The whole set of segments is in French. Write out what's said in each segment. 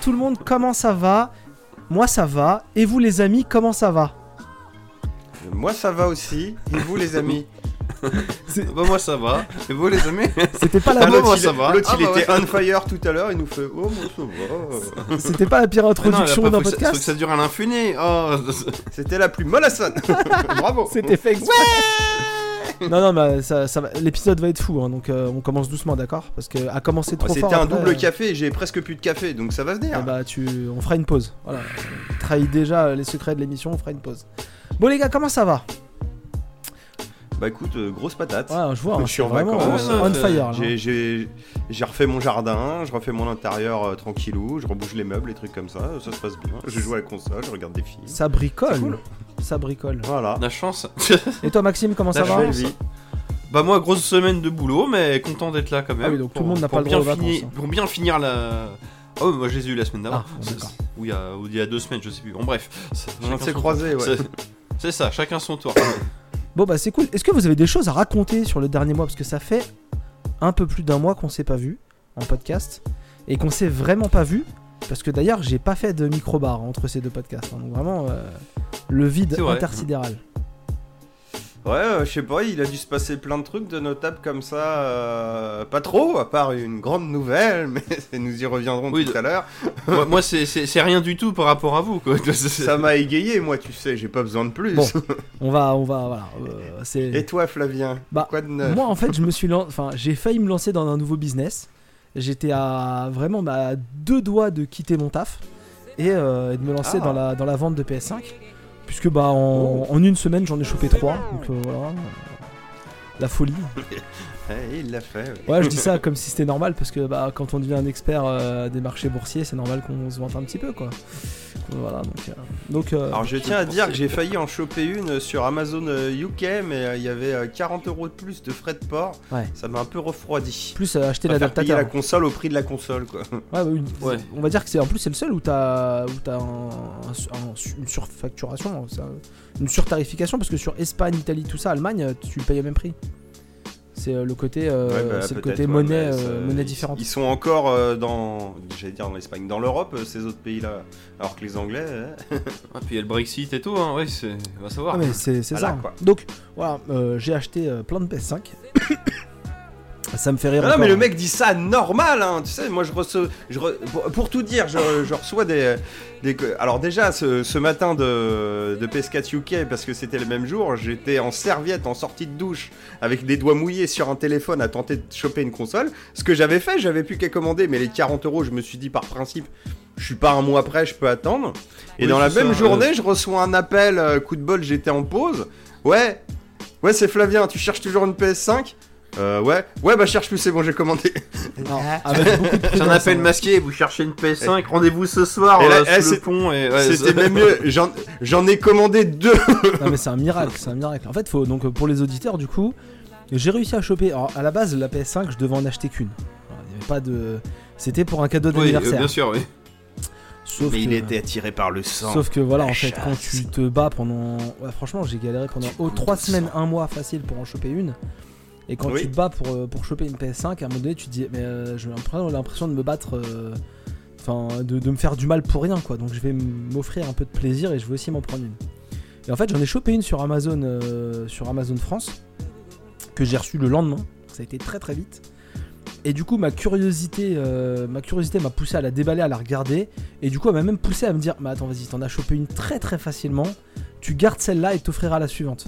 Tout le monde, comment ça va? Moi ça va. Et vous les amis, comment ça va? Moi ça va aussi. Et vous les amis? Bah moi ça va. Et vous les amis? C'était pas la Ah, bonne- moi, il- ça va. L'autre il Ah, bah, était ouais. on fire tout à l'heure, il nous fait Oh moi ça va. C'était pas la pire Ah introduction d'un que ça- Faut que podcast ça dure à l'infini. Oh. C'était la plus mollassonne. Bravo. C'était fait exprès. Non, non, mais ça, ça va- l'épisode va être fou, hein, donc euh, on commence doucement, d'accord? Parce que à commencer trop C'était fort. un après, double euh, café et j'ai presque plus de café donc ça va venir. eh bah, tu, on fera une pause. Voilà. On trahit déjà les secrets de l'émission, on fera une pause. Bon, les gars, comment ça va? Bah écoute, euh, grosse patate. Ouais, je vois, Je hein, suis c'est en vacances, euh, on euh, fire. J'ai- J'ai j'ai refait mon jardin, je refais mon intérieur euh, tranquillou, je rebouge les meubles, les trucs comme ça, ça se passe bien. Je joue à la console, je regarde des films. Ça bricole. C'est cool. Ça bricole. Voilà. La chance. Et toi, Maxime, comment ça La va chance. Bah moi grosse semaine de boulot mais content d'être là quand même. Ah oui, donc tout le monde n'a pas le droit vacances, finir- hein. Pour bien finir la. Oh moi je les ai eu la semaine d'avant. Ah. Ou il y a ou il y a deux semaines je sais plus. Bon bref. c'est- On chacun s'est croisés, ouais. C'est ça, chacun son tour. Bon, bah, c'est cool. Est-ce que vous avez des choses à raconter sur le dernier mois? Parce que ça fait un peu plus d'un mois qu'on s'est pas vu en podcast et qu'on s'est vraiment pas vu. Parce que d'ailleurs, j'ai pas fait de micro-bar entre ces deux podcasts. hein. donc vraiment, euh, le vide vrai. intersidéral. Ouais, euh, je sais pas, il a dû se passer plein de trucs de notables comme ça. euh, pas trop, à part une grande nouvelle, mais nous y reviendrons Oui, tout de- à l'heure. moi, moi, c'est- rien du tout par rapport à vous quoi. Ça m'a égayé, moi, tu sais, j'ai pas besoin de plus. Bon. On va, on va, voilà. euh, c'est. Et toi, Flavien Bah, Quoi de neuf? Moi, en fait, je me suis, lan- enfin, j'ai failli me lancer dans un nouveau business. J'étais à vraiment bah, à deux doigts de quitter mon taf et, euh, et de me lancer Ah. dans la dans la vente de PS5, puisque bah en, en une semaine j'en ai chopé trois, donc euh, voilà. La folie. Il l'a fait. ouais. Ouais, je dis ça comme si c'était normal parce que bah, quand on devient un expert euh, des marchés boursiers, c'est normal qu'on se vante un petit peu quoi. Voilà, donc euh, donc. euh, Alors je tiens à dire que j'ai failli en choper une sur Amazon UK, mais il y avait euh, 40 euros de plus de frais de port. Ouais. Ça m'a un peu refroidi. plus euh, acheter l'adaptateur. la console au prix de la console, quoi. Ouais, bah oui, Ouais. On va dire que c'est en plus c'est le seul où t'as où t'as un- un- un- une surfacturation, une surtarification parce que sur Espagne, Italie, tout ça, Allemagne, tu payes au même prix. C'est euh, le côté, euh, Ouais, bah, c'est le côté ouais, monnaie, mais ça- euh, monnaie différente. Ils sont encore euh, dans, j'allais dire dans l'Espagne, dans l'Europe, euh, ces autres pays-là. Alors que les Anglais, hein. Ah, puis il y a le Brexit et tout, hein. ouais, c'est. On va savoir. Ah, mais c'est ça. quoi. Donc voilà, euh, j'ai acheté euh, plein de PS5. ça me fait rire. Non, non, mais le hein. mec dit ça normal, hein. Tu sais, moi je reçois. je re- pour, pour tout dire, je, je reçois des, des. Alors, déjà, ce, ce matin de, de PS4 UK, parce que c'était le même jour, j'étais en serviette, en sortie de douche, avec des doigts mouillés sur un téléphone à tenter de choper une console. Ce que j'avais fait, j'avais plus qu'à commander, mais les 40 euros, je me suis dit par principe, je suis pas un mois après, je peux attendre. Et Oui, dans la même ça, journée, je reçois un appel, euh, coup de bol, j'étais en pause. Ouais, ouais, c'est Flavien, tu cherches toujours une PS5 euh, ouais, ouais, bah cherche plus, c'est bon, j'ai commandé. Non, avec beaucoup de C'est un appel masqué, vous cherchez une PS5, rendez-vous ce soir Et là, euh, eh, sous le c'est- pont et. ouais, C'était même mieux, j'en j'en ai commandé deux. Non mais c'est un miracle, c'est un miracle. En fait, faut donc pour les auditeurs du coup, j'ai réussi à choper. Alors à la base, la PS5, je devais en acheter qu'une. Il y avait pas de. C'était pour un cadeau Oui, euh, d'anniversaire. bien sûr, oui. Sauf Mais il était attiré par le sang. Sauf que voilà, en fait, quand chasse. tu te bats pendant. Ouais, franchement, j'ai galéré pendant oh, goûtes 3 le semaines, sang. un mois facile pour en choper une. Et quand Oui. tu te bats pour, euh, pour choper une PS5, à un moment donné, tu te dis, mais euh, j'ai l'impression- de me battre. euh, Enfin, de, de me faire du mal pour rien, quoi. Donc je vais m'offrir un peu de plaisir et je vais aussi m'en prendre une. Et en fait, j'en ai chopé une sur Amazon, euh, sur Amazon France, que j'ai reçue le lendemain. Ça a été très très vite. Et du coup, ma curiosité, euh, ma curiosité m'a poussé à la déballer, à la regarder. Et du coup, elle m'a même poussé à me dire, mais attends, vas-y, t'en as chopé une très très facilement. Tu gardes celle-là et t'offriras la suivante.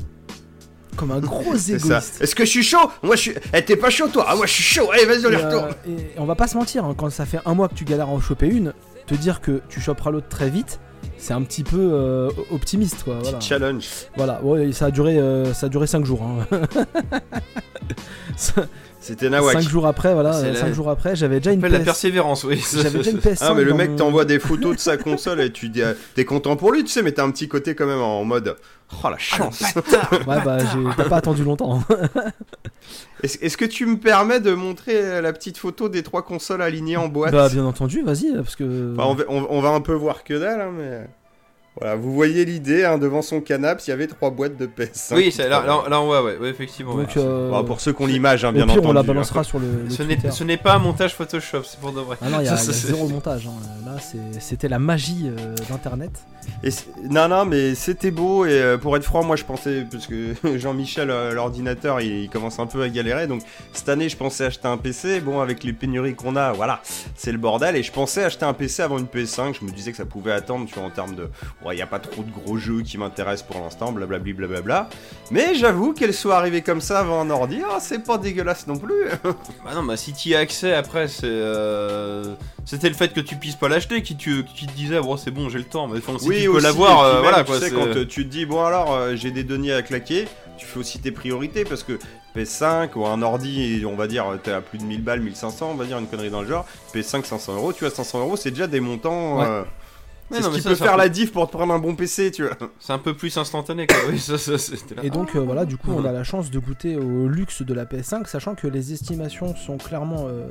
Comme un gros ça. égoïste. Est-ce que je suis chaud Moi je suis. Eh, t'es pas chaud toi Ah, moi je suis chaud. Allez, vas-y, on y Et, euh, retourne. et on va pas se mentir, hein, quand ça fait un mois que tu galères à en choper une, te dire que tu choperas l'autre très vite, c'est un petit peu euh, optimiste, quoi. Voilà. Petit challenge. Voilà, ouais, ça a duré, euh, ça a duré 5 jours. Hein. C'était Nawak. 5 jours après, voilà, C'est 5 la- jours après, j'avais déjà une Appelle la PS. persévérance, oui. J'avais déjà une PS5. Ah, mais le mec mon- t'envoie des photos de sa console et tu dis. euh, T'es content pour lui, tu sais, mais t'as un petit côté quand même en mode. Oh la chance Ouais, bah, j'ai- t'as pas attendu longtemps. Est-ce que tu me permets de montrer euh, la petite photo des trois consoles alignées en boîte? Bah, bien entendu, vas-y, parce que. Enfin, on, va, on- on va un peu voir que dalle, hein, mais. Voilà, vous voyez l'idée, hein, devant son canapé, il y avait trois boîtes de PS5. Oui, c'est- là, là, là, on voit, ouais, ouais, effectivement. Donc, ouais. euh, Bon, pour ceux qui ont l'image, hein, bien pire, entendu. on la hein. balancera sur le, le Ce n'est pas un montage Photoshop, c'est pour de vrai. Ah non, il y a, Ça, il y a c'est- zéro montage. hein. Là, c'est- c'était la magie euh, d'Internet. Non, non, mais c'était beau. Et euh, pour être franc, moi je pensais, parce que Jean-Michel, euh, l'ordinateur, il, il commence un peu à galérer. Donc cette année, je pensais acheter un PC. Bon, avec les pénuries qu'on a, voilà, c'est le bordel. Et je pensais acheter un PC avant une PS5. Je me disais que ça pouvait attendre, tu vois, en termes de. Ouais, il n'y a pas trop de gros jeux qui m'intéressent pour l'instant, blablabli, blablabla. Mais j'avoue qu'elle soit arrivée comme ça avant un ordi, oh, c'est pas dégueulasse non plus. Bah non, bah si tu y as accès après, c'est. euh, C'était le fait que tu puisses pas l'acheter qui, tu- qui te disait, bon, c'est bon, j'ai le temps. Mais enfin, si tu peux aussi, l'avoir, euh, voilà tu quoi. sais, c'est- quand tu te dis, bon alors, euh, j'ai des deniers à claquer, tu fais aussi tes priorités parce que PS5 ou un ordi, on va dire, t'es à plus de 1000 balles, 1500, on va dire une connerie dans le genre. PS5, 500 euros, tu as 500 euros, c'est déjà des montants. Ouais. C'est ce qui ça, peut faire peu- la diff pour te prendre un bon PC, tu vois. C'est un peu plus instantané quoi. Oui, ça, ça, c'était là. Et donc euh, voilà, du coup, on a la chance de goûter au luxe de la PS5, sachant que les estimations sont clairement euh,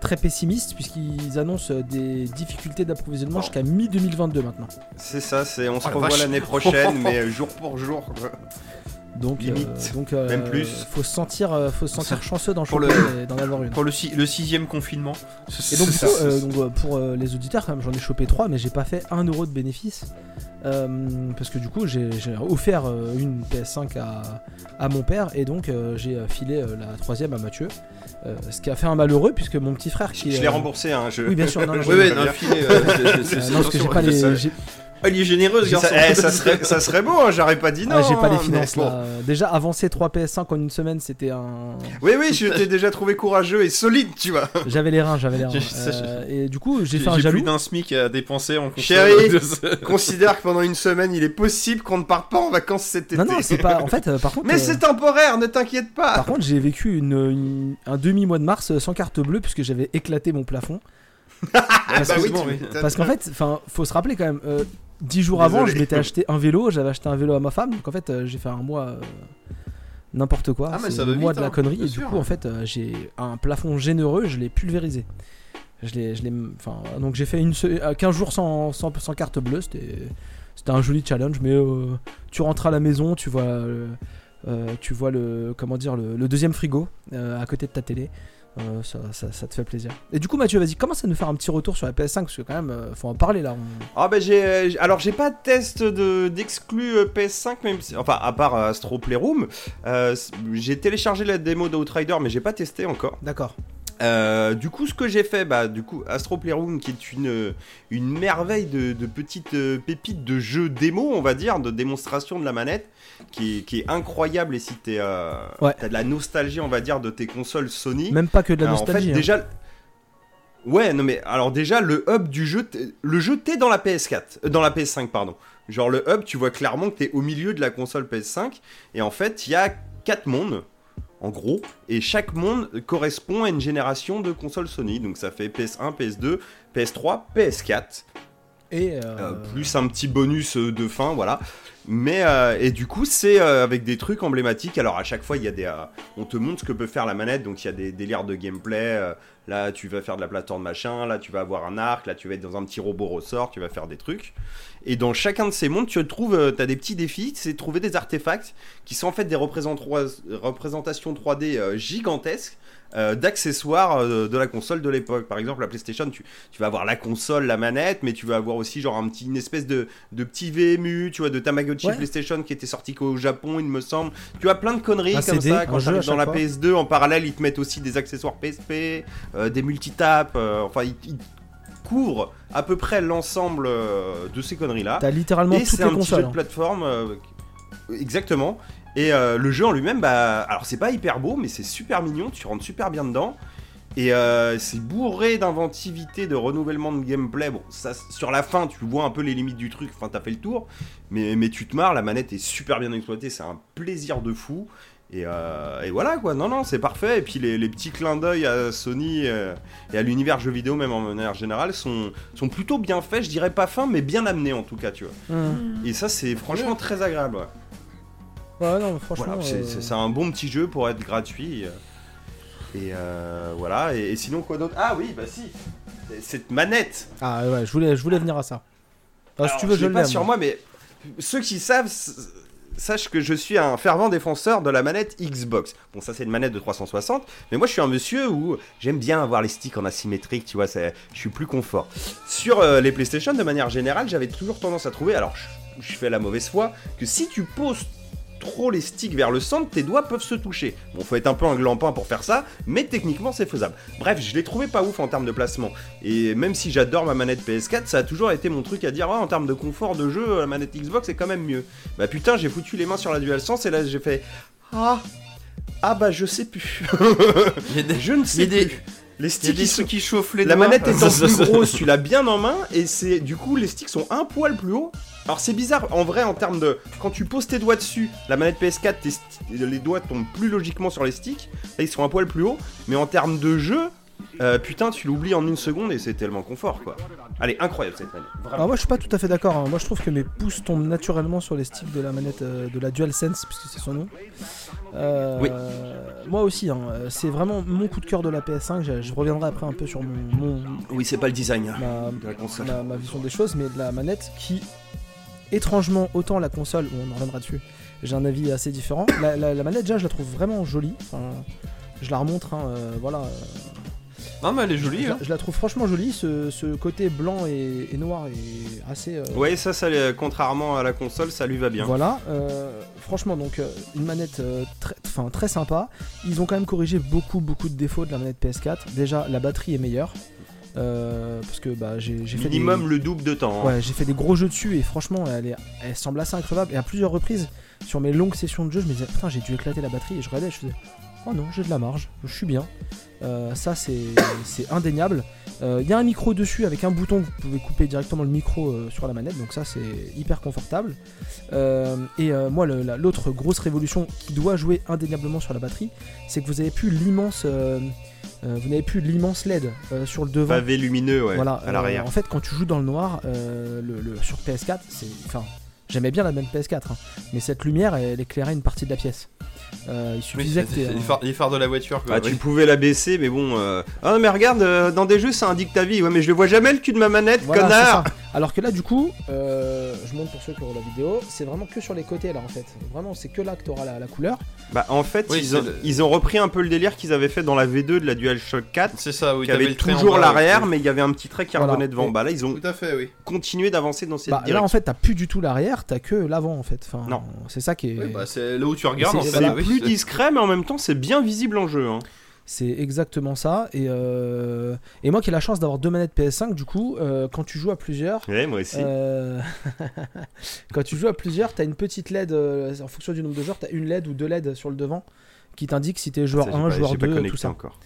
très pessimistes, puisqu'ils annoncent euh, des difficultés d'approvisionnement Oh. jusqu'à mi-2022 maintenant. C'est ça, c'est on se Oh revoit l'année prochaine, mais jour pour jour. quoi. Donc, Limite. euh, donc euh, Même plus. Faut se sentir, euh, faut se sentir chanceux d'en d'en avoir une. Pour le, si- le sixième confinement. Et donc, coup, ça. donc, euh, pour les auditeurs, quand même, j'en ai chopé 3, mais j'ai pas fait 1 euro de bénéfice. Parce que du coup, j'ai offert une PS5 à, à mon père, et donc j'ai filé la troisième à Mathieu. Ce qui a fait un malheureux, puisque mon petit frère qui. Je est, l'ai remboursé, hein. Je... Oui, bien sûr, non, non, je Oui, oui, non, c'est- non, parce que j'ai pas les. J'ai- il est Ça, garçon. eh, ça serait, ça serait beau, hein, j'aurais pas dit non. Ah, j'ai pas les hein, finances bon. là. Déjà, avancer 3 PS5 en une semaine, c'était un. Oui, oui, je t'ai déjà trouvé courageux et solide, tu vois. J'avais les reins, j'avais les reins. J'ai- ça, j'ai- Euh, et du coup, j'ai J'ai fait un j'ai jaloux. plus d'un SMIC à dépenser en. Chérie. Considère que pendant une semaine, il est possible qu'on ne parte pas en vacances cet été. Non, non, c'est pas. En fait, euh, par contre. Mais euh, c'est temporaire, ne t'inquiète pas. Par contre, j'ai vécu une, une- un demi-mois de mars sans carte bleue puisque j'avais éclaté mon plafond. Ah Parce bah que- oui. Parce qu'en fait, enfin, faut se rappeler quand même. euh, Dix jours avant, je m'étais acheté un vélo. J'avais acheté un vélo à ma femme. Donc en fait, euh, j'ai fait un mois euh, n'importe quoi. Ah, mais C'est ça le va mois vite, de la hein, connerie. Et du coup, en fait, euh, j'ai un plafond généreux. Je l'ai pulvérisé. Je l'ai, je l'ai, enfin, donc j'ai fait une, se- euh, 15 jours sans, sans, sans carte bleue. C'était, c'était un joli challenge. Mais euh, tu rentres à la maison, tu vois, euh, tu vois le, comment dire, le, le deuxième frigo à côté de ta télé. Euh, ça, ça- ça te fait plaisir. Et du coup, Mathieu, vas-y, commence à nous faire un petit retour sur la PS5 parce que quand même, euh, faut en parler là. on- Ah bah j'ai euh, alors j'ai pas de test de d'exclus euh, PS5 même si- enfin à part Astro Playroom Euh, j'ai téléchargé la démo d'Outrider mais j'ai pas testé encore D'accord. Euh, du coup ce que j'ai fait bah du coup Astro Playroom qui est une une merveille de, de petites euh, pépites de jeux démo on va dire de démonstration de la manette qui est, qui est incroyable et si t'es euh, Ouais. t'as de la nostalgie on va dire de tes consoles Sony Même pas que de la alors, nostalgie. En hein. déjà. Ouais, non mais alors déjà le hub du jeu, le jeu t'es dans la PS4, euh, dans la PS5 pardon. Genre le hub, tu vois clairement que t'es au milieu de la console PS5 et en fait il y a quatre mondes en gros et chaque monde correspond à une génération de consoles Sony. Donc ça fait PS1, PS2, PS3, PS4 Et euh, euh, plus un petit bonus de fin, voilà. Mais euh, et du coup, c'est euh, avec des trucs emblématiques. Alors à chaque fois, il y a des, euh, on te montre ce que peut faire la manette. Donc il y a des délires de gameplay. là, tu vas faire de la plateforme machin. Là, tu vas avoir un arc. Là, tu vas être dans un petit robot ressort. Tu vas faire des trucs. Et dans chacun de ces mondes, tu trouves, t'as des petits défis. C'est trouver des artefacts qui sont en fait des représent- représentations 3D euh, gigantesques. Euh, d'accessoires euh, de la console de l'époque. Par exemple, la PlayStation, tu, tu vas avoir la console, la manette, mais tu vas avoir aussi genre un petit, une espèce de, de petit VMU, tu vois, de Tamagotchi Ouais. PlayStation qui était sorti qu'au Japon, il me semble. Tu as plein de conneries Un comme CD, ça. Quand à tu dans la chaque fois. PS2, en parallèle, ils te mettent aussi des accessoires PSP, euh, des multitaps, euh, enfin, ils, ils couvrent à peu près l'ensemble de ces conneries-là. t'as littéralement Et toutes les un petit jeu consoles. de hein. plateforme. exactement. Et euh, le jeu en lui-même, bah, alors c'est pas hyper beau, mais c'est super mignon. Tu rentres super bien dedans. Et euh, c'est bourré d'inventivité, de renouvellement de gameplay. Bon, ça, sur la fin, tu vois un peu les limites du truc. Enfin, t'as fait le tour. Mais, mais tu te marres, la manette est super bien exploitée. C'est un plaisir de fou. Et, euh, et voilà quoi, non, non, c'est parfait. Et puis les, les petits clins d'œil à Sony euh, et à l'univers jeu vidéo, même en manière générale, sont, sont plutôt bien faits. Je dirais pas fins, mais bien amenés en tout cas, tu vois. Hum. Et ça, c'est franchement très agréable. ouais. Ouais, non, franchement. Voilà, c'est- euh, c'est un bon petit jeu pour être gratuit. Et euh, voilà, et, et sinon quoi d'autre? Ah oui, bah si, cette manette. Ah ouais, je voulais, je voulais venir à ça. Ah, si Alors, tu veux, je je l'ai pas sur moi, mais ceux qui savent s- sachent que je suis un fervent défenseur de la manette Xbox. Bon, ça c'est une manette de 360, mais moi je suis un monsieur où j'aime bien avoir les sticks en asymétrique, tu vois, je suis plus confort. Sur euh, les PlayStation, de manière générale, j'avais toujours tendance à trouver, alors je, je fais la mauvaise foi, que si tu poses trop les sticks vers le centre, tes doigts peuvent se toucher. Bon, faut être un peu un glampin pour faire ça, mais techniquement c'est faisable. Bref, je l'ai trouvé pas ouf en termes de placement. Et même si j'adore ma manette PS4, ça a toujours été mon truc à dire, Ah, en termes de confort de jeu, la manette Xbox est quand même mieux. Bah putain, j'ai foutu les mains sur la DualSense et là j'ai fait, ah, ah bah je sais plus. Des, je ne sais des- plus. Les sticks, des sont- qui chauffent les la doigts. manette étant plus grosse, tu l'as bien en main et c'est du coup les sticks sont un poil plus haut. Alors c'est bizarre en vrai en termes de quand tu poses tes doigts dessus, la manette PS4 tes sti- les doigts tombent plus logiquement sur les sticks, là ils sont un poil plus haut, mais en termes de jeu, euh, putain tu l'oublies en une seconde et c'est tellement confort quoi. Allez incroyable cette manette. Alors moi je suis pas tout à fait d'accord. hein. Moi je trouve que mes pouces tombent naturellement sur les sticks de la manette euh, de la DualSense puisque c'est son nom. Euh, Oui. Moi aussi, hein, c'est vraiment mon coup de cœur de la PS5. Je, je reviendrai après un peu sur mon, mon- Oui c'est pas le design ma, de la console. ma- ma vision des choses, mais de la manette qui, étrangement, autant la console, on en reviendra dessus, j'ai un avis assez différent. La, la- la manette déjà je la trouve vraiment jolie. Enfin, je la remontre, hein, euh, voilà. euh, Non, mais elle est jolie. je, la- hein. je la trouve franchement jolie. Ce, ce côté blanc et, et noir est assez. euh, Ouais ça, ça euh, contrairement à la console ça lui va bien. Voilà, euh, franchement, donc une manette euh, très sympa. Ils ont quand même corrigé beaucoup, beaucoup de défauts de la manette PS4. Déjà, la batterie est meilleure. Euh, parce que bah, j'ai fait des- Minimum le double de temps. hein. Ouais, j'ai fait des gros jeux dessus et franchement, elle, est, elle semble assez increvable. Et à plusieurs reprises, sur mes longues sessions de jeu, je me disais, putain, j'ai dû éclater la batterie. Et je regardais, je faisais, oh non, j'ai de la marge, je suis bien. Euh, ça, c'est c'est indéniable. Euh, Il y a un micro dessus avec un bouton, vous pouvez couper directement le micro euh, sur la manette, donc ça, c'est hyper confortable. Euh, et euh, moi, la- l'autre grosse révolution qui doit jouer indéniablement sur la batterie, c'est que vous avez plus l'immense. Euh, euh, vous n'avez plus l'immense LED euh, sur le devant. Pavé lumineux ouais, Voilà, à euh, l'arrière. en fait, quand tu joues dans le noir, euh, le, le- sur PS4, c'est. Enfin, j'aimais bien la même PS4, hein, mais cette lumière, elle éclairait une partie de la pièce. Euh, il suffisait que les, phares, les phares de la voiture. Quoi. Ah, tu oui. pouvais la baisser, mais bon. euh, Ah, mais regarde, euh, dans des jeux, ça indique ta vie. Ouais, mais je le vois jamais le cul de ma manette, Voilà, connard. Alors que là, du coup, euh, je montre pour ceux qui auront la vidéo, c'est vraiment que sur les côtés là en fait. Vraiment, c'est que là que tu auras la, la couleur. Bah, en fait, Oui, ils, ont, le- ils ont repris un peu le délire qu'ils avaient fait dans la V2 de la DualShock 4, C'est ça, oui. qui avait toujours l'arrière, mais il y avait un petit trait qui revenait Voilà. devant. Et- Bah, là, ils ont Tout à fait, oui. continué d'avancer dans cette Bah, là, direction. en fait, t'as plus du tout l'arrière, t'as que l'avant en fait. Enfin, Non. C'est ça qui est. Oui, bah, c'est là où tu regardes, c'est- en fait. Oui, plus discret, mais en même temps, c'est bien visible en jeu. hein. C'est exactement ça. Et, euh, et moi qui ai la chance d'avoir deux manettes PS5, du coup, euh, quand tu joues à plusieurs, Ouais, moi aussi. Euh, Quand tu joues à plusieurs, t'as une petite LED euh, en fonction du nombre de joueurs, t'as une LED ou deux LED sur le devant qui t'indique si t'es joueur Ça, j'ai 1, pas- joueur j'ai pas 2, connecté tout ça. encore.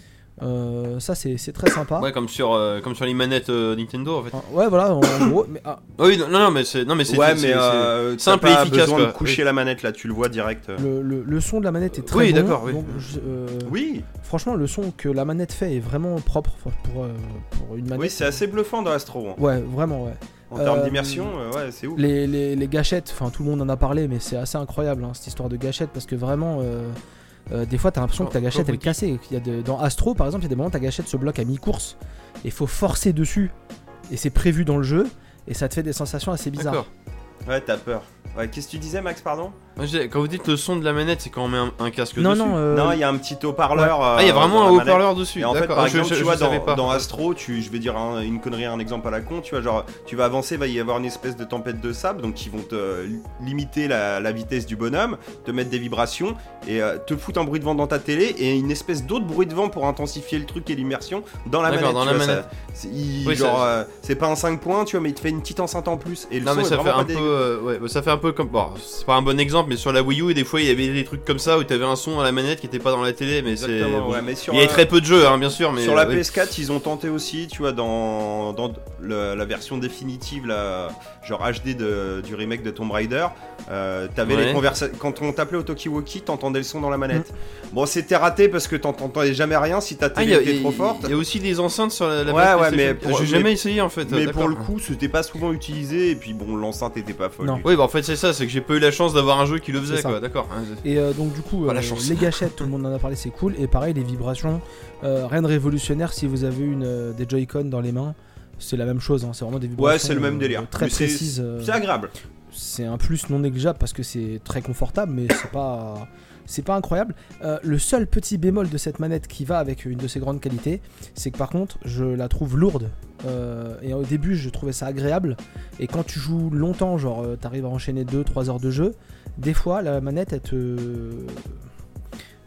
Euh, ça c'est très sympa. Ouais, comme sur, euh, comme sur les manettes euh, Nintendo, en fait. Ah, Ouais, voilà, en gros. Mais, ah, Oui, non, non, mais c'est. Non, mais c'est. Ouais, mais euh, simple et pas efficace, besoin quoi. de coucher Oui. la manette là, tu le vois direct. le, le- le son de la manette est très Oui, bon. d'accord, oui. donc, je- euh, Oui, Franchement, le son que la manette fait est vraiment propre pour, pour, euh, pour une manette. oui, c'est assez bluffant dans Astro. hein. Ouais, vraiment, ouais. En termes Euh, d'immersion, euh, ouais, c'est ouf. Les, les- les gâchettes, enfin tout le monde en a parlé, mais c'est assez incroyable hein, cette histoire de gâchette parce que vraiment, euh, des fois t'as l'impression que ta gâchette elle est cassée. Il y a de- dans Astro par exemple, il y a des moments où ta gâchette se bloque à mi-course et faut forcer dessus et c'est prévu dans le jeu et ça te fait des sensations assez bizarres. Ouais, t'as peur. Ouais, qu'est-ce que tu disais, Max, pardon? Quand vous dites le son de la manette, c'est quand on met un, un casque Non, dessus. non, euh, Non, il y a un petit haut-parleur. euh, Ah, il y a vraiment dans un haut-parleur dessus. Et en fait, d'accord. par Ah, je- exemple, je- tu je vois, savais dans, pas. dans Astro, tu, je vais dire un- une connerie, un exemple à la con, tu vois, genre, tu vas avancer, va y avoir une espèce de tempête de sable, donc qui vont te li- limiter la, la vitesse du bonhomme, te mettre des vibrations, et euh, te foutre un bruit de vent dans ta télé, et une espèce d'autre bruit de vent pour intensifier le truc et l'immersion dans la manette. dans la vois, manette. ça- c'est- il- Oui, genre, euh, c'est pas un 5 points, tu vois, mais il te fait une petite enceinte en plus, et le Non son mais ça fait vraiment un pas peu, euh, ça fait un peu comme, bon, c'est pas un bon exemple, mais sur la Wii U, des fois il y avait des trucs comme ça où t'avais un son à la manette qui était pas dans la télé, mais c'est, Exactement, bon, ouais, mais sur il y avait un- très peu de jeux, hein, bien sûr, mais Sur la euh, oui. PS4, ils ont tenté aussi, tu vois, dans, dans le- la version définitive, là, genre HD de- du remake de Tomb Raider, euh, t'avais Ouais. les conversations. Quand on t'appelait au Tokiwoki, t'entendais le son dans la manette. Bon, c'était raté parce que t'entendais jamais rien si ta Ah, il télé a- était trop a- forte. il y a aussi des enceintes sur la, la Ouais, ouais, mais j'ai jamais mais- essayé en fait. Mais pour le coup, c'était pas souvent utilisé, et puis bon, l'enceinte était pas folle. Non. Oui, bah en fait c'est ça, c'est que j'ai pas eu la chance d'avoir un jeu qui le faisait, quoi. D'accord. Et euh, donc du coup, euh, les gâchettes, tout le monde en a parlé, c'est cool. Et pareil, les vibrations, euh, rien de révolutionnaire si vous avez une, des Joy-Con dans les mains. c'est la même chose. hein, C'est vraiment des vibrations Ouais, c'est le même délire. très Mais c'est- précises. C'est agréable. c'est un plus non négligeable parce que c'est très confortable, mais c'est pas c'est pas incroyable. Euh, le seul petit bémol de cette manette qui va avec une de ses grandes qualités, c'est que par contre, je la trouve lourde. Euh, et au début, je trouvais ça agréable. Et quand tu joues longtemps, genre euh, t'arrives à enchaîner 2-3 heures de jeu, des fois la manette, elle te.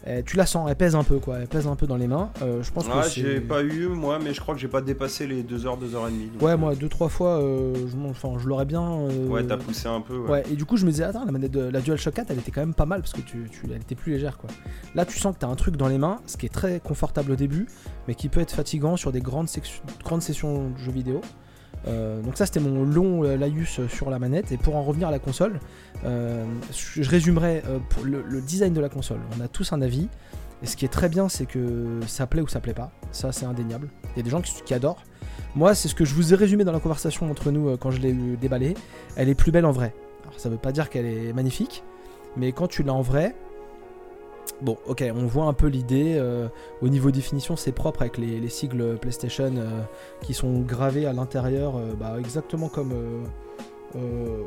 elle- tu la sens, elle pèse un peu quoi, elle pèse un peu dans les mains. Euh, je pense que c'est- j'ai pas eu moi, mais je crois que j'ai pas dépassé les 2 heures, 2 heures et demie. Ouais, euh, moi deux trois fois, euh, je, m'en- enfin, je l'aurais bien. euh, Ouais, t'as poussé un peu. Ouais. Ouais, et du coup, je me disais, attends, la manette de la DualShock 4, elle était quand même pas mal parce que tu, tu- elle était plus légère, quoi. Là, tu sens que t'as un truc dans les mains, ce qui est très confortable au début, mais qui peut être fatigant sur des grandes, grandes sessions de jeux vidéo. Euh, donc ça, c'était mon long euh, laïus euh, sur la manette. Et pour en revenir à la console, je résumerai le, design de la console. On a tous un avis. Et ce qui est très bien, c'est que ça plaît ou ça plaît pas. Ça, c'est indéniable. Il y a des gens qui, adorent. Moi, c'est ce que je vous ai résumé dans la conversation entre nous quand je l'ai eu déballé. Elle est plus belle en vrai. Alors, ça veut pas dire qu'elle est magnifique, mais quand tu l'as en vrai, bon, ok, on voit un peu l'idée. euh, au niveau définition, c'est propre avec les, les sigles PlayStation euh, qui sont gravés à l'intérieur, euh, bah, exactement comme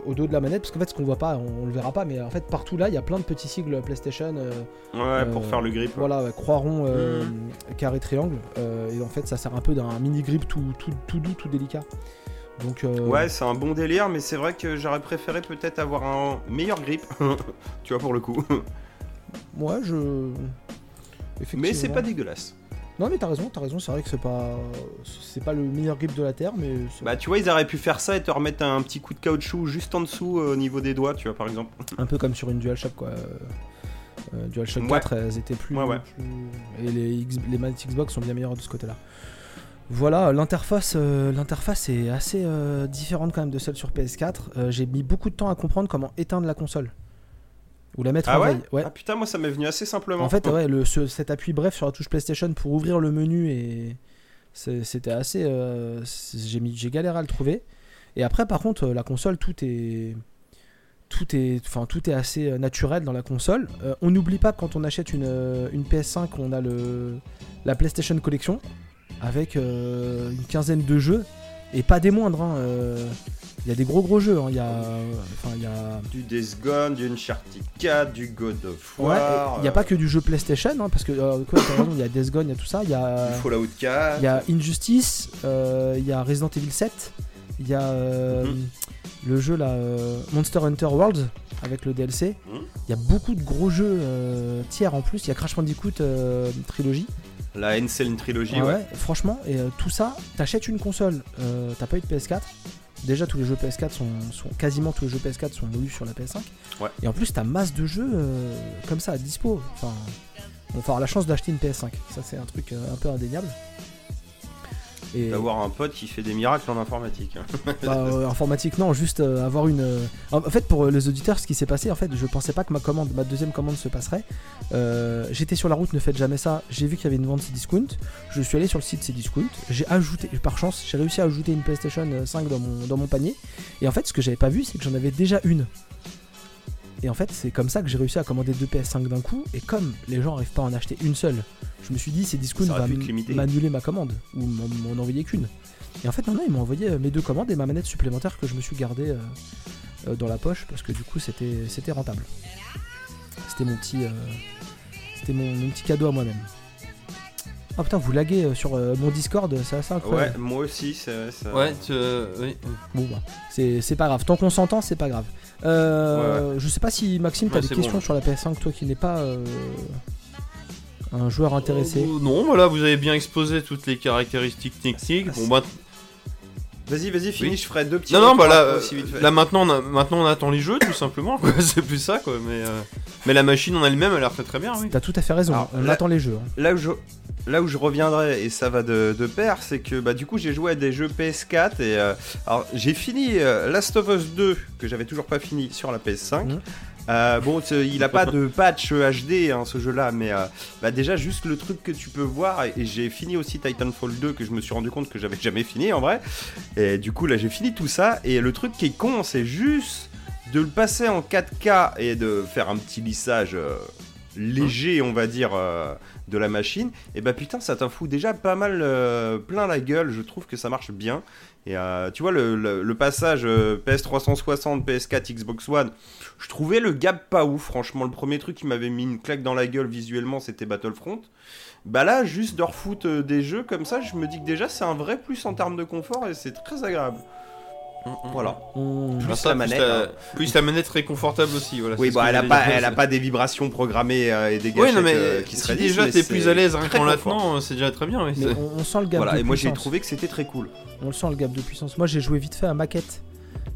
au dos de la manette. Parce qu'en fait, ce qu'on voit pas, on, on le verra pas, mais en fait, partout là, il y a plein de petits sigles PlayStation. Ouais, pour faire le grip. voilà, ouais, croix rond, Mhm. carré, triangle. et en fait, ça sert un peu d'un mini grip tout, tout, tout doux, tout délicat. Donc, euh, Ouais, c'est un bon délire, mais c'est vrai que j'aurais préféré peut-être avoir un meilleur grip. tu vois, pour le coup. ouais, je. Mais c'est pas dégueulasse. Non, mais t'as raison, t'as raison. C'est vrai que c'est pas, c'est pas le meilleur grip de la terre, mais. Bah, tu vois, ils auraient pu faire ça et te remettre un petit coup de caoutchouc juste en dessous euh, au niveau des doigts, tu vois, par exemple. un peu comme sur une DualShock, quoi. Euh, euh, DualShock Ouais. 4, elles étaient plus. Ouais, ouais. plus- Et les, X- les manettes Xbox sont bien meilleures de ce côté-là. Voilà, l'interface, euh, l'interface est assez différente quand même de celle sur PS4. Euh, J'ai mis beaucoup de temps à comprendre comment éteindre la console. Ou la mettre Ah en ouais veille. Ouais. Ah putain, moi ça m'est venu assez simplement. En fait, ouais, le, ce- cet appui bref sur la touche PlayStation pour ouvrir le menu et c'était assez. euh, j'ai mis, j'ai galéré à le trouver. Et après, par contre, euh, la console, tout est, tout est, enfin, tout est assez euh, naturel dans la console. Euh, on n'oublie pas que quand on achète une, euh, une PS5, on a le, la PlayStation Collection avec euh, une quinzaine de jeux et pas des moindres. hein, euh, Il y a des gros gros jeux. hein, Il y a, enfin, il y a. Du Days Gone, du Uncharted 4, du God of Ouais, War, il n'y a pas que du jeu PlayStation, hein, parce que euh, quoi, t'as raison, il y a Death Gone, il y a tout ça, il y a, euh, du Fallout 4. il y a Injustice, euh, il y a Resident Evil 7, il y a euh, Mhm. le jeu là, euh, Monster Hunter World avec le DLC. Il Mhm. y a beaucoup de gros jeux euh, tiers en plus. Il y a Crash Bandicoot euh, Trilogy. La Insane Trilogy, Ah ouais. ouais, franchement, et euh, tout ça, t'achètes une console, euh, t'as pas eu de PS4. Déjà, tous les jeux PS4 sont, sont- quasiment tous les jeux PS4 sont lus sur la PS5. Ouais. Et en plus, t'as masse de jeux euh, comme ça à dispo. Enfin, on va avoir la chance d'acheter une PS5. Ça, c'est un truc un peu indéniable. Et D'avoir un pote qui fait des miracles en informatique. bah, euh, informatique, non, juste euh, avoir une. euh, En fait, pour les auditeurs, ce qui s'est passé, en fait, je pensais pas que ma commande, ma deuxième commande se passerait. J'étais sur la route, ne faites jamais ça. J'ai vu qu'il y avait une vente Cdiscount. Je suis allé sur le site Cdiscount. J'ai ajouté, par chance, j'ai réussi à ajouter une PlayStation 5 dans mon, dans mon panier. Et en fait, ce que j'avais pas vu, c'est que j'en avais déjà une. Et en fait, c'est comme ça que j'ai réussi à commander deux PS5 d'un coup. Et comme les gens n'arrivent pas à en acheter une seule, je me suis dit, Ça aurait va m'annuler ma commande ou m'en envoyer qu'une. Et en fait, non, non, ils m'ont envoyé euh, mes deux commandes et ma manette supplémentaire que je me suis gardée euh, euh, dans la poche parce que du coup, c'était c'était rentable. C'était mon petit, euh, c'était mon, mon petit cadeau à moi-même. Oh putain, vous laguez euh, sur euh, mon Discord, c'est assez Ouais, incroyable. moi aussi, c'est ça. Ouais, tu- euh, oui. Bon, bah, c'est c'est pas grave. Tant qu'on s'entend, c'est pas grave. Euh, Je sais pas si Maxime, t'as Ouais, des questions bon. sur la PS5, toi qui n'es pas euh, un joueur intéressé. Euh, non, voilà, vous avez bien exposé toutes les caractéristiques techniques. Ah, Bon, bah, Vas-y, vas-y, finis, Oui. je ferai deux petits non, non, bah là, après aussi vite fait. là maintenant, on a- maintenant on attend les jeux tout simplement. quoi. C'est plus ça quoi. Mais, euh, mais la machine en elle-même, elle a l'air très très bien. Oui. T'as tout à fait raison. Alors, On là- attend les jeux. hein. là où je là où je reviendrai et ça va de, de pair c'est que bah du coup j'ai joué à des jeux PS4 et euh, alors j'ai fini euh, Last of Us 2 que j'avais toujours pas fini sur la PS5 Mhm. Euh, bon il a pas de patch HD hein, ce jeu là mais euh, bah déjà juste le truc que tu peux voir et, et j'ai fini aussi Titanfall 2 que je me suis rendu compte que j'avais jamais fini en vrai et du coup là j'ai fini tout ça et le truc qui est con c'est juste de le passer en 4K et de faire un petit lissage euh, léger, on va dire, de la machine, et bah putain, ça t'en fout déjà pas mal euh, plein la gueule. Je trouve que ça marche bien. Et euh, tu vois, le, passage euh, PS360, PS4, Xbox One, je trouvais le gap pas ouf. Franchement, le premier truc qui m'avait mis une claque dans la gueule visuellement, c'était Battlefront. Bah là, juste de refoot euh, des jeux comme ça, je me dis que déjà c'est un vrai plus en termes de confort et c'est très agréable. Voilà. On- Plus Ah, ça, la manette, la, hein. plus la manette très confortable aussi. Voilà, Oui, ce bah elle a pas, elle a pas des vibrations programmées euh, et des Oui, gâchettes non, mais euh, qui si déjà t'es plus à l'aise très qu'en confort. l'attenant, c'est déjà très bien. oui, Mais on, on sent le gap Voilà, de et moi j'ai trouvé que c'était très cool. On le sent le gap de puissance. Moi j'ai joué vite fait à maquette.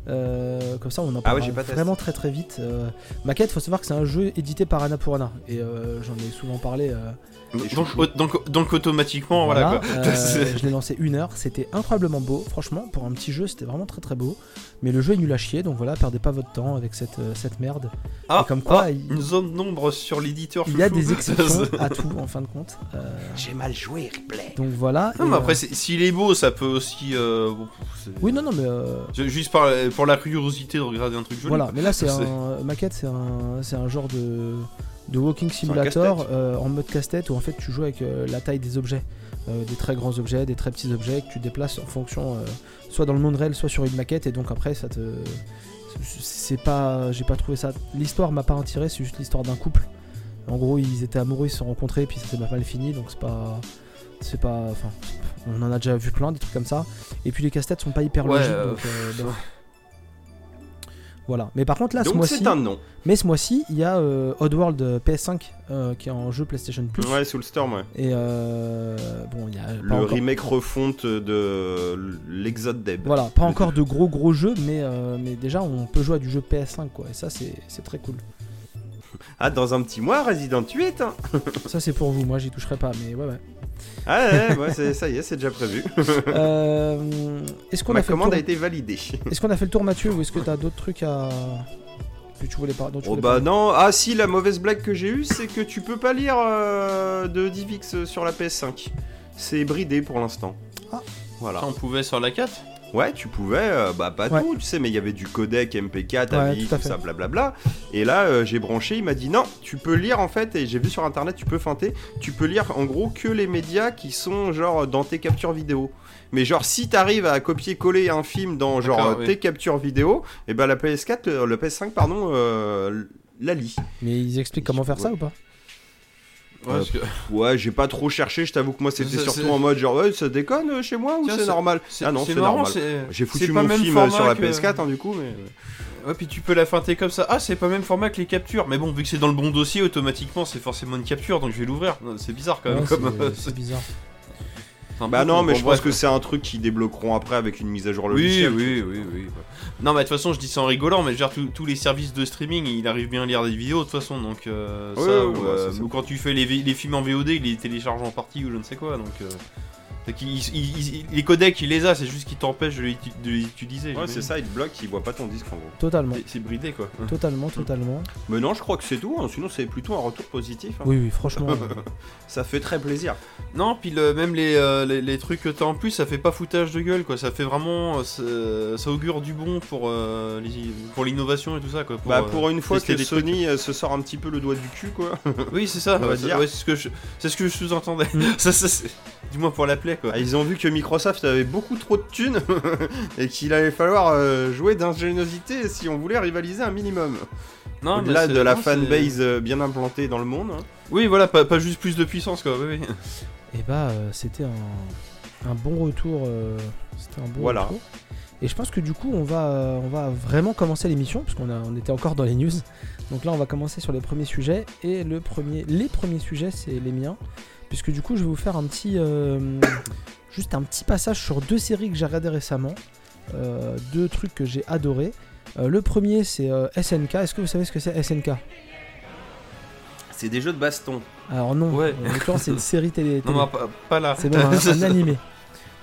Euh, comme ça on en Ah parle ouais, vraiment très très vite. Euh, maquette, faut savoir que c'est un jeu édité par Annapurna et euh, j'en ai souvent parlé. euh, Donc, automatiquement, voilà, quoi. Euh, je l'ai lancé une heure, c'était incroyablement beau. Franchement, pour un petit jeu, c'était vraiment très très beau. Mais le jeu est nul à chier, donc voilà, perdez pas votre temps avec cette, euh, cette merde. Ah, Et comme quoi, ah, il- une zone d'ombre sur l'éditeur. Il y a des exceptions à tout en fin de compte. Euh, J'ai mal joué, replay. donc voilà. Non, mais après, euh, s'il est beau, ça peut aussi. euh, Oui, non, non, mais euh, Juste par, pour la curiosité de regarder un truc joli. Voilà, mais là c'est un maquette, c'est un, c'est un genre de, de walking simulator euh, en mode casse-tête où en fait tu joues avec euh, la taille des objets, Euh, des très grands objets, des très petits objets que tu déplaces en fonction, euh, soit dans le monde réel, soit sur une maquette, et donc après ça te, c'est pas, j'ai pas trouvé ça. L'histoire m'a pas attiré, c'est juste l'histoire d'un couple. En gros, ils étaient amoureux, ils se sont rencontrés, puis ça s'est pas mal fini, donc c'est pas, c'est pas, enfin, on en a déjà vu plein des trucs comme ça. Et puis les casse-têtes sont pas hyper Ouais, logiques, euh, donc, euh. Voilà. Mais par contre là, ce Donc mois-ci, c'est un non. mais ce mois-ci, il y a euh, Oddworld euh, PS5 euh, qui est en jeu PlayStation Plus. Ouais, sous le storm, ouais. Et euh, bon, il y a Le encore- remake refonte de l'Exode Deb. Voilà, pas encore de gros gros jeux, mais, mais déjà on peut jouer à du jeu PS5 quoi. Et ça c'est c'est très cool. Ah, dans un petit mois, Resident 8 hein. ça c'est pour vous, moi j'y toucherai pas, mais ouais ouais. Ah ouais, ouais, c'est- ça y est, c'est déjà prévu. Euh, est-ce qu'on Ma a fait le commande tour a été validée. Est-ce qu'on a fait le tour Mathieu ou est-ce que t'as d'autres trucs à que tu voulais pas tu Oh voulais bah non, ah si, la mauvaise blague que j'ai eue, c'est que tu peux pas lire euh, de DivX sur la PS5. C'est bridé pour l'instant. Ah. Voilà. Ça, on pouvait sur la 4 Ouais, tu pouvais, euh, bah pas Ouais. tout, tu sais, mais il y avait du codec MP4, Ouais, AVI, tout ça, blablabla. Et là, euh, j'ai branché, il m'a dit non, tu peux lire en fait, et j'ai vu sur internet, tu peux feinter, tu peux lire en gros que les médias qui sont genre dans tes captures vidéo. Mais genre, si t'arrives à copier-coller un film dans genre oui. tes captures vidéo, et ben la PS4, euh, le PS5, pardon, euh, la lit. Mais ils expliquent comment faire ça ou pas? Ouais, Euh, que- Ouais, j'ai pas trop cherché, je t'avoue que moi c'était surtout en mode genre, ouais, ça déconne euh, chez moi ou c'est normal Ah non, c'est normal. c'est- J'ai foutu pas mon même film euh, sur la que- PS4 hein, du coup, mais. Ouais, puis tu peux la feinter comme ça. Ah, c'est pas même format que les captures. Mais bon, vu que c'est dans le bon dossier, automatiquement, c'est forcément une capture, donc je vais l'ouvrir. C'est bizarre quand même. Ouais, comme... c'est- C'est bizarre. Bah non, mais Bon, je bref. pense que c'est un truc qu'ils débloqueront après avec une mise à jour Oui, logicielle. oui, oui, oui. Non, mais de toute façon, je dis ça en rigolant, mais dire, tous- les services de streaming, il arrive bien à lire des vidéos de toute façon, donc euh, Ouais, ça, ouais, ou, ouais, euh, ou quand tu fais les, films en VOD, il les télécharge en partie ou je ne sais quoi, donc. euh, il- il- il- les codecs, il les a, c'est juste qu'il t'empêche de de les utiliser. Ouais, c'est ça, il te bloque, il voit pas ton disque en gros. Totalement. C'est- bridé quoi. Totalement, totalement. Mais non, je crois que c'est tout, hein, sinon c'est plutôt un retour positif. hein. Oui, oui, franchement. euh, Ça fait très plaisir. Non, puis le- même les, euh, les, les trucs que t'as en plus, ça fait pas foutage de gueule, quoi. Ça fait vraiment. euh, Ça, augure du bon pour, euh, les- pour l'innovation et tout ça, quoi. Pour, bah euh, pour une fois que des. Sony euh, se sort un petit peu le doigt du cul quoi. Oui, c'est ça, ouais, c'est ce que je, c'est ce que je sous-entendais. Mm. ça, ça, du moins pour la quoi. Ah, ils ont vu que Microsoft avait beaucoup trop de thunes et qu'il allait falloir euh, jouer d'ingéniosité si on voulait rivaliser un minimum. Non, Au-delà de la fanbase euh, bien implantée dans le monde. hein. Oui, voilà, pas, pas juste plus de puissance, quoi. Oui, oui. Et bah, euh, c'était un, un bon retour. euh, c'était un bon Voilà. retour. Et je pense que du coup, on va, euh, on va vraiment commencer l'émission, parce qu'on a- on était encore dans les news. Donc là, on va commencer sur les premiers sujets. Et le premier, les premiers sujets, c'est les miens. Puisque du coup, je vais vous faire un petit. euh, juste un petit passage sur deux séries que j'ai regardées récemment. Euh, deux trucs que j'ai adorés. Euh, le premier, c'est euh, SNK. Est-ce que vous savez ce que c'est SNK C'est des jeux de baston. Alors non, Ouais. en l'occurrence, c'est une série télé. Non, télé. non, pas, pas là. C'est même un, un animé.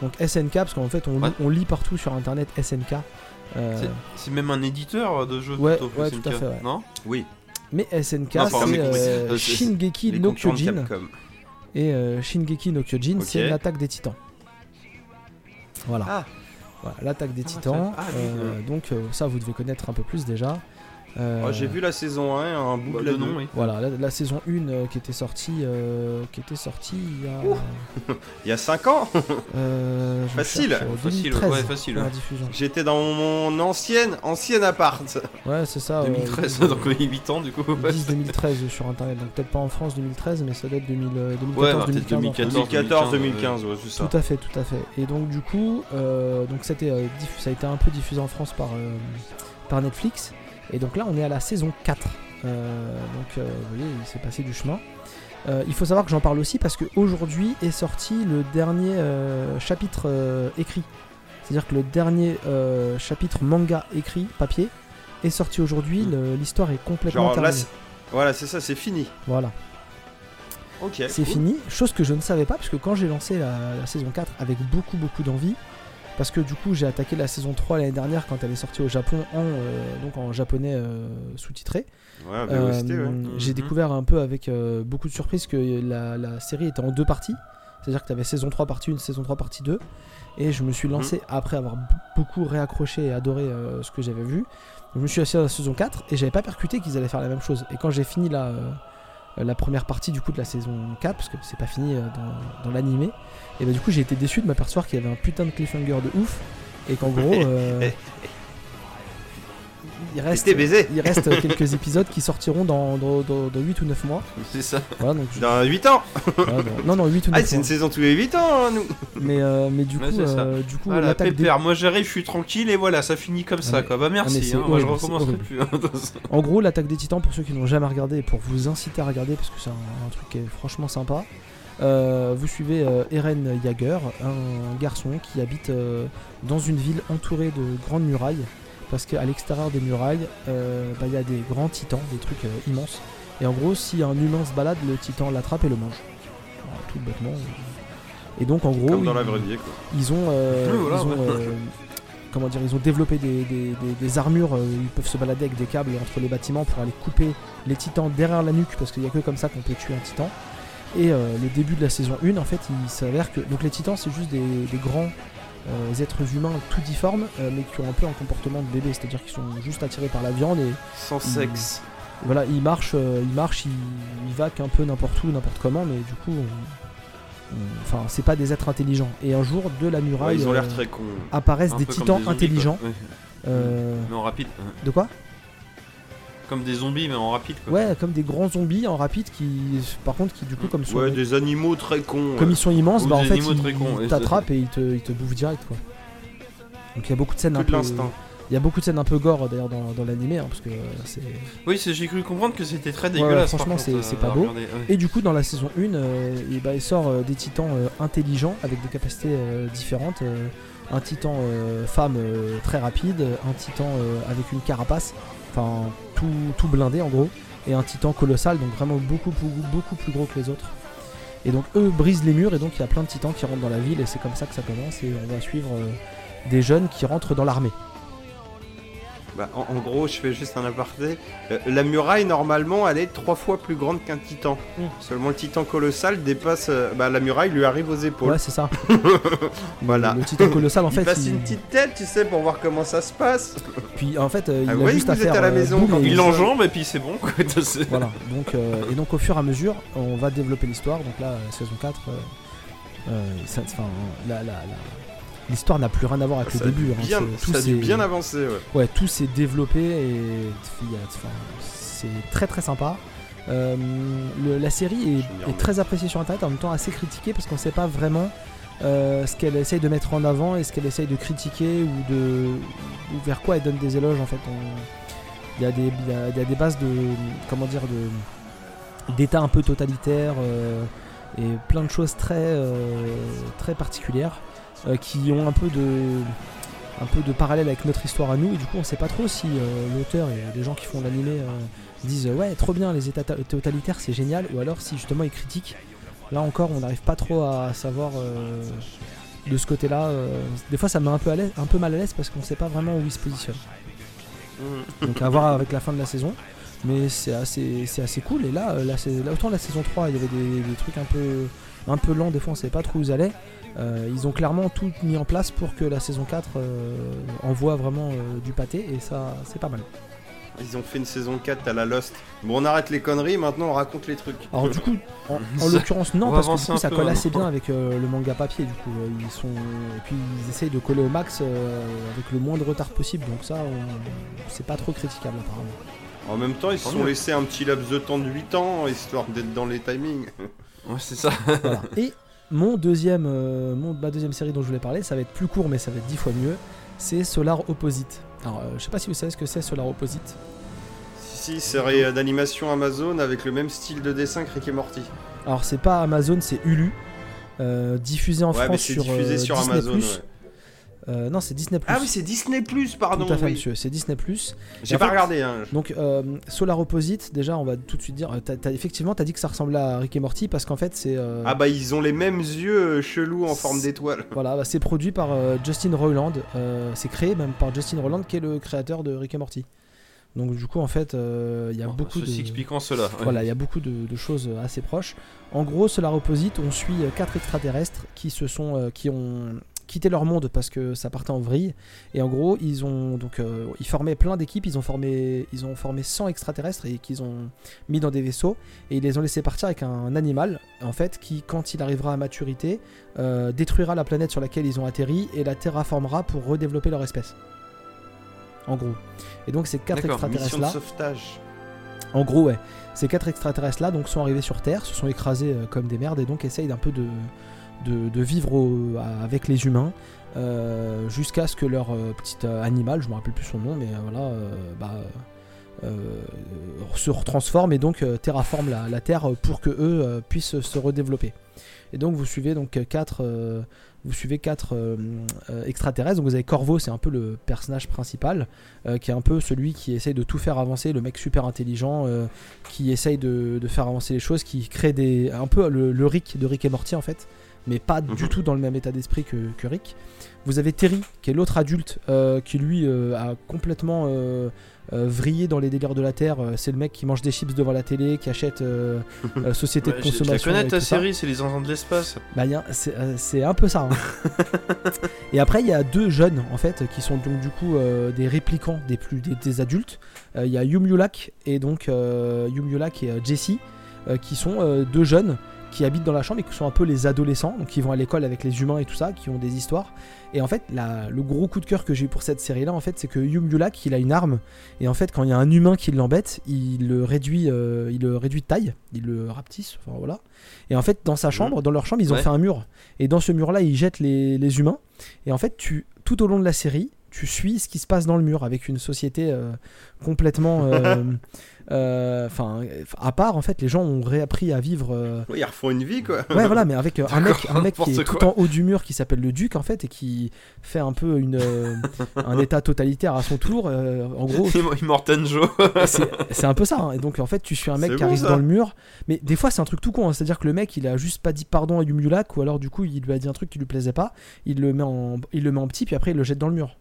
Donc SNK, parce qu'en fait on, Ouais. lit, on lit partout sur internet SNK. Euh, C'est- même un éditeur de jeux Ouais, plutôt, ouais, SNK, tout à fait, ouais. Non? Oui, mais SNK, c'est Shingeki no Kyojin. Et euh, Shingeki no Kyojin, c'est l'attaque des titans. Voilà. Ah. Voilà, l'attaque des Ah, titans. ah, oui, Euh, donc euh, ça, vous devez connaître un peu plus déjà. Euh, Oh, J'ai vu la saison 1, un bout Bah, de la nom, oui. Voilà, la, la saison 1 euh, qui était sortie, euh, qui était sortie il y a. Il y a 5 ans, euh, Facile, cherche, euh, facile, 2013, ouais, facile, j'étais dans mon ancienne, ancienne appart. Ouais, c'est ça. euh, 2013, euh, donc oui, 8 ans du coup. Ils disent 2013 sur internet, donc peut-être pas en France 2013, mais ça doit être 2000, euh, 2014, Ouais, bah, peut-être 2015. en France. 2014. 2014, 2015, ouais, c'est ça. Tout à fait, tout à fait. Et donc du coup, euh, donc c'était, euh, ça a été un peu diffusé en France par, euh, par Netflix. Et donc là, on est à la saison 4. Euh, donc euh, vous voyez, il s'est passé du chemin. Euh, il faut savoir que j'en parle aussi parce qu'aujourd'hui est sorti le dernier chapitre écrit. C'est-à-dire que le dernier chapitre manga écrit, papier, est sorti aujourd'hui. Mm. Le- L'histoire est complètement Genre là, terminée. c'est- voilà, c'est ça, c'est fini. Voilà. Ok. c'est cool. fini. Chose que je ne savais pas, parce que quand j'ai lancé la, la saison 4 avec beaucoup, beaucoup d'envie, parce que du coup, j'ai attaqué la saison 3 l'année dernière quand elle est sortie au Japon en, euh, donc en japonais euh, sous-titré. Ouais, Euh, ouais. J'ai Mhm. découvert un peu avec euh, beaucoup de surprises que la, la série était en deux parties. C'est-à-dire que tu avais saison 3 partie 1, saison 3 partie 2. Et je me suis lancé après avoir beaucoup réaccroché et adoré euh, ce que j'avais vu. Je me suis assis à la saison 4 et j'avais pas percuté qu'ils allaient faire la même chose. Et quand j'ai fini la, euh, la première partie du coup de la saison 4, parce que c'est pas fini euh, dans, dans l'animé, et bah du coup j'ai été déçu de m'apercevoir qu'il y avait un putain de cliffhanger de ouf. Et qu'en gros, euh, il reste, baisé. il reste quelques épisodes qui sortiront dans, dans, dans- dans 8 ou 9 mois. C'est ça. Voilà, donc je- Dans 8 ans. voilà, non, non, 8 ou 9 Ah, c'est une saison tous les 8 ans, hein, nous. Mais, euh, mais du Ouais, coup, c'est ça. euh, du coup Voilà, l'attaque des... moi j'arrive, je suis tranquille et voilà, ça finit comme ça mais- quoi. Bah mais merci, hein, moi je recommencerai plus. hein. En gros, l'attaque des titans, pour ceux qui n'ont jamais regardé et pour vous inciter à regarder, parce que c'est un, un truc qui est franchement sympa, euh, vous suivez euh, Eren Jaeger, un garçon qui habite euh, dans une ville entourée de grandes murailles, parce qu'à l'extérieur des murailles, bah, il y a des grands titans, des trucs immenses. Et en gros, si un humain se balade, le titan l'attrape et le mange. Tout bêtement. Et donc, en gros, Comme dans il- la vraie vie, quoi. ils ont, voilà, ils ont, ouais. comment dire, ils ont développé des, des- des- des armures. ils peuvent se balader avec des câbles entre les bâtiments pour aller couper les titans derrière la nuque parce qu'il n'y a que comme ça qu'on peut tuer un titan. Et euh, le début de la saison 1, en fait, il s'avère que donc les titans, c'est juste des, des grands euh, êtres humains tout difformes, euh, mais qui ont un peu un comportement de bébé, c'est-à-dire qu'ils sont juste attirés par la viande et Sans sexe. voilà, ils marchent, ils marchent, ils, ils vaquent un peu n'importe où, n'importe comment, mais du coup, on- on- enfin, c'est pas des êtres intelligents. Et un jour, de la Ouais, muraille, ils ont l'air très cons. apparaissent des titans des zombies, intelligents. Ouais. euh, en rapide. de quoi? Comme des zombies mais en rapide quoi. Ouais, comme des grands zombies en rapide qui, par contre, qui du coup, comme, sont, Ouais, des animaux très cons. comme ils sont immenses, bah en fait, ils, t'attrapent et ils te, ils te bouffent direct, quoi. Donc il y a beaucoup de scènes un peu, il y a beaucoup de scènes un peu gore d'ailleurs dans, dans l'animé, hein, parce que euh, c'est. Oui, c'est- j'ai cru comprendre que c'était très dégueulasse. franchement, c'est- euh, c'est pas beau. regarder, ouais. Et du coup, dans la saison 1, euh, et bah, il sort euh, des titans euh, intelligents avec des capacités euh, différentes. euh, un titan euh, femme euh, très rapide, un titan euh, avec une carapace, enfin tout, tout blindé en gros, et un titan colossal, donc vraiment beaucoup, beaucoup, plus gros que les autres. Et donc eux brisent les murs, et donc il y a plein de titans qui rentrent dans la ville, et c'est comme ça que ça commence, et on va suivre euh, des jeunes qui rentrent dans l'armée. Bah, en, en gros, je fais juste un aparté. Euh, la muraille, normalement, elle est trois fois plus grande qu'un titan. Mm. Seulement le titan colossal dépasse. euh, bah, la muraille lui arrive aux épaules. Ouais, c'est ça. voilà. Le titan colossal, en il fait, passe il- une petite tête, tu sais, pour voir comment ça se passe. puis en fait, euh, il Ah, a juste à faire à la maison quand Il l'enjambe et puis c'est bon quoi. Voilà, donc, euh, et donc au fur et à mesure, on va développer l'histoire. Donc là, saison 4, euh, euh, ça- enfin, la- la- la- l'histoire n'a plus rien à voir avec ça le début. hein, bien, ça a dû s'est- bien avancé, ouais. Ouais, tout s'est développé et enfin, c'est très très sympa. Euh, le- la série est, très appréciée sur internet, en même temps assez critiquée parce qu'on sait pas vraiment euh, ce qu'elle essaye de mettre en avant et ce qu'elle essaye de critiquer ou de ou vers quoi elle donne des éloges en fait. Il y, a des- il y a- il y a des bases de comment dire de d'état un peu totalitaire euh, et plein de choses très très particulières qui ont un peu de un peu de parallèle avec notre histoire à nous. Et du coup on sait pas trop si euh, l'auteur et les gens qui font l'animé euh, disent euh, ouais trop bien les états ta- totalitaires c'est génial. Ou alors si justement ils critiquent. Là encore on n'arrive pas trop à savoir euh, de ce côté là des fois ça me met un peu, à l'aise- un peu mal à l'aise parce qu'on sait pas vraiment où ils se positionnent. Mm. donc à voir avec la fin de la saison. Mais c'est assez, c'est assez cool. Et là, euh, autant la saison 3 il y avait des, des trucs un peu, un peu lents des fois on savait pas trop où ils allaient Euh, ils ont clairement tout mis en place pour que la saison 4 euh, envoie vraiment euh, du pâté et ça c'est pas mal Ils ont fait une saison 4 à la Lost. Bon, on arrête les conneries, maintenant on raconte les trucs. Alors du coup, en, l'occurrence non, on parce que du coup ça peu, colle hein. assez bien avec euh, le manga papier. Du coup, ils sont et puis ils essayent de coller au max euh, avec le moins de retard possible. Donc ça, on- c'est pas trop critiquable apparemment. En même temps, ils se sont laissés un petit laps de temps de 8 ans, histoire d'être dans les timings. Ouais, c'est ça. Voilà. Et mon deuxième, euh, mon, ma deuxième série dont je voulais parler, ça va être plus court, mais ça va être dix fois mieux. C'est Solar Opposite. Alors, euh, je sais pas si vous savez ce que c'est Solar Opposite. Si, si, série euh, d'animation Amazon avec le même style de dessin que Rick et Morty. Alors, c'est pas Amazon, c'est Hulu. Euh, diffusé en ouais, France sur, diffusé sur Disney+. Amazon. ouais. Euh, non, c'est Disney+. Ah oui, c'est Disney Plus, pardon. Tout à fait, oui. monsieur. C'est Disney+. J'ai En pas fait- regardé. Hein. Donc, euh, Solar Opposite, déjà, on va tout de suite dire. euh, effectivement, t'as dit que ça ressemblait à Rick et Morty parce qu'en fait, c'est. euh, Ah bah ils ont les mêmes yeux chelous en forme d'étoile. Voilà, bah, c'est produit par euh, Justin Roiland. euh, c'est créé même par Justin Roiland, qui est le créateur de Rick et Morty. Donc, du coup, en fait, euh, il y a Bon, beaucoup Ceci de. cela. ouais. Voilà, il y a beaucoup de, de choses assez proches. En gros, Solar Opposite, on suit quatre extraterrestres qui se sont, euh, qui ont quitté leur monde parce que ça partait en vrille. Et en gros, ils ont donc, euh, ils formaient plein d'équipes. Ils ont formé, ils ont formé 100 extraterrestres et qu'ils ont mis dans des vaisseaux et ils les ont laissés partir avec un animal, en fait, qui, quand il arrivera à maturité, euh, détruira la planète sur laquelle ils ont atterri et la terraformera pour redévelopper leur espèce. En gros. Et donc ces quatre extraterrestres là. sauvetage. En gros, ouais. Ces quatre extraterrestres là donc sont arrivés sur Terre, se sont écrasés euh, comme des merdes et donc essayent d'un peu de, de, vivre avec les humains euh, jusqu'à ce que leur euh, petit euh, animal, je me rappelle plus son nom, mais voilà, bah, se retransforme et donc terraforme la, Terre pour que eux puissent se redévelopper. Et donc vous suivez donc quatre, extraterrestres. Vous avez Corvo, c'est un peu le personnage principal, qui est un peu celui qui essaye de tout faire avancer, le mec super intelligent, qui essaye de, de faire avancer les choses, qui crée des un peu le, le Rick de Rick et Morty en fait, mais pas du Mhm. tout dans le même état d'esprit que, que Rick. Vous avez Terry, qui est l'autre adulte, euh, qui lui euh, a complètement euh, vrillé dans les délires de la Terre. C'est le mec qui mange des chips devant la télé, qui achète société Ouais, de consommation. connais et ta série, c'est les enfants de l'espace. Bah, c'est un peu ça. hein. et après, il y a deux jeunes en fait qui sont donc du coup des réplicants des plus des, des adultes. Il y a Yum Yulak et donc Yum Yulak et Jessie qui sont deux jeunes qui habitent dans la chambre et qui sont un peu les adolescents, donc qui vont à l'école avec les humains et tout ça, qui ont des histoires. Et en fait, la- le gros coup de cœur que j'ai eu pour cette série-là, en fait, c'est que Yum Yulak, il a une arme, et en fait, quand il y a un humain qui l'embête, il le réduit, euh, il le réduit de taille, il le rapetisse, enfin voilà. Et en fait, dans sa chambre, dans leur chambre, ils ont Ouais. fait un mur, et dans ce mur-là, ils jettent les, les humains. Et en fait, tu, tout au long de la série, tu suis ce qui se passe dans le mur avec une société euh, complètement. euh, euh, Enfin, à part, en fait, les gens ont réappris à vivre. Oui, ils refont une vie quoi. Ouais, voilà, mais avec un mec, un mec qui est tout en haut du mur qui s'appelle le Duc, en fait, et qui fait un peu une, un état totalitaire à son tour. en gros, Immortan Joe. c'est c'est un peu ça. hein. Et donc, en fait, tu suis un mec C'est qui bon, arrive ça. dans le mur. Mais des fois, c'est un truc tout con. hein. C'est-à-dire que le mec, il a juste pas dit pardon à Yumulak, ou alors, du coup, il lui a dit un truc qui lui plaisait pas. Il le met en, il le met en petit, puis après, il le jette dans le mur.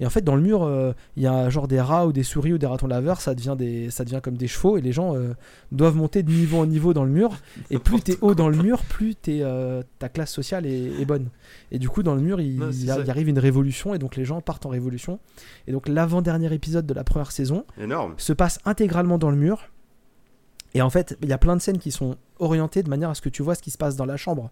Et en fait, dans le mur, euh, il y a genre des rats ou des souris ou des ratons laveurs, ça devient, des, ça devient comme des chevaux, et les gens euh, doivent monter de niveau en niveau dans le mur. Et plus t'es haut dans le mur, plus t'es, euh, ta classe sociale est, est bonne. Et du coup, dans le mur, il, arrive une révolution, et donc les gens partent en révolution. Et donc, l'avant-dernier épisode de la première saison Énorme. se passe intégralement dans le mur. Et en fait, il y a plein de scènes qui sont orientées de manière à ce que tu vois ce qui se passe dans la chambre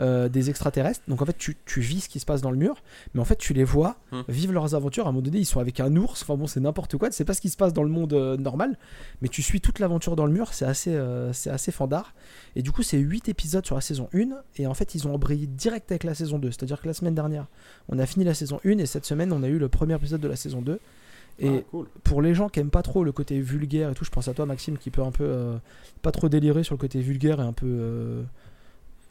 euh, des extraterrestres. Donc en fait, tu, tu vis ce qui se passe dans le mur, mais en fait, tu les vois Hmm. vivre leurs aventures. À un moment donné, ils sont avec un ours. Enfin bon, c'est n'importe quoi. Sais pas ce qui se passe dans le monde euh, normal, mais tu suis toute l'aventure dans le mur. C'est assez, euh, c'est assez fandard. Et du coup, c'est 8 épisodes sur la saison 1. Et en fait, ils ont embrayé direct avec la saison 2. C'est-à-dire que la semaine dernière, on a fini la saison 1 et cette semaine, on a eu le premier épisode de la saison 2. Et Ah, cool. pour les gens qui aiment pas trop le côté vulgaire et tout, je pense à toi Maxime qui peut un peu euh, pas trop délirer sur le côté vulgaire et un peu euh,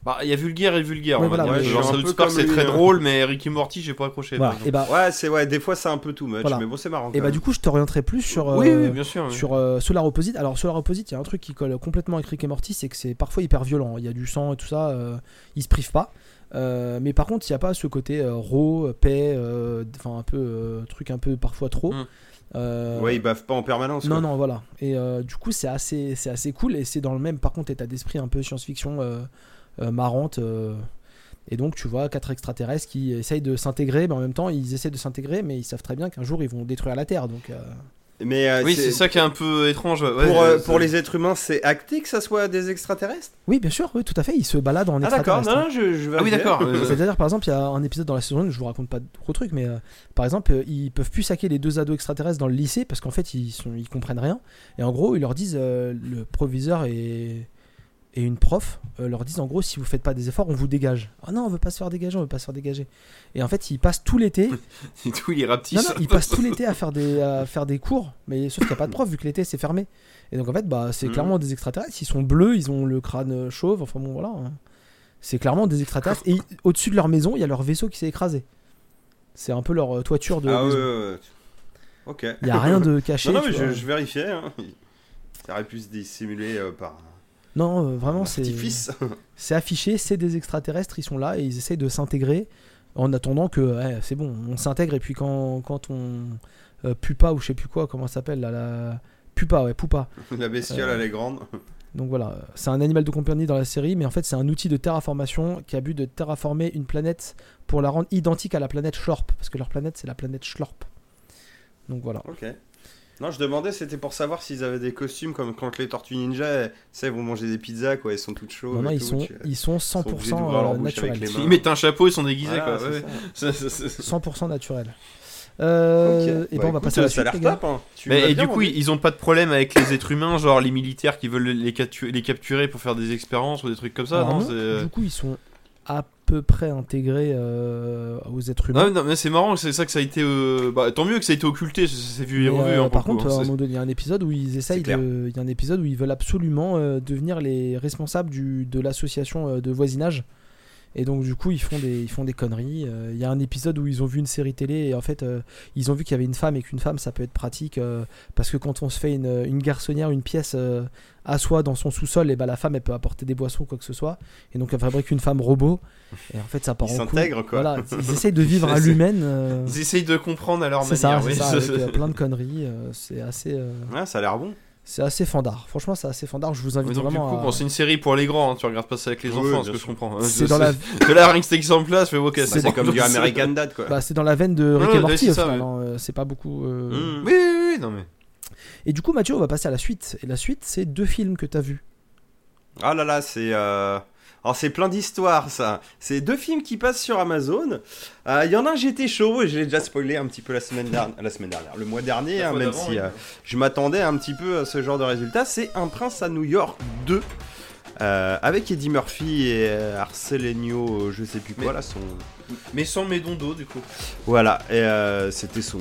Bah, il y a vulgaire et vulgaire. Ouais, on va voilà, dire. Genre, South Park, c'est très hein. drôle, mais Ricky Morty, j'ai pas accroché. voilà. Et bah Ouais, c'est ouais, des fois c'est un peu too much, Voilà. mais bon, c'est marrant. et bah même. du coup je t'orienterai plus sur oui, euh, oui, bien sûr. oui. sur euh, Solar Opposite. Alors Solar Opposite, il y a un truc qui colle complètement avec Rick et Morty, c'est que c'est parfois hyper violent. Il y a du sang et tout ça, euh, ils se privent pas. Euh, mais par contre, il n'y a pas ce côté euh, raw, paix, euh, enfin un peu euh, truc un peu parfois trop. Mm. Euh, Ouais, ils bavent pas en permanence. Non, quoi. non, voilà. Et euh, du coup, c'est assez, c'est assez cool. Et c'est dans le même, par contre, état d'esprit un peu science-fiction euh, euh, marrante. euh. et donc, tu vois, quatre extraterrestres qui essayent de s'intégrer, mais en même temps, ils essaient de s'intégrer, mais ils savent très bien qu'un jour, ils vont détruire la Terre. Donc, euh, Mais euh, Oui, c'est ça qui est un peu étrange. ouais, pour, euh, pour les êtres humains, c'est acté que ça soit des extraterrestres? Oui, bien sûr, oui, tout à fait. Ils se baladent en Ah d'accord, extraterrestre. non, non, je, je Ah oui, d'accord. euh, C'est-à-dire, par exemple, il y a un épisode dans la saison 1, je vous raconte pas trop de trucs, mais euh, par exemple, euh, ils peuvent plus saquer les deux ados extraterrestres dans le lycée parce qu'en fait, ils, sont, ils comprennent rien. Et en gros, ils leur disent, euh, le proviseur et, et une prof euh, leur disent, en gros, si vous faites pas des efforts, on vous dégage. Ah non, on veut pas se faire dégager, on veut pas se faire dégager. Et en fait, ils passent tout l'été. Tout, il est rapetisse. Non, non, ils passent tout l'été à faire des à faire des cours, mais sauf qu'il n'y a pas de prof vu que l'été c'est fermé. Et donc en fait, bah c'est Mhm. clairement des extraterrestres. Ils sont bleus, ils ont le crâne euh, chauve. Enfin bon, voilà. hein. C'est clairement des extraterrestres. Et au-dessus de leur maison, il y a leur vaisseau qui s'est écrasé. C'est un peu leur euh, toiture de. Ah ouais, maison. ouais, ouais. Ok. Il y a rien de caché. Non, non, mais je, je vérifiais. Hein. Ça aurait pu se dissimuler euh, par Non, euh, vraiment, c'est affiché. C'est des extraterrestres. Ils sont là et ils essayent de s'intégrer en attendant que ouais, c'est bon, on s'intègre et puis quand quand on euh, pupa ou je sais plus quoi, comment ça s'appelle là, la pupa, ouais, pupa. La bestiole, Euh, elle est grande. Donc voilà, c'est un animal de compagnie dans la série, mais en fait c'est un outil de terraformation qui a but de terraformer une planète pour la rendre identique à la planète Schlorp, parce que leur planète c'est la planète Schlorp. Donc voilà. Ok. Non, je demandais, c'était pour savoir s'ils avaient des costumes comme quand les Tortues Ninja, tu sais, vont manger des pizzas, quoi, ils sont toutes chaudes. Non, non, ils tout, sont, tu- ils sont sont obligés 100% d'ouvrir leur euh, naturels. Ils mettent un chapeau, ils sont déguisés Voilà, quoi. c'est ouais. ça. Ça, ça, ça- 100% naturels. Euh. Et Bah, ben on va écoute, passer à la ça suite. top, hein. Mais, et bien du coup, ils ont pas de problème avec les êtres humains, genre les militaires qui veulent les, captu- les capturer pour faire des expériences ou des trucs comme ça, Alors non, non, c'est- euh, Du coup, ils sont à peu près intégrés euh, aux êtres Non, humains. non, mais c'est marrant, c'est ça que ça a été. euh, Bah, tant mieux que ça a été occulté, ça s'est vu et revu. euh, hein, par coup, contre, hein, à un c'est- moment donné, il y a un épisode où ils essayent. Il y a un épisode où ils veulent absolument euh, devenir les responsables du, de l'association de voisinage. Et donc, du coup, ils font des, ils font des conneries. Euh, Il y a un épisode où ils ont vu une série télé et en fait, euh, ils ont vu qu'il y avait une femme et qu'une femme, ça peut être pratique euh, parce que quand on se fait une, une garçonnière, une pièce à soi dans son sous-sol, et ben la femme, elle peut apporter des boissons ou quoi que ce soit. Et donc, elle fabrique une femme robot. Et en fait, ça part Ils en s'intègrent, quoi. Voilà, ils essayent de vivre à l'humaine. Ils essayent de comprendre à leur c'est ça, manière. c'est oui. ça, avec plein de conneries. c'est assez. euh, Ouais, ça a l'air bon. C'est assez fandard. Franchement, c'est assez fandard. Je vous invite Mais du vraiment coup, à. bon, c'est une série pour les grands, hein, tu regardes pas ça avec les Oui, enfants, ce que sûr. je comprends. C'est dans la, là, rien que cet exemple-là, je fais ok, Bah, c'est comme du American Dad, quoi. bah, c'est dans la veine de Rick et Morty c'est hein, euh, C'est pas beaucoup. euh, Mm. Oui, oui, oui, non mais. Et du coup, Mathieu, on va passer à la suite. Et la suite, c'est deux films que t'as vus. Ah là là, c'est. euh, Alors, c'est plein d'histoires, ça. C'est deux films qui passent sur Amazon. Euh, Il y en a un, j'étais chaud, et je l'ai déjà spoilé un petit peu la semaine dernière. La semaine dernière, le mois dernier, hein, même si oui. euh, je m'attendais un petit peu à ce genre de résultat. C'est Un Prince à New York 2. euh, avec Eddie Murphy et Arsenio, je sais plus quoi, Mais- là, son. Mais sans dons du coup. Voilà, et c'était son.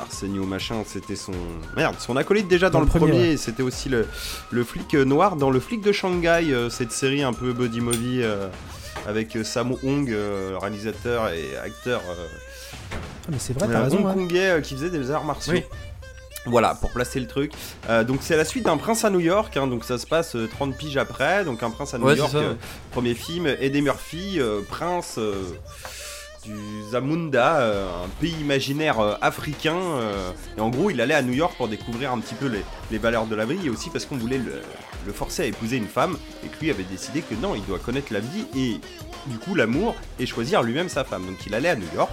Arsenio machin, c'était son. Merde, son acolyte déjà dans, Dans le premier, c'était aussi le, le flic euh, noir dans le flic de Shanghai, euh, cette série un peu buddy movie euh, avec Sammo Hong, euh, réalisateur et acteur euh, Ah, mais c'est vrai, t'as euh, raison. hongkongais euh, qui faisait des arts martiaux. Oui. Voilà, pour placer le truc. Euh, donc c'est la suite d'un prince à New York, hein, donc ça se passe euh, 30 piges après, donc un prince à New Ouais, York, ça, euh, premier film, Eddie Murphy, euh, prince euh, du Zamunda, euh, un pays imaginaire euh, africain, euh, et en gros il allait à New York pour découvrir un petit peu les, valeurs de la vie, et aussi parce qu'on voulait le forcer à épouser une femme, et que lui avait décidé que non, il doit connaître la vie, et du coup l'amour, et choisir lui-même sa femme. Donc il allait à New York.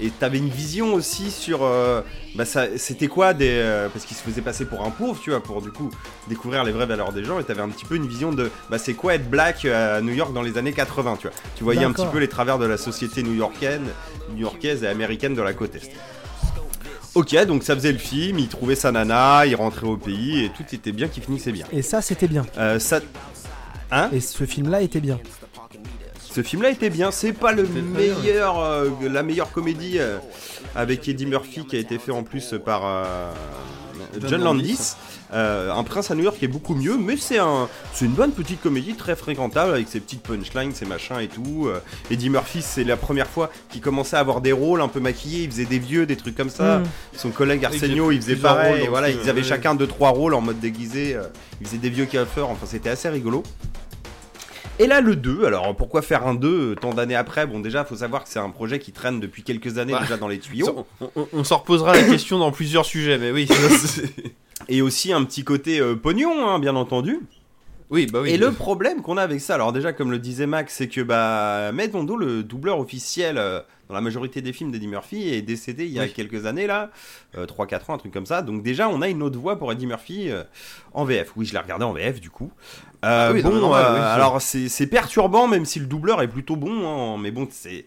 Et t'avais une vision aussi sur. euh, bah c'était quoi des. euh, parce qu'il se faisait passer pour un pauvre, tu vois, pour du coup découvrir les vraies valeurs des gens. Et t'avais un petit peu une vision de. Bah c'est quoi être black à New York dans les années 80, tu vois. Tu voyais un petit peu les travers de la société new-yorkaine, new-yorkaise et américaine de la côte est. Ok, donc ça faisait le film, il trouvait sa nana, il rentrait au pays et tout était bien qui finissait bien. Et ça, c'était bien. Euh, ça. Hein? Et ce film-là était bien. Ce film-là était bien. C'est pas le meilleur, euh, la meilleure comédie euh, avec Eddie Murphy qui a été fait en plus par euh, John, Landis. Euh, un prince à New York est beaucoup mieux, mais c'est un, c'est une bonne petite comédie très fréquentable avec ses petites punchlines, ses machins et tout. Euh, Eddie Murphy, c'est la première fois qu'il commençait à avoir des rôles un peu maquillés. Il faisait des vieux, des trucs comme ça. Mm. Son collègue il Arsenio, faisait il faisait pareil. rôles voilà, ils avaient ouais. chacun deux trois rôles en mode déguisé. euh, ils faisaient des vieux coiffeurs. Enfin, c'était assez rigolo. Et là, le 2, alors pourquoi faire un 2 euh, tant d'années après? Bon, déjà, faut savoir que c'est un projet qui traîne depuis quelques années Bah, déjà dans les tuyaux. On, on- on s'en reposera la question dans plusieurs sujets, mais oui. ça, Et aussi un petit côté euh, pognon, hein, bien entendu. oui, bah oui. Et le problème qu'on a avec ça, alors déjà, comme le disait Max, c'est que bah, Matt Bondo, le doubleur officiel euh, dans la majorité des films d'Eddie Murphy est décédé il y a Oui. quelques années là, 3-4 ans, un truc comme ça. Donc déjà, on a une autre voix pour Eddie Murphy euh, en VF. Oui, je l'ai regardé en VF du coup. Euh, Ah oui, bon, normal, euh, oui, c'est- alors c'est perturbant, même si le doubleur est plutôt bon, hein, mais bon, c'est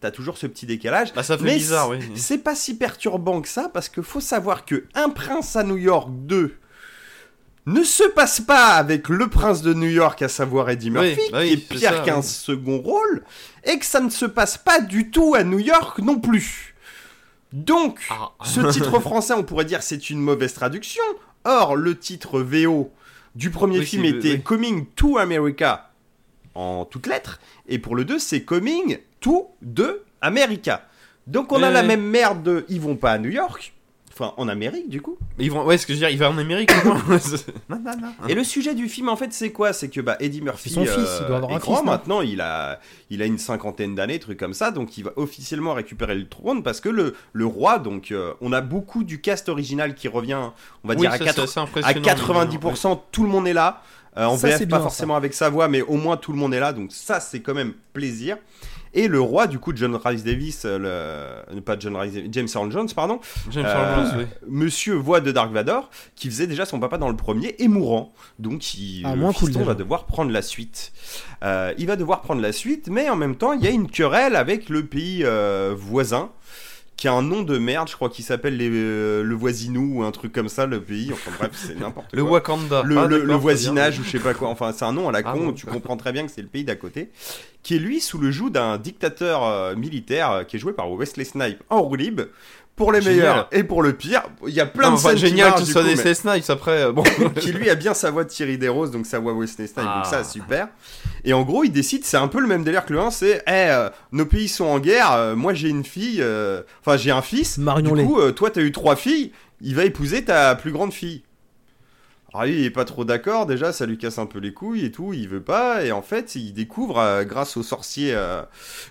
t'as toujours ce petit décalage. Bah, ça fait Mais bizarre, oui. c'est- C'est pas si perturbant que ça parce que faut savoir que Un prince à New York 2 ne se passe pas avec le prince de New York, à savoir Eddie Murphy, bah oui, qui est c'est pire ça, qu'un oui. second rôle, et que ça ne se passe pas du tout à New York non plus. Donc, Ah. ce titre français, on pourrait dire c'est une mauvaise traduction. Or, le titre VO du premier film était. Coming to America en toutes lettres, et pour le 2, c'est Coming to de America. Donc, on a la même merde de ils vont pas à New York, enfin en Amérique du coup. Ils vont... Ouais, ce que je veux dire, il va en Amérique non, non, non. Et le sujet du film, en fait, c'est quoi? C'est que bah, Eddie Murphy son fils, il doit avoir est un grand fils, maintenant. Il a, il a une cinquantaine d'années, truc comme ça. Donc, il va officiellement récupérer le trône parce que le, le roi. Donc, euh, on a beaucoup du cast original qui revient. On va Oui, dire à, ça, quatre- c'est assez à impressionnant. 90%, tout le monde est là. Euh, en Ça, VF, c'est pas bien, forcément avec sa voix, mais au moins tout le monde est là. Donc, ça, c'est quand même plaisir. Et le roi, du coup, John Rhys Davis, euh, le... pas John Rhys Davis, James Earl Jones, pardon, James Euh, Earl Jones, oui. Monsieur voix de Dark Vador, qui faisait déjà son papa dans le premier et mourant. Donc il, Ah, le cool, va devoir prendre la suite. Euh, il va devoir prendre la suite, mais en même temps, il y a une querelle avec le pays euh, voisin, qui a un nom de merde, je crois qu'il s'appelle les- euh, le Voisinou ou un truc comme ça, le pays. Enfin bref, c'est n'importe Le quoi. Wakanda. Le, Ah, le- très voisinage bien. ou je sais pas quoi, enfin c'est un nom à la Ah con, bon, tu comprends très bien que c'est le pays d'à côté, qui est lui sous le joug d'un dictateur euh, militaire euh, qui est joué par Wesley Snipes en roue libre, pour les Génial. meilleurs et pour le pire. Il y a plein Non, de enfin, scènes qui génial marchent, que ce soit coup, des mais- Snipes après. euh, Bon. qui lui a bien sa voix de Thierry Desroses, donc sa voix Wesley Snipes, donc Ah. ça super. Et en gros, il décide, c'est un peu le même délire que le 1, c'est, eh, euh, nos pays sont en guerre, euh, moi j'ai une fille, euh, enfin j'ai un fils, Marion du coup, euh, toi t'as eu trois filles, il va épouser ta plus grande fille. Alors lui, il est pas trop d'accord, déjà ça lui casse un peu les couilles et tout, il veut pas, et en fait il découvre, euh, grâce au sorcier, euh,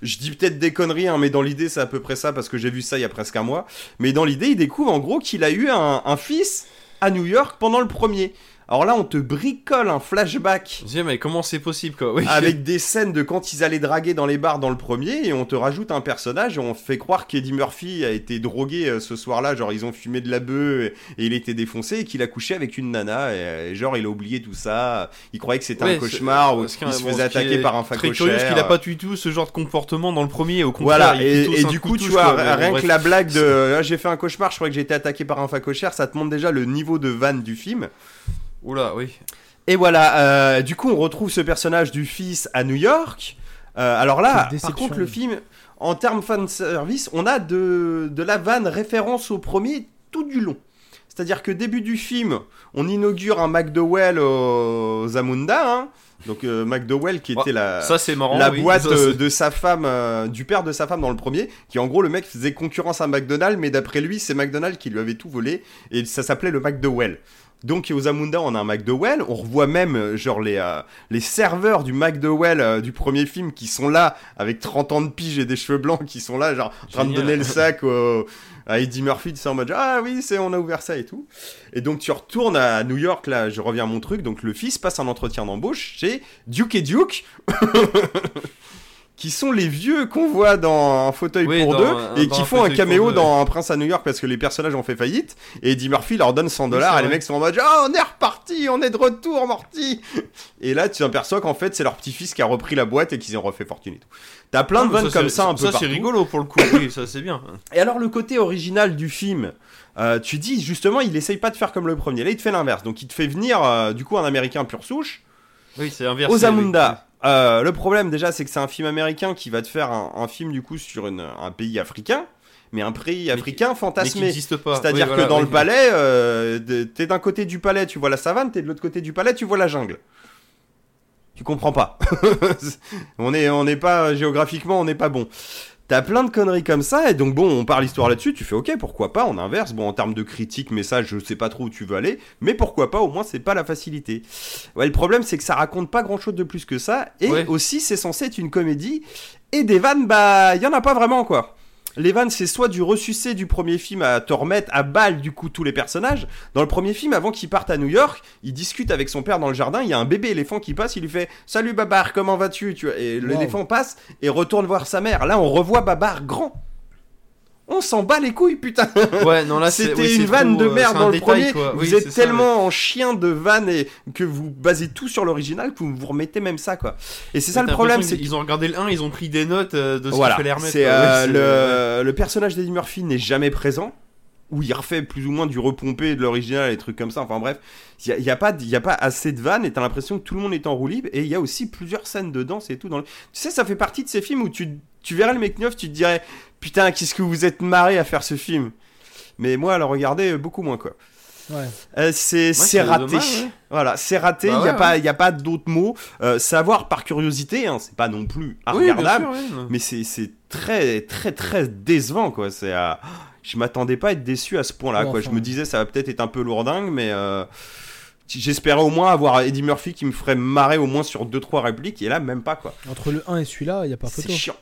je dis peut-être des conneries, hein, mais dans l'idée c'est à peu près ça, parce que j'ai vu ça il y a presque un mois, mais dans l'idée il découvre en gros qu'il a eu un fils à New York pendant le premier. Alors là on te bricole un flashback Je mais comment c'est possible quoi? Oui. avec des scènes de quand ils allaient draguer dans les bars dans le premier et on te rajoute un personnage et on fait croire qu'Eddie Murphy a été drogué euh, ce soir-là, genre ils ont fumé de la bœuf et, et il était défoncé et qu'il a couché avec une nana et, et genre il a oublié tout ça, il croyait que c'était Ouais, un cauchemar ou ce qui il est- se faisait attaquer par un Très facochère. curieux parce qu'il a pas du tout ce genre de comportement dans le premier. Au contraire, Voilà, il et, du coup, tu vois, quoi, rien que la blague de ah, j'ai fait un cauchemar, je crois que j'ai été attaqué par un facochère, ça te montre déjà le niveau de vanne du film. Oula, oui. Et voilà, euh, du coup, on retrouve ce personnage du fils à New York. Euh, alors là, par contre, le film, en termes fan service, on a de, de la vanne référence au premier tout du long. C'est-à-dire que début du film, on inaugure un McDowell aux Zamunda, hein. donc euh, McDowell qui était la, Ça c'est marrant. la oui. boîte Ça, euh, de sa femme, euh, du père de sa femme dans le premier, qui en gros le mec faisait concurrence à McDonald's, mais d'après lui c'est McDonald's qui lui avait tout volé, et ça s'appelait le McDowell. Donc aux Zamunda on a un McDowell, on revoit même euh, genre les, euh, les serveurs du McDowell euh, du premier film qui sont là avec 30 ans de pige et des cheveux blancs qui sont là genre en train de donner le sac au- à Eddie Murphy, tu sais, en mode ah oui c'est on a ouvert ça et tout. Et donc tu retournes à New York là, je reviens à mon truc, donc le fils passe un entretien d'embauche chez Duke et Duke. qui sont les vieux qu'on voit dans un fauteuil Oui, pour dans deux un- et qui font un caméo dans Un Prince à New York parce que les personnages ont fait faillite et Eddie Murphy leur donne 100 dollars et les mecs sont en mode oh on est reparti on est de retour Morty et là tu t'aperçois qu'en fait c'est leur petit-fils qui a repris la boîte et qu'ils ont refait fortune et tout t'as plein de Ah, vannes comme ça un peu Ça c'est rigolo pour le coup. Oui, ça c'est bien. Et alors le côté original du film, euh, tu dis justement il essaye pas de faire comme le premier. Là il te fait l'inverse, donc il te fait venir euh, du coup un Américain pur souche Oui, c'est inversé. Zamunda. Euh, le problème déjà c'est que c'est un film américain qui va te faire un, un film du coup sur une- un pays africain, mais un pays africain Mais qui fantasmé. n'existe pas. C'est-à-dire Oui, voilà, que dans oui. le palais, euh, t'es d'un côté du palais, tu vois la savane, t'es de l'autre côté du palais, tu vois la jungle. Tu comprends pas. on est, on n'est pas géographiquement, on n'est pas bon. T'as plein de conneries comme ça, et donc bon, on parle histoire là-dessus, tu fais ok, pourquoi pas, on inverse. Bon, en termes de critique, message, je sais pas trop où tu veux aller, mais pourquoi pas, au moins c'est pas la facilité. Ouais, le problème c'est que ça raconte pas grand chose de plus que ça, et Ouais. aussi c'est censé être une comédie, et des vannes, bah, y en a pas vraiment quoi. Les vannes, c'est soit du ressucé du premier film à te remettre à balle du coup tous les personnages. Dans le premier film, avant qu'il parte à New York, il discute avec son père dans le jardin. Il y a un bébé éléphant qui passe. Il lui fait Salut Babar, comment vas-tu? Tu vois, Et Wow. l'éléphant passe et retourne voir sa mère. Là, on revoit Babar grand. On s'en bat les couilles, putain. Ouais, non, là, C'était oui, une vanne trop, de euh, merde dans le détail, premier. Vous êtes ça, tellement en chien de vanne et que vous basez tout sur l'original que vous vous remettez même ça, quoi. Et c'est ça le problème, c'est qu'ils ont regardé le 1, ils ont pris des notes euh, de ce voilà, qu'il fallait remettre. euh, Ouais, le, le personnage d'Eddie Murphy n'est jamais présent. Où il refait plus ou moins du repompé de l'original, des trucs comme ça. Enfin bref, il n'y a, pas de- il y a pas assez de vannes et t'as l'impression que tout le monde est en roue libre. Et il y a aussi plusieurs scènes de danse et tout. Dans le... Tu sais, ça fait partie de ces films où tu, tu verrais le make-off, tu te dirais Putain, qu'est-ce que vous êtes marré à faire ce film Mais moi, à le regarder, euh, beaucoup moins quoi. Ouais. Euh, c'est c'est c'est raté. dommage, ouais. Voilà, c'est raté. Il Bah n'y a, ouais, pas- il y a pas d'autres mots. Euh, savoir par curiosité, hein, c'est pas non plus Oui, regardable. sûr, ouais. Mais c'est c'est très, très, très décevant, quoi. C'est, euh, Je m'attendais pas à être déçu à ce point-là, quoi. enfin. Je me disais, ça va peut-être être un peu lourdingue, mais euh, j'espérais au moins avoir Eddie Murphy qui me ferait marrer au moins sur 2-3 répliques, et là, même pas, quoi. Entre le 1 et celui-là, il n'y a pas C'est photo. chiant.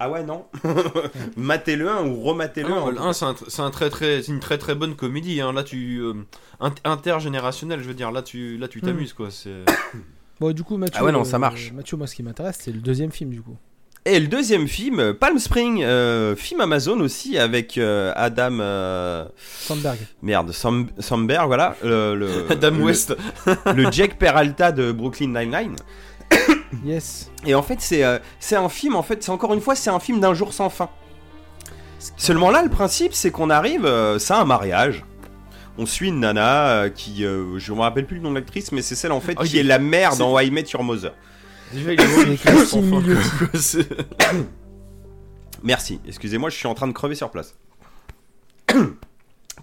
Ah ouais, non Matez-le un ou rematez-le Ah non, un. le 1, c'est un, c'est un très très, c'est une très très bonne comédie. Hein. Là, tu euh, int- intergénérationnel, je veux dire. Là, tu, là, tu t'amuses quoi. C'est. Bon, du coup, Mathieu, Ah ouais, non, euh, ça marche. Mathieu, moi, ce qui m'intéresse, c'est le deuxième film, du coup. Et le deuxième film, euh, Palm Spring, euh, film Amazon aussi, avec euh, Adam... euh, Sandberg. Merde, Sam, Samberg, voilà. le- le- Adam le- West. le Jack Peralta de Brooklyn Nine-Nine. Yes. Et en fait, c'est euh, c'est un film, en fait, c'est encore une fois, c'est un film d'un jour sans fin. Seulement là, le principe, c'est qu'on arrive, euh, c'est un mariage. On suit une nana euh, qui, euh, je me rappelle plus le nom de l'actrice, mais c'est celle en fait qui est la mère dans Why I Met Your Mother. Déjà, il est Merci, excusez-moi, je suis en train de crever sur place.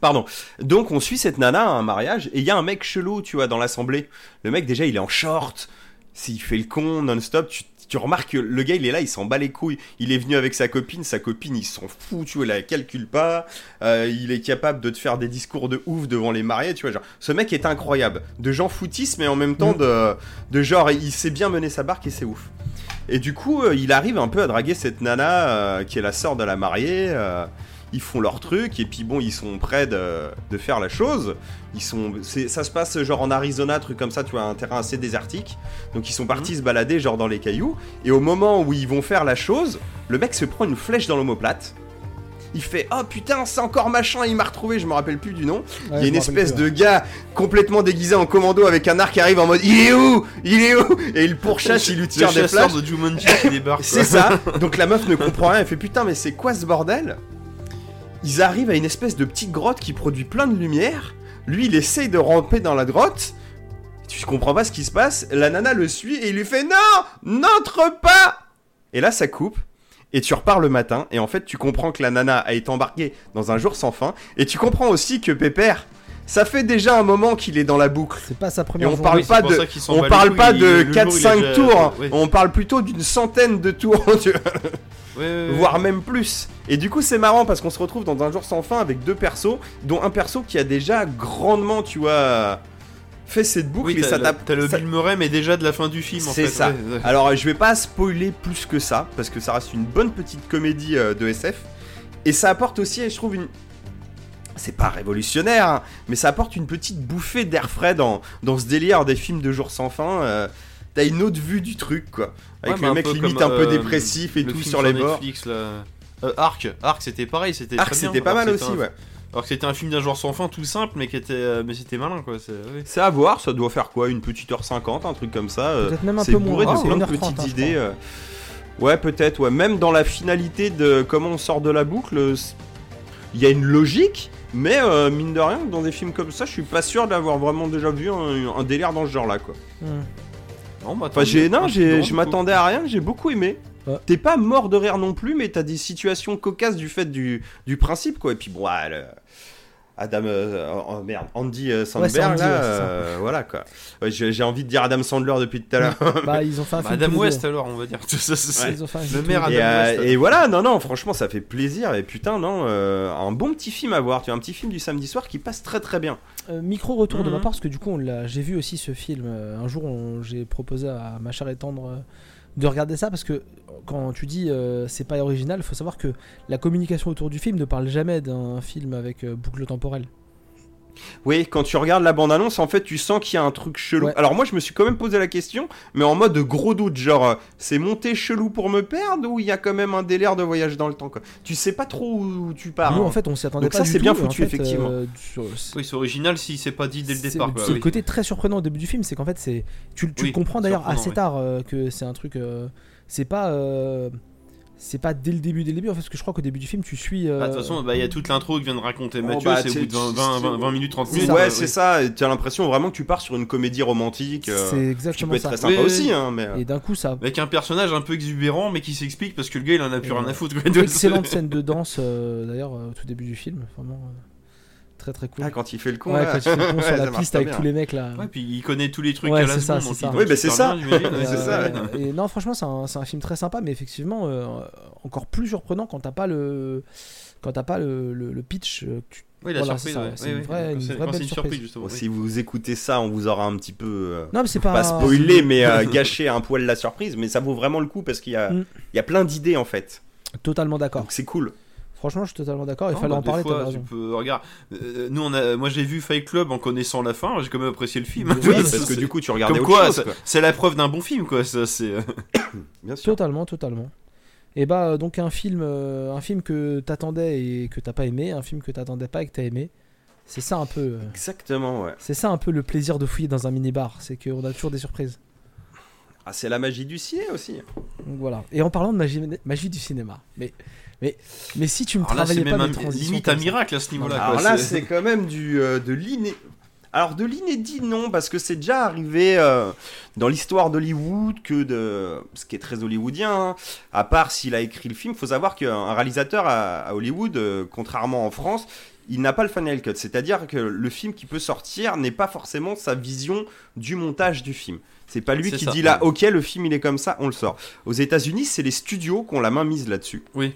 Pardon. Donc on suit cette nana à un mariage et il y a un mec chelou, tu vois, dans l'assemblée. Le mec déjà il est en short, s'il fait le con non-stop, tu, tu remarques que le gars il est là, il s'en bat les couilles. Il est venu avec sa copine, sa copine il s'en fout, tu vois, il la calcule pas. Euh, il est capable de te faire des discours de ouf devant les mariés, tu vois. Genre, ce mec est incroyable, de gens foutistes mais en même temps Mm. de, de genre il sait bien mener sa barque et c'est ouf. Et du coup, euh, il arrive un peu à draguer cette nana euh, qui est la sœur de la mariée. Ils font leur truc et puis bon, ils sont prêts de, de faire la chose. Ils sont, ça se passe genre en Arizona, truc comme ça, tu vois, un terrain assez désertique. Donc ils sont partis se balader genre dans les cailloux. Et au moment où ils vont faire la chose, le mec se prend une flèche dans l'omoplate. Il fait oh putain c'est encore machin il m'a retrouvé je me rappelle plus du nom il y a une espèce de gars complètement déguisé en commando avec un arc qui arrive en mode il est où? Il est où? Et il pourchasse il lui tire des flashs de Jumanji qui débarque. quoi. c'est ça. Donc la meuf ne comprend rien. Elle fait putain, mais c'est quoi ce bordel? Ils arrivent à une espèce de petite grotte qui produit plein de lumière. Lui, il essaye de ramper dans la grotte. Tu comprends pas ce qui se passe. La nana le suit et il lui fait non, n'entre pas. Et là, ça coupe. Et tu repars le matin. Et en fait, tu comprends que la nana a été embarquée dans un jour sans fin. Et tu comprends aussi que Pépère, ça fait déjà un moment qu'il est dans la boucle. C'est pas sa Et première on journée. parle Oui, pas de, on parle pas il- de le jour, il a 4-5 déjà- tours, ouais. on parle plutôt d'une centaine de tours, tu vois, Ouais, ouais, ouais. voire même plus. Et du coup, c'est marrant parce qu'on se retrouve dans un jour sans fin avec deux persos, dont un perso qui a déjà grandement, tu vois, fait cette boucle Oui, et ça le- tape. t'as le ça- Bill Murray, mais déjà de la fin du film. en C'est fait, ça. ouais, ouais. Alors, je vais pas spoiler plus que ça parce que ça reste une bonne petite comédie euh, de SF et ça apporte aussi, je trouve, une. C'est pas révolutionnaire, hein, mais ça apporte une petite bouffée d'air frais dans, dans ce délire des films de jour sans fin. euh, T'as une autre vue du truc, quoi. Avec Ouais, le mec limite un peu euh, dépressif et le tout film sur les bords. Netflix, là. Euh, Arc, Arc c'était pareil, c'était Arc, c'était pas mal aussi, un- ouais. Alors que c'était un film d'un genre sans fin tout simple, mais qui était, euh, mais c'était malin quoi. c'est- à voir, ça doit faire quoi Une petite heure cinquante, un truc comme ça. euh, Peut-être même un c'est peu bourré moins. de c'est plein de 1h30, petites hein, idées. euh. Ouais, peut-être, ouais. Même dans la finalité de comment on sort de la boucle, il y a une logique, mais euh, mine de rien, dans des films comme ça, je suis pas sûr d'avoir vraiment déjà vu un, un délire dans ce genre-là, quoi. Hmm. Non, bah, Enfin, j'ai, non, j'ai, je m'attendais à rien, j'ai beaucoup aimé. Ouais. T'es pas mort de rire non plus, mais t'as des situations cocasses du fait du, du principe, quoi. Et puis, bon, ouais, le- Adam, euh, oh, merde, Andy euh, Andy, là, ouais, ça. euh, voilà, quoi. Ouais, j'ai, j'ai envie de dire Adam Sandler depuis tout à l'heure. Bah, ils ont fait un Bah, film. Adam les West alors, on va dire. Ça, ça, ça, Ils ont fait un Le maire Et. Adam euh, West. et voilà, non, non, franchement, ça fait plaisir. Et putain, non, euh, un bon petit film à voir. Tu vois, un petit film du samedi soir qui passe très très bien. Euh, micro retour de Mhm. ma part parce que du coup on l'a- j'ai vu aussi ce film un jour on- j'ai proposé à ma chère et tendre euh, de regarder ça parce que quand tu dis euh, c'est pas original, faut savoir que la communication autour du film ne parle jamais d'un film avec euh, boucle temporelle. Oui, quand tu regardes la bande-annonce, en fait, tu sens qu'il y a un truc chelou. Ouais. Alors moi, je me suis quand même posé la question, mais en mode gros doute, genre, euh, c'est monté chelou pour me perdre ou il y a quand même un délire de voyage dans le temps, quoi. Tu sais pas trop où tu pars. Nous, hein. en fait, on s'y attendait Donc pas ça, c'est bien en foutu, fait, effectivement. euh, sur- Oui, c'est original si c'est pas dit dès le départ. le oui. côté très surprenant au début du film, c'est qu'en fait, c'est tu, tu Oui, le comprends d'ailleurs assez oui. tard euh, que c'est un truc. euh, c'est pas. C'est pas dès le début, dès le début, en fait, parce que je crois qu'au début du film, tu suis. euh, Bah, De toute façon, bah, il y a toute l'intro que vient de raconter Oh, Mathieu, bah, c'est au bout de 20, tu- 20, 20, 20 minutes, 30 C'est minutes. ça. Ouais, c'est oui. ça. et Tu as l'impression vraiment que tu pars sur une comédie romantique. euh, c'est qui exactement peut être ça. très sympa Oui, aussi, hein, mais. euh, Et d'un coup, ça. Avec un personnage un peu exubérant, mais qui s'explique parce que le gars il en a plus Et rien à foutre. quoi. Excellente scène de danse, euh, d'ailleurs, au tout début du film. Vraiment euh, très très cool. Ah, quand il fait le con. ouais, là. quand il fait le con sur la piste avec bien. tous les mecs là. Ouais, puis il connaît tous les trucs Ouais, à la c'est ça, donc Oui, bah, c'est ça. Et, non, franchement, c'est un, c'est un film très sympa, mais effectivement, euh, encore plus surprenant quand t'as pas le quand t'as pas le, le- le pitch. euh, tu- Oui, la Voilà, surprise, c'est ouais. une vraie- une belle une surprise. surprise, justement. Bon, oui. si vous écoutez ça, on vous aura un petit peu. euh, Non, mais c'est pas pas. spoiler, mais euh, gâcher un poil la surprise, mais ça vaut vraiment le coup parce qu'il y a, Mm. il y a plein d'idées en fait. Totalement d'accord. Donc c'est cool. Franchement, je suis totalement d'accord. Il Non, fallait bah, en parler. fois, tu peux regarde euh, nous on a moi j'ai vu Fight Club en connaissant la fin j'ai quand même apprécié le film Oui, parce que du coup, tu regardais comme autre quoi chose. ça- quoi. c'est la preuve d'un bon film quoi ça c'est euh, Bien sûr. Totalement, totalement. Et bah euh, donc un film, euh, un film que t'attendais et que t'as pas aimé, un film que t'attendais pas et que t'as aimé. C'est ça un peu. euh, Exactement, ouais. c'est ça un peu le plaisir de fouiller dans un minibar, c'est qu'on a toujours des surprises. Ah, c'est la magie du ciné aussi. Donc voilà. Et en parlant de magie, magie du cinéma, mais mais mais si tu me alors là travaillais pas même mes un- limite un miracle à ce niveau là Alors là, c'est quand même du euh, de l'iné. Alors de l'inédit non parce que c'est déjà arrivé euh, dans l'histoire d'Hollywood que de ce qui est très hollywoodien. hein. À part s'il a écrit le film, faut savoir qu'un réalisateur à, à Hollywood, euh, contrairement en France, il n'a pas le final cut. C'est-à-dire que le film qui peut sortir n'est pas forcément sa vision du montage du film. C'est pas lui qui ça, dit là, ouais. ok, le film il est comme ça, on le sort. Aux États-Unis, c'est les studios qui ont la main mise là-dessus. oui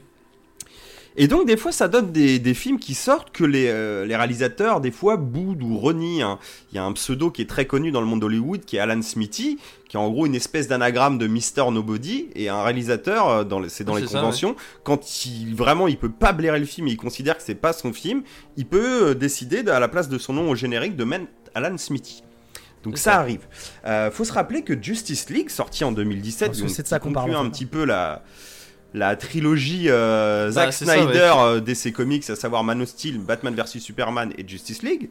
Et donc des fois ça donne des, des films qui sortent que les, euh, les réalisateurs des fois boudent ou renient. hein. Il y a un pseudo qui est très connu dans le monde d'Hollywood qui est Alan Smithy, qui est en gros une espèce d'anagramme de Mr Nobody et un réalisateur euh, dans c'est dans les ça, conventions quand il vraiment il peut pas blairer le film et il considère que c'est pas son film, il peut euh, décider de- à la place de son nom au générique de mettre Alan Smithy. Donc ça, ça. arrive. Euh, faut se rappeler que Justice League, sorti en 2017, Parce que donc c'est de ça qu'on parle, un petit peu la, la trilogie euh, Bah, Zack c'est ça, ouais. Snyder euh, DC Comics, à savoir Man of Steel, Batman vs Superman et Justice League.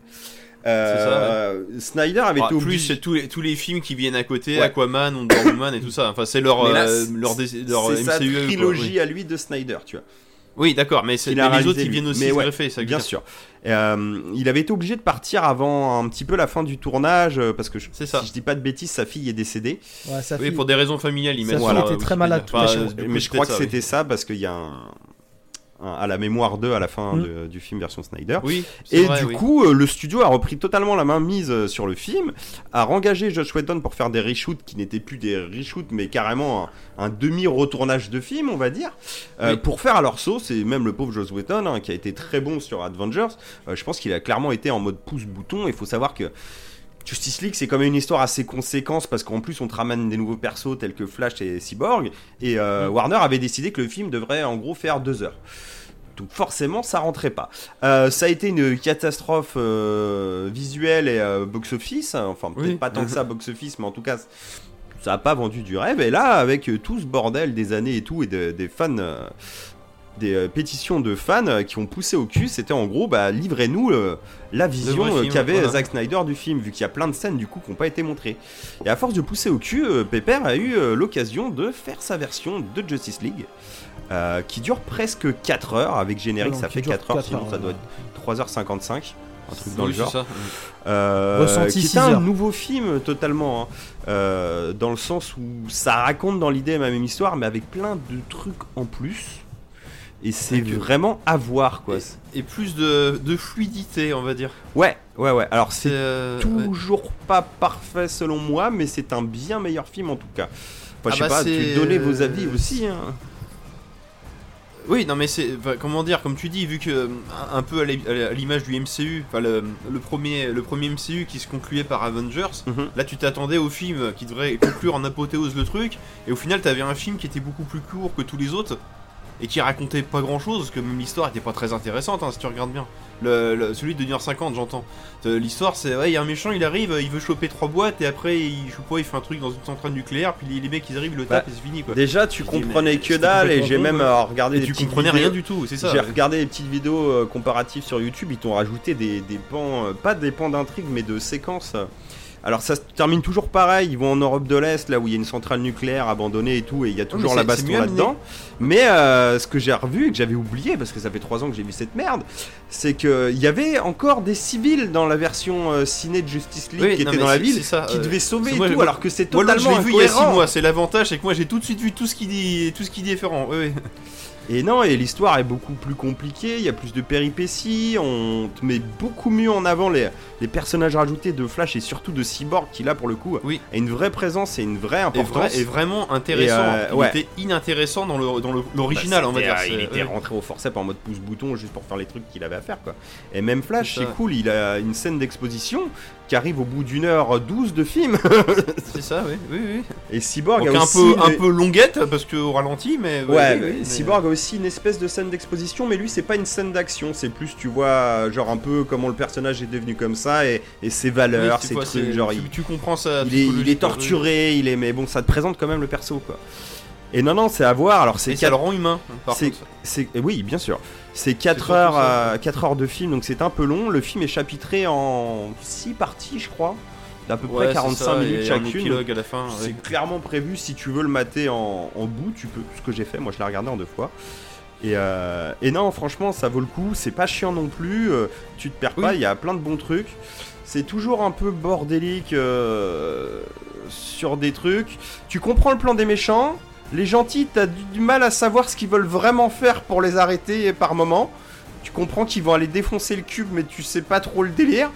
Euh, Snyder avait Ah, été plus obligé. c'est tous les, tous les films qui viennent à côté Ouais. Aquaman Wonder Woman et tout ça enfin c'est leur là, euh, c'est- c'est sa MCU, quoi, trilogie oui. à lui de Snyder, tu vois. Oui d'accord mais c'est les réalisé, autres ils lui. viennent aussi Mais se ouais, greffer ça Bien sûr. Euh, il avait été obligé de partir avant un petit peu la fin du tournage euh, parce que je, ça. si je dis pas de bêtises, sa fille est décédée. Ouais, sa oui pour des raisons familiales ils Sa fille sur, était très malade, Enfin, mais je crois que c'était ça parce qu'il y a un- à la mémoire 2 à la fin Mm. de- du film version Snyder. oui, Et vrai, du oui. coup, euh, le studio a repris totalement la main mise euh, sur le film, a engagé Josh Whedon pour faire des reshoots qui n'étaient plus des reshoots, mais carrément un, un demi-retournage de film, on va dire, euh, pour faire à leur sauce. Et même le pauvre Josh Whedon, hein, qui a été très bon sur Avengers, euh, je pense qu'il a clairement été en mode pouce-bouton. Il faut savoir que Justice League, c'est quand même une histoire assez conséquence parce qu'en plus, on te ramène des nouveaux persos tels que Flash et Cyborg. Et euh, Mm. Warner avait décidé que le film devrait en gros faire deux heures. Donc forcément, ça rentrait pas. Euh, ça a été une catastrophe euh, visuelle et box-office. Enfin, peut-être Oui. pas tant que ça box-office, mais en tout cas, ça a pas vendu du rêve. Et là, avec tout ce bordel des années et tout, et de- des fans, des euh, pétitions de fans euh, qui ont poussé au cul, c'était en gros, bah, livrez-nous euh, la vision euh, qu'avait voilà. Zack Snyder du film, vu qu'il y a plein de scènes du coup qui n'ont pas été montrées. Et à force de pousser au cul, euh, Pepper a eu l'occasion de faire sa version de Justice League. qui dure presque 4 heures avec générique, Non, ça fait dure 4 heures, 4 sinon heures, ça doit être 3h55, un truc dans Oui, le genre. ça. Euh, Ressenti qui est 6 un heures. nouveau film totalement, hein. Euh, dans le sens où ça raconte dans l'idée la même histoire, mais avec plein de trucs en plus. Et c'est euh, vraiment à voir, quoi. et plus de, de fluidité on va dire Ouais, ouais, ouais. Alors c'est euh, ouais. toujours pas parfait selon moi, mais c'est un bien meilleur film en tout cas. Enfin, Ah je sais bah, pas, tu donnais vos avis aussi. Hein. Oui, non mais c'est enfin, comment dire, comme tu dis, vu que euh, un peu à l'im- à l'image du MCU, enfin le, le premier le premier MCU qui se concluait par Avengers, Mhm. là tu t'attendais au film qui devrait conclure en apothéose le truc, et au final t'avais un film qui était beaucoup plus court que tous les autres et qui racontait pas grand chose, parce que même l'histoire était pas très intéressante hein, si tu regardes bien. Le, le- celui de 1h50, j'entends. Euh, L'histoire c'est ouais, il y a un méchant, il arrive, il veut choper trois boîtes et après il je sais pas, il fait un truc dans une centrale nucléaire, puis les, les mecs ils arrivent, ils le Bah, tapent et c'est fini quoi. Déjà, tu Je dis, comprenais mais que dalle et j'ai même ouais. euh, regardé Et des tu comprenais vidéos. rien du tout, c'est ça. J'ai ouais. regardé des petites vidéos euh, comparatives sur YouTube, ils t'ont rajouté des, des pans, euh, pas des pans d'intrigue, mais de séquences. Alors ça se termine toujours pareil, ils vont en Europe de l'Est, là où il y a une centrale nucléaire abandonnée et tout, et il y a toujours la baston là-dedans. Mais euh, ce que j'ai revu et que j'avais oublié, parce que ça fait 3 ans que j'ai vu cette merde, c'est qu'il y avait encore des civils dans la version euh, ciné de Justice League Oui, qui étaient dans la ville, ça, qui devaient sauver et moi, tout, moi- alors que c'est Moi, l'autre, je totalement vu il y a 6 incohérent. mois, c'est l'avantage, c'est que moi j'ai tout de suite vu tout ce qui dit, tout ce qui dit différent. Oui, oui. Et non, et l'histoire est beaucoup plus compliquée, il y a plus de péripéties, on te met beaucoup mieux en avant les, les personnages rajoutés de Flash et surtout de Cyborg qui là pour le coup Oui. a une vraie présence et une vraie Et, importance. vrai- et vraiment intéressant. Et, euh, il ouais. était inintéressant dans le dans le- l'original, Bah, on va dire. euh, Il était ouais. rentré au forceps en mode pouce-bouton juste pour faire les trucs qu'il avait à faire quoi. Et même Flash, C'est cool, il a une scène d'exposition qui arrive au bout d'une heure 12 de film. C'est ça, oui, oui, oui. Et Cyborg Donc a un aussi peu un peu longuette parce que au ralenti, mais Ouais, oui, mais oui, mais- Cyborg a aussi une espèce de scène d'exposition, mais lui, c'est pas une scène d'action, c'est plus, tu vois, genre un peu comment le personnage est devenu comme ça et, et ses valeurs, ses trucs, genre tu, il, tu comprends ça. il est, il est torturé, il est, mais bon, ça te présente quand même le perso, quoi. Et non, non, c'est à voir. Alors, c'est ça le rend humain. Par c'est- contre. c'est, oui, bien sûr. C'est 4 surtout heures, ça. euh, 4 heures de film, donc c'est un peu long. Le film est chapitré en 6 parties, je crois, d'à peu Ouais, près c'est 45 ça, minutes et chacune. épilogue à la fin. C'est ouais. clairement prévu si tu veux le mater en, en bout, tu peux. Ce que j'ai fait, moi je l'ai regardé en deux fois. Et, euh, et non, franchement, ça vaut le coup. C'est pas chiant non plus. euh, tu te perds pas. Il y a plein de bons trucs. C'est toujours un peu bordélique euh, sur des trucs. Tu comprends le plan des méchants. Les gentils, t'as du, du mal à savoir ce qu'ils veulent vraiment faire pour les arrêter par moment. Tu comprends qu'ils vont aller défoncer le cube, mais tu sais pas trop le délire.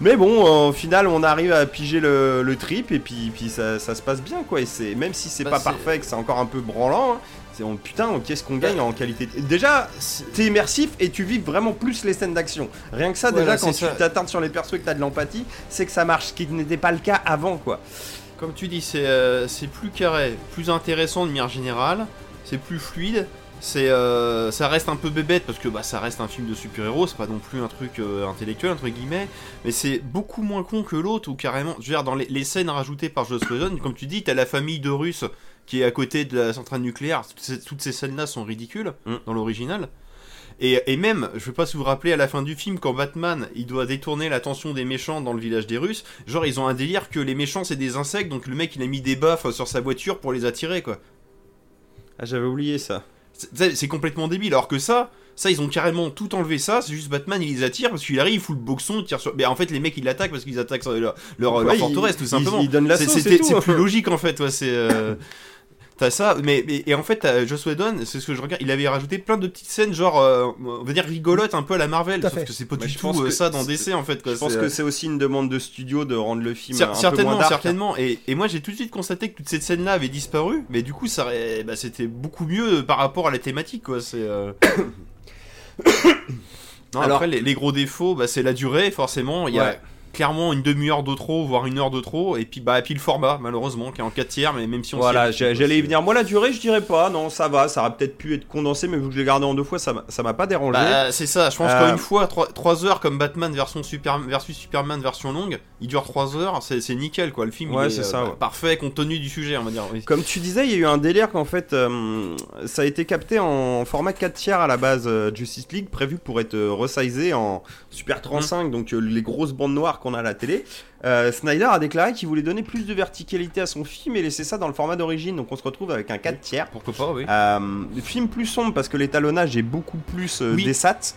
Mais bon, au final, on arrive à piger le, le trip et puis, puis ça, ça se passe bien quoi. Et c'est même si c'est Bah, pas parfait, que c'est encore un peu branlant, hein, c'est on- putain, qu'est-ce qu'on gagne en qualité. Déjà, t'es immersif et tu vis vraiment plus les scènes d'action. Rien que ça, déjà, quand tu t'attardes sur les persos et que t'as de l'empathie, c'est que ça marche, ce qui n'était pas le cas avant quoi. Comme tu dis, c'est euh, c'est plus carré, plus intéressant de manière générale, c'est plus fluide. C'est, euh, ça reste un peu bébête parce que bah, ça reste un film de super-héros, c'est pas non plus un truc euh, intellectuel entre guillemets, mais c'est beaucoup moins con que l'autre ou carrément, je veux dire dans les, les scènes rajoutées par Joss Whedon, comme tu dis, t'as la famille de Russes qui est à côté de la centrale nucléaire, toutes ces, toutes ces scènes-là sont ridicules Mm. dans l'original. Et, et même, je sais pas si vous vous rappelez à la fin du film, quand Batman il doit détourner l'attention des méchants dans le village des Russes, genre ils ont un délire que les méchants c'est des insectes, donc le mec il a mis des baffes sur sa voiture pour les attirer quoi. Ah, j'avais oublié ça. C'est- complètement débile, alors que ça, ça ils ont carrément tout enlevé ça, c'est juste Batman il les attire parce qu'il arrive, il fout le boxon, il tire sur. Mais en fait les mecs ils l'attaquent parce qu'ils attaquent leur, leur, Ouais, leur il- forteresse tout simplement. la C'est- plus logique en fait, ouais, c'est. euh, T'as ça, mais, mais- et en fait, Joss Whedon, c'est ce que je regarde, il avait rajouté plein de petites scènes, genre, euh, on va dire rigolotes un peu à la Marvel, sauf fait. que c'est pas Bah, du tout euh, que ça dans DC en fait. Quoi. Je pense que euh, c'est aussi une demande de studio de rendre le film cer- un peu certainement, moins dark. certainement. Et, et moi j'ai tout de suite constaté que toutes ces scènes-là avaient disparu, mais du coup ça, bah, c'était beaucoup mieux par rapport à la thématique, quoi. C'est. euh, non, Alors- après les, les gros défauts, bah, c'est la durée, forcément. Il y a Ouais. Clairement une demi-heure de trop, voire une heure de trop, et puis bah, et puis le format, malheureusement, qui est en 4 tiers, mais même si on. Voilà, quoi, j'allais y venir. Moi, la durée, je dirais pas. Non, ça va. Ça aurait peut-être pu être condensé, mais vu que je l'ai gardé en deux fois, ça m'a- ça m'a pas dérangé. Bah, c'est ça, je pense Euh, qu'une fois, 3, heures comme Batman version Super, versus Superman version longue, il dure 3 heures, c'est nickel quoi. Le film il Ouais, est c'est euh, ça, bah, ouais. parfait compte tenu du sujet, on va dire. oui. Comme tu disais, il y a eu un délire qu'en fait, euh, ça a été capté en format 4 tiers à la base euh, Justice League, prévu pour être euh, resizé en Super 35, donc euh, les grosses bandes noires qu'on a à la télé. Euh, Snyder a déclaré qu'il voulait donner plus de verticalité à son film et laisser ça dans le format d'origine, donc on se retrouve avec un 4 tiers. Pourquoi pas, oui. Euh, film plus sombre parce que l'étalonnage est beaucoup plus euh, Oui. des SAT.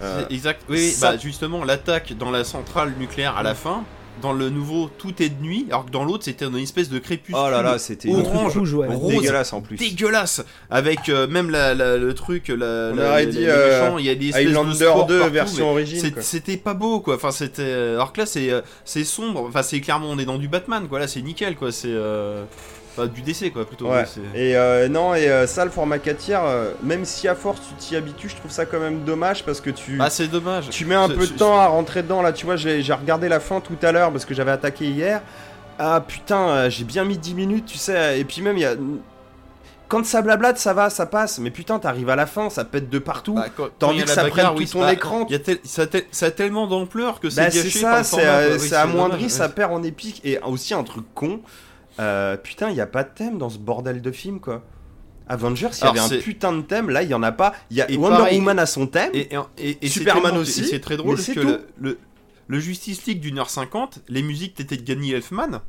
C'est exact. Oui, oui, ça- bah, justement, l'attaque dans la centrale nucléaire à la fin, dans le nouveau, tout est de nuit, alors que dans l'autre, c'était une espèce de crépuscule. oh là là, c'était Orange, rouge, ouais. rose, dégueulasse en plus. Dégueulasse Avec euh, même la, la- le truc, la, On la- aurait dit, euh, méchants, il y a des espèces de Highlander spores 2 partout, version origine. C'était pas beau quoi, enfin c'était. euh, Alors que là c'est c'est sombre, enfin c'est clairement on est dans du Batman quoi, là c'est nickel quoi, c'est. euh, Enfin, du DC quoi plutôt. Ouais. Et euh, non, et euh, ça, le format 4 tiers, euh, même si à force tu t'y habitues, je trouve ça quand même dommage parce que tu. Ah, c'est dommage. Tu mets un peu de temps à rentrer dedans là, tu vois, j'ai regardé la fin tout à l'heure parce que j'avais attaqué hier. Ah putain, j'ai bien mis 10 minutes, tu sais, et puis même il y a... Quand ça blablate, ça va, ça passe, mais putain, t'arrives à la fin, ça pète de partout. Bah, T'as envie que ça bagarre, prenne oui, tout ton bah, écran. il y a tel- ça, a tel- ça a tellement d'ampleur que c'est Bah, gâché c'est ça, c'est amoindri, ça perd en épique. Et aussi un truc con, euh, putain, il n'y a pas de thème dans ce bordel de film, quoi. Avengers, il y Alors, avait un putain de thème, là, il y en a pas. Il y a Et Wonder pareil- Woman a son thème. Et, Superman aussi, C'est très drôle parce que le, le, le Justice League d'une heure cinquante, les musiques étaient de Danny Elfman.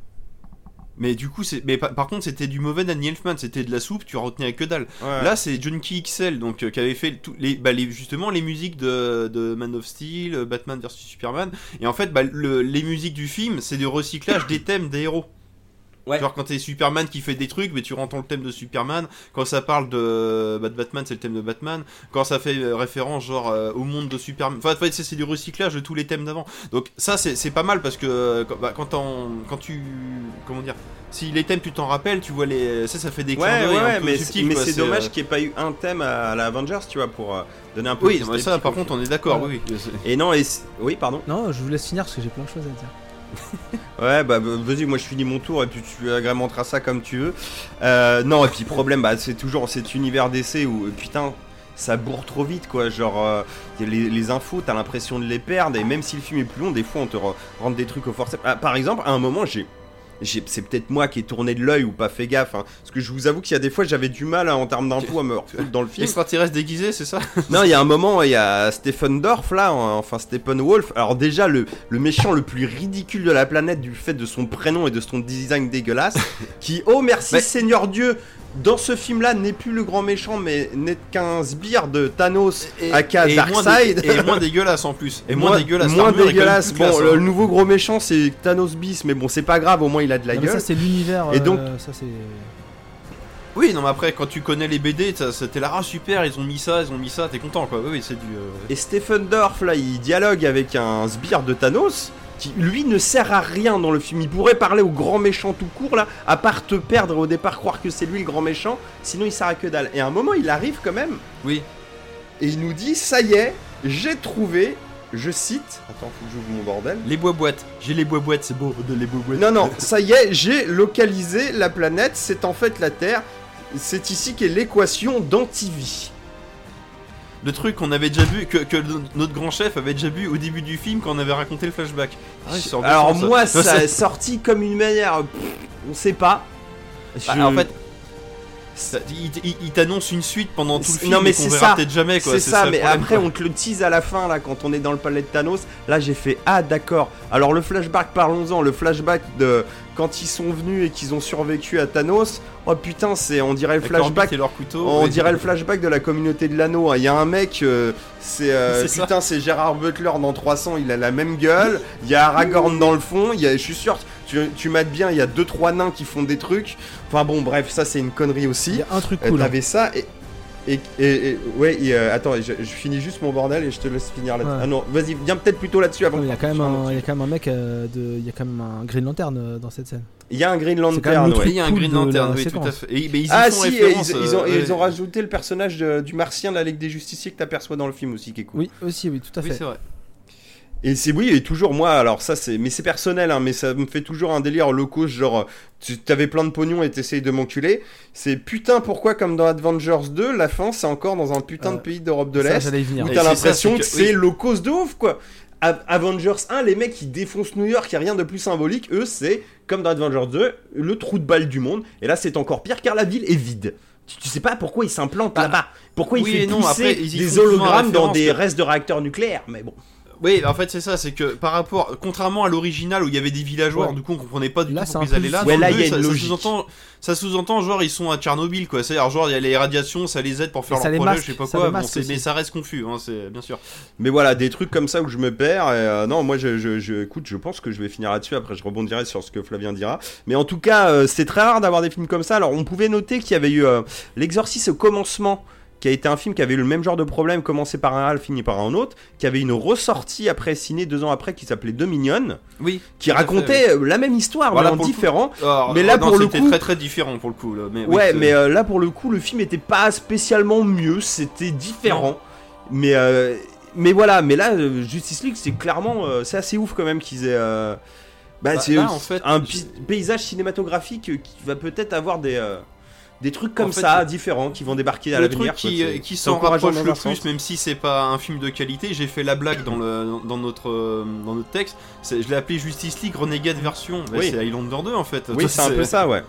Mais du coup, c'est. Mais par, par contre, c'était du mauvais Danny Elfman, c'était de la soupe, tu retenais que dalle. Ouais. Là, c'est John Key XL, donc euh, qui avait fait tout, les, bah, les, justement les musiques de, de Man of Steel, euh, Batman vs Superman. Et en fait, bah, le- les musiques du film, c'est du recyclage des thèmes des héros. Ouais. Genre quand t'es Superman qui fait des trucs, mais tu entends le thème de Superman. Quand ça parle de, bah, de Batman, c'est le thème de Batman. Quand ça fait euh, référence genre euh, au monde de Superman. Enfin, c'est c'est du recyclage de tous les thèmes d'avant. Donc ça, c'est c'est pas mal parce que euh, quand, bah, quand, t'en- quand tu... Comment dire Si les thèmes, tu t'en rappelles, tu vois les... Ça, ça fait des clins Ouais, d'œil ouais, un peu mais subtils, c'est mais quoi, c'est c'est, dommage euh, qu'il n'y ait pas eu un thème à la Avengers, tu vois, pour euh, donner un peu Oui, non, mais ça, par contre, on est d'accord, oui. oui. Et non, et oui, pardon. Non, je vous laisse finir parce que j'ai plein de choses à dire. Ouais, bah bah, vas-y, moi je finis mon tour et puis tu agrémenteras ça comme tu veux. Euh, non, et puis problème, bah, c'est toujours cet univers d'essai où euh, putain, ça bourre trop vite quoi. Genre, euh, les, infos, t'as l'impression de les perdre et même si le film est plus long, des fois on te re- rentre des trucs au forceps. Ah, par exemple, à un moment, j'ai. C'est peut-être moi qui ai tourné de l'œil ou pas fait gaffe, hein, parce que je vous avoue qu'il y a des fois j'avais du mal hein, en termes d'infos à me refouler dans le film. Extraterrestre déguisé, c'est ça? Non, il y a un moment, il y a Stephen Dorff là, enfin Stephen Wolf. Alors déjà, le, le méchant le plus ridicule de la planète du fait de son prénom et de son design dégueulasse, qui, oh merci Mais- Seigneur Dieu, dans ce film-là n'est plus le grand méchant, mais n'est qu'un sbire de Thanos, aka moins Darkseid. et moins dégueulasse en plus. Et moins, dégueulasse. Moins dégueulasse. Bon, classe, le, hein. nouveau gros méchant c'est Thanos bis, mais bon, c'est pas grave, au moins il a de la Non, gueule. ça, c'est l'univers. Et donc- euh, ça, c'est. Oui, non, mais après, quand tu connais les BD, c'était là, ah super, ils ont mis ça, ils ont mis ça, t'es content quoi. Oui, oui, c'est du. euh, Et Stephen Dorff, là, il dialogue avec un sbire de Thanos qui, lui, ne sert à rien dans le film. Il pourrait parler au grand méchant tout court, là, à part te perdre et au départ, croire que c'est lui le grand méchant, sinon il sert à que dalle. Et à un moment, il arrive quand même, Oui. et il nous dit Ça y est, j'ai trouvé, je cite, attends, faut que j'ouvre mon bordel. Les bois boîtes. J'ai les bois boîtes, c'est beau de les bois boîtes. Non, non, ça y est, j'ai localisé la planète, c'est en fait la Terre. C'est ici qu'est l'équation d'antivie. Le truc qu'on avait déjà vu, que, notre grand chef avait déjà vu au début du film quand on avait raconté le flashback. Ah, Alors sens, moi, ça. est sorti comme une manière, pff, on sait pas. Bah, En fait, ça- il, il- il t'annonce une suite pendant tout le film non, mais c'est ça. peut-être jamais quoi. c'est ça, le mais après on te le tease à la fin là quand on est dans le palais de Thanos. Là j'ai fait ah d'accord. Alors le flashback, parlons-en. Le flashback de quand ils sont venus et qu'ils ont survécu à Thanos. Oh putain, c'est on dirait le flashback leur couteau. On dirait le flashback de la communauté de l'anneau. hein. Il y a un mec, euh, c'est euh, ça. putain, c'est Gérard Butler dans 300. Il a la même gueule. Il y a Aragorn dans le fond. Il y a, je suis sûr, tu, tu mates bien. Il y a deux trois nains qui font des trucs. Enfin bon, bref, ça c'est une connerie Il aussi. y a un truc Euh, cool. hein. T'avais ça et et, et- et- ouais. et, euh, attends, je, je finis juste mon bordel et je te laisse finir là-dessus. Ouais. Ah non, vas-y, viens peut-être plutôt là-dessus avant. Il y, a que quand même un, il y a là-dessus. quand même un mec euh, de. Il y a quand même un Green Lantern euh, dans cette scène. Il y a un Green C'est quand même Lantern. ouais. Oui, il y a un Green Lantern, oui, tout à fait. Et, mais ils y Ah font si, ils, ils ont, ils ont ouais. rajouté le personnage de- du Martien de la Ligue des Justiciers que t'aperçois dans le film aussi, qui est cool. Oui, aussi, oui, tout à Oui, fait. c'est vrai. Et c'est oui, et toujours moi, alors ça c'est, mais c'est personnel, hein, mais ça me fait toujours un délire loco, genre tu t'avais plein de pognon et t'essayes de m'enculer. C'est putain pourquoi comme dans Avengers 2, la fin c'est encore dans un putain de Euh, pays d'Europe de l'Est où t'as l'impression que, que- c'est oui. locos de ouf quoi. Avengers 1, les mecs qui défoncent New York, y a rien de plus symbolique. Eux, c'est comme dans Avengers 2, le trou de balle du monde. Et là, c'est encore pire car la ville est vide. Tu, tu sais pas pourquoi ils s'implantent Bah, là-bas. Pourquoi ils oui fait et non, pousser après, ils y des hologrammes dans des restes de réacteurs nucléaires. Mais bon. Oui, en fait, c'est ça, c'est que par rapport, contrairement à l'original où il y avait des villageois, Ouais. du coup, on comprenait pas du Là, tout c'est pourquoi ils allaient là. Ouais, Dans là, le il y a deux, une ça- sous-entend, ça sous-entend, genre, ils sont à Tchernobyl, quoi. C'est-à-dire, genre, il y a les radiations, ça les aide pour faire leur projet, masque, je sais pas ça quoi. bon, c'est- mais ça reste confus, hein, c'est bien sûr. Mais voilà, des trucs comme ça où je me perds. Et euh, non, moi, je, je, je- écoute, je pense que je vais finir là-dessus. Après, je rebondirai sur ce que Flavien dira. Mais en tout cas, euh, c'est très rare d'avoir des films comme ça. Alors, on pouvait noter qu'il y avait eu euh, L'Exorciste au commencement, qui a été un film qui avait eu le même genre de problème, commencé par un hall, fini par un autre, qui avait une ressortie après ciné deux ans après qui s'appelait Dominion, Oui. qui fait, racontait euh, la même histoire, Voilà, mais en différent. Alors, Mais là, non, pour le c'était coup- très très différent pour le coup. Là. Mais, oui, Ouais, mais euh, là pour le coup, le film était pas spécialement mieux, c'était différent. Mais euh, mais voilà, mais là Justice League, c'est clairement euh, c'est assez ouf quand même qu'ils aient bah, Bah, c'est là, en fait, un je- paysage cinématographique qui va peut-être avoir des des trucs comme En fait, ça le- différents qui vont débarquer à le l'avenir. truc qui, quoi, euh, qui s'en rapproche le plus, sens. même si c'est pas un film de qualité, j'ai fait la blague dans, le, dans, notre, euh, dans notre texte. Je l'ai appelé Justice League Renegade version. Bah, Oui. C'est Highlander 2 en fait. Oui, c'est un peu ça, ouais.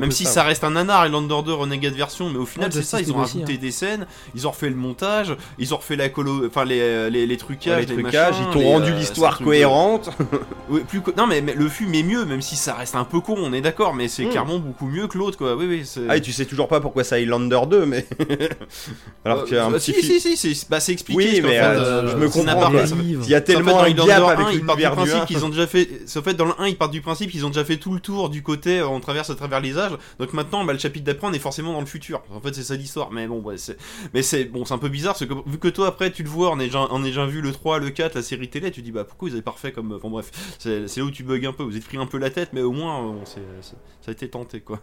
Même si ça, ça reste un nanar Highlander 2 Renegade version, mais au final Ouais, c'est ça, ils ont rajouté hein. des scènes, ils ont refait le montage, ils ont refait la colo, enfin les, les, les trucages, Ouais, les trucages, machins, ils t'ont rendu euh, l'histoire cohérente. Plus co- Non mais, mais le film est mieux, même si ça reste un peu con, on est d'accord, mais c'est Mm. clairement beaucoup mieux que l'autre quoi. Oui oui. Ah, et tu sais toujours pas pourquoi c'est Highlander 2, mais. Alors Euh, qu'il y a un bah, petit si, si, si, c'est bah, c'est expliqué. Oui, mais, euh, je me comprends, ça- Il y a tellement un gap 1, avec ils partent du l'univers du principe 1. qu'ils ont déjà fait. En fait, dans le 1, ils partent du principe qu'ils ont déjà fait tout le tour du côté, euh, on traverse à travers les Donc maintenant, bah, le chapitre d'après, on est forcément dans le futur. En fait, c'est ça l'histoire. Mais bon, ouais, c'est, mais c'est bon, c'est un peu bizarre, parce que vu que toi après tu le vois, on est déjà, on est déjà vu le 3, le 4, la série télé, tu dis bah pourquoi ils avaient pas refait comme. Enfin bref, c'est, c'est là où tu bugs un peu. Vous êtes pris un peu la tête, mais au moins, euh, bon, c'est, c'est- ça a été tenté quoi.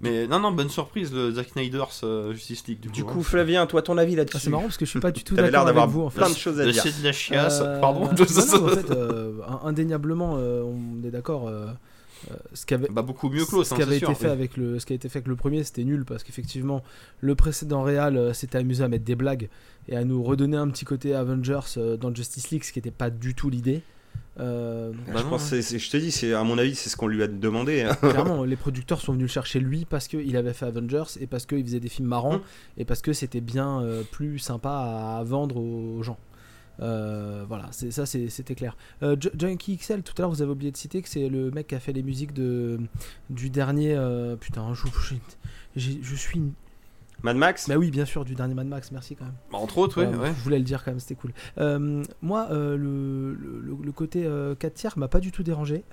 Mais non, non, bonne surprise le Zack Snyder's euh, Justice League. Du, Du coup, coup, hein. Flavien, toi, ton avis Ah, là-dessus c'est marrant parce que je suis pas du tout T'avais l'air d'accord d'avoir avec vous en fait. plein de choses à dire. c'est de la chiasse, Euh, pardon. non, non, en fait, euh, indéniablement, euh, on est d'accord. Euh, ce qui avait, Bah beaucoup mieux ce hein, qui avait été sûr. fait avec le, ce qui a été fait avec le premier, c'était nul parce qu'effectivement, le précédent Real euh, s'était amusé à mettre des blagues et à nous redonner un petit côté Avengers euh, dans Justice League, ce qui n'était pas du tout l'idée. Euh, Bah je non, pense, que c'est- c'est- je te dis, c'est à mon avis, c'est ce qu'on lui a demandé. hein. clairement, les producteurs sont venus le chercher lui parce qu'il avait fait Avengers et parce qu'il faisait des films marrants Mm. et parce que c'était bien euh, plus sympa à vendre aux gens. Euh, voilà, c'est ça, c'est- c'était clair. Euh, Ju- Junkie XL, tout à l'heure, vous avez oublié de citer que c'est le mec qui a fait les musiques de du dernier. euh, putain, je, je, suis. une- Mad Max? Bah oui, bien sûr, du dernier Mad Max. Merci quand même. Bah, entre autres, ouais. Euh, ouais. Je voulais le dire quand même, c'était cool. Moi, le, le, le côté 4 tiers m'a pas du tout dérangé.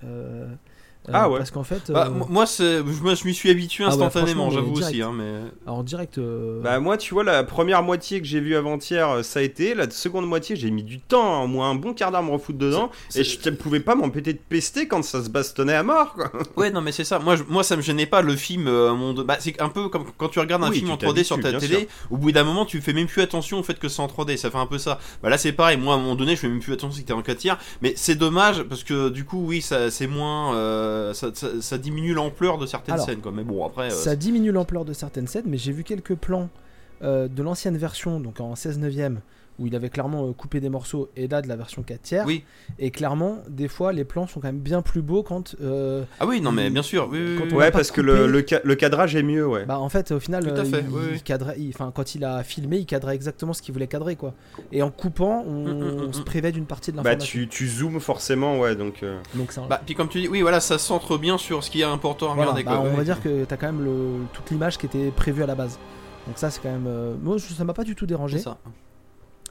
Euh, euh, Ah ouais. Parce qu'en fait. Bah, euh, moi- je m'y suis habitué Ah ouais, instantanément, j'avoue mais aussi. Hein, mais... alors, en direct. euh, Bah moi tu vois la première moitié que j'ai vue avant-hier euh, ça a été, la seconde moitié j'ai mis du temps, au moins un bon quart d'heure à me refoutre dedans et je ne pouvais pas m'empêcher de pester quand ça se bastonnait à mort quoi. Ouais, non, mais c'est ça. Moi, je- moi, ça me gênait pas le film. euh, mon bah, c'est un peu comme quand tu regardes un Oui, film en 3D sur ta télé. Au bout d'un moment, tu fais même plus attention au fait que c'est en 3D. Ça fait un peu ça. Bah là, c'est pareil. Moi, à un moment donné, je fais même plus attention si t'es en 4 tiers. Mais c'est dommage parce que du coup, oui, ça, c'est moins. euh, ça, ça- ça diminue l'ampleur de certaines Alors, scènes. Quoi. Mais bon, après. euh, Ça diminue l'ampleur de certaines scènes, mais j'ai vu quelques plans euh, de l'ancienne version, donc en 16 neuvième, où il avait clairement euh, coupé des morceaux, et là de la version 4 tiers. Oui. Et clairement, des fois, les plans sont quand même bien plus beaux quand. euh, Ah oui, non, mais bien sûr. Oui, Ouais parce que coupé. le, le, ca- le cadrage est mieux ouais. Bah en fait, au final, Tout à euh, fait, il, il cadrait, il- quand il a filmé, il cadrait exactement ce qu'il voulait cadrer quoi. Et en coupant, on, Mm, mm, mm, se privait d'une partie de Bah l'information. tu, tu zoomes forcément ouais donc euh, Donc ça. Bah, puis comme tu dis, oui, voilà, ça centre bien sur ce qui est important à voilà, regarder. bah, quoi. on Ouais. va dire que t'as quand même le, toute l'image qui était prévue à la base. Donc ça c'est quand même. euh, moi ça m'a pas du tout C'est dérangé. ça.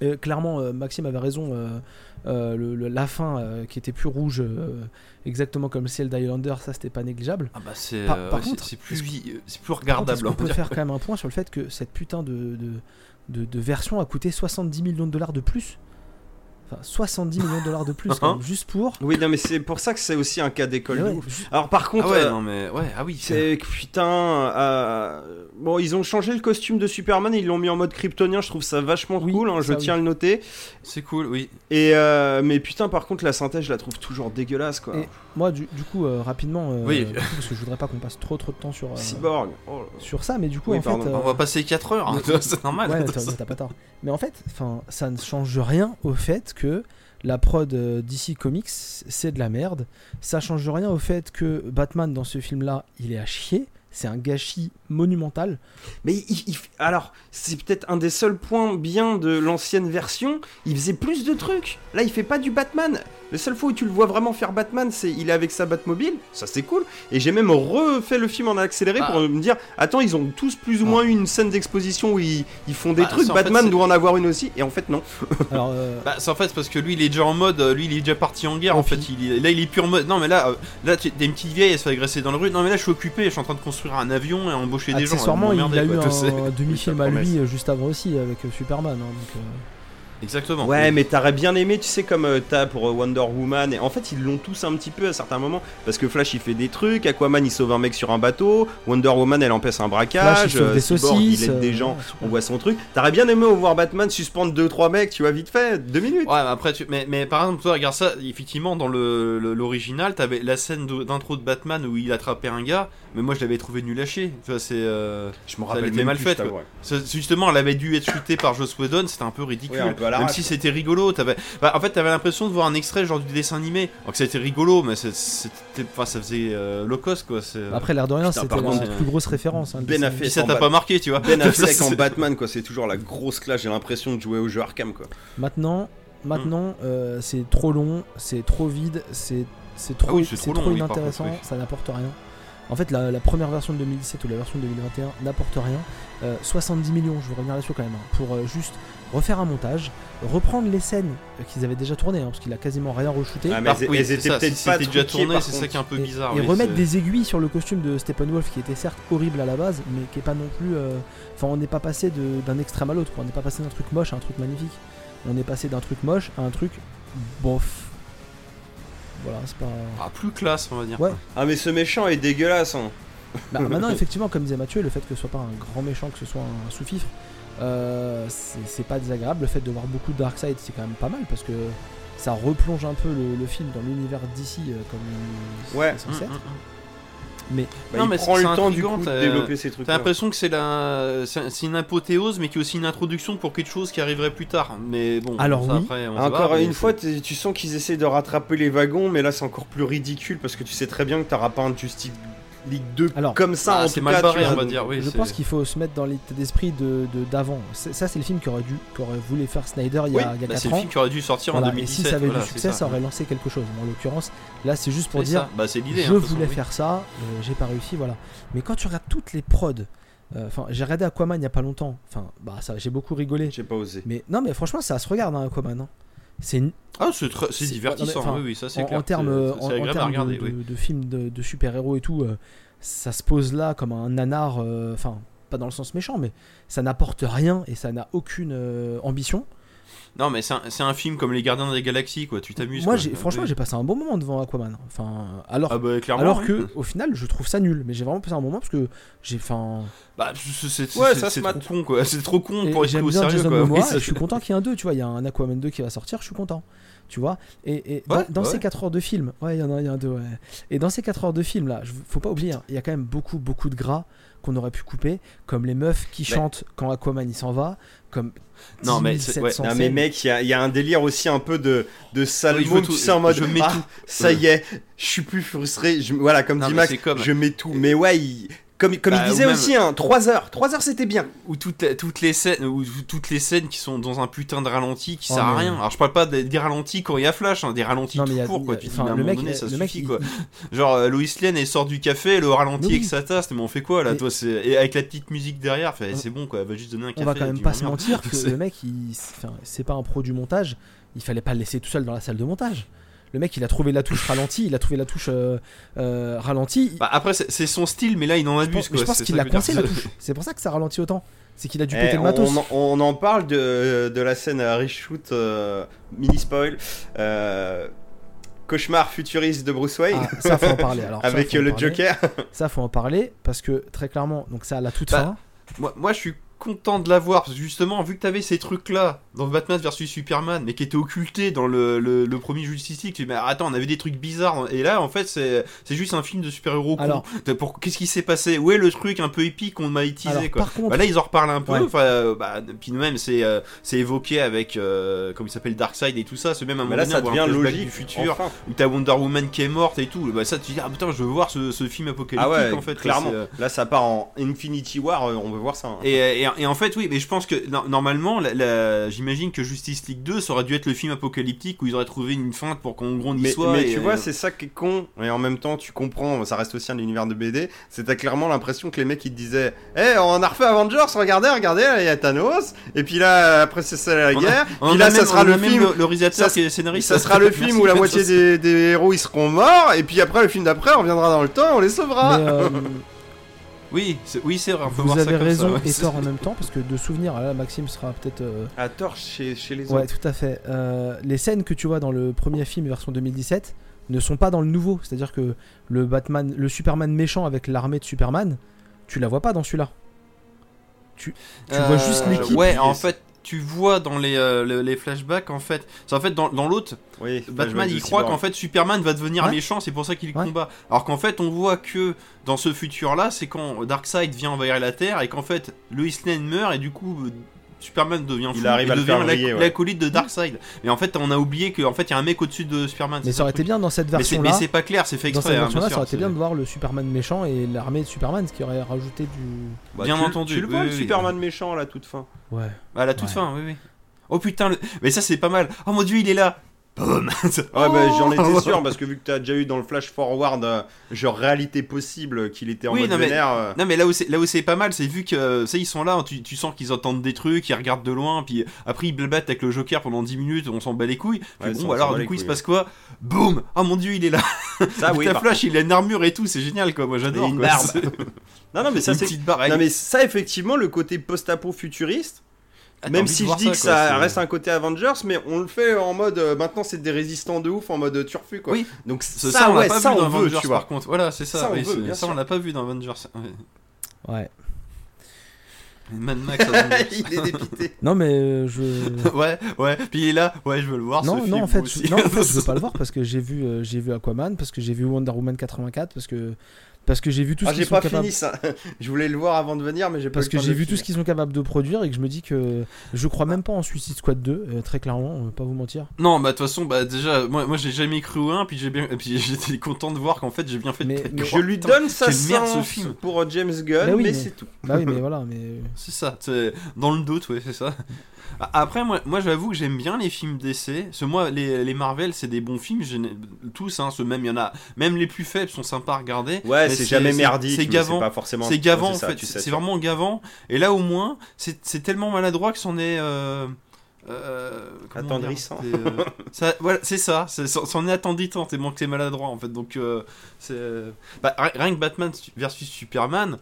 Et clairement, euh, Maxime avait raison. euh, euh, le, le- la fin euh, qui était plus rouge, euh, exactement comme le ciel d'Highlander, ça c'était pas négligeable. Ah bah c'est Par- par ouais, c'est- contre, c'est plus Par contre, regardable. On peut dire. faire quand même un point sur le fait que cette putain de, de, de, de version a coûté 70 millions de dollars de plus Enfin, 70 millions de dollars de plus, quand même, juste pour. Oui non mais c'est pour ça que c'est aussi un cas d'école ouais, Alors par contre Ah ouais, euh, non mais ouais, ah oui. c'est que, putain euh, bon ils ont changé le costume de Superman ils l'ont mis en mode kryptonien je trouve ça vachement Oui, cool hein, je tiens à oui. le noter C'est cool, oui. et euh, mais putain par contre la synthèse je la trouve toujours dégueulasse quoi. Et moi, du, du coup, euh, rapidement, euh, Oui. parce que je voudrais pas qu'on passe trop trop de temps sur, euh, Cyborg. Oh sur ça, mais du coup, Oui, en pardon. fait. euh, On va passer 4 heures, hein, c'est normal. Ouais, t'as pas tort. Mais en fait, enfin, ça ne change rien au fait que la prod euh, DC Comics, c'est de la merde. Ça change rien au fait que Batman dans ce film-là, il est à chier. C'est un gâchis monumental. Mais il- il- alors, c'est peut-être un des seuls points bien de l'ancienne version. Il faisait plus de trucs. Là, il fait pas du Batman. La seule fois où tu le vois vraiment faire Batman, c'est il est avec sa Batmobile. Ça, c'est cool. Et j'ai même refait le film en accéléré Ah. pour me dire attends, ils ont tous plus ou moins eu une scène d'exposition où ils, ils font des Bah, trucs. fait, Batman doit en avoir une aussi. Et en fait, non. Alors, euh, Bah, c'est en fait parce que lui il est déjà en mode, euh, lui il est déjà parti en guerre en fait. Il là il est plus en mode. Non mais là, euh, là t'as une petite vieille, elle se fait agresser dans le rue. Non mais là je suis occupé, je suis en train de construire construire un avion et embaucher des gens. Accessoirement, il a eu un demi-film à lui euh, juste avant aussi avec euh, Superman. hein, donc, euh, Exactement. Ouais, mais t'aurais bien aimé, tu sais, comme euh, t'as pour euh, Wonder Woman. Et en fait, ils l'ont tous un petit peu à certains moments. Parce que Flash, il fait des trucs. Aquaman, il sauve un mec sur un bateau. Wonder Woman, elle empêche un braquage. Flash, il sauve euh, des Cyborg, saucisses. il aide des euh, gens. ouais. On voit son truc. T'aurais bien aimé voir Batman suspendre 2-3 mecs, tu vois, vite fait, 2 minutes. Ouais, mais après, tu... mais, mais par exemple, toi, regarde ça, effectivement, dans le- le- l'original, t'avais la scène d'intro de Batman où il attrapait un gars, mais moi je l'avais trouvé nul à chier. Tu vois, c'est. euh, Je me Ça, elle était mal plus, faite, Justement, elle avait dû être shootée par Joss Whedon, c'était un peu ridicule. Ouais, un peu à Même si c'était rigolo, t'avais. Bah, en fait, t'avais l'impression de voir un extrait genre du dessin animé. Alors que c'était rigolo, mais c'était. Enfin, ça faisait euh, low cost, quoi. c'est- Après, l'air de rien, c'était la contre, plus grosse référence. hein, Ben dessin a animé. fait Puis ça en t'a pas marqué, tu vois. Ben Ça, Affleck en Batman, quoi. C'est toujours la grosse classe. J'ai l'impression de jouer au jeu Arkham, quoi. Maintenant, maintenant euh, c'est trop long, c'est trop vide, c'est c'est trop, Ah oui, trop oui, inintéressant, contre, oui. ça n'apporte rien. En fait, la, la première version de 2017 ou la version de 2021 n'apporte rien. Euh, 70 millions, je vais revenir là-dessus quand même, hein, pour euh, juste refaire un montage, reprendre les scènes qu'ils avaient déjà tournées, hein, parce qu'il a quasiment rien re-shooté, Ah, mais Par- elles, oui, elles c'est étaient ça, peut-être si pas c'était déjà c'est ça qui est un peu et, bizarre. et oui, remettre des aiguilles sur le costume de Steppenwolf qui était certes horrible à la base, mais qui est pas non plus. euh, Enfin, on n'est pas passé de- d'un extrême à l'autre, quoi. on n'est pas passé d'un truc moche à un truc magnifique. On est passé d'un truc moche à un truc bof. Voilà, c'est pas. Ah, plus classe, on va dire. Ouais. Ah, mais ce méchant est dégueulasse, hein. Bah, maintenant, effectivement, comme disait Mathieu, le fait que ce soit pas un grand méchant, que ce soit un sous-fifre, euh, c'est pas désagréable. Le fait de voir beaucoup de Darkseid, c'est quand même pas mal parce que ça replonge un peu le, le film dans l'univers d'ici comme il Ouais. c'est censé Mm, être. mm, mm. Mais Bah, Non, il mais prend c'est le temps du coup de t'as- développer ces trucs. T'as l'impression que c'est la, c'est une apothéose, mais qui est aussi une introduction pour quelque chose qui arriverait plus tard. Mais bon, Alors ça, oui. après, on Encore une fois, tu sens qu'ils essaient de rattraper les wagons, mais là c'est encore plus ridicule parce que tu sais très bien que t'auras pas un Justice League 2 Alors, comme ça Ah, en c'est tout mal cas, barré, tu vois, on va dire. Oui, je c'est- pense qu'il faut se mettre dans l'état d'esprit de de- d'avant. C'est- ça, c'est le film qui aurait dû, qu'aurait voulu faire Snyder il y Oui, a, il y a Bah, 4 c'est le ans. film qui aurait dû sortir en Voilà, et 2017. si ça avait voilà, du succès, ça. aurait lancé quelque chose. En l'occurrence, là, c'est juste pour C'est dire ça. Bah, c'est l'idée. je hein, voulais façon, oui. faire ça, euh, j'ai pas réussi, voilà. Mais quand tu regardes toutes les prods, euh, enfin, j'ai regardé Aquaman il y a pas longtemps. Enfin, bah ça, j'ai beaucoup rigolé. J'ai pas osé. Mais non, mais franchement, ça se regarde hein, Aquaman. hein. C'est Ah, c'est très- c'est C'est- divertissant. oui, oui, ça c'est en, clair. en termes, C'est- en, c'est en agréable à termes regarder. de, oui. de- de films de, de super-héros et tout, euh, ça se pose là comme un nanar. euh, Enfin, pas dans le sens méchant, mais ça n'apporte rien et ça n'a aucune euh, ambition. Non, mais c'est un, film comme Les Gardiens des Galaxies, quoi. Tu t'amuses. Moi, quoi. franchement, j'ai passé un bon moment devant Aquaman. Enfin, alors, Ah, bah, clairement. alors oui. que, au final, je trouve ça nul. Mais j'ai vraiment passé un bon moment parce que j'ai, enfin, Bah, c'est c'est- Ouais, trop con, quoi. C'est trop con Et pour être au sérieux, Jason quoi. Momoa Oui, et je suis content qu'il y ait un 2, tu vois, il y a un Aquaman 2 qui va sortir, je suis content. Tu vois? Et, et dans, Ouais, dans ouais. ces 4 heures de film, ouais, il y en a, il y a un 2, ouais. Et dans ces 4 heures de film là, faut pas oublier, hein, il y a quand même beaucoup, beaucoup de gras qu'on aurait pu couper, comme les meufs qui chantent quand Aquaman il s'en va, comme Non, 10 mais c'est- ouais. 700 Non mais scènes. mec, il y, a- il y a un délire aussi un peu de, de Oui, veux tu tout- sais, en mode je mets ah, tout. ça y est, je suis plus frustré. Je- voilà, comme Non, dit c'est comme- je mets tout. Mais ouais, il- comme, comme Bah, il ou disait même- aussi, hein, 3 heures. 3 heures c'était bien. Ou toutes, les- toutes les scènes, ou toutes les scènes qui sont dans un putain de ralenti qui Oh, sert à rien. Alors je parle pas des, des ralentis quand il y a Flash, hein, des ralentis Non, mais tout a- court quoi. Tu dis, à un le moment mec, donné, ça mec, suffit quoi. il- Genre euh, Lois Lane elle sort du café, le ralenti Oui. avec sa tasse, mais on fait quoi là Mais- toi c'est et avec la petite musique derrière, On- c'est bon quoi, elle va juste donner un café. on va quand même pas se mentir que C'est- le mec, il, enfin, c'est pas un pro du montage. Il fallait pas le laisser tout seul dans la salle de montage. Le mec, il a trouvé la touche ralenti, il a trouvé la touche euh, euh, ralenti. Bah, après c'est son style, mais là il en abuse je pense qu'il veux coincé la touche. C'est pour ça que ça ralentit autant. C'est qu'il a dû Eh, péter le matos. on, en- on en parle de, de la scène à reshoot, euh, mini spoil. euh, cauchemar futuriste de Bruce Wayne. Ah, ça faut en parler. Alors, Avec le parler. Joker. Ça faut en parler parce que très clairement, donc ça à la toute Bah, fin. Moi, moi, je suis content de l'avoir parce que justement, vu que t'avais ces trucs-là dans Batman vs Superman, mais qui étaient occultés dans le, le, le premier Justice League, tu dis, mais attends, on avait des trucs bizarres. Et là, en fait, c'est c'est juste un film de super-héros. con. Alors- pour- Qu'est-ce qui s'est passé? Où est le truc un peu épique qu'on m'a utilisé quoi? par contre, Bah là, ils en reparlent un peu. Ouais. Enfin, euh, bah, puis même, c'est euh, c'est évoqué avec, euh, comme il s'appelle, Darkseid et tout ça. C'est même un Mais moment là, ça un devient logique. du futur enfin. où t'as Wonder Woman qui est morte et tout. Bah ça, tu dis, ah putain, je veux voir ce, ce film apocalyptique Ah ouais, en fait. clairement. Euh, Là, ça part en Infinity War, euh, on veut voir ça. hein. et, et, et en fait, oui, mais je pense que no- normalement, la- la- j'imagine que Justice League 2, ça aurait dû être le film apocalyptique où ils auraient trouvé une feinte pour qu'on gronde Mais, soit. mais et, tu vois, euh, c'est ça qui est con, et en même temps, tu comprends, ça reste aussi un univers de BD. C'était clairement l'impression que les mecs ils te disaient Eh, on a refait Avengers, regardez, regardez, là, il y a Thanos, et puis là, après, c'est ça la On a- guerre, on puis là, même- ça sera le film. le, le réalisateur ça- qui est scénariste. Ça sera le Merci, film où la moitié des, des héros ils seront morts, et puis après, le film d'après, on reviendra dans le temps, on les sauvera. mais, euh, Oui, c'est oui, c'est vrai. on peut Vous voir ça avez comme raison ça, ouais, et tort en même temps, parce que de souvenir, là, Maxime sera peut-être. euh, À tort chez, chez les Ouais, autres. tout à fait. Euh, les scènes que tu vois dans le premier film version 2017 ne sont pas dans le nouveau. C'est-à-dire que le Batman, le Superman méchant avec l'armée de Superman, tu la vois pas dans celui-là. Tu vois juste l'équipe. Euh, Ouais, en fait, tu vois dans les, euh, le- les flashbacks, en fait. C'est en fait dans, dans l'autre, Oui, Batman il croit qu'en fait Superman va devenir Ouais. méchant, c'est pour ça qu'il Ouais. combat. Alors qu'en fait, on voit que dans ce futur-là, c'est quand Darkseid vient envahir la Terre et qu'en fait Lois Lane meurt et du coup. Superman devient Il fou arrive à devient ouais. l'acolyte de Darkseid. Mais en fait, on a oublié qu'en fait, il y a un mec au-dessus de Superman. mais c'est ça aurait été bien dans cette Mais c'est- mais c'est pas clair, c'est fait Dans exprès. cette hein, version-là, bien ça aurait été bien de voir le Superman méchant et l'armée de Superman, ce qui aurait rajouté du. Bah, Bien tu- entendu, Tu le vois, oui, le oui, Superman méchant à la toute fin. Ouais. À la toute Ouais. fin, oui, oui. Oh putain, le- mais ça c'est pas mal. Oh mon dieu, il est là. Boum. Ouais, bah, j'en étais sûr parce que vu que t'as déjà eu dans le flash forward, euh, genre réalité possible, qu'il était en Oui, mode non, mais- euh, Non mais là où c'est là où c'est pas mal, c'est vu que euh, ça ils sont là, tu, tu sens qu'ils entendent des trucs, ils regardent de loin, puis après ils blabattent avec le Joker pendant 10 minutes, on s'en bat les couilles. Puis Ouais, bon, on alors du coup il se passe quoi? Boum Oh mon dieu, il est là. Ça, oui. Ta par- Flash, il a une armure et tout, c'est génial quoi. Moi j'adore. Une quoi. barbe. C'est- Non, non, mais ça, c'est. Non, mais ça, effectivement, le côté post-apo futuriste. Ah, Même si je dis que ça reste un côté Avengers, mais on le fait en mode euh, maintenant c'est des résistants de ouf, en mode turfu quoi. Oui. Donc Ça, on l'a ouais, pas ça vu dans veut, Avengers tu vois. par contre. Voilà, c'est ça. Ça, on oui, veut, c'est- bien ça on sûr. l'a pas vu dans Avengers. Ouais. Ouais. Mad Max. Avengers. Il est dépité. Non, mais euh, je. ouais, ouais. Puis il est là. Ouais, je veux le voir. Non, ce non, film, en fait, je, non, en fait, je veux pas le voir parce que j'ai vu, euh, j'ai vu Aquaman, parce que j'ai vu Wonder Woman 84, parce que, parce que j'ai vu tout ce Ah, qu'ils j'ai sont pas capables. fini ça. Je voulais le voir avant de venir, mais j'ai pas Parce que j'ai vu tout ce finir. qu'ils sont capables de produire et que je me dis que je crois même pas en Suicide Squad 2, euh, très clairement, on va pas vous mentir. Non, bah de toute façon, bah déjà, moi, moi j'ai jamais cru au 1, puis j'ai bien, et puis j'étais content de voir qu'en fait j'ai bien fait. de Mais- mais- Je lui donne sa merde, ce chance film. pour euh, James Gunn, Bah oui, mais mais- c'est tout. Bah oui, mais voilà, mais. C'est ça, c'est dans le doute, ouais, c'est ça. Après, moi, moi j'avoue que j'aime bien les films d'essai. Que moi, les, les Marvel, c'est des bons films, tous, hein, ce même, y en a, même les plus faibles sont sympas à regarder. Ouais, c'est jamais merdique, C'est gavant. pas forcément. C'est gavant en fait, c'est vraiment gavant. Et là au moins, c'est tellement maladroit que c'en est. Euh, euh, Attendrissant. C'est, euh, ça- voilà, c'est ça, c'est- c'en est attendrissant tellement que c'est maladroit en fait. Donc, euh, c'est. bah, ri- rien que Batman versus Superman.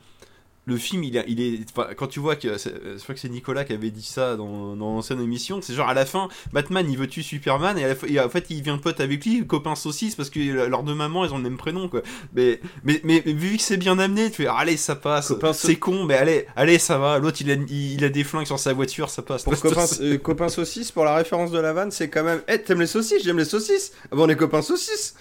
Le film, il, a- il est. quand tu vois que. Je crois que c'est Nicolas qui avait dit ça dans, dans l'ancienne émission. C'est genre à la fin, Batman il veut tuer Superman et, à la et en fait il vient pote avec lui, copain saucisse, parce que leurs deux mamans elles ont le même prénom quoi. Mais, mais, mais, mais vu que c'est bien amené, tu fais allez ça passe. C'est con, mais allez, allez ça va. L'autre il a, il, il a des flingues sur sa voiture, ça passe. Pour copain, euh, copain saucisse, pour la référence de la vanne, c'est quand même. Eh, t'aimes les saucisses J'aime les saucisses. Ah bon, on est copains saucisses.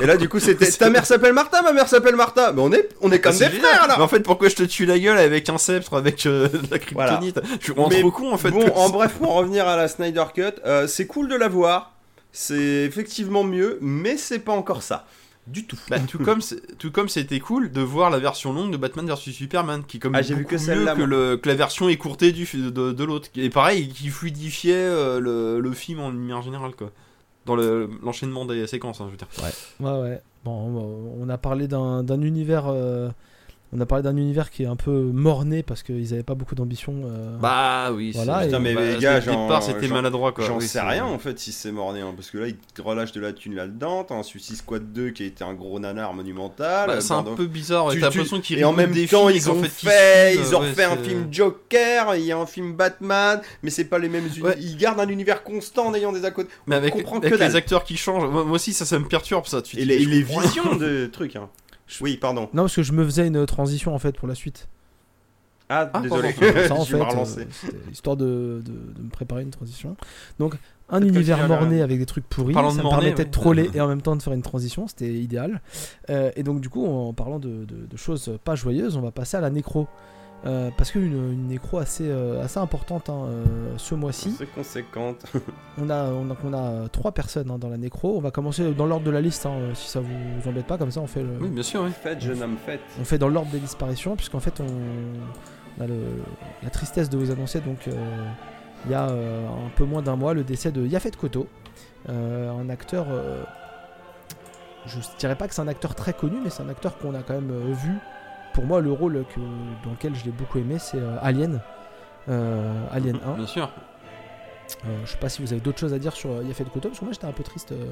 Et là, du coup, c'était. Ta mère s'appelle Martha, ma mère s'appelle Martha. Mais on est, on est comme Ah, des c'est génial. frères là. Mais en fait, pourquoi je te tue la gueule avec un sceptre, avec euh, de la kryptonite Je suis Mais trop con en fait. Bon, en bref, pour en revenir à la Snyder Cut, euh, c'est cool de la voir. C'est effectivement mieux, mais c'est pas encore ça. Du tout. Bah, tout comme tout comme c'était cool de voir la version longue de Batman vs Superman qui comme Ah, j'ai vu que mieux que, moi. le- que la version écourtée du de, de l'autre et pareil qui fluidifiait euh, le, le film en lumière générale quoi dans le- l'enchaînement des séquences hein, je veux dire Ouais, ouais. Bon, on a parlé d'un d'un univers. euh, On a parlé d'un univers qui est un peu morné parce qu'ils avaient pas beaucoup d'ambition. euh, bah oui Voilà, Putain, mais bah, les gars, départ c'était maladroit quoi J'en Oui, sais c'est- rien en fait si c'est morné, hein, parce que là ils te relâchent de la thune là-dedans. T'as un Suicide Squad 2 qui a été un gros nanar monumental. Bah, c'est un Bordel- peu bizarre Tu- t'as tu- l'impression qu'ils Et en même des temps, ils en ont fait, ils ont ouais, refait un film Joker, il y a un film Batman, mais c'est pas les mêmes. Ils gardent un univers constant en ayant des à côté. mais avec, comprend avec que dalle. les acteurs qui changent moi, aussi ça ça me perturbe ça tu Et les, visions de trucs. Oui, pardon. Non, parce que je me faisais une transition en fait pour la suite. Ah, Ah, désolé. Ça en fait, euh, histoire de, de- de me préparer une transition. Donc, un univers morné avec des trucs pourris, Parlant de ça me morné, permettait ouais. de troller et en même temps de faire une transition, c'était idéal. Euh, et donc, du coup, en parlant de, de- de choses pas joyeuses, on va passer à la nécro. Euh, parce qu'une une nécro assez, euh, assez importante hein, euh, ce mois-ci. C'est conséquente. On a, on a, on a trois personnes hein, dans la nécro. On va commencer dans l'ordre de la liste, hein, si ça vous embête pas. Comme ça, on fait, le- oui bien sûr oui Faites, jeune homme, faites. on fait dans l'ordre des disparitions, puisqu'en fait, on, on a le- la tristesse de vous annoncer. Donc, euh, il y a euh, un peu moins d'un mois, le décès de Yafet Koto, euh, un acteur. euh, je dirais pas que c'est un acteur très connu, mais c'est un acteur qu'on a quand même euh, vu. Pour moi, le rôle que, dans lequel je l'ai beaucoup aimé, c'est euh, Alien. Euh, Alien 1. bien sûr Euh, je sais pas si vous avez d'autres choses à dire sur euh, Yafet Koto, parce que moi j'étais un peu triste euh,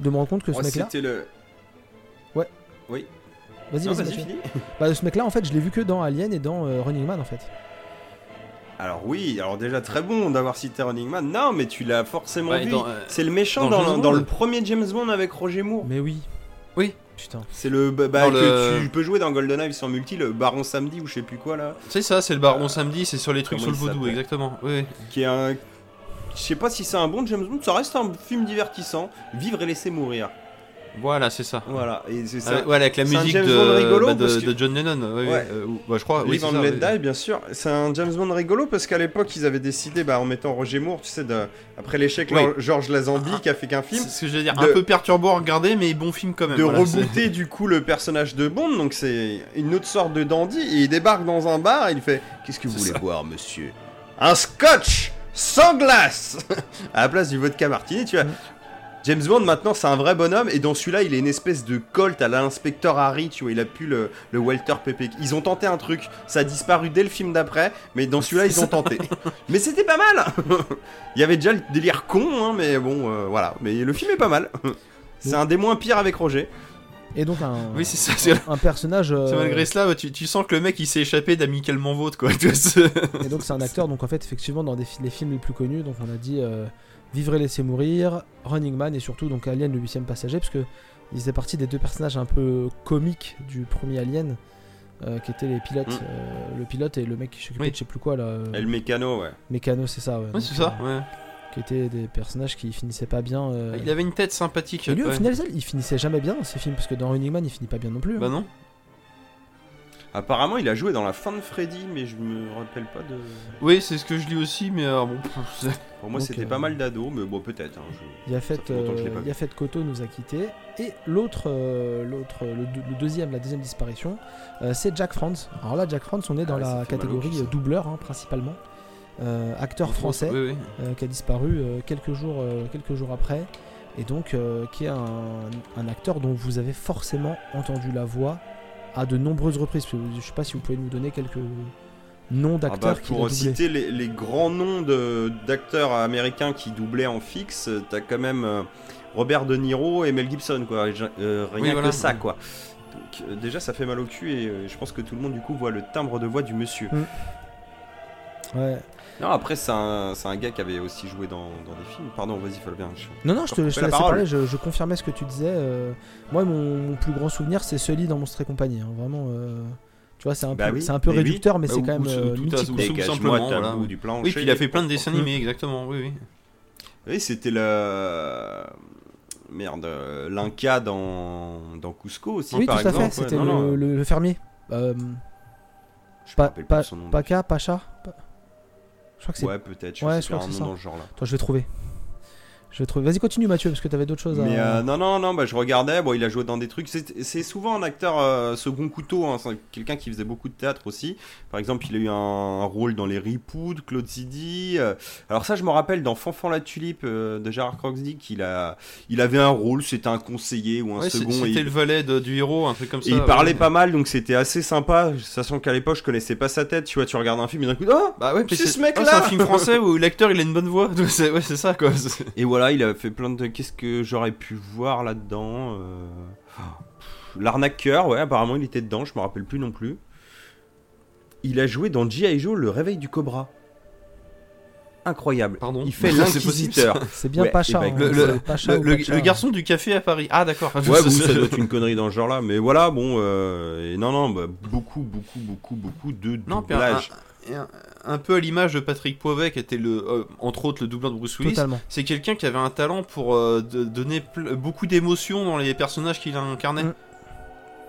de me rendre compte que ce Oh, mec-là. C'était le. Ouais. Oui. Vas-y, vas-y, fini. Bah, ce mec-là, en fait, je l'ai vu que dans Alien et dans euh, Running Man, en fait. Alors oui, alors déjà très bon d'avoir cité Running Man. Non, mais tu l'as forcément Ouais, vu. dans, euh, C'est le méchant dans le premier James Bond avec Roger Moore. Mais oui. Oui. Putain. C'est le bah, bah, que le- tu peux jouer dans GoldenEye sur multi, le Baron Samedi ou je sais plus quoi là, C'est ça, c'est le baron samedi, c'est sur les trucs sur le vaudou, exactement. Oui. qui est un. Je sais pas si c'est un bon James Bond, ça reste un film divertissant. Vivre et laisser mourir. Voilà, c'est ça. Voilà. Et c'est ça. Ouais, avec la musique de, rigolo bah, de, parce que- de John Lennon. Ouais, Ouais. euh, bah, je crois. oui, ça. Die, bien sûr. C'est un James Bond rigolo parce qu'à l'époque, ils avaient décidé, bah, en mettant Roger Moore, tu sais, de- après l'échec, Oui. Georges Lazenby qui a fait qu'un film, C'est ce que je veux dire, de- un peu perturbant à regarder, mais bon film quand même. de voilà, rebooter du coup le personnage de Bond. Donc c'est une autre sorte de dandy. Et il débarque dans un bar et il fait Qu'est-ce que vous voulez ça. boire, monsieur? Un scotch sans glace À la place du vodka martini, tu vois. James Bond maintenant c'est un vrai bonhomme et dans celui-là il est une espèce de colt à l'inspecteur Harry, tu vois, il a pu le, le Walter Pepe. Ils ont tenté un truc, ça a disparu dès le film d'après, mais dans celui-là ils ont tenté. mais c'était pas mal Il y avait déjà le délire con, hein, mais bon euh, voilà, mais le film est pas mal. c'est un des moins pires avec Roger. Et donc, un, Oui, c'est ça. C'est un personnage. euh, c'est malgré cela, tu, tu sens que le mec il s'est échappé d'amicalement vôtre, quoi. Et donc c'est un acteur, donc en fait effectivement dans des les films les plus connus, donc on a dit euh, Vivre et laisser mourir, Running Man et surtout donc Alien le huitième passager, parce que ils faisaient partie des deux personnages un peu comiques du premier Alien, euh, qui étaient les pilotes, Mm. euh, le pilote et le mec qui s'occupait Oui. de je sais plus quoi là, euh, Et le mécano, ouais. Mécano c'est ça, ouais, Ouais, c'est ça, euh, ouais. qui étaient des personnages qui finissaient pas bien. euh, Il avait une tête sympathique. Et lui au final il finissait jamais bien dans ces films, parce que dans Running Man il finit pas bien non plus. hein. Bah non. Apparemment, il a joué dans la fin de Freddy, mais je me rappelle pas de. Oui, c'est ce que je lis aussi, mais euh, bon. Pour moi, Donc, c'était euh, pas mal d'ados, mais bon, peut-être. hein, je- Yafet, euh. Yafet Koto nous a quittés. Et l'autre, euh, l'autre, euh, le, deux- le deuxième, la deuxième disparition, euh, c'est Jack France. Alors là, Jack France, on est dans Ah, la catégorie euh, doubleur, hein, principalement. Euh, acteur français Oui, oui. euh, qui a disparu euh, quelques, jours, euh, quelques jours après. Et donc, euh, qui est un, un acteur dont vous avez forcément entendu la voix à de nombreuses reprises. Je sais pas si vous pouvez nous donner quelques noms Ah d'acteurs bah, a pour citer les, les grands noms de- d'acteurs américains qui doublaient en fixe, t'as quand même euh, Robert De Niro et Mel Gibson, quoi. je- euh, rien Oui, que voilà. ça, quoi. Donc, euh, déjà, ça fait mal au cul et euh, je pense que tout le monde, du coup, voit le timbre de voix du monsieur. Ouais. Non, après, c'est un, c'est un gars qui avait aussi joué dans, dans des films. Pardon, vas-y, Fabien. je- Non, non, je te, je te la parole. parler, je, je confirmais ce que tu disais. euh, moi, mon, mon plus grand souvenir, c'est Sully dans Monstre et compagnie. hein, vraiment, euh, tu vois, c'est un, Bah peu- oui, c'est un peu mais oui. réducteur, mais Bah, c'est quand même ou- euh, tout à- mythique. tout simplement, voilà. bout du plancher. Oui, puis il a fait plein de dessins animés, exactement. Oui, oui. Oui, c'était le. Merde, euh, l'Inca dans, dans Cusco aussi, Oui, par tout à exemple. fait, Ouais, c'était le, non, le- le fermier. Euh, je me Pa- rappelle Pa- plus son nom. Paca, Pacha Pa- Je crois que c'est. Ouais, peut-être. Je Ouais, je crois que c'est ça. dans ce genre-là. Attends, je vais trouver. Je vais trouver. Vas-y, continue, Mathieu, parce que t'avais d'autres choses Mais à. euh, non, non, non, bah, je regardais, bon, il a joué dans des trucs. C'est c'est souvent un acteur euh, second couteau, hein, quelqu'un qui faisait beaucoup de théâtre aussi. Par exemple, il a eu un, un rôle dans Les Ripoud, Claude Zidi. euh, alors, ça, je me rappelle dans Fanfan la Tulipe euh, de Gérard Croxdy, qu'il a, il avait un rôle, c'était un conseiller ou un Ouais, second. C'était il- le valet de- du héros, un truc comme ça. Et il ouais. parlait pas mal, donc c'était assez sympa, sachant qu'à l'époque je connaissais pas sa tête. Tu vois, tu regardes un film et d'un coup, oh Bah ouais, C'est ce mec-là ah, C'est un film français où l'acteur il a une bonne voix. Ouais, c'est ça quoi. Et voilà, il a fait plein de. Qu'est-ce que j'aurais pu voir là-dedans euh, L'arnaqueur, ouais, apparemment il était dedans, je me rappelle plus non plus. Il a joué dans G.I. Joe, le réveil du cobra. Incroyable. Pardon. Il fait C'est l'inquisiteur. C'est bien Ouais, Pacha. et bah, hein, le- le- Pacha Le, ou le- Pacha. le garçon du café à Paris. Ah d'accord. Ouais, bon, ça doit être une connerie dans ce genre-là, mais voilà, bon, euh, et non, non, bah, beaucoup, beaucoup, beaucoup, beaucoup de Non, puis un, doublage. un- un peu à l'image de Patrick Poivet qui était le, euh, entre autres le doubleur de Bruce Willis. C'est quelqu'un qui avait un talent pour euh, de- donner beaucoup d'émotions dans les personnages qu'il incarnait. Mm.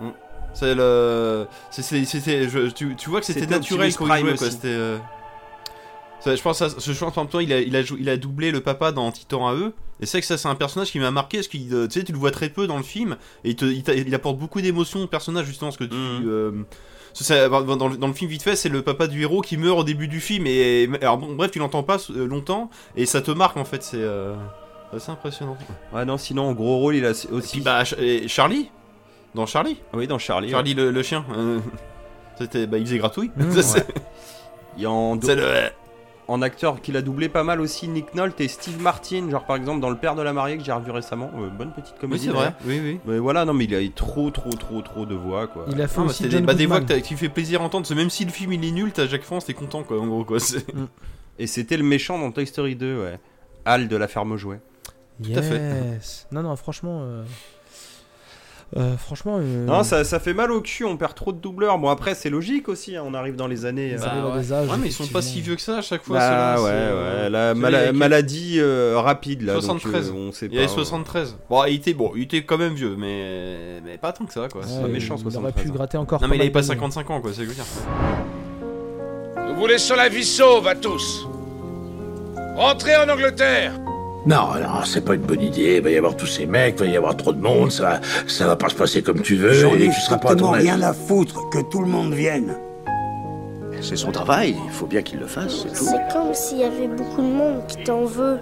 Mm. C'est le, c'était, tu, tu vois que c'était naturel quand il jouait quoi. aussi. C'était, euh, je pense, à, je pense en même temps, il a, il a, jou- il a doublé le papa dans Titan AE. Et c'est que ça, c'est un personnage qui m'a marqué parce que tu sais, tu le vois très peu dans le film et il, te- il t'a- il apporte beaucoup d'émotions au personnage justement parce que tu. Mm. Ça, dans, le, dans le film vite fait, c'est le papa du héros qui meurt au début du film et alors bon, bref, tu l'entends pas euh, longtemps et ça te marque en fait. C'est euh, assez impressionnant. Ouais, non, sinon, en gros rôle, il a Et aussi. puis bah et Charlie, dans Charlie, oui, dans Charlie. Charlie le, le chien, euh, c'était bah il faisait gratouille. Mmh, Ça, c'est- ouais. Il y a en c'est le en acteur qu'il a doublé pas mal aussi Nick Nolte et Steve Martin, genre par exemple dans Le Père de la mariée que j'ai revu récemment. Euh, bonne petite Oui, comédie. c'est vrai. Oui, oui. Mais voilà, non, mais il a eu trop, trop, trop, trop de voix quoi. Il a fait Ah, aussi des, bah, des voix que qui fait plaisir à entendre. Même si le film il est nul, t'as Jacques France, t'es content quoi. En gros quoi. c'est- Et c'était le méchant dans Toy Story 2, ouais. Hal de la ferme aux jouets. à fait. Yes. Non, non, franchement. euh, euh, franchement. euh, Non, ça, ça fait mal au cul, on perd trop de doubleurs. Bon, après, c'est logique aussi, hein, on arrive dans les années. euh, arrive à des âges, ouais, mais ils sont pas si vieux que ça à chaque fois. Bah ouais, ouais, la maladie euh, rapide là. 73. Donc, euh, on sait Il y avait 73. Bon, il était, bon, il était quand même vieux, mais, mais pas tant que ça quoi. Ouais, c'est pas méchant, Il aurait 73, pu hein. gratter encore. Non mais il avait pas d'années. 55 ans quoi, c'est ce que je veux dire. Nous vous laissons la vie sauve à tous. Rentrez en Angleterre. Non, non, c'est pas une bonne idée. Il va y avoir tous ces mecs, il va y avoir trop de monde, ça, va- ça va pas se passer comme tu veux, J'en et ai tu seras pas à ton strictement rien à foutre que tout le monde vienne. C'est son travail, il faut bien qu'il le fasse, c'est tout. C'est comme s'il y avait beaucoup de monde qui t'en veut.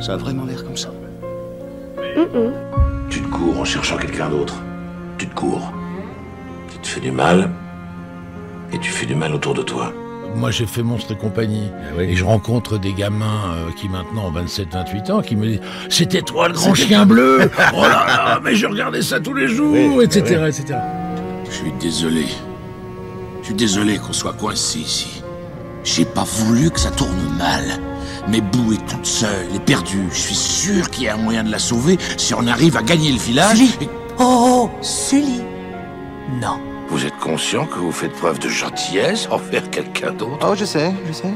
Ça a vraiment l'air comme ça. Hum, Tu te cours en cherchant quelqu'un d'autre. Tu te cours. Tu te fais du mal, et tu fais du mal autour de toi. Moi, j'ai fait Monstre et compagnie. Et je rencontre des gamins euh, qui maintenant ont 27-28 ans qui me disent C'était toi le grand chien bleu Oh là là, mais je regardais ça tous les jours, Oui, etc., oui. etc. Je suis désolé. Je suis désolé qu'on soit coincé ici. J'ai pas voulu que ça tourne mal. Mais Boo est toute seule, est perdue. Je suis sûr qu'il y a un moyen de la sauver si on arrive à gagner le village. Sully. et- Oh, Sully Non. Vous êtes conscient que vous faites preuve de gentillesse envers quelqu'un d'autre Oh, je sais, je sais.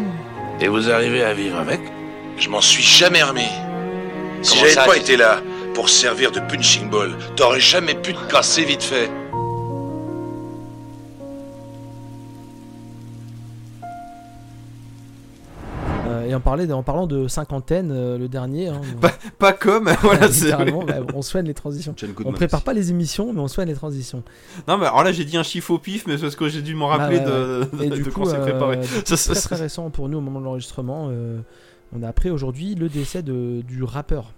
Et vous arrivez à vivre avec? Je m'en suis jamais remis. Si j'avais pas été là pour servir de punching ball, t'aurais jamais pu te casser vite fait. En, parlait, en parlant de cinquantaine, euh, le dernier. hein, Pas, pas comme, voilà. c'est- littéralement, bah, on soigne les transitions. John On prépare aussi. pas les émissions, mais on soigne les transitions. Non mais alors là j'ai dit un chiffre au pif, mais c'est parce que j'ai dû me rappeler Ah ouais, de, de du quand coup, c'est euh, préparé. Ça, ça, très ça- très récent pour nous au moment de l'enregistrement, euh, on a appris aujourd'hui le décès de, du rappeur,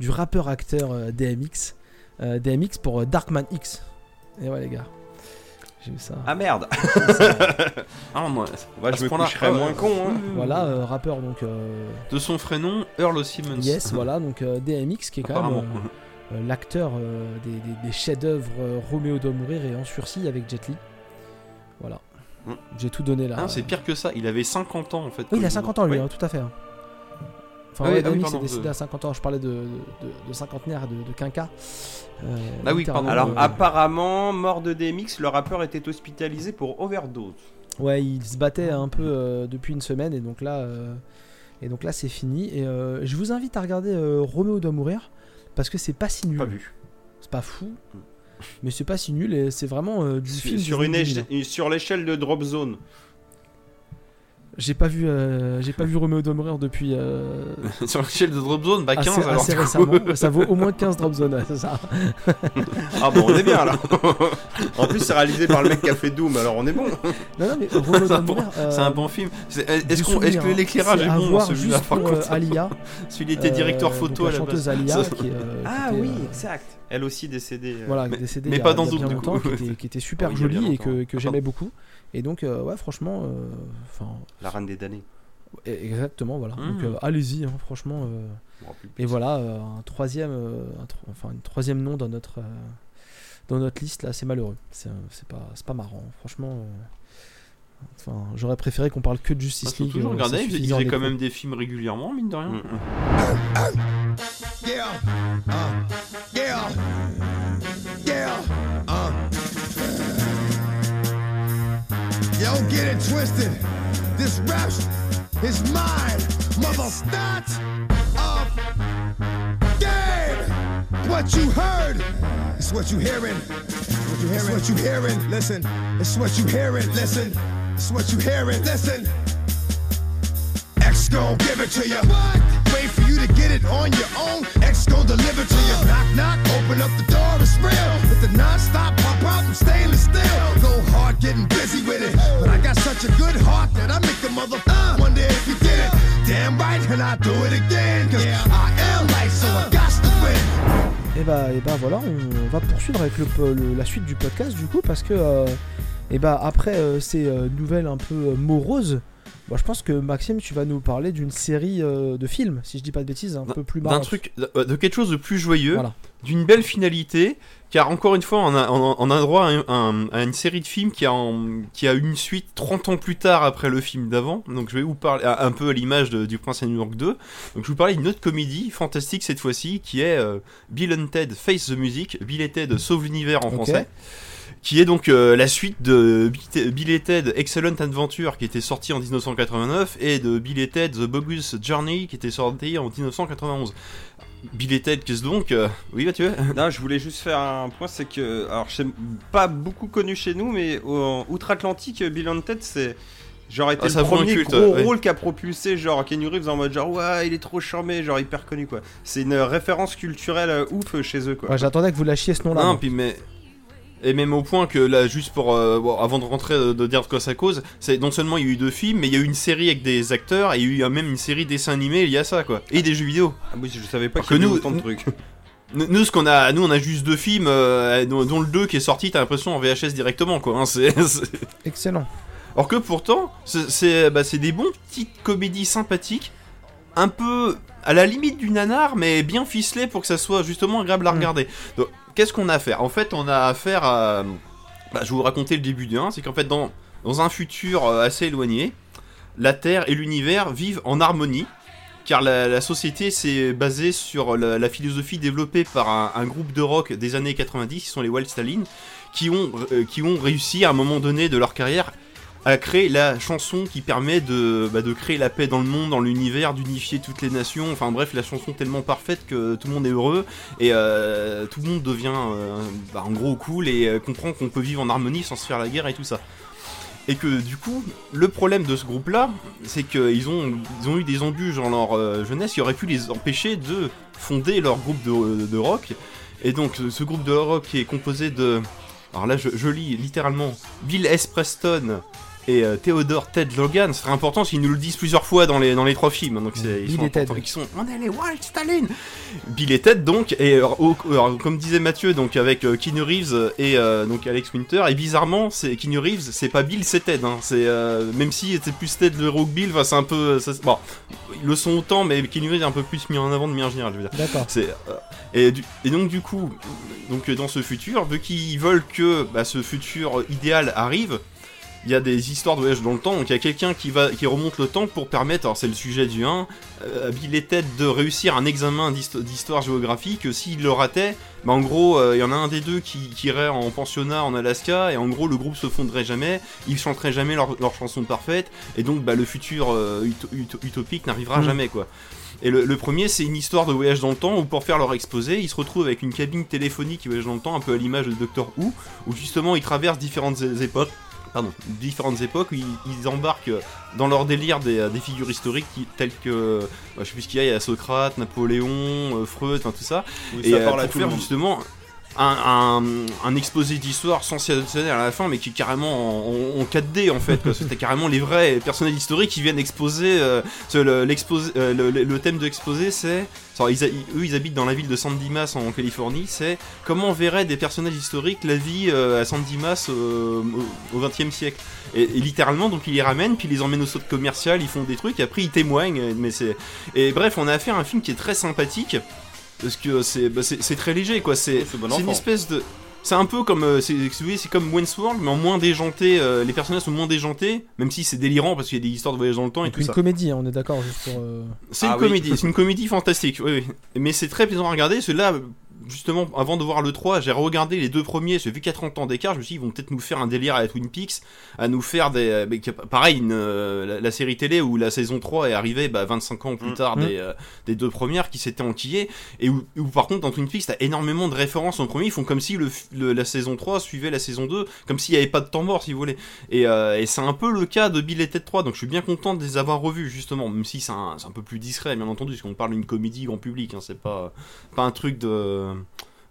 du rappeur acteur euh, DMX, euh, DMX pour euh, Darkman X. Et ouais les gars, j'ai vu ça. Ah merde Ah, moi, à je me coucherais ah moins con. Hein. Voilà, euh, rappeur donc. euh, De son vrai nom, Earl Simmons. yes, voilà donc euh, DMX qui est quand même l'acteur euh, des, des- des chefs-d'œuvre euh, Roméo doit mourir et en sursis avec Jet Li. Voilà, Mm. j'ai tout donné là. Ah, c'est pire que ça, il avait 50 ans en fait. Oui, il a quand 50 ans lui, Ouais. hein, tout à fait. hein. Enfin, Ah oui, ouais, ah oui, DMX pardon, est décédé de- à 50 ans. Je parlais de, de, de- de cinquantenaire, de, de quinca. Euh, Ah oui, pardon. Alors, euh, apparemment, mort de DMX, le rappeur était hospitalisé pour overdose. Ouais, il se battait un peu euh, depuis une semaine et donc là, euh, et donc là c'est fini. Et euh, je vous invite à regarder euh, Roméo doit mourir parce que c'est pas si nul. Pas vu. C'est pas fou, mais c'est pas si nul et c'est vraiment euh, du film. Sur, une 2000. sur l'échelle de Drop Zone. J'ai pas vu, euh, j'ai pas vu Roméo doit mourir depuis. euh, Sur l'échelle de Drop Zone, bah 15 assez, alors. assez récemment. Ça vaut au moins 15 drop zone, c'est ça. Ah bon, on est bien là. en plus, c'est réalisé par le mec qui a fait Doom, alors on est bon. Non, non, mais bon- mourir. euh, C'est un bon film. C'est- Est-ce que hein. l'éclairage est bon celui-là par pour, contre euh, Alia. Celui-là était directeur Euh, photo à la la chanteuse base. Alia Ça- qui, euh, Ah qui était, oui, euh, exact. Elle aussi décédée. euh. voilà, mais- décédée mais pas dans Zoom, du coup. qui était, super jolie et que j'aimais beaucoup. Et donc, euh, ouais, franchement, euh, enfin, La reine des damnés. e- exactement, voilà. Mm. Donc, euh, allez-y, hein, franchement. euh, Bon, plus- et voilà, euh, un troisième, euh, un tro- enfin, une troisième nom dans notre, euh, dans notre liste là, c'est malheureux. C'est, pas, c'est pas marrant, franchement. euh, Enfin, j'aurais préféré qu'on parle que de Justice faut League. toujours euh, regarder, ça il suffisait en faisait quand même des films régulièrement, mine de rien. Mm. Yo, get it twisted. This rap is mine. Mother start of game. What you heard is what you hearing. What you hearing? It's what you hearing. Listen. It's what you hearing. Listen. It's what you hearing. Listen. X gon' give it to you. For mother uh. Et bah, et bah voilà, on va poursuivre avec la suite du podcast du coup parce que euh, et bah après euh, ces euh, nouvelles un peu moroses, Bon, je pense que Maxime, tu vas nous parler d'une série euh, de films, si je dis pas de bêtises, un peu plus d'un marrant. truc, de de quelque chose de plus joyeux, Voilà. d'une belle finalité, car encore une fois, on a, on droit à, un- un- à une série de films qui a, en- qui a une suite 30 ans plus tard après le film d'avant. Donc je vais vous parler un peu à l'image du Prince à New York 2. Donc je vais vous parler d'une autre comédie fantastique cette fois-ci, qui est euh, Bill and Ted Face the Music, Bill et Ted Sauve l'univers en français. Qui est donc euh, la suite de Bill- et Ted Excellent Adventure qui était sorti en 1989 et de Bill et Ted The Bogus Journey qui était sorti en 1991. Bill et Ted, qu'est-ce donc euh, Oui, bah tu veux Non, je voulais juste faire un point, c'est que, alors, je sais pas beaucoup connu chez nous, mais au- outre-Atlantique, Bill and Ted, c'est genre été Ah, le premier culte, gros ouais. rôle qui a propulsé genre Kenny Reeves en mode genre ouais, il est trop charmé, genre hyper connu quoi. C'est une référence culturelle euh, ouf chez eux quoi. Ouais, J'attendais que vous lâchiez ce nom-là. Non, moi. puis mais. Et même au point que là, juste pour. euh, bon, avant de rentrer, euh, de dire de quoi ça cause, c'est non seulement il y a eu deux films, mais il y a eu une série avec des acteurs, et il y a eu même une série de dessins animés liés à ça, quoi. Et des jeux vidéo. Ah oui, je savais pas qu'il y que avait nous- autant de trucs. Nous, ce qu'on a, nous, on a juste deux films, euh, dont, dont le 2 qui est sorti, t'as l'impression en VHS directement, quoi. hein, c'est- Excellent. Alors que pourtant, c'est- c'est bah, des bons petites comédies sympathiques, un peu à la limite du nanar, mais bien ficelées pour que ça soit justement agréable à Mm. regarder. Donc, qu'est-ce qu'on a à faire En fait, on a affaire à. Bah, je vais vous raconter le début du 1, c'est qu'en fait, dans, un futur euh, assez éloigné, la Terre et l'univers vivent en harmonie. Car la, société s'est basée sur la, philosophie développée par un, un groupe de rock des années 90, qui sont les Wild Stalin, qui ont, euh, qui ont réussi à un moment donné de leur carrière à créer la chanson qui permet de, bah, de créer la paix dans le monde, dans l'univers, d'unifier toutes les nations. Enfin bref, la chanson tellement parfaite que tout le monde est heureux et euh, tout le monde devient euh, bah, en gros cool et euh, comprend qu'on peut vivre en harmonie sans se faire la guerre et tout ça. Et que du coup, le problème de ce groupe-là, c'est qu'ils ont, ils ont eu des embûches dans leur euh, jeunesse qui auraient pu les empêcher de fonder leur groupe de, rock. Et donc, ce groupe de rock qui est composé de. Alors là, je lis littéralement Bill S. Preston et euh, Theodore Ted Logan. C'est très important parce qu'ils nous le disent plusieurs fois dans les, dans les trois films. Donc, c'est, ils Bill sont et Ted. importants. Ils sont. On est les Wild Stalin Bill et Ted donc et euh, au- alors, comme disait Mathieu donc avec euh, Keanu Reeves et euh, donc Alex Winter et bizarrement c'est Keanu Reeves c'est pas Bill c'est Ted hein. c'est euh, même si c'est plus Ted le rock Bill enfin, c'est un peu ça- bon ils le sont autant mais Keanu Reeves est un peu plus mis en avant de manière générale je veux dire D'accord. c'est euh, et, du- et donc du coup donc euh, dans ce futur vu qu'ils veulent que bah, ce futur idéal arrive il y a des histoires de voyage dans le temps, donc il y a quelqu'un qui va qui remonte le temps pour permettre, alors c'est le sujet du 1, euh, à Bill et Ted de réussir un examen d'histo- d'histoire géographique. S'il le ratait, bah en gros, euh, il y en a un des deux qui, qui irait en pensionnat en Alaska, et en gros, le groupe se fonderait jamais, ils chanteraient jamais leur, leur chanson parfaite, et donc bah, le futur euh, uto- uto- utopique n'arrivera Mm. jamais, quoi. Et le, le premier, c'est une histoire de voyage dans le temps où pour faire leur exposé, ils se retrouvent avec une cabine téléphonique qui voyage dans le temps, un peu à l'image de Doctor Who, où justement ils traversent différentes époques. Pardon, différentes époques où ils, ils embarquent dans leur délire des, des figures historiques qui- telles que, bah, je sais plus ce qu'il y a, il y a Socrate, Napoléon, euh, Freud, enfin tout ça. Oui, et ça euh, parle à pour faire justement un, exposé d'histoire sensationnel à la fin, mais qui est carrément en, en 4D en fait. C'était carrément les vrais personnages historiques qui viennent exposer. euh, euh, le- thème de l'exposé, c'est. eux, ils habitent dans la ville de San Dimas en Californie. C'est comment verraient des personnages historiques la vie euh, à San Dimas au XXe siècle. Et, littéralement, donc ils les ramènent, puis ils les emmènent au saut commercial, ils font des trucs, et après ils témoignent. Mais et bref, on a affaire à un film qui est très sympathique parce que c'est bah, c'est très léger quoi. C'est bon une espèce de c'est un peu comme euh, c'est comme Wayne's World mais en moins déjanté. euh, les personnages sont moins déjantés, même si c'est délirant parce qu'il y a des histoires de voyage dans le temps et Donc tout une ça. comédie, hein, on est d'accord, juste pour. euh, C'est Ah une oui. comédie, c'est une comédie fantastique, oui, oui. Mais c'est très plaisant à regarder, là, justement, avant de voir le 3, j'ai regardé les deux premiers, j'ai vu qu'il y a 30 ans d'écart, je me suis dit, ils vont peut-être nous faire un délire à la Twin Peaks, à nous faire des... euh, pareil, une, euh, la, la série télé où la saison 3 est arrivée bah, 25 ans plus Mm. tard Mm. des, euh, des deux premières qui s'étaient enquillées, et où, où, par contre dans Twin Peaks, t'as énormément de références en premier, ils font comme si le, la saison 3 suivait la saison 2, comme s'il n'y avait pas de temps mort, si vous voulez. Et, euh, et c'est un peu le cas de Bill et Ted 3, donc je suis bien content de les avoir revus, justement, même si c'est un, c'est un peu plus discret, bien entendu, parce qu'on parle d'une comédie grand public, hein, c'est pas, pas un truc de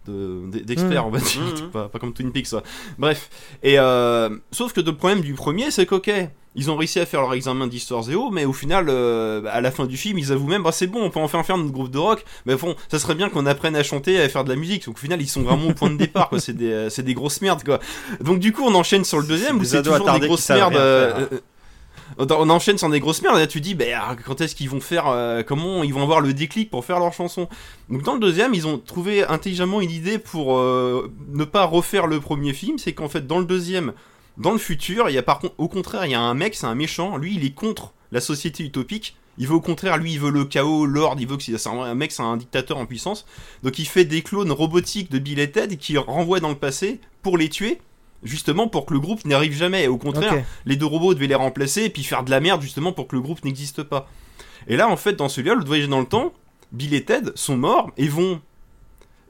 d'experts Mm. on va dire. Mm. C'est pas, pas comme Twin Peaks ça. bref. Et euh, sauf que le problème du premier c'est qu'ok ils ont réussi à faire leur examen d'histoire zéo mais au final euh, à la fin du film ils avouent même bah c'est bon on peut enfin faire notre groupe de rock. Mais bon ça serait bien qu'on apprenne à chanter et à faire de la musique. Donc au final ils sont vraiment au point de départ quoi. C'est des euh, des grosses merdes quoi. Donc du coup on enchaîne sur le deuxième où c'est toujours des grosses merdes on enchaîne sur des grosses merdes. Là, tu dis, bah, ah, quand est-ce qu'ils vont faire, euh, comment ils vont avoir le déclic pour faire leur chanson? Donc, dans le deuxième, ils ont trouvé intelligemment une idée pour euh, ne pas refaire le premier film. C'est qu'en fait, dans le deuxième, dans le futur, il y a par au contraire, il y a un mec, c'est un méchant. Lui, il est contre la société utopique. Il veut au contraire, lui, il veut le chaos, l'ordre, il veut que c'est un mec, c'est un dictateur en puissance. Donc il fait des clones robotiques de Bill et Ted qui renvoient dans le passé pour les tuer, justement pour que le groupe n'arrive jamais. Et au contraire, les deux robots devaient les remplacer et puis faire de la merde justement pour que le groupe n'existe pas. Et là, en fait, dans celui-là, le voyage dans le temps, Bill et Ted sont morts et vont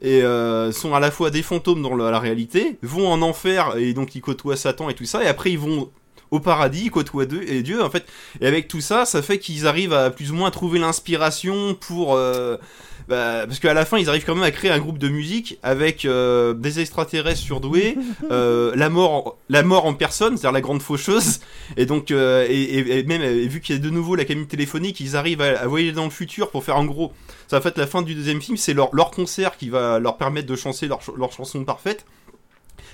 et euh, sont à la fois des fantômes dans la, la réalité, vont en enfer et donc ils côtoient Satan et tout ça, et après ils vont au paradis, ils côtoient Dieu et Dieu en fait. Et avec tout ça, ça fait qu'ils arrivent à plus ou moins trouver l'inspiration pour euh, bah, parce qu'à la fin, ils arrivent quand même à créer un groupe de musique avec euh, des extraterrestres surdoués, euh, la mort, la mort en personne, c'est-à-dire la grande faucheuse, et donc euh, et, même et vu qu'il y a de nouveau la cabine téléphonique, ils arrivent à, à voyager dans le futur pour faire en gros. Ça en fait la fin du deuxième film, c'est leur, leur concert qui va leur permettre de chanter leur, leur chanson parfaite.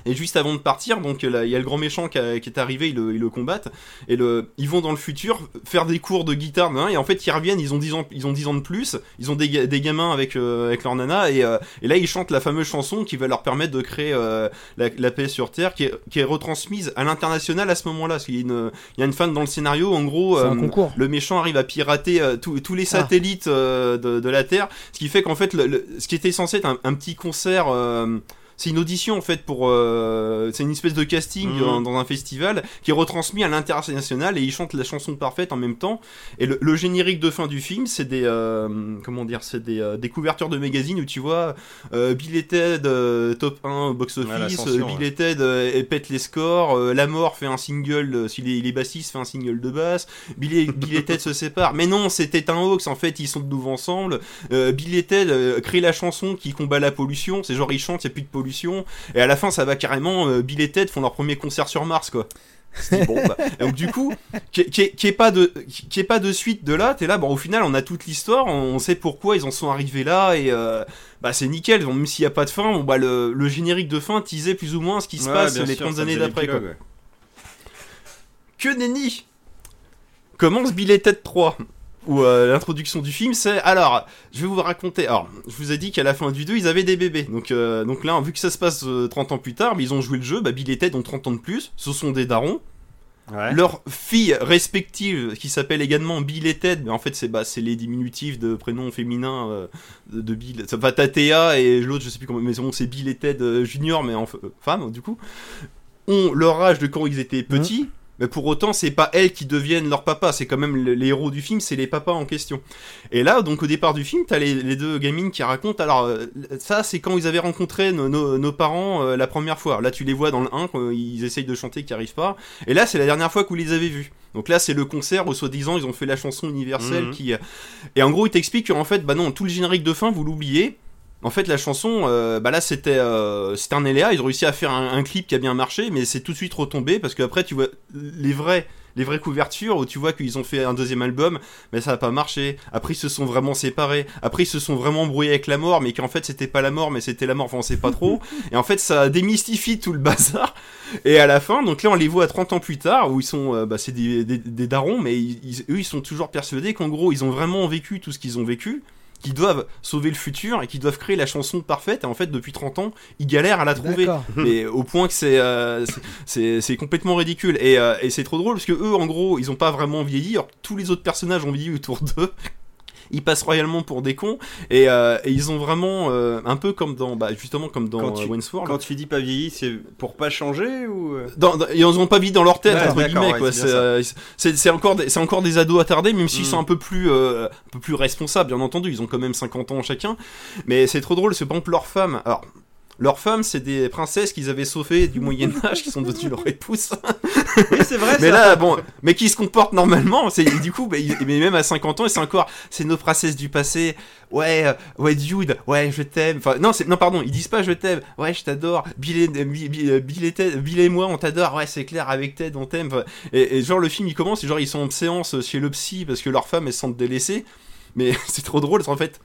Et juste avant de partir, donc il y a le grand méchant qui, a- qui est arrivé, ils le, ils le combattent, et le, ils vont dans le futur faire des cours de guitare, et en fait ils reviennent, ils ont 10 ans, ils ont 10 ans de plus, ils ont des, ga- des gamins avec, euh, avec leur nana, et, euh, et là ils chantent la fameuse chanson qui va leur permettre de créer euh, la, la paix sur Terre, qui est, qui est retransmise à l'international à ce moment-là, parce qu'il y a une, il y a une fan dans le scénario, en gros, le méchant arrive à pirater tous- les Ah. satellites de, de la Terre, ce qui fait qu'en fait, le- le- ce qui était censé être un, un petit concert, c'est une audition en fait pour, euh, c'est une espèce de casting Mhm. dans, dans un festival qui est retransmis à l'international et ils chantent la chanson parfaite en même temps. Et le, le générique de fin du film, c'est des, euh, comment dire, c'est des, euh, des couvertures de magazines où tu vois Bill et Ted top 1 au box office, Bill ouais. et Ted pète les scores, La Mort fait un single, s'il est, il est bassiste, fait un single de basse. Bill et, Bill et Ted se séparent. Mais non, c'était un hoax. En fait, ils sont de nouveau ensemble. Bill et Ted créent la chanson qui combat la pollution. C'est genre ils chantent, il n'y a plus de pollution. Et à la fin, ça va carrément. euh, Bill et Ted font leur premier concert sur Mars, quoi. Bon, bah. Donc du coup, qui est pas de qui est pas de suite de là, t'es là. Bon, au final, on a toute l'histoire, on sait pourquoi ils en sont arrivés là et euh, bah c'est nickel. Bon, même s'il y a pas de fin, bon bah le, le générique de fin teasait plus ou moins ce qui se Ouais, passe les sûr, 30 ça années d'après. ouais. Que nenni Commence Bill et Ted 3 où euh, l'introduction du film c'est alors je vais vous raconter alors je vous ai dit qu'à la fin du 2 ils avaient des bébés. Donc euh, donc là vu que ça se passe euh, 30 ans plus tard mais ils ont joué le jeu bah Bill et Ted ont 30 ans de plus ce sont des darons. Ouais. leurs filles respectives qui s'appellent également Bill et Ted mais en fait c'est bah les diminutifs de prénoms féminins euh, de, de Bill ça va Tatea et l'autre je sais plus comment mais bon c'est Bill et Ted junior mais en femme du coup ont leur âge de quand ils étaient petits mais pour autant, c'est pas elles qui deviennent leur papa, c'est quand même le- les héros du film, c'est les papas en question. Et là, donc au départ du film, t'as les, les deux gamines qui racontent, alors euh, ça c'est quand ils avaient rencontré nos, nos- nos parents euh, la première fois. Là, tu les vois dans le 1, quand ils essayent de chanter, qui arrivent pas. Et là, c'est la dernière fois que vous les avez vus. Donc là, c'est le concert où soi-disant ils ont fait la chanson universelle Mhm. qui. euh, Et en gros, ils t'expliquent qu'en fait, bah non, tout le générique de fin, vous l'oubliez. En fait, la chanson, euh, bah là, c'était euh, c'était un éléa. Ils ont réussi à faire un, un clip qui a bien marché, mais c'est tout de suite retombé parce qu'après, tu vois les vrais, les vraies couvertures où tu vois qu'ils ont fait un deuxième album, mais ça n'a pas marché. Après, ils se sont vraiment séparés. Après, ils se sont vraiment brouillés avec la mort, mais qu'en fait, c'était pas la mort, mais c'était la mort. Enfin, on sait pas trop. Et en fait, ça démystifie tout le bazar. Et à la fin, donc là, on les voit 30 ans plus tard, où ils sont, euh, bah, c'est des, des, des darons, mais ils- ils- eux, ils sont toujours persuadés qu'en gros, ils ont vraiment vécu tout ce qu'ils ont vécu qu'ils doivent sauver le futur et qu'ils doivent créer la chanson parfaite. Et en fait depuis 30 ans ils galèrent à la trouver. Mais au point que c'est euh, c'est- complètement ridicule. Et, euh, et c'est trop drôle parce que eux en gros ils ont pas vraiment vieilli. Alors tous les autres personnages ont vieilli autour d'eux ils passent royalement pour des cons et, euh, et ils ont vraiment euh, un peu comme dans bah, justement comme dans Quand tu- euh, Wayne's World. Quand tu dis pas vieilli, c'est pour pas changer ou dans, dans- ils ont pas vite dans leur tête Ouais, entre guillemets ouais, c'est encore des, c'est encore des ados attardés même s'ils Mm. sont un peu plus un peu plus responsables bien entendu. Ils ont quand même 50 ans chacun. Mais c'est trop drôle c'est par exemple leurs femmes alors leurs femmes, c'est des princesses qu'ils avaient sauvées du Moyen Âge, qui sont devenues leur épouse. Oui, c'est vrai. mais ça. là, bon, mais qui se comportent normalement. C'est du coup, bah, mais même à 50 ans, c'est encore, c'est nos princesses du passé. Ouais, euh, ouais, Jude, ouais, je t'aime. Enfin, non, c'est, non, pardon, ils disent pas je t'aime. Ouais, je t'adore. Bill et, euh, Bill, Bill- Bill et moi, on t'adore. Ouais, c'est clair. Avec Ted, on t'aime. Enfin, Et, et genre le film, il commence, et genre ils sont en séance chez le psy parce que leurs femmes elles se sentent délaissées. Mais c'est trop drôle, qu'en fait.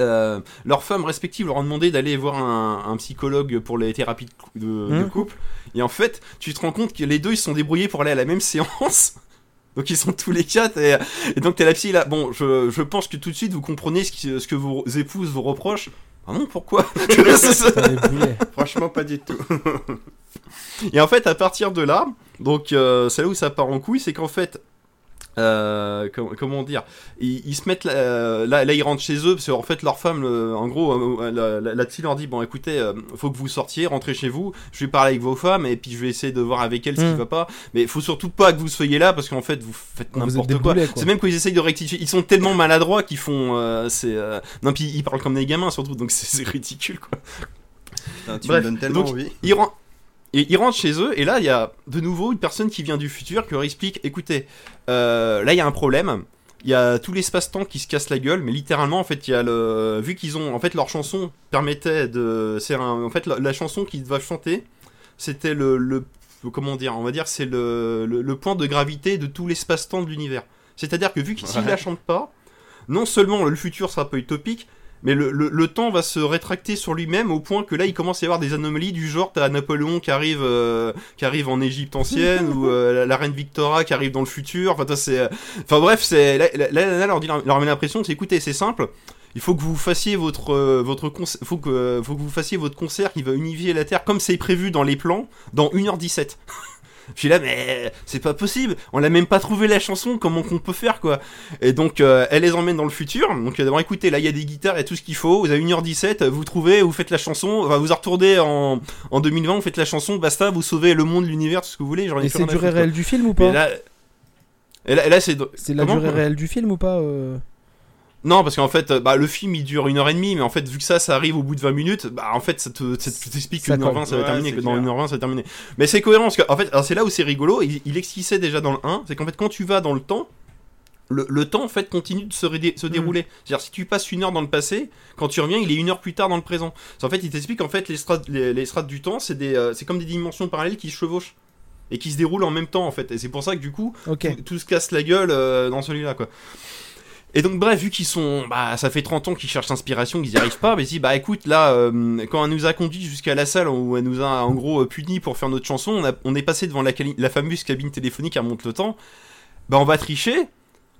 Euh, leurs femmes respectives leur ont demandé d'aller voir un, un psychologue pour les thérapies de, cou- de- de Mhm. couple. Et en fait, tu te rends compte que les deux ils se sont débrouillés pour aller à la même séance. Donc ils sont tous les quatre et, et donc t'as la psy là. Bon, je, je pense que tout de suite vous comprenez ce, qui- ce que vos épouses vous reprochent. Ah non, pourquoi? Franchement, pas du tout. Et en fait, à partir de là, donc euh, c'est là où ça part en couille, c'est qu'en fait, euh, com- comment dire, ils, ils se mettent là, là, là, ils rentrent chez eux parce qu'en fait leur femme, le- en gros, euh, psy leur dit bon, écoutez, euh, faut que vous sortiez, rentrez chez vous, je vais parler avec vos femmes et puis je vais essayer de voir avec elles ce qui Mm. va pas, mais il faut surtout pas que vous soyez là parce qu'en fait vous faites n'importe quoi. C'est même quand ils essayent de rectifier, ils sont tellement maladroits qu'ils font, euh, c'est, euh, non puis ils parlent comme des gamins surtout, donc c'est ridicule quoi. Putain, tu Bref, me donnes tellement donc, envie. Ils, et ils rentrent chez eux, et là, il y a de nouveau une personne qui vient du futur qui leur explique écoutez, euh, là, il y a un problème. Il y a tout l'espace-temps qui se casse la gueule, mais littéralement, en fait, il y a le. Vu qu'ils ont. En fait, leur chanson permettait de. C'est un... En fait, la, la chanson qu'ils doivent chanter, c'était le, le. Comment dire On va dire, c'est le, le, le point de gravité de tout l'espace-temps de l'univers. C'est-à-dire que vu qu'ils Ouais. la chantent pas, non seulement le futur sera pas utopique, mais le, le- temps va se rétracter sur lui-même au point que là il commence à y avoir des anomalies du genre t'as Napoléon qui arrive euh, qui arrive en Égypte ancienne ou euh, la, reine Victoria qui arrive dans le futur. Enfin c'est euh, enfin bref c'est là, là, leur met l'impression c'est écoutez c'est simple. Il faut que vous fassiez votre votre faut que faut que vous fassiez votre concert qui va unifier la Terre comme c'est prévu dans les plans dans 1h17 je suis là, mais c'est pas possible. On n'a même pas trouvé la chanson. Comment qu'on peut faire, quoi Et donc, euh, elle les emmène dans le futur. Donc, euh, d'abord, écoutez, là, il y a des guitares, il y a tout ce qu'il faut. Vous avez 1h17, vous trouvez, vous faites la chanson. Enfin, vous en retournez en, en 2020, vous faites la chanson, basta, vous sauvez le monde, l'univers, tout ce que vous voulez. Ai Et c'est durée réelle du film ou pas? et là, et là, c'est. C'est la durée réelle du film ou pas euh? Non, parce qu'en fait, bah, le film il dure une heure et demie, mais en fait, vu que ça, ça arrive au bout de 20 minutes, bah, en fait, ça te, ça te- t'explique que Ça 1h20 colle. ça va Ouais, terminer, que dans clair. 1h20 ça va terminer. Mais c'est cohérent, parce qu'en fait, alors, c'est là où c'est rigolo, il, il expliquait déjà dans le 1, c'est qu'en fait, quand tu vas dans le temps, le, le temps en fait continue de se, se dérouler. C'est-à-dire si tu passes une heure dans le passé, quand tu reviens, il est une heure plus tard dans le présent. C'est- En fait, il t'explique en fait les strates, les, les strates du temps, c'est euh, c'est comme des dimensions parallèles qui se chevauchent et qui se déroulent en même temps en fait. Et c'est pour ça que du coup, tout se casse la gueule euh, dans celui-là quoi. Et donc bref, vu qu'ils sont, bah ça fait 30 ans qu'ils cherchent l'inspiration, qu'ils n'y arrivent pas, mais disent bah écoute là, euh, quand elle nous a conduit jusqu'à la salle où elle nous a en gros euh, puni pour faire notre chanson, on, est passé devant la, fameuse cabine téléphonique qui remonte le temps. Bah on va tricher,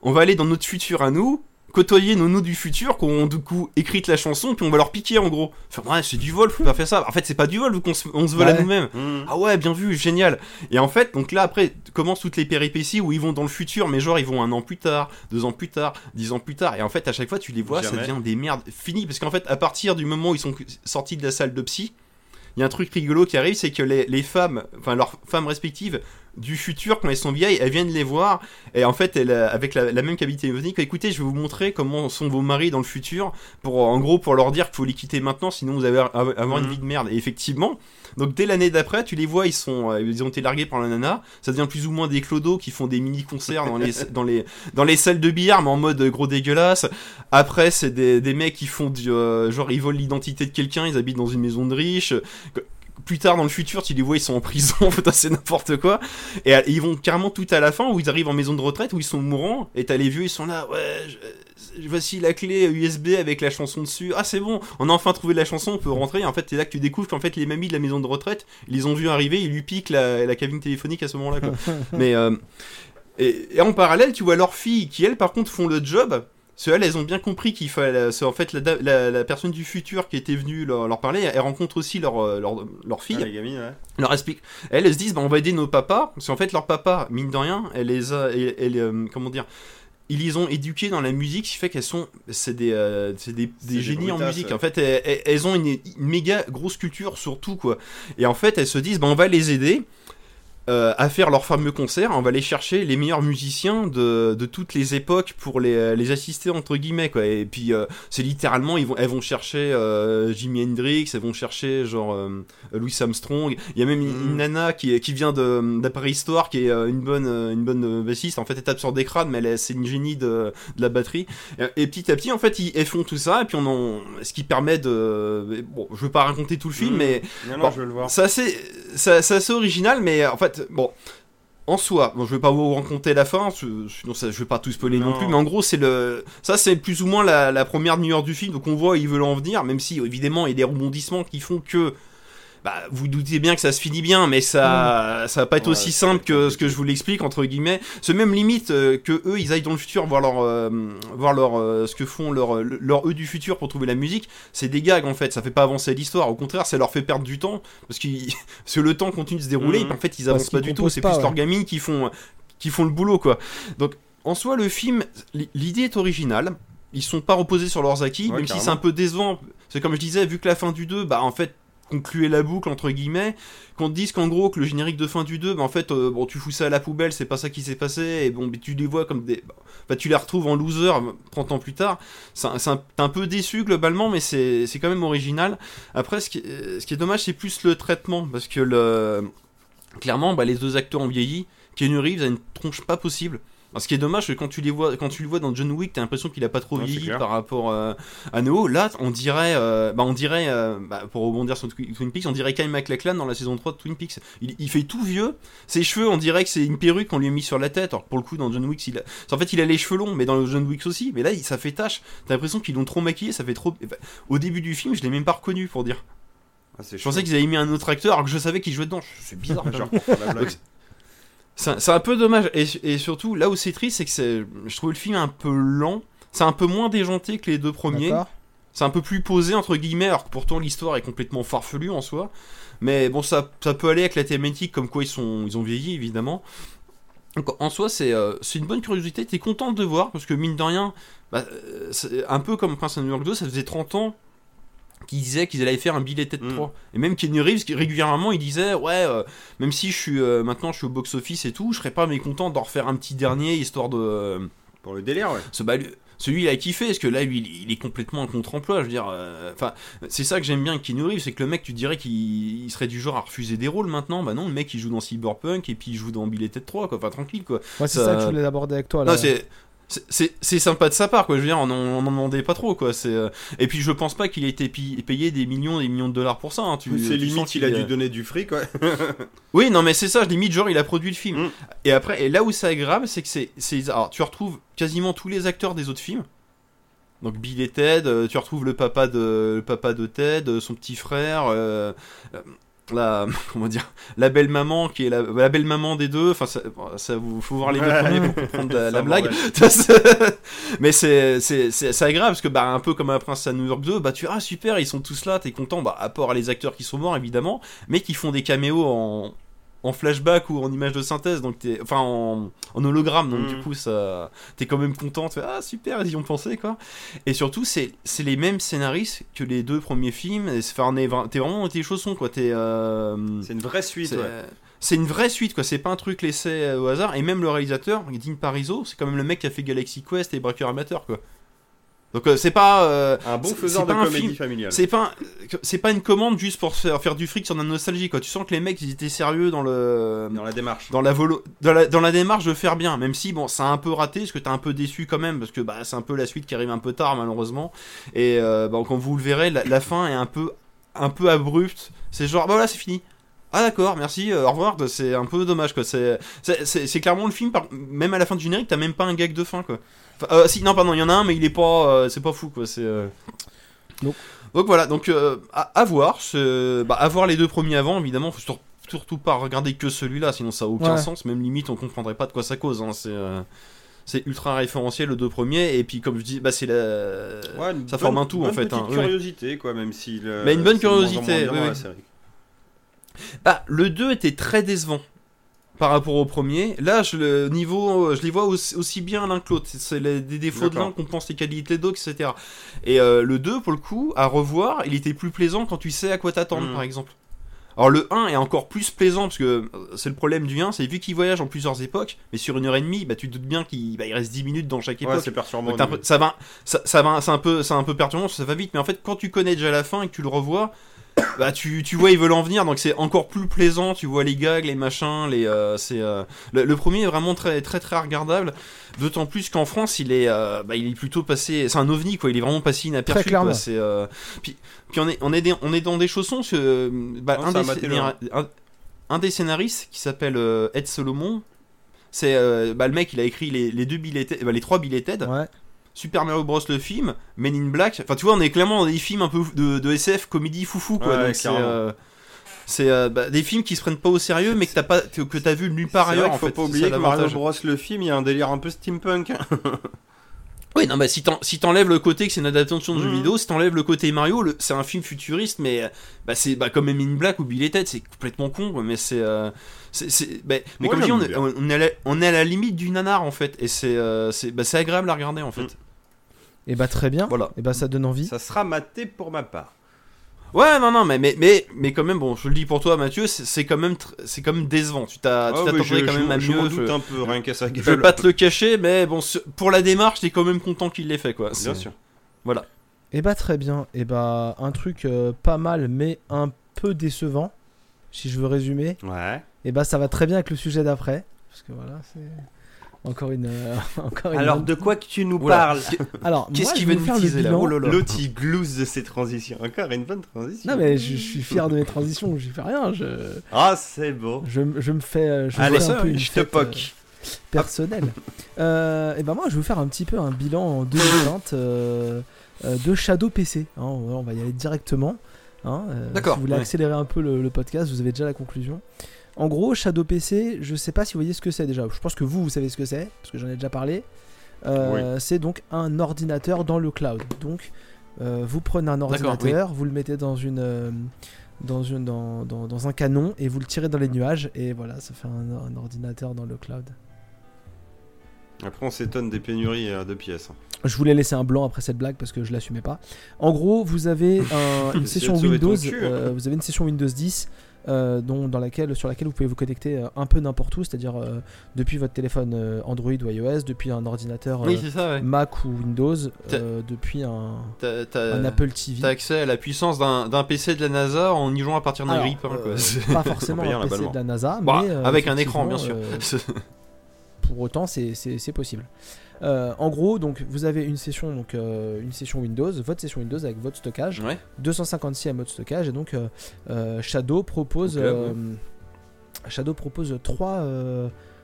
on va aller dans notre futur à nous, côtoyer nos nous du futur qui ont du coup écrit la chanson, puis on va leur piquer en gros. Enfin ouais, c'est du vol, faut pas faire ça. En fait c'est pas du vol vu qu'on se, on se vole à nous-mêmes. Mmh. Ah ouais, bien vu, génial. Et en fait, donc là après commencent toutes les péripéties où ils vont dans le futur, mais genre ils vont un an plus tard, deux ans plus tard, dix ans plus tard. Et en fait, à chaque fois, tu les vois, ça devient des merdes finies. Parce qu'en fait, à partir du moment où ils sont sortis de la salle de psy, il y a un truc rigolo qui arrive, c'est que les, les femmes, enfin leurs femmes respectives du futur, quand elles sont vieilles, elles viennent les voir. Et en fait, elles, euh, avec la, la même cabine téléphonique, écoutez, je vais vous montrer comment sont vos maris dans le futur, pour en gros pour leur dire qu'il faut les quitter maintenant, sinon vous allez avoir une Mhm. vie de merde. Et effectivement, donc dès l'année d'après, tu les vois, ils sont, euh, ils ont été largués par la nana. Ça devient plus ou moins des clodos qui font des mini concerts dans les dans les dans les salles de billard, mais en mode gros dégueulasse. Après, c'est des, des mecs qui font du euh, genre ils volent l'identité de quelqu'un, ils habitent dans une maison de riche. Plus tard dans le futur, tu les vois, ils sont en prison, putain, c'est n'importe quoi. Et, euh, ils vont carrément tout à la fin où ils arrivent en maison de retraite où ils sont mourants et t'as les vieux, ils sont là, ouais. je- Voici la clé USB avec la chanson dessus. Ah c'est bon, on a enfin trouvé la chanson, on peut rentrer. En fait, c'est là que tu découvres qu'en fait les mamies de la maison de retraite, ils les ont vus arriver, ils lui piquent la, la cabine téléphonique à ce moment-là. quoi. Mais euh, et, et en parallèle, tu vois leurs filles qui elles par contre font le job. Parce elles ont bien compris qu'il fallait. C'est en fait la, la, la personne du futur qui était venue leur, leur parler. Elle rencontre aussi leur, euh, leur, leur fille. Ah, les gamines, ouais. leur explique. Elles, elles se disent, bah, on va aider nos papas. Parce qu'en fait, leur papa, mine de rien, elle les a. Elle, elle, euh, comment dire ils les ont éduquées dans la musique, ce qui fait qu'elles sont, c'est des, euh, des, des des génies en musique. ouais. En fait, elles, ont une, une méga grosse culture sur tout, quoi. Et en fait, elles se disent, bah, on va les aider euh, à faire leur fameux concert. On va aller chercher les meilleurs musiciens de, de toutes les époques pour les, les assister entre guillemets, quoi. Et puis, euh, c'est littéralement, ils vont, elles vont chercher euh, Jimi Hendrix, elles vont chercher genre euh, Louis Armstrong. Il y a même une, Mm. une nana qui, qui vient de d'après histoire, qui est euh, une bonne euh, une bonne euh, bassiste. En fait, elle tape sur des crânes, mais elle est- c'est une génie de, de la batterie. Et, et petit à petit, en fait, ils, elles font tout ça, et puis on en, ce qui permet de, bon, je veux pas raconter tout le film, Mm. mais Non, non, Bon, je veux le voir. c'est assez, c'est c'est assez original, mais euh, en fait, bon. En soi, bon, je vais pas vous raconter la fin, ce- sinon ça, je vais pas tout spoiler non, Non. plus, mais en gros, c'est le, ça c'est plus ou moins la, la première demi-heure du film, donc on voit ils veulent en venir, même si évidemment il y a des rebondissements qui font que, bah, vous doutez bien que ça se finit bien, mais ça, ça va pas être Ouais, aussi simple que ce que je vous l'explique entre guillemets. C'est même limite euh, que eux, ils aillent dans le futur voir leur, euh, voir leur, euh, ce que font leur, leur eux du futur pour trouver la musique. C'est des gags en fait, ça fait pas avancer l'histoire. Au contraire, ça leur fait perdre du temps parce, qu'ils- parce que le temps continue de se dérouler. Et en fait, ils Parce avancent pas du tout. C'est plus ouais. leurs gamines qui font, qui font le boulot quoi. Donc en soi, le film, l'idée est originale. Ils sont pas reposés sur leurs acquis, Ouais, même si c'est un peu décevant. C'est comme je disais, vu que la fin du 2, bah en fait, concluer la boucle entre guillemets, qu'on te dise qu'en gros que le générique de fin du 2, bah en fait, euh, bon, tu fous ça à la poubelle, c'est pas ça qui s'est passé, et bon, tu les vois comme des. Bah, tu les retrouves en loser 30 ans plus tard. C'est un- un- un peu déçu globalement, mais c'est quand même original. Après, ce qui est, ce qui est dommage, c'est plus le traitement, parce que le. Clairement, bah, les deux acteurs ont vieilli. Keanu Reeves a une tronche pas possible. Alors, ce qui est dommage, c'est que quand tu, les vois, quand tu le vois dans John Wick, t'as l'impression qu'il a pas trop Ouais, vieilli par rapport euh, à Neo. Là, on dirait, euh, bah, on dirait euh, bah, pour rebondir sur Twi- Twin Peaks, on dirait Kyle MacLachlan dans la saison 3 de Twin Peaks. Il, il fait tout vieux. Ses cheveux, on dirait que c'est une perruque qu'on lui a mis sur la tête. Alors pour le coup, dans John Wick, il a... en fait, il a les cheveux longs, mais dans le John Wick aussi. Mais là, ça fait tâche. T'as l'impression qu'ils l'ont trop maquillé, ça fait trop. Au début du film, je l'ai même pas reconnu pour dire. Ah, Je pensais qu'ils avaient mis un autre acteur alors que je savais qu'il jouait dedans. C'est bizarre. Genre, genre. la blague. Donc, C'est un peu dommage. Et, et surtout, là où c'est triste, c'est que je trouve le film un peu lent. C'est un peu moins déjanté que les deux premiers. C'est un peu plus posé, entre guillemets, alors que pourtant l'histoire est complètement farfelue en soi. Mais bon, ça, ça peut aller avec la thématique, comme quoi ils, sont, ils ont vieilli, évidemment. Donc, en soi, c'est euh, c'est une bonne curiosité. T'es content de voir, parce que mine de rien, bah, euh, un peu comme Prince of New York 2, ça faisait 30 ans qu'ils disaient qu'ils allaient faire un billet tête Mm. 3. Et même Kenny Reeves, qui, régulièrement, il disait Ouais, euh, même si je suis euh, maintenant je suis au box-office et tout, je serais pas mécontent d'en refaire un petit dernier, histoire de. euh, Pour le délire, ouais. ce bah, lui- celui il a kiffé parce que là lui il, il est complètement un contre-emploi je veux dire euh, enfin c'est ça que j'aime bien avec Keanu Reeves c'est que le mec tu dirais qu'il il serait du genre à refuser des rôles maintenant bah non le mec il joue dans Cyberpunk et puis il joue dans Billet Tête 3 quoi enfin tranquille quoi Ouais, c'est Ça- ça que je voulais aborder avec toi là. non, c'est. sympa de sa part, quoi. Je veux dire, on en, on en demandait pas trop, quoi. C'est euh, et puis je pense pas qu'il ait été payé des millions, des millions de dollars pour ça. hein. Tu- C'est limite, il a dû donner du fric, ouais. oui, non, mais c'est ça, je limite, genre, il a produit le film. Mm. Et après, et là où ça est grave, c'est que c'est. Alors, tu retrouves quasiment tous les acteurs des autres films. Donc, Bill et Ted, euh, tu retrouves le papa de, le papa de Ted, euh, son petit frère, euh, euh, la. Comment dire La belle maman, qui est la, la belle maman des deux. Enfin, ça, ça vous faut voir les deux premiers pour comprendre la, blague. mais c'est c'est c'est c'est agréable parce que bah un peu comme un prince à New York 2 bah tu ah super ils sont tous là t'es content bah à part les acteurs qui sont morts évidemment mais qui font des caméos en en flashback ou en image de synthèse donc t'es enfin en, en hologramme donc Mm. du coup ça t'es quand même content tu fais ah super ils y ont pensé quoi et surtout c'est c'est les mêmes scénaristes que les deux premiers films et enfin t'es vraiment tes chaussons quoi t'es euh, C'est une vraie suite, c'est une vraie suite, quoi. C'est pas un truc laissé euh, au hasard. Et même le réalisateur, Dean Pariso, c'est quand même le mec qui a fait Galaxy Quest et Breaker Amateur, quoi. Donc euh, c'est pas euh, Un bon faiseur de comédie familiale. c'est pas un- c'est pas une commande juste pour faire, faire du fric sur la nostalgie, quoi. Tu sens que les mecs ils étaient sérieux dans le Dans la démarche. dans la, volo- dans la, dans la démarche de faire bien, même si bon, ça a un peu raté, parce que t'es un peu déçu quand même, parce que bah, c'est un peu la suite qui arrive un peu tard malheureusement. Et euh, bah, quand vous le verrez, la, la fin est un peu, un peu abrupte. C'est genre, bah voilà, c'est fini. Ah d'accord, merci, euh, au revoir. C'est un peu dommage quoi. C'est, clairement le film, par- même à la fin du générique, t'as même pas un gag de fin quoi. Enfin, euh, si, non, pardon, il y en a un, mais il est pas, euh, c'est pas fou quoi. C'est. euh, Donc. Donc voilà, donc euh, à, à voir, c'est- bah, à voir les deux premiers avant, évidemment, faut sur- surtout pas regarder que celui-là, sinon ça a aucun Ouais. sens, même limite on comprendrait pas de quoi ça cause. hein, c'est euh, c'est ultra référentiel les deux premiers, et puis comme je dis, bah c'est la... Ouais, une ça bonne- forme un tout en bonne fait. petite hein, ouais, ouais. curiosité, quoi, même si. le- Mais une bonne c'est de moins en moins curiosité, bien oui, dans la oui. série. Bah, le 2 était très décevant par rapport au premier. Là, je, le niveau, je les vois aussi, aussi bien l'un que l'autre. C'est les- des défauts de l'un qu'on pense les qualités d'autres, etc. Et euh, le 2, pour le coup, à revoir, il était plus plaisant quand tu sais à quoi t'attendre, Mm. par exemple. Alors le 1 est encore plus plaisant parce que euh, c'est le problème du 1, c'est vu qu'il voyage en plusieurs époques, mais sur une heure et demie, bah tu te doutes bien qu'il bah, il reste 10 minutes dans chaque Ouais, époque. c'est perturbant. Peu- ça va, ça, ça va, c'est un peu, c'est un peu perturbant, ça va vite, mais en fait, quand tu connais déjà la fin et que tu le revois, bah tu, tu vois ils veulent en venir, donc c'est encore plus plaisant. Tu vois les gags, les machins, les, euh, c'est euh, le, le premier est vraiment très, très, très regardable. D'autant plus qu'en France, il est, euh, bah, il est plutôt passé, c'est un ovni quoi. Il est vraiment passé inaperçu. Très clairement. quoi, C'est, euh, puis, puis on est, on est, des- on est dans des chaussons. parce que, bah, Non, un, des, un, un scénaristes qui s'appelle euh, Ed Solomon. C'est euh, bah, le mec, il a écrit les, les deux billets, bah, les trois billets TED. Ouais. Super Mario Bros le film, Men in Black. Enfin, tu vois, on est clairement dans des films un peu de, de SF, comédie foufou quoi. Ouais, c'est, euh, euh, bah, des films qui se prennent pas au sérieux, mais que t'as pas, que t'as vu nulle part vrai ailleurs. En faut fait, pas oublier que Mario. Bros le film, il y a un délire un peu steampunk. Oui, non, bah si t'en- si t'enlèves le côté que c'est une adaptation de jeu Mhm. vidéo, si t'enlèves le côté Mario, c'est un film futuriste, mais euh, bah, c'est bah, comme Men in Black ou Bill et Ted, c'est complètement con, quoi, mais c'est. euh, bah, mais Moi, comme je dis, on est, on, est à la, on est à la limite du nanar en fait, et c'est euh, bah, agréable à regarder en fait. Mm. Et bah très bien. Voilà. Et bah ça donne envie. Ça sera maté pour ma part. Ouais, non, non, mais, mais, mais, mais quand même, bon, je le dis pour toi, Mathieu, c'est quand même, tr- c'est quand même décevant. Tu t'as- tu Ah, mais t'attendais je, quand même à je mieux. je- un peu, rien qu'à sa Je vais pas te le cacher, mais bon, pour la démarche, t'es quand même content qu'il l'ait fait, quoi. Bien sûr. Voilà. Et bah très bien. Et bah un truc euh, pas mal mais un peu décevant, si je veux résumer. Ouais. Et bah ça va très bien avec le sujet d'après. Parce que voilà, c'est encore une. euh, encore une Alors, de quoi que tu nous Oula. parles Alors, Qu'est-ce va vous nous faire le teaser, là bilan. Oh là. L'autre, il glousse de ses transitions. Encore une bonne transition. Non mais je, je suis fier de mes transitions, j'y fais rien. Je, Ah, c'est beau. je, je me fais. euh, Je Allez, fais un peu une je te fête, poque. euh, personnelle. Euh, et ben moi, je vais vous faire un petit peu un bilan en 2020 euh, euh, de Shadow PC. hein. on, va- y aller directement. hein, euh, D'accord, Si vous voulez ouais. accélérer un peu le, le podcast, vous avez déjà la conclusion. En gros, Shadow PC, je sais pas si vous voyez ce que c'est déjà. Je pense que vous, vous savez ce que c'est, parce que j'en ai déjà parlé. Euh, C'est donc un ordinateur dans le cloud. Donc, euh, vous prenez un ordinateur, vous le mettez dans une, euh, dans, une dans, dans- dans un canon et vous le tirez dans les nuages et voilà, ça fait un, un ordinateur dans le cloud. Après, on s'étonne des pénuries de pièces. Je voulais laisser un blanc après cette blague parce que je l'assumais pas. En gros, vous avez un- une session Windows, euh, vous avez une session Windows 10 euh, dont, dans laquelle, sur laquelle vous pouvez vous connecter euh, un peu n'importe où, c'est-à-dire euh, depuis votre téléphone euh, Android ou iOS, depuis un ordinateur euh, Oui, c'est ça, ouais. Mac ou Windows, euh, depuis un, T'as- t'as- un Apple TV. T'as accès à la puissance d'un d'un PC de la NASA en y jouant à partir d'un grip. hein, euh, pas forcément un un PC de la NASA, Bah, mais euh, avec un écran, bien sûr. euh, pour autant, c'est possible. Euh, en gros, donc vous avez une session, donc euh, une session Windows, votre session Windows avec votre stockage, ouais. 256 mode stockage, et donc euh, Shadow propose, Ok, Shadow propose trois,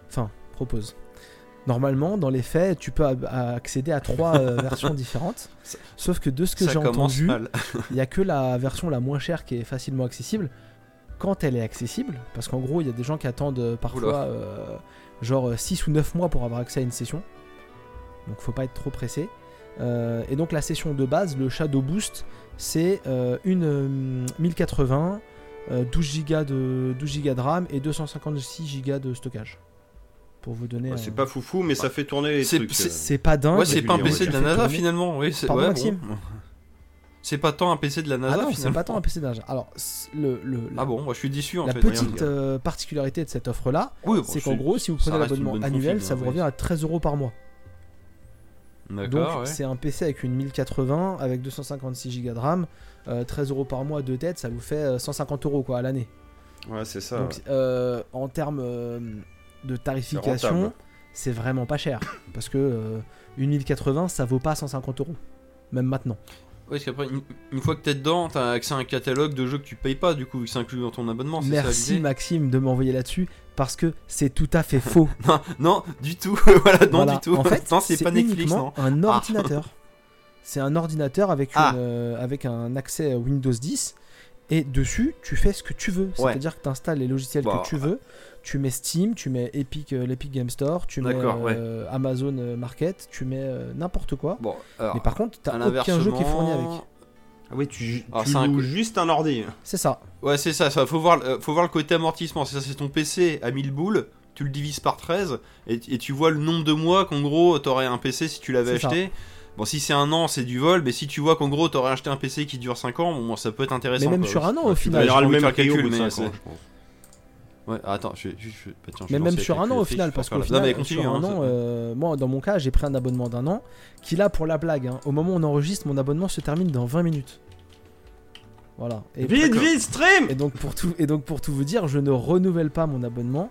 enfin propose. Normalement, dans les faits, tu peux accéder à trois versions différentes. Ça- Sauf que de ce que j'ai entendu, il n'y a que la version la moins chère qui est facilement accessible quand elle est accessible. Parce qu'en gros, il y a des gens qui attendent parfois genre 6 ou 9 mois pour avoir accès à une session. Donc faut pas être trop pressé. Euh, et donc la session de base, le Shadow Boost, c'est euh, une euh, 1080, euh, 12 Go de 12 Go de RAM et 256 Go de stockage. Pour vous donner. Ouais, c'est pas foufou, mais ça fait tourner les C'est- trucs. c'est- euh. c'est pas dingue. Ouais, c'est pas un PC de la. NASA finalement. Oui, c'est Pardon, ouais, Maxime bon. C'est pas tant un PC de la NASA Ah non, c'est finalement. pas tant un PC d'âge. Alors, c- le, le, la- Ah bon, moi je suis déçu en la fait. petite euh, particularité de cette offre-là, Oui, bon, c'est qu'en gros, si vous prenez l'abonnement bonne annuel, ça hein, vous oui. revient à 13 euros par mois. Donc, ouais. c'est un PC avec une 1080, avec 256 Go de RAM, euh, 13 euros par mois de tête, ça vous fait euh, 150 euros quoi à l'année. Ouais, c'est ça. Donc, euh, en termes euh, de tarification, c'est vraiment pas cher. Parce que euh, une 1080, ça vaut pas 150 euros. Même maintenant. Ouais, parce qu'après, une, une fois que t'es dedans, t'as accès à un catalogue de jeux que tu payes pas, du coup, vu que c'est inclus dans ton abonnement. c'est ça, Merci Maxime de m'envoyer là-dessus, parce que c'est tout à fait faux. Non, non, du tout. voilà, non, Voilà. du tout. En fait, c'est pas Netflix, non. un Ah. ordinateur. C'est un ordinateur avec, Ah. une, euh, avec un accès Windows 10 et dessus tu fais ce que tu veux. Ouais. C'est-à-dire que tu installes les logiciels que tu veux. Tu mets Steam, tu mets Epic, euh, l'Epic Game Store, tu mets euh, Amazon Market, tu mets n'importe quoi. Bon, alors, Mais par contre, à t'as aucun jeu qui est fourni avec. Ah oui, tu, Alors, tu c'est un loues coup- juste un ordi. C'est ça. Ouais, c'est ça, ça. Faut voir, le- faut voir le côté amortissement. C'est ça, c'est ton PC à 1000 boules, tu le divises par 13, et, et tu vois le nombre de mois qu'en gros t'aurais un PC si tu l'avais ça. acheté. Bon, si c'est un an, c'est du vol, mais si tu vois qu'en gros t'aurais acheté un PC qui dure 5 ans, bon, ça peut être intéressant. Mais même quoi. sur un an, au final. Il y aura j'ai le même calcul, mais Ouais, attends, je vais. je- je- bah, tiens, je Mais même sur un an au final, parce qu'au la- final, Non, sur un hein, an, euh, moi dans mon cas, j'ai pris un abonnement d'un an, qui là pour la blague, hein, au moment où on enregistre, mon abonnement se termine dans 20 minutes. Voilà. Et Vite, vite, stream Et donc, pour tout, et donc pour tout vous dire, je ne renouvelle pas mon abonnement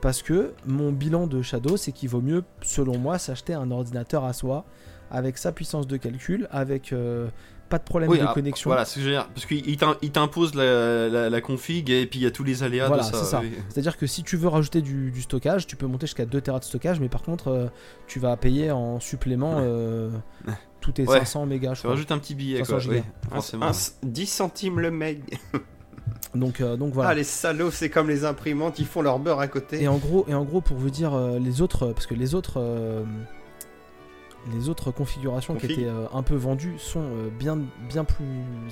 parce que mon bilan de Shadow, c'est qu'il vaut mieux, selon moi, s'acheter un ordinateur à soi avec sa puissance de calcul, avec euh, pas de problème Oui, de ah, connexion. Voilà, c'est ce que je veux dire. Parce qu'il t'im- il t'impose la, la, la config et puis il y a tous les aléas Voilà, de ça. c'est ça. oui. C'est-à-dire que si tu veux rajouter du, du stockage, tu peux monter jusqu'à 2 Tera de stockage, mais par contre, euh, tu vas payer en supplément euh, tous tes Ouais. 500 mégas. Je Tu rajoutes un petit billet 500 quoi. gigas. Oui, Un- forcément. un- 10 centimes le meg. Donc, euh, donc voilà. Ah, les salauds, c'est comme les imprimantes, ils font leur beurre à côté. Et en gros, et en gros, pour vous dire euh, les autres, parce que les autres, euh, les autres configurations qui étaient euh, un peu vendues sont euh, bien, bien plus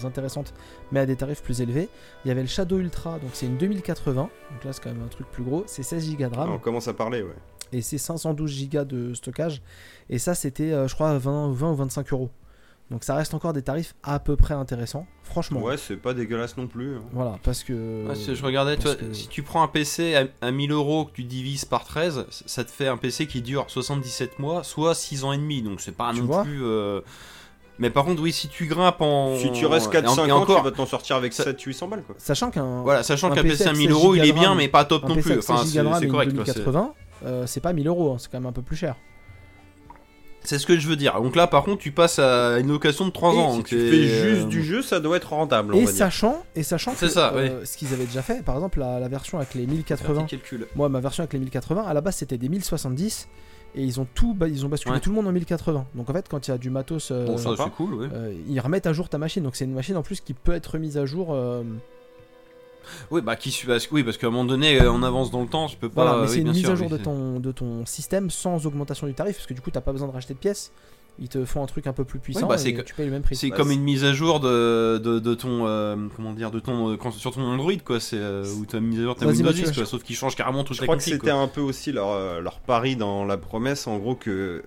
intéressantes, mais à des tarifs plus élevés. Il y avait le Shadow Ultra, donc c'est une 2080, donc là c'est quand même un truc plus gros. C'est 16 Go de RAM Ah, on commence à parler, ouais. et c'est 512 Go de stockage. Et ça, c'était, euh, je crois, 20, 20 ou 25 euros. Donc ça reste encore des tarifs à peu près intéressants, franchement. Ouais, c'est pas dégueulasse non plus. hein. Voilà, parce que. Ouais, si je regardais, parce toi, que- si tu prends un PC à, à 1000 euros que tu divises par 13, c- ça te fait un PC qui dure 77 mois, soit 6 ans et demi. Donc c'est pas Tu non vois plus. euh, Mais par contre, oui, si tu grimpes en. Si tu restes et en- 4-5 et ans, encore, tu vas t'en sortir avec Ça- 700-800 balles, quoi. Sachant qu'un. Voilà, sachant un qu'un PC à avec 1000 16 euros, il est bien, mais pas top un non PC plus. Enfin, 16 gigas de c'est correct. quoi, c'est- 2080, euh, c'est pas 1000 euros, hein, c'est quand même un peu plus cher. C'est ce que je veux dire. Donc là, par contre, tu passes à une location de 3 Et ans. Si donc tu fais juste du jeu, ça doit être rentable, on Et va dire. sachant, et sachant que ça, euh, ce qu'ils avaient déjà fait, par exemple la, la version avec les Faire 1080, tes calculs. moi ma version avec les 1080, à la base c'était des 1070 et ils ont tout, ils ont basculé Ouais. tout le monde en 1080. Donc en fait quand il y a du matos, euh, Bon, ça, cool, ouais. euh, ils remettent à jour ta machine. Donc c'est une machine en plus qui peut être mise à jour. Oui, bah, qui suit. parce que- Oui, parce qu'à un moment donné, euh, on avance dans le temps, tu peux pas. voilà, mais oui, c'est une mise sûr, à jour de ton de ton système sans augmentation du tarif parce que du coup t'as pas besoin de racheter de pièces. Ils te font un truc un peu plus puissant bah, c'est et que- tu payes le même prix. C'est Bah, comme une mise à jour de, de, de ton euh, comment dire de ton euh, sur ton Android quoi, c'est euh, où ta mise à jour ta Windows Mathieu, 10 je- quoi, sauf qu'il change carrément toute Je la crois que c'était quoi. un peu aussi leur, leur pari dans la promesse, en gros, que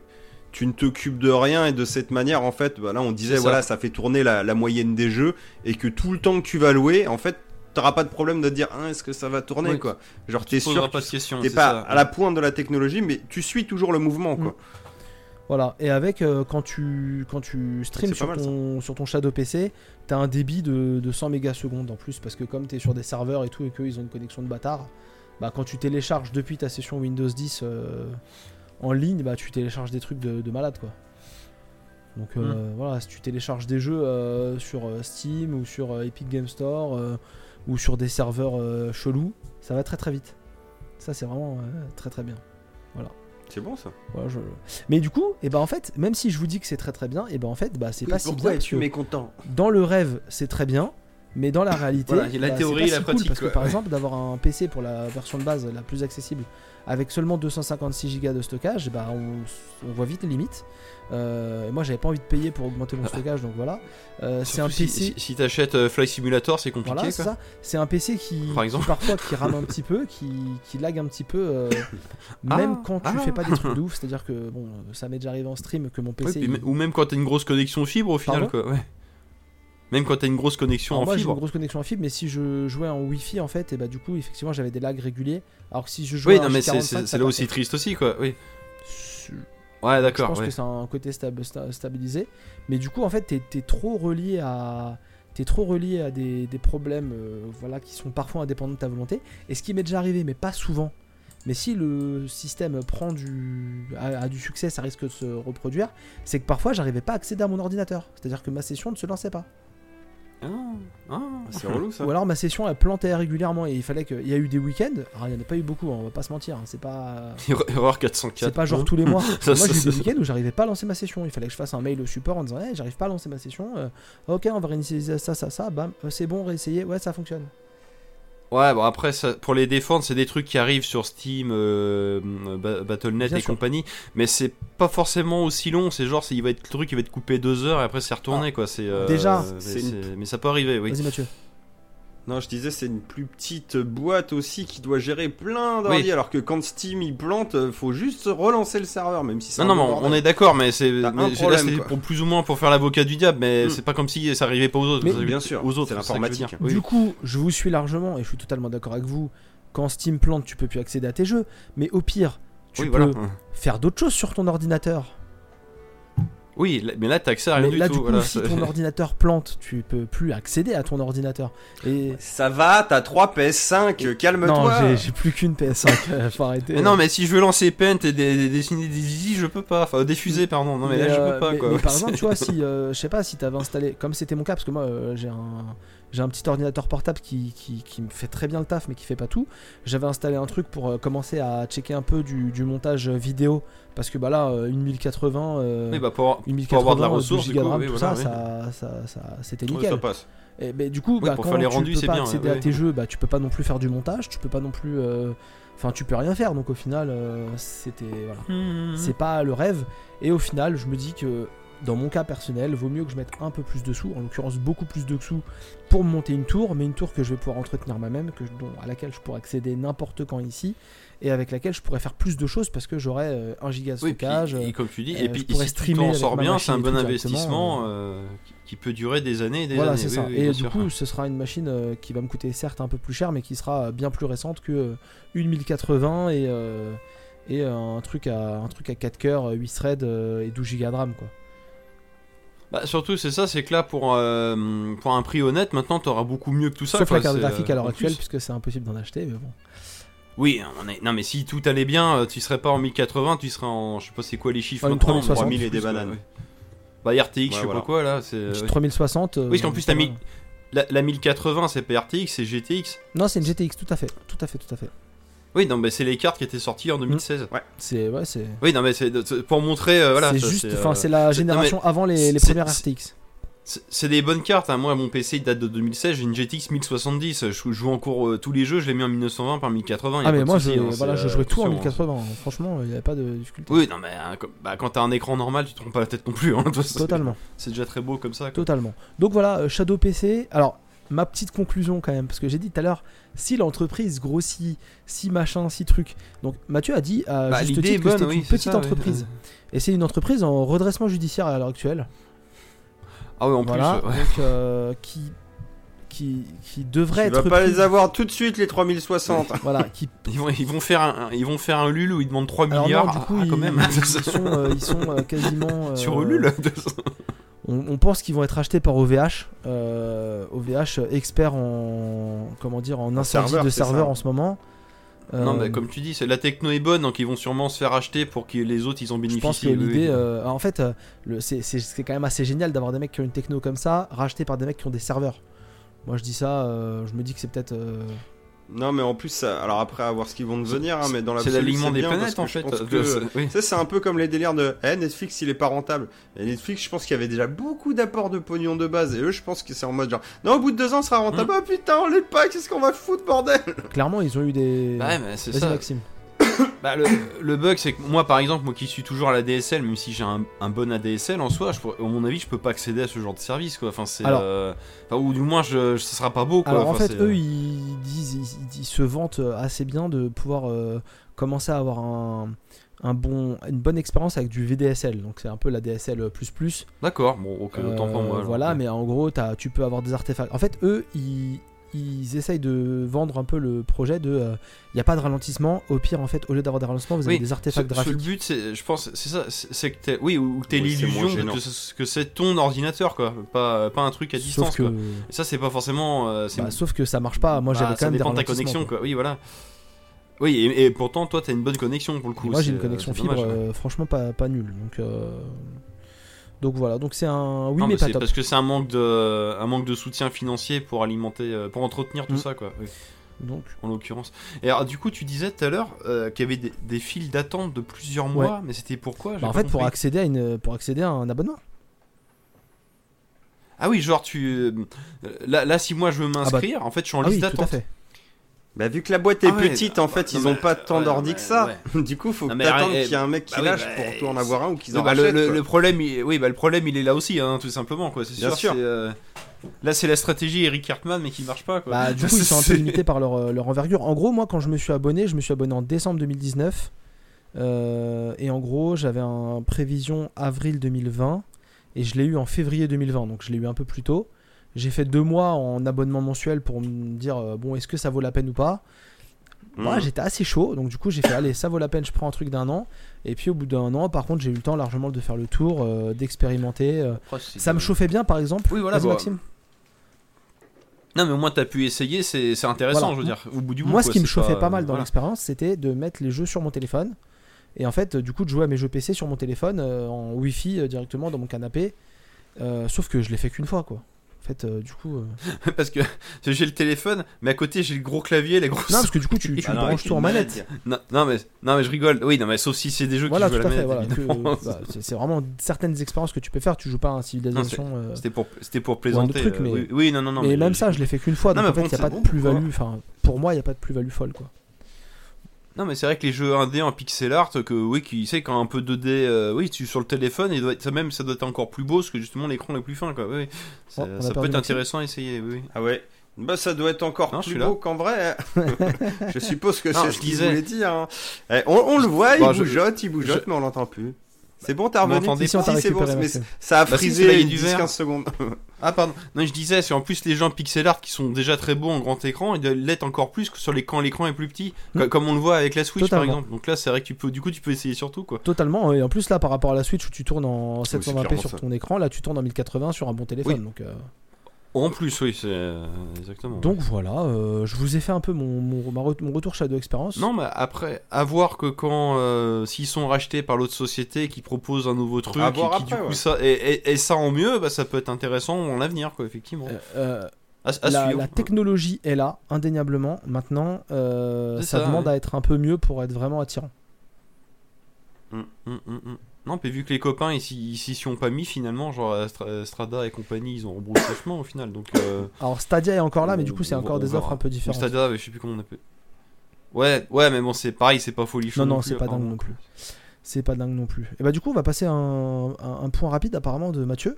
tu ne t'occupes de rien et de cette manière, en fait, bah là on disait, ça. voilà, ça fait tourner la, la moyenne des jeux et que tout le temps que tu vas louer, en fait, t'auras pas de problème de dire, ah, est-ce que ça va tourner, Oui. quoi. Genre, Tu t'es sûr, pas de t'es pas ça. à la pointe de la technologie, mais tu suis toujours le mouvement, quoi. Voilà, et avec euh, quand tu quand tu streams sur mal, ton, sur ton Shadow PC, t'as un débit de, de 100 mégasecondes en plus parce que comme t'es sur des serveurs et tout et qu'ils ont une connexion de bâtard, bah quand tu télécharges depuis ta session Windows 10 euh, en ligne, bah tu télécharges des trucs de, de malade quoi. Donc euh, voilà, si tu télécharges des jeux euh, sur Steam ou sur Epic Game Store euh, ou sur des serveurs euh, chelous, ça va très très vite. Ça c'est vraiment euh, très très bien. C'est bon, ça. Voilà, je- Mais du coup, et ben en fait, même si je vous dis que c'est très très bien, et ben en fait, bah c'est pas si bien Pourquoi mécontent? dans le rêve c'est très bien, mais dans la réalité, Voilà, la bah, théorie pas la si cool, pratique, parce que par exemple, d'avoir un PC pour la version de base la plus accessible, avec seulement 256 Go de stockage, bah on, on voit vite les limites. Euh, et moi, j'avais pas envie de payer pour augmenter mon stockage, donc voilà. Euh, c'est un PC. Si, si t'achètes euh, Fly Simulator, c'est compliqué Voilà, c'est quoi. ça. C'est un PC qui, Par qui exemple. parfois qui rame un petit peu, qui, qui lag un petit peu, euh, Ah, même quand tu ah. fais pas des trucs de ouf. C'est-à-dire que bon, ça m'est déjà arrivé en stream que mon PC. il- Ou même quand t'as une grosse connexion fibre au final Pardon? quoi. Ouais. Même quand t'as une grosse connexion Alors en moi j'ai une fibre. grosse connexion en fibre, mais si je jouais en Wi-Fi en fait, et bah du coup effectivement j'avais des lags réguliers. Alors que si je jouais Oui, non mais c'est- H45, c'est ça c'est là aussi triste aussi quoi. Oui. Je Ouais, je d'accord. pense ouais. que c'est un côté stab- sta- stabilisé, mais du coup en fait t'es es trop relié à t'es trop relié à des, des problèmes euh, voilà qui sont parfois indépendants de ta volonté. Et ce qui m'est déjà arrivé, mais pas souvent. Mais si le système prend du a, a du succès, ça risque de se reproduire. C'est que parfois j'arrivais pas à accéder à mon ordinateur, c'est-à-dire que ma session ne se lançait pas. Ah, ah. C'est relou, ça. Ou alors ma session elle plantait régulièrement et il fallait qu'il y a eu des week-ends. Alors il n'y en a pas eu beaucoup, hein, on va pas se mentir. hein, C'est pas. Erreur 404. C'est pas genre tous les mois. Ça, Moi ça, j'ai eu des ça- week-ends où j'arrivais pas à lancer ma session. Il fallait que je fasse un mail au support en disant hey, j'arrive pas à lancer ma session. Euh, ok, on va réinitialiser ça, ça, ça. Bam, Euh, c'est bon, réessayer. Ouais, ça fonctionne. Ouais, bon après, ça, pour les défendre, c'est des trucs qui arrivent sur Steam, euh, Ba- Battle.net Bien et sûr. compagnie, mais c'est pas forcément aussi long. C'est genre, c'est- il va être le truc, il va être coupé deux heures et après c'est retourné quoi. C'est euh, déjà, mais une- mais ça peut arriver, oui. Vas-y Mathieu. Non, je disais, c'est une plus petite boîte aussi qui doit gérer plein d'ordi. Oui. Alors que quand Steam il plante, euh, faut juste relancer le serveur, même si c'est Non, un non, peu mais on est d'accord, mais c'est pour plus ou moins pour faire l'avocat du diable, mais Mm. c'est pas comme si ça arrivait pas aux autres. Mais- Ça Bien sûr, aux autres. c'est ça l'informatique. Oui. Du coup, je vous suis largement et je suis totalement d'accord avec vous. Quand Steam plante, tu peux plus accéder à tes jeux. Mais au pire, tu Oui, peux voilà. faire d'autres choses sur ton ordinateur. Oui, mais là t'as accès à rien Mais du là, tout. du coup, voilà, si ton ordinateur plante, tu peux plus accéder à ton ordinateur. Et Ça va, t'as 3 PS5, non, calme-toi. j'ai- j'ai plus qu'une PS5. euh, faut arrêter. Mais non, mais si je veux lancer Paint et dessiner des zizi, je peux pas. Enfin, diffuser, pardon. Non, mais, là, je euh, peux pas, mais- quoi. mais par exemple, tu vois, si euh, je sais pas si t'avais installé, comme c'était mon cas, parce que moi euh, j'ai un j'ai un petit ordinateur portable qui, qui, qui me fait très bien le taf, mais qui fait pas tout. J'avais installé un truc pour euh, commencer à checker un peu du, du montage vidéo, parce que bah là, euh, une 1080, euh, Oui, bah, pour, pour avoir de la 1080, ressource, 12 du Go de coup, RAM, oui, tout voilà, ça, oui. ça, ça, ça- c'était nickel. ça passe. Et du coup, Oui, bah, pour quand faire les tu rendus, peux c'est pas bien, accéder ouais, à tes jeux, bah, tu peux pas non plus faire du montage, tu peux pas non plus. euh, Enfin, tu peux rien faire. Donc au final, euh, c'était. Voilà. Mhm. C'est pas le rêve. Et au final, je me dis que dans mon cas personnel, vaut mieux que je mette un peu plus de sous, en l'occurrence beaucoup plus de sous, pour monter une tour, mais une tour que je vais pouvoir entretenir moi-même, que je- dont- à laquelle je pourrais accéder n'importe quand ici, et avec laquelle je pourrais faire plus de choses parce que j'aurais euh, un giga de Oui, puis, stockage. et comme tu dis, euh, et puis je pourrais si streamer ma bien, c'est un bon investissement euh, euh, qui- peut durer des années et des Voilà, années. c'est oui, ça. oui, et du sûr. coup, ce sera une machine qui va me coûter certes un peu plus cher, mais qui sera bien plus récente que une 1080 et, et un, truc à, un truc à 4 cœurs, 8 threads et 12 Go de RAM. Quoi. Bah, surtout, c'est ça, c'est que là, pour, euh, pour un prix honnête, maintenant, t'auras beaucoup mieux que tout ça. Sauf quoi, la carte graphique euh, à l'heure en actuelle, puisque c'est impossible d'en acheter. Mais bon. Oui, on est... non, mais si tout allait bien, euh, tu serais pas en 1080, tu serais en. Je sais pas c'est quoi les chiffres. Maintenant, 3060. 3000 et des bananes. ouais. Bah, RTX, je Ouais, sais voilà. pas quoi là. C'est... Une petite ouais. 3060. euh, Oui, parce qu'en plus, t'as mis. La, la 1080, c'est pas RTX, c'est GTX. Non, c'est une GTX, tout à fait. Tout à fait, tout à fait. Oui, non, mais c'est les cartes qui étaient sorties en 2016. C'est. Ouais, c'est. Oui, non, mais c'est pour montrer. euh, voilà, c'est juste. c'est, Enfin, euh, c'est la c'est- non, mais génération avant les, les premières RTX. C'est des bonnes cartes. hein. Moi, mon PC il date de 2016. J'ai une GTX 1070. Je joue encore euh, tous les jeux. Je l'ai mis en 1920 par 1080. y a Ah, mais moi, je, hein, voilà, je euh, jouais tout en attention, hein. 1080. Franchement, il n'y avait pas de difficulté. Oui, non, mais hein, bah, quand t'as un écran normal, tu te prends pas la tête non plus. hein. Toi, c'est- Totalement. C'est déjà très beau comme ça. quoi. Totalement. Donc voilà, euh, Shadow PC. Alors, ma petite conclusion quand même, parce que j'ai dit tout à l'heure, si l'entreprise grossit, si machin, si truc. Donc Mathieu a dit à Bah, juste titre que c'était oui, une petite ça, ouais. entreprise. Et c'est une entreprise en redressement judiciaire à l'heure actuelle. Ah ouais, en voilà, plus. ouais. donc euh, qui, qui, qui devrait Tu vas être. pas prise- les avoir tout de suite les 3060. Voilà, qui Ils vont, ils vont faire un, ils vont faire un Lul où ils demandent 3 Alors milliards. non, du coup, Ah, ils, quand même. ils sont, euh, ils sont euh, quasiment. euh, Sur Ulule. On, on pense qu'ils vont être achetés par OVH. euh, OVH, expert en comment dire en incendie serveur, de ça. en ce moment. Non, Euh, mais comme tu dis, la techno est bonne, donc ils vont sûrement se faire acheter pour que les autres ils en je bénéficient. pense que l'idée, euh, en fait, euh, c'est- quand même assez génial d'avoir des mecs qui ont une techno comme ça, rachetés par des mecs qui ont des serveurs. Moi, je dis ça, euh, je me dis que c'est peut-être. euh, Non, mais en plus, ça- alors après, à voir ce qu'ils vont devenir, hein, mais dans la C'est l'alignement des planètes en fait. Pense Euh, oui. Tu sais, c'est un peu comme les délires de eh, Netflix, il est pas rentable. Et Netflix, je pense qu'il y avait déjà beaucoup d'apports de pognon de base. Et eux, je pense que c'est en mode genre, non, au bout de deux ans, ça sera rentable. Mm. Ah putain, on l'est pas, qu'est-ce qu'on va foutre, bordel? Clairement, ils ont eu des. Bah ouais, mais c'est Vas-y, ça. Maxime. Bah, le, le bug, c'est que moi, par exemple, moi qui suis toujours à la DSL, même si j'ai un, un bon ADSL en soi, je pourrais- à mon avis, je peux pas accéder à ce genre de service, quoi. Enfin, c'est. Alors- euh, enfin, ou du moins, je, ça sera pas beau, quoi. Alors en fait, eux, ils disent, ils, ils se vantent assez bien de pouvoir euh, commencer à avoir un, un bon, une bonne expérience avec du VDSL. Donc c'est un peu la DSL. D'accord, bon, ok, autant pour Euh, moi. alors. voilà, mais en gros, as, tu peux avoir des artefacts. En fait, eux, ils, ils essayent de vendre un peu le projet de. Il n'y a pas de ralentissement. Au pire, en fait, au lieu d'avoir des ralentissements, vous avez Oui, des artefacts ce- graphiques. Le but, c'est, je pense, c'est ça, c'est que t'es, oui, ou t'es Oui, l'illusion que, ce- que c'est ton ordinateur, quoi, pas, pas un truc à distance. Sauf que, quoi. Et ça, c'est pas forcément. euh, bah, sauf que ça marche pas. Moi, bah, j'avais quand ça même des dépend de ta connexion, quoi. quoi. Oui, voilà. Oui, et, et pourtant, toi, t'as une bonne connexion pour le coup. Et moi, j'ai une connexion fibre, dommage, ouais. euh, franchement, pas, pas nulle. Donc, euh, donc voilà. Donc c'est un. Oui, Non, mais, mais pas c'est top. parce que c'est un manque de, un manque de soutien financier pour alimenter, euh, pour entretenir tout Mm. ça, quoi. oui, Donc, en l'occurrence. Et alors, du coup, tu disais tout à l'heure euh, qu'il y avait des, des files d'attente de plusieurs mois, mais c'était pourquoi bah, en fait, pour accéder, à une, pour accéder à un abonnement. Ah oui, genre tu, euh, là, là, si moi je veux m'inscrire, en fait, je suis en Ah liste oui, tout à d'attente. Fait. Bah, vu que la boîte est Ah ouais, petite, en fait, non, ils mais- ont pas tant ouais, d'ordi que ça. ouais. Du coup, faut Non, que t'attendes qu'il y ait un mec qui bah oui, lâche bah, pour toi en avoir un ou qu'ils en bah, le, rachètent. le- quoi. le problème, il, oui, bah, le problème, il est là aussi, hein, tout simplement, quoi. C'est Bien sûr. euh, Là, c'est la stratégie Eric Cartman, mais qui marche pas, quoi. Bah, du coup, ils sont un peu limités par leur, euh, leur envergure. En gros, moi, quand je me suis abonné, je me suis abonné en décembre 2019. euh, et en gros, j'avais un prévision avril 2020. Et je l'ai eu en février 2020. Donc, je l'ai eu un peu plus tôt. J'ai fait deux mois en abonnement mensuel pour me dire, euh, bon, est-ce que ça vaut la peine ou pas? Moi, Mhm. j'étais assez chaud. Donc, du coup, j'ai fait, allez, ça vaut la peine, je prends un truc d'un an. Et puis, au bout d'un an, par contre, j'ai eu le temps largement de faire le tour, euh, d'expérimenter. euh. C'est- Ça me chauffait bien, par exemple? Oui, voilà, bah, Maxime. Non, mais au moins, t'as pu essayer, c'est c'est intéressant, Voilà. je veux dire. Au bout du bout, Moi, ce qui me chauffait pas, mal dans voilà. l'expérience, c'était de mettre les jeux sur mon téléphone. Et en fait, du coup, de jouer à mes jeux PC sur mon téléphone euh, en Wi-Fi directement dans mon canapé. Sauf que je l'ai fait qu'une fois, quoi. En fait, euh, du coup. euh, parce que j'ai le téléphone, mais à côté j'ai le gros clavier, les grosses. Non, parce que du coup, tu, tu Ah non, branches tout en manette. Non, non, mais non mais je rigole. Oui, non mais sauf si c'est des jeux Voilà, qui jouent à à la fait. manette. Voilà, que- évidemment. bah, c'est c'est vraiment certaines expériences que tu peux faire. Tu joues pas à un civilisation. euh, C'était pour c'était plaisanter. truc, euh, mais- oui, oui, non non non. mais mais même je- ça, je l'ai fait qu'une fois. Non, Donc en mais fait, il n'y a pas de bon, plus-value. Enfin, pour moi, il n'y a pas de plus-value folle, quoi. Non mais c'est vrai que les jeux indés en pixel art que oui qui sait quand un peu 2D euh, oui tu sur le téléphone et doit être- ça même ça doit être encore plus beau parce que justement l'écran est plus fin quoi. Oui. Ça, Oh, peut être intéressant à essayer. Oui. Ah ouais. Bah ça doit être encore Non, je plus beau qu'en vrai. hein. je suppose que c'est je ce disais- voulait dire. hein. Eh, on, on le voit, il Bon, je- bougeotte, il bougeotte, mais on l'entend plus. C'est bon, t'as revenu Si, c'est bon, mais ça a Bah, frisé il y a du vert. 10-15 secondes. Ah pardon. Non je disais c'est en plus les gens pixel art qui sont déjà très beaux en grand écran ils doivent l'être encore plus que sur les quand l'écran est plus petit. Co- comme on le voit avec la Switch Totalement. par exemple. Donc là c'est vrai que tu peux du coup tu peux essayer sur tout quoi. Totalement. Et en plus, là, par rapport à la Switch où tu tournes en c'est 720p clairement sur ça. ton écran, là, tu tournes en 1080 sur un bon téléphone. Oui. Donc, euh, En plus oui c'est euh, exactement. donc voilà, euh, je vous ai fait un peu mon, mon, ma re- mon retour Shadow Experience. Non, mais après, à voir que quand euh, s'ils sont rachetés par l'autre société qui propose un nouveau truc et qui voir du coup ça et, et- et ça en mieux, bah, ça peut être intéressant en l'avenir, quoi, effectivement. Euh, À, à la, technologie est là, indéniablement. Maintenant, euh, ça, ça, demande ouais. à être un peu mieux pour être vraiment attirant. Hum, hum, hum, hum. Non, puis vu que les copains ils s'y ils s'y sont pas mis finalement, genre Astra- Strada et compagnie, ils ont rebroussé chemin au final. Donc, euh, Alors Stadia est encore là, mais du coup, c'est encore on des verra. offres un peu différentes. Stadia, je sais plus comment on appelle. Ouais, ouais, mais bon, c'est pareil, c'est pas folichon. Non, non, c'est pas dingue non plus. C'est pas dingue non plus. Et bah, du coup, on va passer à un, un- un point rapide apparemment de Mathieu.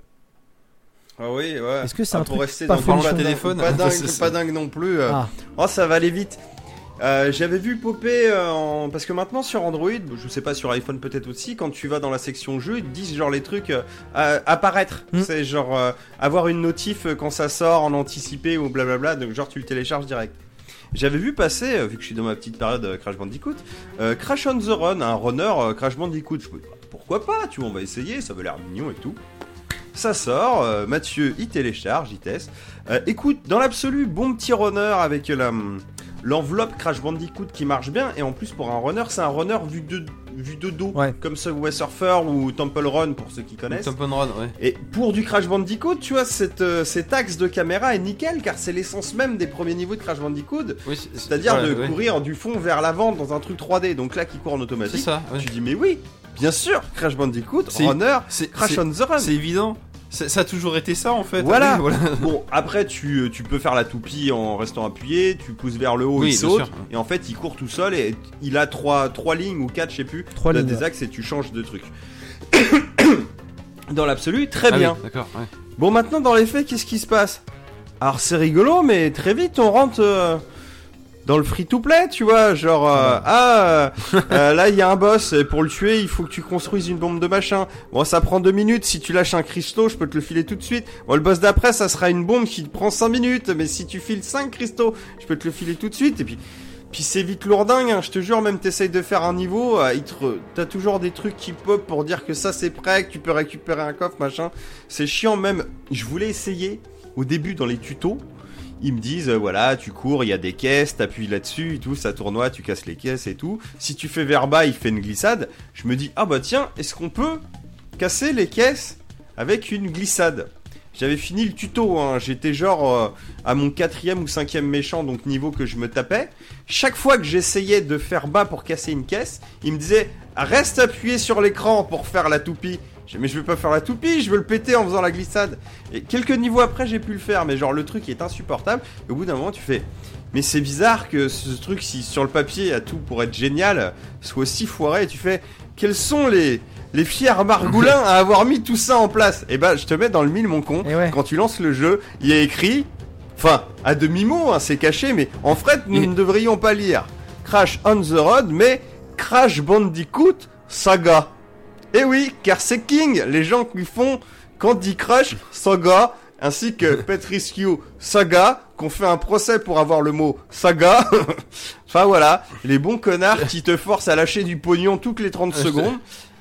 Ah oui, ouais. Est-ce que c'est Ah, un pour truc rester pas dans pas, téléphone pas dingue, pas dingue non plus. euh. Ah, Oh, ça va aller vite. Euh, J'avais vu popper euh, en... parce que maintenant sur Android, je sais pas sur iPhone peut-être aussi, quand tu vas dans la section jeux, ils te disent genre les trucs euh, apparaître. Hmm. C'est genre euh, avoir une notif euh, quand ça sort en anticipé ou blablabla, donc genre tu le télécharges direct. J'avais vu passer, euh, vu que je suis dans ma petite période euh, Crash Bandicoot, euh, Crash on the Run, un runner euh, Crash Bandicoot. Je me dis, bah, pourquoi pas, tu vois, on va essayer, ça va l'air mignon et tout. Ça sort, euh, Mathieu il télécharge, il teste. Euh, écoute, dans l'absolu, bon petit runner avec la, l'enveloppe Crash Bandicoot qui marche bien. Et en plus, pour un runner, c'est un runner vu de, vu de dos. Ouais. Comme Subway Surfer ou Temple Run pour ceux qui connaissent. Temple Run, ouais. Et pour du Crash Bandicoot, tu vois, cette, euh, cet axe de caméra est nickel car c'est l'essence même des premiers niveaux de Crash Bandicoot. Oui, C'est-à-dire de ouais. courir du fond vers l'avant dans un truc 3D. Donc là, qui court en C'est automatique. ça. ouais. Tu dis, mais oui, bien sûr, Crash Bandicoot, C'est- runner, C'est Crash c'est- on the Run. c'est évident. C'est- Ça a toujours été ça en fait. Voilà. Oui, voilà. Bon, après, tu, tu peux faire la toupie en restant appuyé, tu pousses vers le haut, Oui, il bien saute, sûr. et en fait, il court tout seul, et il a trois, trois lignes ou quatre, je sais plus, Trois lignes, des ouais. axes, et tu changes de truc. Dans l'absolu, très Ah oui, bien. D'accord. ouais. Bon, maintenant, dans les faits, qu'est-ce qui se passe? Alors, c'est rigolo, mais très vite, on rentre euh, dans le free-to-play, tu vois. Genre, euh, ah, euh, euh, là, il y a un boss, et pour le tuer, il faut que tu construises une bombe de machin. Bon, ça prend deux minutes. Si tu lâches un cristaux, je peux te le filer tout de suite. Bon, le boss d'après, ça sera une bombe qui te prend cinq minutes. Mais si tu files cinq cristaux, je peux te le filer tout de suite. Et puis. Puis c'est vite lourdingue, hein, je te jure, même t'essayes de faire un niveau, euh, t'as toujours des trucs qui pop pour dire que ça c'est prêt, que tu peux récupérer un coffre, machin. C'est chiant même. Je voulais essayer au début dans les tutos. Ils me disent, euh, voilà, tu cours, il y a des caisses, t'appuies là-dessus et tout, ça tournoie, tu casses les caisses et tout. Si tu fais vers bas, il fait une glissade. Je me dis, ah bah tiens, est-ce qu'on peut casser les caisses avec une glissade? J'avais fini le tuto, hein. j'étais genre euh, à mon quatrième ou cinquième méchant, donc niveau que je me tapais. Chaque fois que j'essayais de faire bas pour casser une caisse, il me disait, reste appuyé sur l'écran pour faire la toupie. Mais je vais pas faire la toupie, je veux le péter en faisant la glissade. Et quelques niveaux après, j'ai pu le faire, mais genre le truc est insupportable. Et au bout d'un moment, tu fais, mais c'est bizarre que ce truc, si sur le papier a tout pour être génial, soit aussi foiré. Et tu fais, quels sont les les fiers margoulins à avoir mis tout ça en place? Et ben, je te mets dans le mille, mon con. Ouais. Quand tu lances le jeu, il y a écrit, enfin, à demi-mot, hein, c'est caché, mais en fait, nous ne devrions pas lire Crash on the Road, mais Crash Bandicoot Saga. Et oui, car c'est King, les gens qui font Candy Crush Saga, ainsi que Pet Rescue Saga, qu'on fait un procès pour avoir le mot Saga. enfin voilà, les bons connards qui te forcent à lâcher du pognon toutes les 30 Je te- secondes.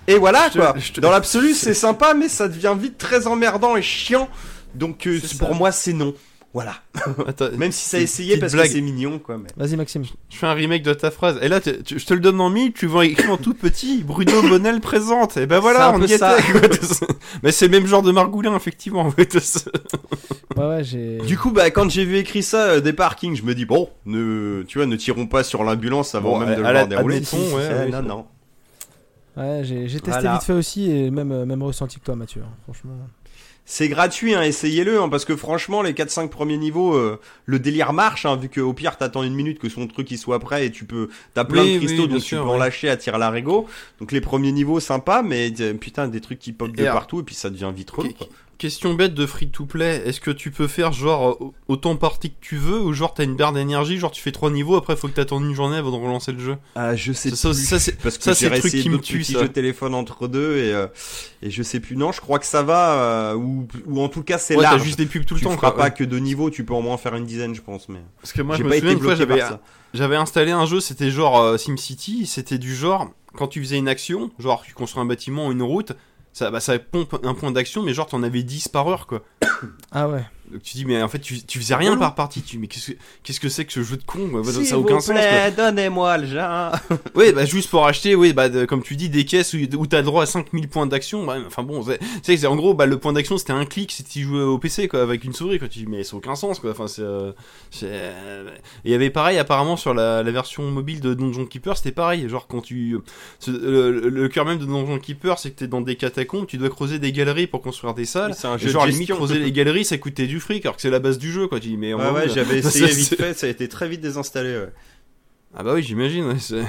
Et voilà je quoi. te- Dans l'absolu, c'est sympa, mais ça devient vite très emmerdant et chiant. Donc euh, pour moi, c'est non. Voilà. Attends, Même si ça a essayé parce blague. que c'est mignon quoi. Mais... Vas-y, Maxime. Je fais un remake de ta phrase. Et là, tu- tu- je te le donne en mille, tu vas écrire en tout petit. Bruno Bonnel présente. Et ben voilà, on y ça. était. Mais c'est le même genre de margoulin, effectivement. en fait. Ouais, Ouais, ouais, j'ai. Du coup, bah, quand j'ai vu écrit ça, euh, des parkings, je me dis, bon, ne, tu vois, ne tirons pas sur l'ambulance avant Bon, même de à le la- voir dérouler. Si, ouais, ouais, non, non. Ouais, j'ai testé Voilà. vite fait aussi et même, euh, même ressenti que toi, Mathieu. hein, Franchement. C'est gratuit, hein, essayez-le, hein, parce que franchement, les 4-5 premiers niveaux, euh, le délire marche, hein, vu qu'au pire, t'attends une minute que son truc il soit prêt et tu peux, t'as plein Oui, de cristaux, oui, donc sûr, tu peux en lâcher à tir l'arigot. Donc les premiers niveaux, sympa, mais putain, des trucs qui pop de alors- partout et puis ça devient vite relou. Question bête de free to play, est-ce que tu peux faire genre euh, autant partie que tu veux ou genre t'as une barre d'énergie, genre tu fais trois niveaux, après faut que t'attendes une journée avant de relancer le jeu? Ah, je sais Ça, plus. ça, c'est- parce que ça, c'est le truc qui me tue, ça. de téléphone entre deux et, euh, et je sais plus. Non, je crois que ça va, euh, ou, ou en tout cas c'est Ouais, t'as juste des pubs tout le tu temps, feras quoi, pas ouais. que deux niveaux, tu peux au moins faire une dizaine, je pense. Mais Parce que moi J'ai je me souviens une fois j'avais installé un jeu, c'était genre euh, SimCity, c'était du genre quand tu faisais une action, genre tu construis un bâtiment ou une route, ça bah ça pompe un point d'action mais genre t'en avais 10 par heure quoi. Ah ouais. Donc tu dis mais en fait tu, tu faisais rien par partie, tu dis mais qu'est-ce que qu'est-ce que c'est que ce jeu de con ça S'il a aucun vous sens plaît, donnez-moi le genre. Oui, bah juste pour acheter, oui, bah de- comme tu dis, des caisses où, où t'as droit à 5000 points d'action. Bah, enfin bon, c'est- c'est en gros, bah le point d'action c'était un clic si tu jouais au PC quoi, avec une souris quoi. Tu dis mais ça a aucun sens quoi. Enfin c'est, euh, c'est, euh, et il y avait pareil apparemment sur la, la version mobile de Donjon Keeper, c'était pareil. Genre quand tu, ce- le, cœur même de Donjon Keeper, c'est que t'es dans des catacombes, tu dois creuser des galeries pour construire des salles. Oui, c'est un Et jeu de genre limite gestion. creuser les galeries, ça coûtait du fric alors que c'est la base du jeu quoi. Tu dis mais en Ouais, ouais, là- j'avais essayé vite fait, ça a été très vite désinstallé. ouais. ah bah oui, j'imagine. ouais,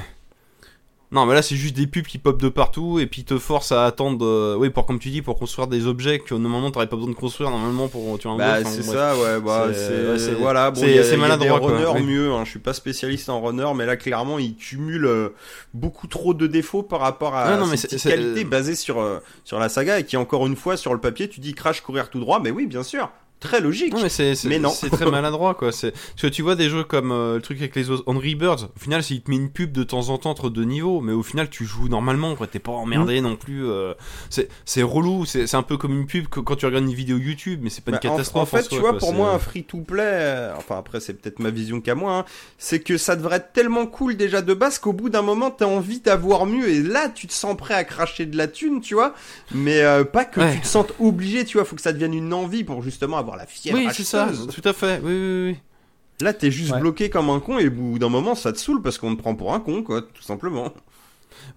Non, mais là c'est juste des pubs qui pop de partout et puis te forcent à attendre. euh, Oui, pour comme tu dis, pour construire des objets que normalement t'aurais pas besoin de construire normalement pour tu vois, en Bah, enfin, c'est ça, ouais, bah, C'est- ouais, voilà, bon, c'est- il il maladroit, des quoi, oui. mieux, hein, je suis pas spécialiste en runner, mais là, clairement, ils cumulent euh, beaucoup trop de défauts par rapport à Ah, non, mais cette qualité basée sur, euh, sur la saga et qui, encore une fois, sur le papier, tu dis crash courir tout droit, mais oui, bien sûr, très logique. Non, mais non. c'est très maladroit quoi. Parce que tu vois des jeux comme euh, le truc avec les os- Angry Birds. Au final, s'il te met une pub de temps en temps entre deux niveaux, mais au final tu joues normalement quoi. T'es pas emmerdé Mm. non plus. euh, C'est relou. C'est un peu comme une pub que quand tu regardes une vidéo YouTube, mais c'est pas une Bah, catastrophe. En, fait, soi, tu vois, quoi, pour moi, un free-to-play, euh, enfin après, c'est peut-être ma vision qu'à moi, hein, c'est que ça devrait être tellement cool déjà de base qu'au bout d'un moment, t'as envie d'avoir mieux et là, tu te sens prêt à cracher de la thune, tu vois, mais pas que Ouais. tu te sentes obligé, tu vois, faut que ça devienne une envie pour justement avoir la fièvre Oui, c'est ça. Tout à fait. Oui, oui, oui. Là, t'es juste Ouais. bloqué comme un con et au bout d'un moment, ça te saoule parce qu'on te prend pour un con, quoi, tout simplement.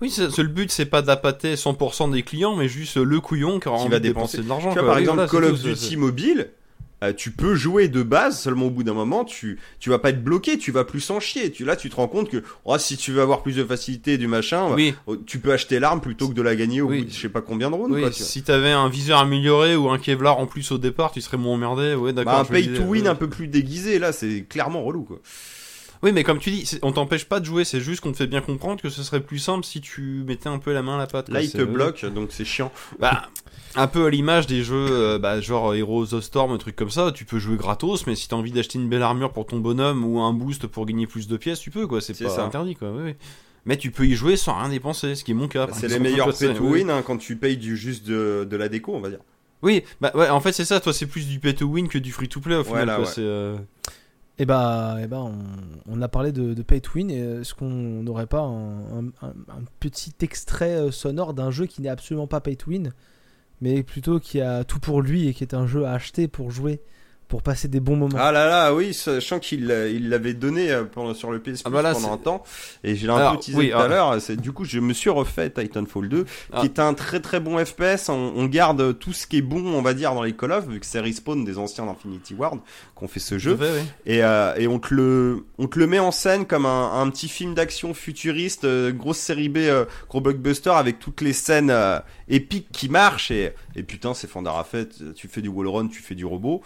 Oui, c'est- c'est- le but c'est pas d'appâter 100% des clients, mais juste le couillon qui aura envie va de dépenser de l'argent. Tu vois, quoi. par exemple, Call of Duty Mobile, euh, tu peux jouer de base, seulement au bout d'un moment, tu, tu vas pas être bloqué, tu vas plus en chier. Tu, là, tu te rends compte que oh, si tu veux avoir plus de facilité et du machin, Oui. bah, tu peux acheter l'arme plutôt que de la gagner au Oui. bout de je sais pas combien de rounds. Oui, quoi, tu vois. si t'avais un viseur amélioré ou un Kevlar en plus au départ, tu serais moins emmerdé. Ouais, d'accord. Bah, un pay to win ouais. un peu plus déguisé, là, c'est clairement relou, quoi. Oui, mais comme tu dis, on t'empêche pas de jouer, c'est juste qu'on te fait bien comprendre que ce serait plus simple si tu mettais un peu la main à la pâte. Là, quoi, il te bloque, donc c'est chiant. Bah, un peu à l'image des jeux euh, bah, genre Heroes of Storm, un truc comme ça, tu peux jouer gratos, mais si t'as envie d'acheter une belle armure pour ton bonhomme ou un boost pour gagner plus de pièces, tu peux, quoi, c'est pas ça. interdit, quoi. oui, oui. Mais tu peux y jouer sans rien dépenser, ce qui est mon cas. par C'est les meilleurs pay to win hein, quand tu payes du juste de, de la déco, on va dire. Oui, bah ouais, en fait c'est ça, toi c'est plus du pay to win que du free to play au final. Voilà, quoi, ouais. c'est, euh, Et bah, et bah on, a parlé de, Pay to Win. et Est-ce qu'on n'aurait pas un- un petit extrait euh, sonore d'un jeu qui n'est absolument pas Pay to Win, mais plutôt qui a tout pour lui et qui est un jeu à acheter pour jouer, pour passer des bons moments. Ah là là, oui, sachant qu'il l'a- il l'avait donné euh, pendant, sur le PS Plus Ah bah là, pendant un temps, et je l'ai un peu teasé oui, tout à l'heure, c'est- du coup je me suis refait Titanfall 2, Ah. qui est un très très bon FPS, on, on garde tout ce qui est bon, on va dire, dans les Call of, vu que c'est Respawn des anciens d'Infinity Ward qu'on fait ce jeu, oui. et, euh, et on, te le, on te le met en scène comme un, un petit film d'action futuriste, euh, grosse série B, euh, gros blockbuster, avec toutes les scènes euh, épiques qui marchent, et, et putain c'est Fandarafet, tu fais du wallrun, tu fais du robot,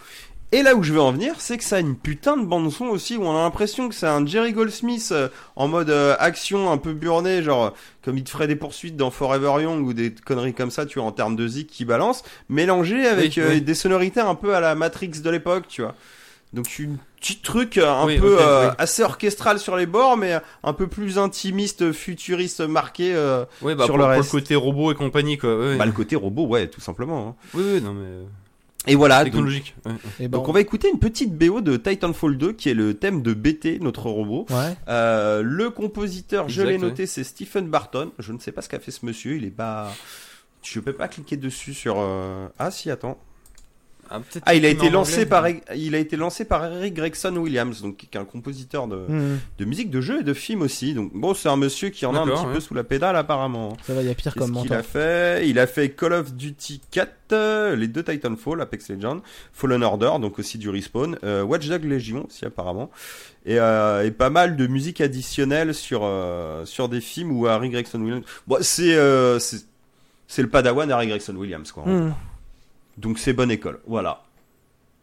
et là où je veux en venir, c'est que ça a une putain de bande son aussi où on a l'impression que c'est un Jerry Goldsmith euh, en mode euh, action un peu burné, genre euh, comme il te ferait des poursuites dans Forever Young ou des conneries comme ça, tu vois, en termes de zik qui balance, mélangé avec Oui, euh, oui. des sonorités un peu à la Matrix de l'époque, tu vois. Donc une petite truc un Oui, peu euh, oui. assez orchestral sur les bords, mais un peu plus intimiste, futuriste, marqué euh, bah, sur pour, le pour reste. côté robot et compagnie, quoi. ouais, ouais. Bah, le côté robot, ouais, tout simplement. hein. Oui, oui, non mais. Et voilà. donc- ouais. Et ben, donc on va écouter une petite BO de Titanfall 2 qui est le thème de BT, notre robot. Ouais. Euh, le compositeur, je l'ai noté, c'est Stephen Barton. Je ne sais pas ce qu'a fait ce monsieur, il est pas... Je peux pas cliquer dessus sur... euh, Ah si, attends. Peut-être Ah, il a été lancé anglais. par il a été lancé par Eric Gregson Williams, donc qui est un compositeur de, Mhm. de musique de jeux et de films aussi. Donc bon, c'est un monsieur qui en a un petit ouais. peu sous la pédale apparemment. Ça va, il y a pire Qu'est-ce comme qu'il a mentor. fait? Il a fait Call of Duty 4, euh, les deux Titanfall, Apex Legends, Fallen Order, donc aussi du respawn, euh, Watch Dogs Legion aussi apparemment, et, euh, et pas mal de musique additionnelle sur euh, sur des films où Harry Gregson Williams. Bon, c'est euh, c'est c'est le Padawan Harry Gregson Williams quoi. Mhm. Donc c'est bonne école, voilà.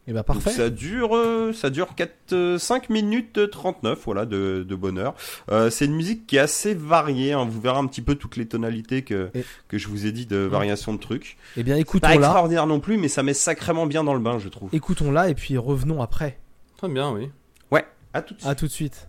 Et bah Donc parfait. ça dure, euh, ça dure 4, euh, 5 minutes 39, voilà, de, de bonheur. Euh, c'est une musique qui est assez variée, hein, vous verrez un petit peu toutes les tonalités que, Et- que je vous ai dit de variation de trucs. Eh bien Pas écoutons-la. extraordinaire non plus, mais ça met sacrément bien dans le bain, je trouve. Écoutons-la et puis revenons après. Très bien, oui. Ouais, à tout de suite. À tout de suite.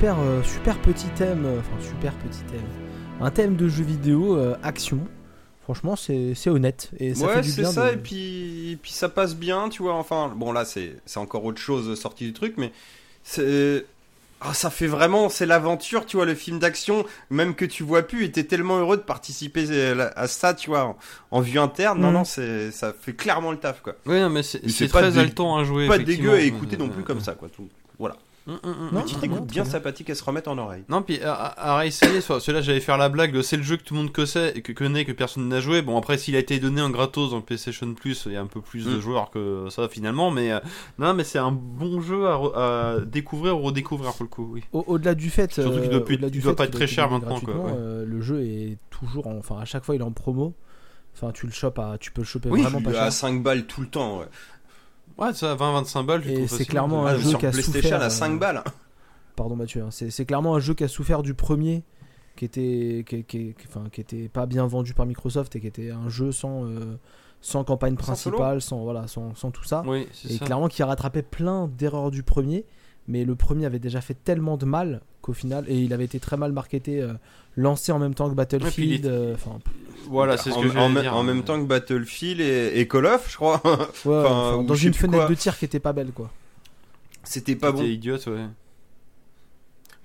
Super, euh, super petit thème, euh, enfin super petit thème, un thème de jeu vidéo euh, action. Franchement, c'est c'est honnête et ça fait ouais, du c'est bien. ça, de- et puis, et puis ça passe bien, tu vois. Enfin, bon, là, c'est c'est encore autre chose sorti du truc, mais c'est. Ah, ça fait vraiment, c'est l'aventure, tu vois, le film d'action, même que tu vois plus, et t'es tellement heureux de participer à ça, tu vois, en, en vue interne. Non, Mhm. non, c'est, ça fait clairement le taf, quoi. Oui, non, mais c'est Mais c'est pas très dé- haletant à jouer. Pas dégueu à écouter non Euh, plus comme ça, quoi. Tout. Voilà. Hum, hum. Non, très bien, écoute bien sympathique à se remettre en oreille. Non, puis à, à- à réessayer, soit celui-là j'allais faire la blague, de c'est le jeu que tout le monde connaît, et que connaît, que personne n'a joué. Bon, après, s'il a été donné en gratos dans le PlayStation Plus, il y a un peu plus de Mm. joueurs que ça finalement, mais euh, non, mais c'est un bon jeu à, re- à découvrir ou redécouvrir pour le coup, oui. Au- Au-delà du fait, Surtout qu'il euh, doit plus- du il doit fait pas être très cher maintenant, quoi, gratuitement, ouais. euh, le jeu est toujours, en- enfin à chaque fois il est en promo. Enfin, tu le chopes à, tu peux le choper Oui, vraiment pas cher. à 5 balles tout le temps, ouais. Ouais, ça, 20-25 balles, tu Et c'est clairement Ah, un jeu sur qui a PlayStation souffert, à euh, 5 balles. Pardon Mathieu, hein, c'est c'est clairement un jeu qui a souffert du premier, qui était, qui, qui- qui- enfin, qui était pas bien vendu par Microsoft et qui était un jeu sans, euh, sans campagne principale, sans, voilà, sans, sans tout ça. Oui, c'est et ça. clairement qui a rattrapé plein d'erreurs du premier, mais le premier avait déjà fait tellement de mal qu'au final, et il avait été très mal marketé, euh, lancé en même temps que Battlefield. est- euh, Enfin, Voilà, c'est ce en, que en me- dire. en même temps que Battlefield et, et Call of, je crois. ouais, Enfin, enfin, ou dans une fenêtre quoi. de tir qui était pas belle quoi. C'était pas bon. Idiote, ouais.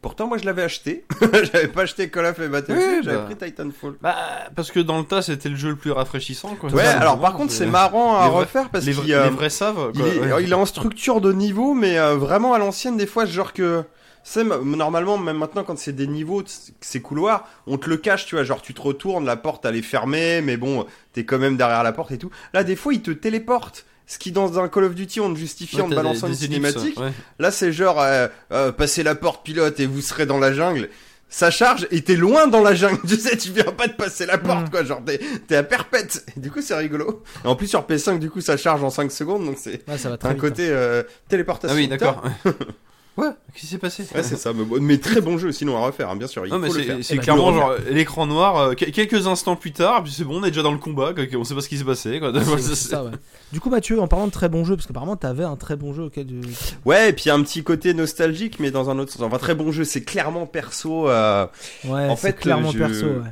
Pourtant, moi, je l'avais acheté. j'avais pas acheté Call of et Battlefield, Oui, j'avais bah. pris Titanfall. Bah, parce que dans le tas, c'était le jeu le plus rafraîchissant, quoi. Ouais, alors par contre, c'est marrant à les refaire parce les, qu'il euh, les vrais savent, il quoi. est, ouais. il est en structure de niveau, mais euh, vraiment à l'ancienne, des fois, genre que. C'est normalement, même maintenant, quand c'est des niveaux, c'est couloirs, on te le cache, tu vois. Genre, tu te retournes, la porte, elle est fermée, mais bon, t'es quand même derrière la porte et tout. Là, des fois, il te téléporte. Ce qui, dans un Call of Duty, on te justifie Ouais, en te des- balançant une des ellipses, cinématique. ouais. Là, c'est genre, euh, euh, passez la porte pilote et vous serez dans la jungle. Ça charge et t'es loin dans la jungle. Tu sais, tu viens pas de passer la porte, Mm. quoi. Genre, t'es, t'es à perpète. Et du coup, c'est rigolo. Et en plus, sur PS5, du coup, ça charge en 5 secondes. Donc, c'est Ouais, ça va un vite. côté euh, téléportation. Ah oui, d'accord. ouais, qu'est-ce qui s'est passé Ouais, c'est ça. Mais, bon, mais très bon jeu, sinon à refaire, hein, bien sûr. Il Non, mais faut le c'est faire. c'est Eh ben, clairement faut le genre l'écran noir, euh, que- quelques instants plus tard, puis c'est bon, on est déjà dans le combat, quoi, on sait pas ce qui s'est passé. Quoi. Ah, c'est- c'est ça, ouais. Du coup, Mathieu, en parlant de très bons jeux, parce qu'apparemment, t'avais un très bon jeu auquel tu. Ouais, et puis un petit côté nostalgique, mais dans un autre sens. Enfin, très bon jeu. C'est clairement perso. euh, Ouais, En c'est fait, clairement je- perso, ouais.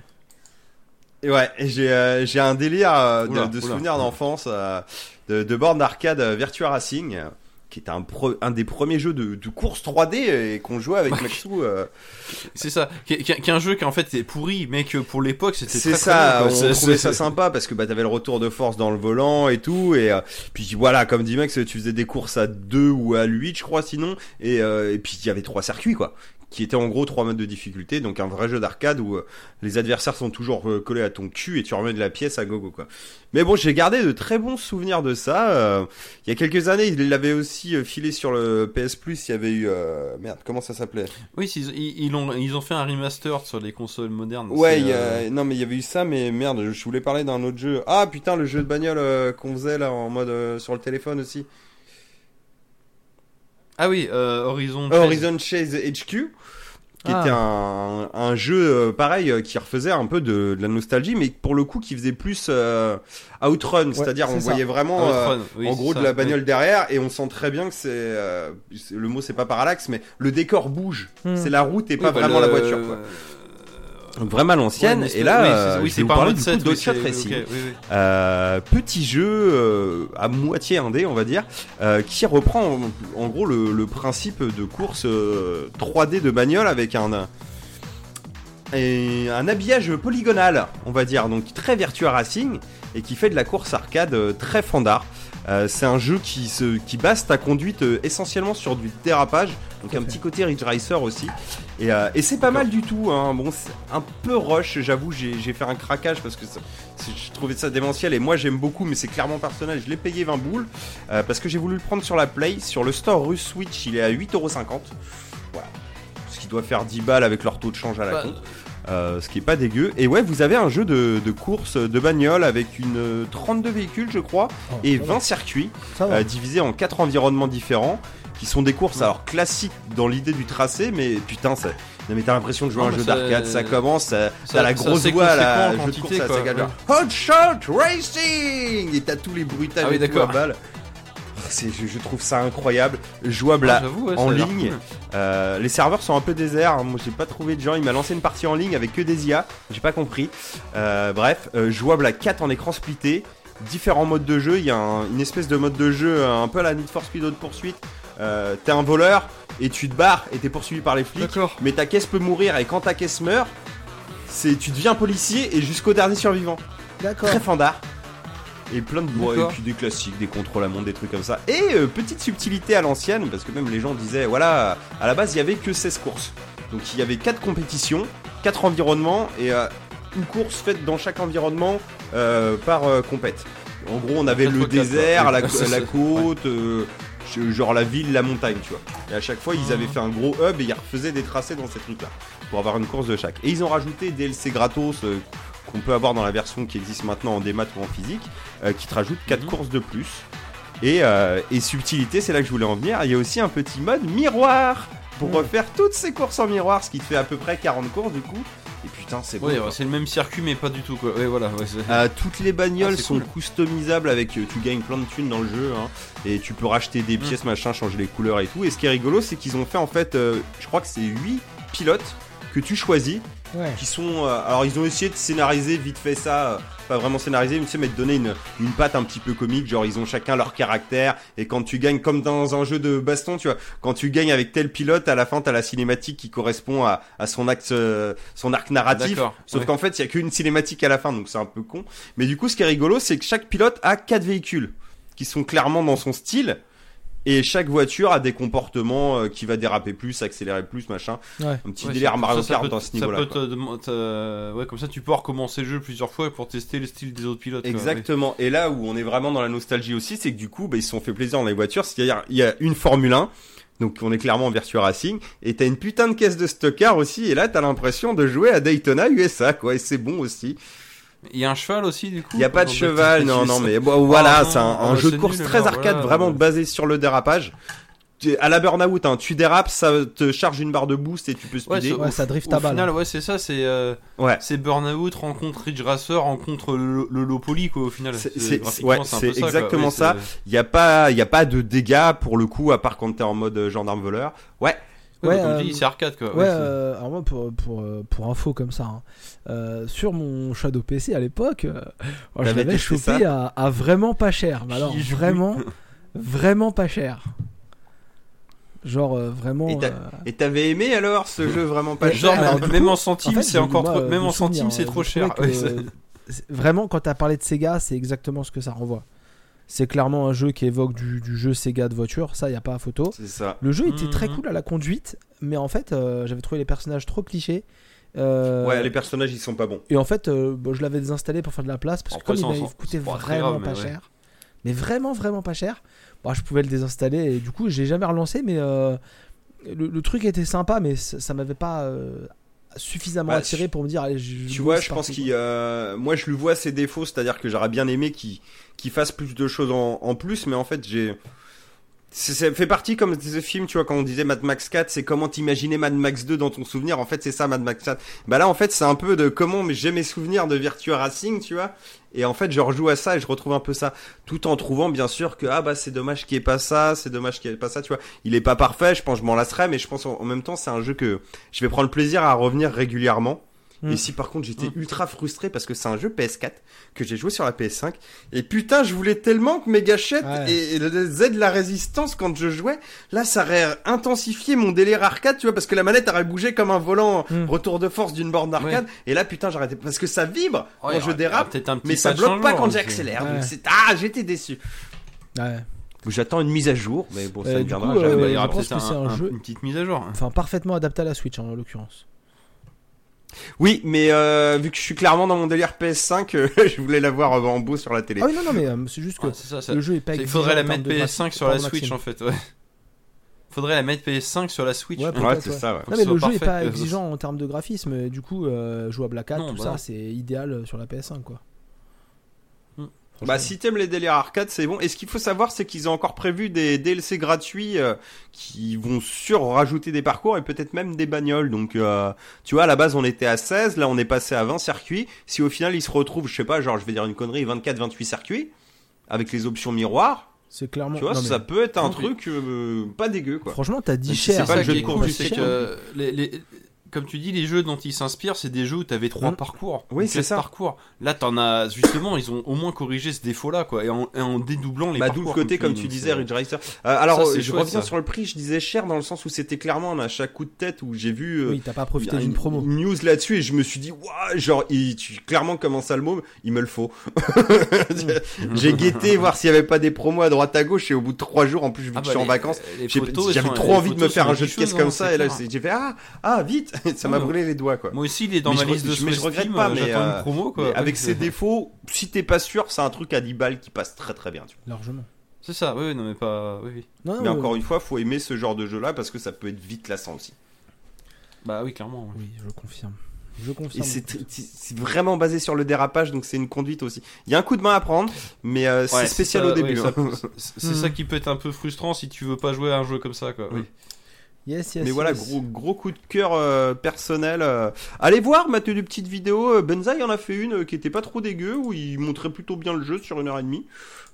Et ouais, et j'ai euh, j'ai un délire euh, de, Oula, de oula. souvenirs d'enfance euh, de, de borne d'arcade euh, Virtua Racing, euh, qui était un, des premiers jeux de, de course 3D et qu'on jouait avec Maxou. euh, C'est ça, qui qui- qui est un jeu qui en fait est pourri, mais que pour l'époque c'était C'est ça, très on trouvait ça sympa parce que bah t'avais le retour de force dans le volant et tout et euh, puis voilà comme dit Max tu faisais des courses à 2 ou à 8 je crois sinon et, euh, et puis il y avait trois circuits quoi qui étaient en gros trois modes de difficulté donc un vrai jeu d'arcade où euh, les adversaires sont toujours euh, collés à ton cul et tu remets de la pièce à gogo quoi. Mais bon j'ai gardé de très bons souvenirs de ça. euh, il y a quelques années il l'avait aussi filé sur le PS Plus il y avait eu merde comment ça s'appelait? Oui, ils, ils, ils ont, ils ont fait un remaster sur les consoles modernes. Ouais, y a- non mais il y avait eu ça, mais merde, je voulais parler d'un autre jeu. Ah putain, le jeu de bagnole qu'on faisait là en mode sur le téléphone aussi. Ah oui, euh, Horizon. Chase. Horizon Chase HQ, qui Ah. était un, un jeu euh, pareil euh, qui refaisait un peu de, de la nostalgie, mais pour le coup qui faisait plus euh, Outrun, c'est-à-dire c'est on ça. voyait vraiment Outrun, euh, oui, en gros ça, de la oui. bagnole derrière et on sent très bien que c'est euh, c'est- le mot c'est pas parallaxe, mais le décor bouge. Hmm. C'est la route et Oui, pas bah, vraiment le- la voiture. Quoi. Donc vraiment l'ancienne. Ouais, et là, oui, euh, c'est- oui, c'est pas du 7, coup oui, d'Outshot c'est- oui, Racing. ok, oui, oui. Euh, petit jeu euh, à moitié indé, on va dire, euh, qui reprend en, en gros le, le principe de course euh, 3D de bagnole avec un, un- et un habillage polygonal, on va dire, donc très Virtua Racing et qui fait de la course arcade très fandard. Euh, c'est un jeu qui, se, qui base ta conduite euh, essentiellement sur du dérapage, donc un fait. petit côté Ridge Racer aussi. Et, euh, et c'est pas mal du tout. Hein. Bon, c'est un peu rush, j'avoue, j'ai j'ai fait un craquage parce que ça- je trouvais ça démentiel et moi j'aime beaucoup, mais c'est clairement personnel. Je l'ai payé 20 boules euh, parce que j'ai voulu le prendre sur la Play. Sur le store russe Switch, il est à 8,50€. Voilà. Ce qui doit faire 10 balles avec leur taux de change à la Bah, con. Euh, ce qui est pas dégueu. Et ouais, vous avez un jeu de, de course de bagnole avec une euh, 32 véhicules, je crois, Oh, et ça va. 20 circuits Ça euh, divisés en quatre environnements différents qui sont des courses alors classiques dans l'idée du tracé mais putain ça non mais t'as l'impression de jouer à Non, un jeu ça- d'arcade ça commence ça- ça- t'as la ça, grosse voix là conséquent en jeu de course à quoi, Sega ouais. Hot Shot Racing et t'as tous les bruitages Ah oui, et tout à. Je, je trouve ça incroyable, jouable Ah, à- ouais, en ligne. cool. Euh, les serveurs sont un peu déserts. hein. Moi, j'ai pas trouvé de gens. Il m'a lancé une partie en ligne avec que des IA. J'ai pas compris. Euh, bref, euh, jouable à 4 en écran splitté. Différents modes de jeu. Il y a un- une espèce de mode de jeu un peu à la Need for Speed de poursuite. Euh, t'es un voleur et tu te barres et t'es poursuivi par les flics. Mais ta caisse peut mourir et quand ta caisse meurt, c'est tu deviens policier et jusqu'au dernier survivant. D'accord. Très fandard. Et plein de bois, et puis des classiques, des contrôles à montre, des trucs comme ça. Et euh, petite subtilité à l'ancienne, parce que même les gens disaient, voilà, à la base il y avait que 16 courses. Donc il y avait 4 compétitions, 4 environnements, et euh, une course faite dans chaque environnement euh, par compète. En gros, on avait le désert, la, côte, genre la ville, la montagne, tu vois. Et à chaque fois, ils avaient fait un gros hub et ils refaisaient des tracés dans ces trucs-là pour avoir une course de chaque. Et ils ont rajouté DLC gratos qu'on peut avoir dans la version qui existe maintenant en démat ou en physique, euh, qui te rajoute 4 Mhm. courses de plus. Et, euh, et subtilité, c'est là que je voulais en venir, il y a aussi un petit mode miroir pour Mhm. refaire toutes ces courses en miroir, ce qui te fait à peu près 40 courses du coup. Et putain, c'est bon. Ouais, c'est le même circuit, mais pas du tout quoi. Ouais, voilà. Euh, toutes les bagnoles Ah, sont cool. customisables avec tu gagnes plein de thunes dans le jeu hein, et tu peux racheter des Mm. pièces machin changer les couleurs et tout et ce qui est rigolo c'est qu'ils ont fait en fait euh, je crois que c'est 8 pilotes que tu choisis Ouais. qui sont euh, alors ils ont essayé de scénariser vite fait ça euh, pas vraiment scénariser mais tu sais mais de donner une, une patte un petit peu comique genre ils ont chacun leur caractère et quand tu gagnes comme dans un jeu de baston tu vois quand tu gagnes avec tel pilote à la fin t'as la cinématique qui correspond à, à son axe euh, son arc narratif sauf ouais. qu'en fait il y a qu'une cinématique à la fin donc c'est un peu con mais du coup ce qui est rigolo c'est que chaque pilote a quatre véhicules qui sont clairement dans son style et chaque voiture a des comportements euh, qui va déraper plus, accélérer plus, machin. Ouais. Un petit Ouais, délire Mario Kart dans ce niveau-là. te- Ouais, comme ça tu peux recommencer le jeu plusieurs fois pour tester le style des autres pilotes. quoi, Exactement. Et là où on est vraiment dans la nostalgie aussi, c'est que du coup, bah, ils se sont fait plaisir dans les voitures. C'est-à-dire, il y a une Formule 1. Donc on est clairement en Virtua Racing et t'as une putain de caisse de stockard aussi et là t'as l'impression de jouer à Daytona USA quoi et c'est bon aussi. Ouais. Il y a un cheval aussi du coup. Il y a pas de cheval non non mais bon, voilà Oh non, c'est un, un bah, jeu de course nul, très arcade voilà, vraiment ouais. basé sur le dérapage. Tu- À la burn-out hein, tu dérapes ça te charge une barre de boost et tu peux Ouais, speeder. c'est- Ouais, au- ça drift Au à balle. final, ouais, c'est ça, c'est euh, Ouais. c'est Burnout rencontre Ridge Racer rencontre le, le low poly quoi au final. C'est- ouais, exactement Ouais, ça. Il y a pas il y a pas de dégâts pour le coup à part quand t'es en mode euh, gendarme voleur. Ouais. Ouais, comme euh, tu dis, c'est arcade quoi. Ouais, euh, alors moi pour, pour, euh, pour info comme ça, hein, euh, sur mon Shadow PC à l'époque, euh, moi, je l'avais chopé à, à vraiment pas cher. Mais alors vraiment, vraiment pas cher. Genre euh, vraiment. Et euh, t'avais aimé alors ce jeu vraiment pas cher Genre, même, en centimes, en fait, c'est encore moi, trop- même en centimes, c'est trop cher. que, vraiment, quand t'as parlé de Sega, c'est exactement ce que ça renvoie. C'est clairement un jeu qui évoque du, du jeu Sega de voiture, ça y a pas à photo. C'est ça. Le jeu était très Mhm. cool à la conduite, mais en fait, euh, j'avais trouvé les personnages trop clichés. Euh, Ouais, les personnages ils sont pas bons. Et en fait, euh, bah, je l'avais désinstallé pour faire de la place parce que Après, comme ça, il très vraiment grave, pas mais ouais. cher, mais vraiment vraiment pas cher, bah, je pouvais le désinstaller et du coup j'ai jamais relancé, mais euh, le, le truc était sympa, mais ça, ça m'avait pas euh, suffisamment Bah, attiré pour me dire allez, je, Tu vois, je pense qu'il, euh, moi, je lui vois ses défauts, c'est-à-dire que j'aurais bien aimé qu'il qu'il fasse plus de choses en, plus, mais en fait, j'ai, ça fait partie comme ce film, tu vois, quand on disait Mad Max 4, c'est comment t'imaginer Mad Max 2 dans ton souvenir. En fait, c'est ça, Mad Max 4. Bah là, en fait, c'est un peu de comment j'ai mes souvenirs de Virtua Racing, tu vois. Et en fait, je rejoue à ça et je retrouve un peu ça, tout en trouvant bien sûr que ah bah c'est dommage qu'il n'y ait pas ça, c'est dommage qu'il n'y ait pas ça, tu vois. Il est pas parfait, je pense, je m'en lasserai, mais je pense en, en même temps, c'est un jeu que je vais prendre plaisir à revenir régulièrement. Mm. Et si par contre j'étais ultra frustré parce que c'est un jeu PS4 que j'ai joué sur la PS5 et putain je voulais tellement que mes gâchettes Ouais. et, et le Z de la résistance quand je jouais là ça aurait intensifié mon délire arcade tu vois parce que la manette aurait bougé comme un volant Mm. retour de force d'une borne d'arcade et là putain j'arrêtais parce que ça vibre Ouais, quand je dérape peut-être un petit mais ça bloque pas quand hein, j'accélère Ouais. donc c'est ah j'étais déçu Ouais. j'attends une mise à jour mais bon ça Euh, ne du viendra coup, jamais euh, il y aura je pense peut-être que c'est un- un un- jeu- une petite mise à jour. Enfin, parfaitement adapté à la Switch en l'occurrence. Oui mais euh, vu que je suis clairement dans mon délire PS5 euh, je voulais l'avoir en beau sur la télé Ah oui, non, non, mais euh, c'est juste que Ouais, c'est ça, ça- le jeu est pas Il faudrait la mettre de PS5 graphique, sur la Switch maximum. en fait, ouais. Faudrait la mettre PS5 sur la Switch. Ouais, c'est ouais. ça ouais. Non, mais le jeu est pas exigeant en termes de graphisme, du coup, euh, jouable à 4, Non, tout bah ça, c'est idéal sur la PS5 quoi. Bah si t'aimes les délires arcade c'est bon. Et ce qu'il faut savoir c'est qu'ils ont encore prévu des DLC gratuits euh, qui vont sur rajouter des parcours et peut-être même des bagnoles. Donc euh, tu vois à la base on était à 16, là on est passé à 20 circuits. Si au final ils se retrouvent, je sais pas, genre je vais dire une connerie, 24-28 circuits avec les options miroirs, C'est clairement. Tu vois, non, mais ça peut être un truc euh, pas dégueu quoi. Franchement, t'as dit C'est cher. pas le jeu de c'est que les- les- comme tu dis, les jeux dont ils s'inspirent, c'est des jeux où t'avais trois Mm. parcours. Oui, ou c'est ça. Parcours. Là, t'en as justement, ils ont au moins corrigé ce défaut-là, quoi, et en, et en dédoublant les Bah, parcours. d'où le côté, comme dis, tu disais, Ridge Racer. Euh, alors, Ça, c'est je chouette, reviens ça. sur le prix, je disais cher dans le sens où c'était clairement à chaque coup de tête où j'ai vu euh, Oui, t'as pas profité une- d'une promo. une news là-dessus et je me suis dit, waouh, genre, il, tu, clairement, comment ça le mot, il me le faut. j'ai guetté voir s'il y avait pas des promos à droite à gauche et au bout de trois jours, en plus, vu Ah que bah, je suis en les- vacances, j'avais trop les envie de me faire un jeu de caisse comme hein, ça et là, j'ai fait, ah, ah, vite, ça m'a Ouais, brûlé les doigts, quoi. Moi aussi, il est dans Mais ma je liste de mais je regrette pas, euh, mais, j'attends euh, une promo, quoi. Mais avec ses défauts, si t'es pas sûr, c'est un truc à 10 balles qui passe très très bien. tu vois. Largement. C'est ça, oui, non mais pas. Oui, oui. Non, Mais encore euh, une fois, faut aimer ce genre de jeu-là parce que ça peut être vite lassant aussi. Bah oui, clairement. Oui, je confirme. Je Et confirme. c'est c'est vraiment basé sur le dérapage, donc c'est une conduite aussi. Il y a un coup de main à prendre, mais euh, Ouais, c'est spécial ça, au début. ouais, ça hein. c'est c'est ça qui peut être un peu frustrant si tu veux pas jouer à un jeu comme ça, quoi. Oui. Yes, yes. Mais voilà, yes. gros, gros coup de cœur euh, personnel. euh. Allez voir, Mathieu, des petites vidéos. Euh, Benzaï en a fait une euh, qui était pas trop dégueu, où il montrait plutôt bien le jeu sur une heure et demie.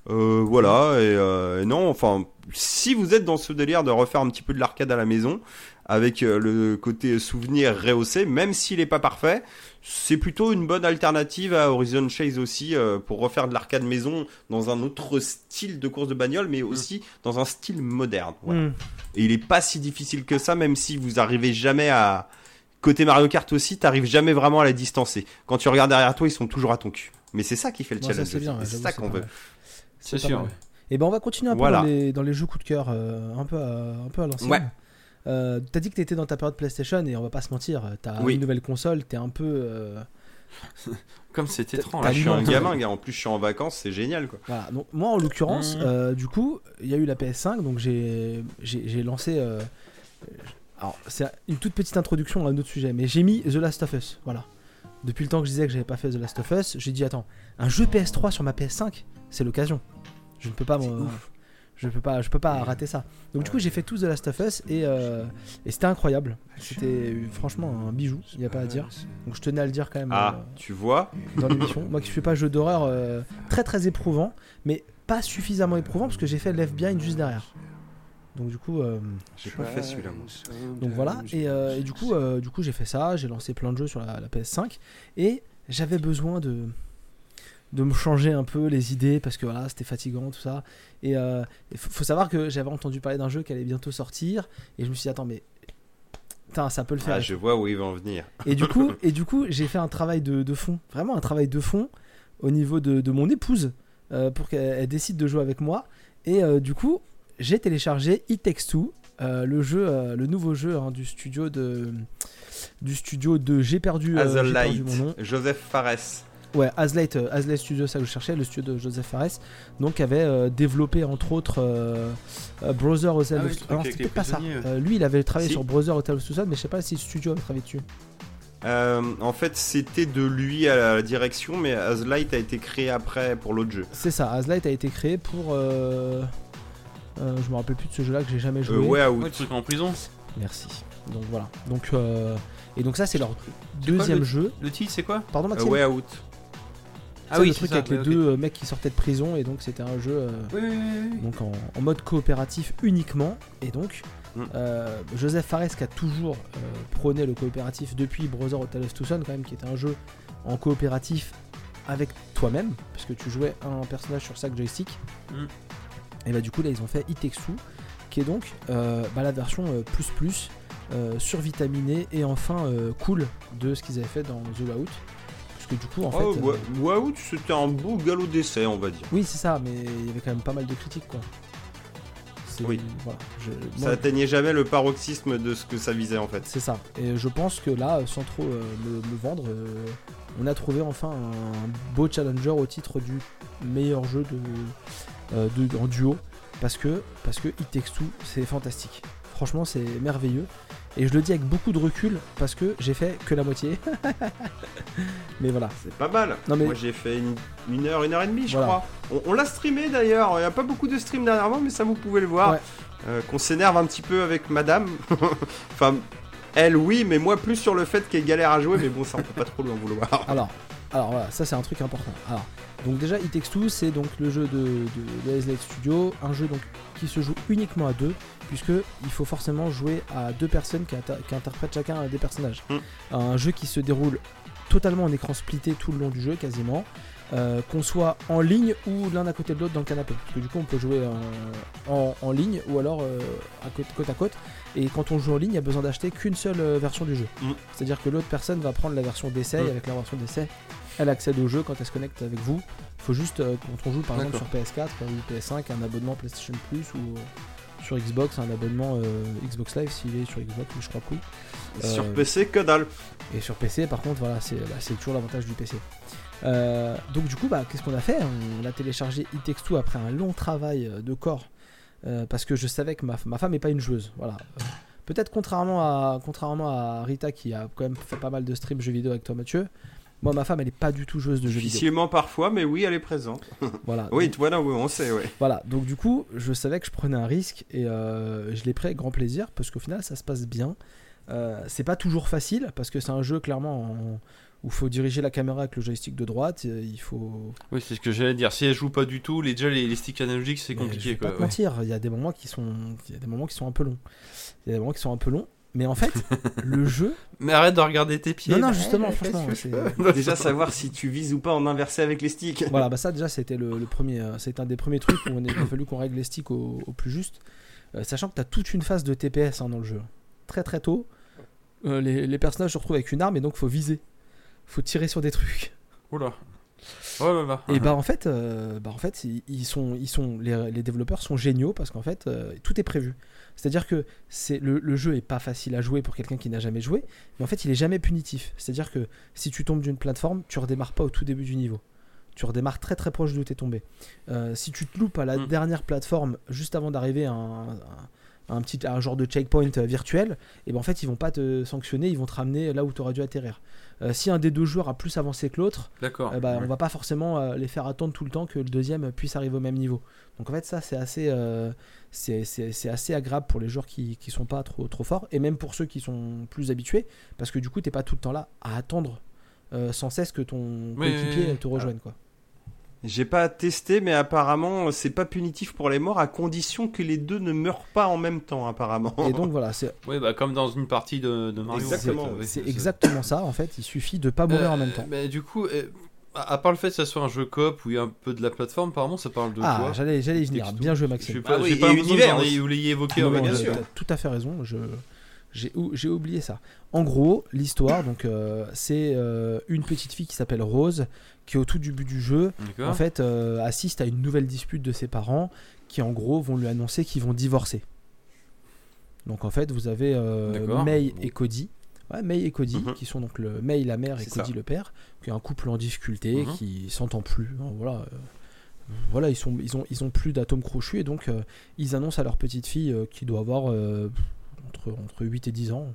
Euh, voilà, et, euh, et non, enfin, si vous êtes dans ce délire de refaire un petit peu de l'arcade à la maison, avec le côté souvenir rehaussé, même s'il est pas parfait, c'est plutôt une bonne alternative à Horizon Chase aussi, euh, pour refaire de l'arcade maison dans un autre style de course de bagnole, mais aussi dans un style moderne. Voilà. Hmm. Et il est pas si difficile que ça, même si vous arrivez jamais à. Côté Mario Kart aussi, t'arrives jamais vraiment à la distancer. Quand tu regardes derrière toi, ils sont toujours à ton cul. Mais c'est ça qui fait le challenge. c'est ouais, ça qu'on veut. C'est pas sûr. ouais. Et ben on va continuer un peu Voilà. dans, les, dans les jeux coup de cœur, euh, un peu à, un peu à l'ancienne. Ouais. Euh, t'as dit que t'étais dans ta période PlayStation et on va pas se mentir, t'as Oui. une nouvelle console, t'es un peu. euh, Comme c'est étrange. je suis un gamin, gars. En plus, je suis en vacances, c'est génial, quoi. Voilà. Donc moi en l'occurrence, Mhm. euh, du coup, il y a eu la PS5, donc j'ai lancé. euh, alors c'est une toute petite introduction à un autre sujet, mais j'ai mis The Last of Us. Voilà. Depuis le temps que je disais que j'avais pas fait The Last of Us, j'ai dit attends, un jeu PS3 sur ma PS5, c'est l'occasion. Je ne peux pas. me- Je peux pas, je peux pas rater ça. Donc du coup j'ai fait tout The Last of Us et, euh, et c'était incroyable. C'était franchement un bijou, il n'y a pas à dire. Donc je tenais à le dire quand même. Ah, euh, tu vois dans l'émission. Moi qui suis pas jeu d'horreur, euh, très très éprouvant, mais pas suffisamment éprouvant parce que j'ai fait Left Behind juste derrière. Donc du coup, euh, J'ai pas fait celui-là, moi. donc voilà. Et, euh, et du coup, euh, du coup j'ai fait ça. J'ai lancé plein de jeux sur la, la PS5 et j'avais besoin de de me changer un peu les idées parce que voilà c'était fatigant tout ça et euh, il faut faut savoir que j'avais entendu parler d'un jeu qui allait bientôt sortir et je me suis dit attends mais putain ça peut le faire Ah, je vois où il va en venir. et du coup, et du coup, j'ai fait un travail de, de fond, vraiment un travail de fond au niveau de, de mon épouse euh, pour qu'elle elle décide de jouer avec moi. Et euh, du coup, j'ai téléchargé It Takes Two, euh, le jeu, euh, le nouveau jeu hein, du studio de du studio de j'ai perdu, euh, perdu mon nom. Joseph Fares. Ouais, Azlight, euh, Azlight Studio, ça que je cherchais, le studio de Joseph Fares, donc avait euh, développé entre autres euh, euh, Brother Hotel Ah of c'était pas ça. ouais. Euh, lui, il avait travaillé Si. sur Brother Hotel of Suicide, mais je sais pas si le studio avait travaillé dessus. Euh, en fait, c'était de lui à la direction, mais Azlight a été créé après pour l'autre jeu. C'est ça, Azlight a été créé pour. euh, euh, je me rappelle plus de ce jeu-là que j'ai jamais joué. Euh, ouais, Ouais, le truc en prison. Merci. Donc voilà. Donc euh, et donc ça c'est leur quoi, deuxième le- jeu. Le titre, c'est quoi? Pardon Maxime? Way Out. C'est le c'est truc ça, avec ouais, les ok. deux euh, mecs qui sortaient de prison et donc c'était un jeu euh, Oui, oui, oui, oui. donc en, en mode coopératif uniquement et donc Mm. euh, Joseph Fares qui a toujours prôné le coopératif depuis Brother Hotel of Tucson quand même qui était un jeu en coopératif avec toi-même parce que tu jouais un personnage sur chaque joystick Mm. et bah du coup là ils ont fait It Takes Two qui est donc bah, la version plus plus euh, survitaminée et enfin euh, cool de ce qu'ils avaient fait dans The Out que du coup en Oh, fait euh, c'était un beau galop d'essai, on va dire. oui c'est ça mais il y avait quand même pas mal de critiques quoi C'est- Oui. voilà, je- Ça moi, atteignait jamais le paroxysme de ce que ça visait en fait. C'est ça. Et je pense que là, sans trop euh, me, me vendre, euh, on a trouvé enfin un beau challenger au titre du meilleur jeu de, euh, de- en duo. Parce que, parce que It Takes Two, c'est fantastique. Franchement, c'est merveilleux. Et je le dis avec beaucoup de recul parce que j'ai fait que la moitié. mais voilà. C'est pas mal. Non, mais- Moi j'ai fait une, une heure, une heure et demie, je Voilà. crois. On, on l'a streamé d'ailleurs. Il n'y a pas beaucoup de streams dernièrement, mais ça vous pouvez le voir. Ouais. Euh, Qu'on s'énerve un petit peu avec madame. enfin, elle oui, mais moi plus sur le fait qu'elle galère à jouer. Mais bon, ça on peut pas trop lui en vouloir. Alors, Alors voilà, ça c'est un truc important. Alors, donc déjà, It Takes Two, c'est donc le jeu de, de, de Studio, un jeu donc qui se joue uniquement à deux, puisque il faut forcément jouer à deux personnes qui, inter- qui interprètent chacun des personnages. Mm. Un jeu qui se déroule totalement en écran splitté tout le long du jeu, quasiment. euh, qu'on soit en ligne ou l'un à côté de l'autre dans le canapé. Parce que du coup, on peut jouer en, en- en ligne ou alors euh, à côte, côte à côte. Et quand on joue en ligne, il y a besoin d'acheter qu'une seule euh, version du jeu. Mm. C'est-à-dire que l'autre personne va prendre la version d'essai, Mm. et avec la version d'essai, elle accède au jeu quand elle se connecte avec vous. Il faut juste, euh, quand on joue par exemple sur PS4 ou PS5, un abonnement PlayStation Plus ou euh, sur Xbox, un abonnement euh, Xbox Live s'il est sur Xbox, mais je crois que oui. Sur Euh, PC, que dalle. Et sur PC, par contre, voilà, c'est bah, toujours l'avantage du PC. Euh, donc du coup, bah, qu'est-ce qu'on a fait? On a téléchargé It Takes Two après un long travail de corps, parce que je savais que ma, ma femme n'est pas une joueuse. Voilà. Peut-être contrairement à, contrairement à Rita qui a quand même fait pas mal de streams jeux vidéo avec toi Mathieu, moi ma femme elle est pas du tout joueuse de jeux vidéo. Difficilement parfois, mais oui, elle est présente. Voilà. Oui, Donc- voilà, oui, on sait, ouais. Voilà, donc du coup, je savais que je prenais un risque et euh, je l'ai pris avec grand plaisir parce qu'au final, ça se passe bien. Euh, c'est pas toujours facile parce que c'est un jeu clairement en- où il faut diriger la caméra avec le joystick de droite. euh, Il faut. Oui, c'est ce que j'allais dire. Si elle joue pas du tout, les, déjà les, les sticks analogiques c'est Mais je compliqué vais quoi. pas te ouais. mentir, il y a des moments qui sont, il y a des moments qui sont un peu longs. Il y a des moments qui sont un peu longs, mais en fait, le jeu. Mais arrête de regarder tes pieds. Non, non, justement, Ouais, franchement, Déjà savoir si tu vises ou pas en inversé avec les sticks. voilà, bah ça déjà c'était le, le premier, euh, c'est un des premiers trucs où on est- il a fallu qu'on règle les sticks au, au plus juste, Euh, sachant que tu as toute une phase de TPS hein, dans le jeu. Très très tôt, euh, les, les personnages se retrouvent avec une arme et donc faut viser, faut tirer sur des trucs. Oula. Oh là là. Et bah en fait, euh, bah en fait ils, sont, ils sont, les, les développeurs sont géniaux parce qu'en fait euh, tout est prévu. C'est-à-dire que c'est le, le jeu est pas facile à jouer pour quelqu'un qui n'a jamais joué, mais en fait il est jamais punitif. C'est-à-dire que si tu tombes d'une plateforme, tu redémarres pas au tout début du niveau. Tu redémarres très très proche d'où tu es tombé. Euh, si tu te loupes à la Mm. dernière plateforme juste avant d'arriver à un, un- un petit un genre de checkpoint virtuel, et ben en fait ils vont pas te sanctionner, ils vont te ramener là où tu aurais dû atterrir. Euh, si un des deux joueurs a plus avancé que l'autre, D'accord. ben, Ouais. on va pas forcément euh, les faire attendre tout le temps que le deuxième puisse arriver au même niveau. Donc en fait ça c'est assez, euh, c'est, assez agréable pour les joueurs qui, qui sont pas trop, trop forts et même pour ceux qui sont plus habitués parce que du coup t'es pas tout le temps là à attendre euh, sans cesse que ton coéquipier te rejoigne quoi. J'ai pas testé, mais apparemment, c'est pas punitif pour les morts à condition que les deux ne meurent pas en même temps, apparemment. Et donc voilà c'est, Oui, bah comme dans une partie de, de Mario. Exactement, en fait, oui, oui, c'est exactement ça en fait il suffit de pas mourir en même temps. Mais du coup, euh, à part le fait que ça soit un jeu coop où il y a un peu de la plateforme, apparemment ça parle de Ah quoi j'allais, j'allais y venir, bien joué Je Maxime. sais pas, Ah oui, j'ai et pas l'impression univers vous l'ayez évoqué Non, non, bien je- sûr. t'as tout à fait raison. Je, j'ai, ou- j'ai oublié ça. En gros, l'histoire, donc, euh, c'est euh, une petite fille qui s'appelle Rose, qui au tout début du jeu, en fait, euh, assiste à une nouvelle dispute de ses parents, qui en gros vont lui annoncer qu'ils vont divorcer. Donc en fait, vous avez. May et Cody. Ouais, May et Cody, qui sont donc le May la mère et Cody ça. le père, qui est un couple en difficulté, Mhm. qui s'entend plus. hein, voilà. voilà, ils, sont, ils, ont, ils ont plus d'atomes crochus et donc euh, ils annoncent à leur petite fille euh, qui doit avoir euh, entre, entre 8 et 10 ans.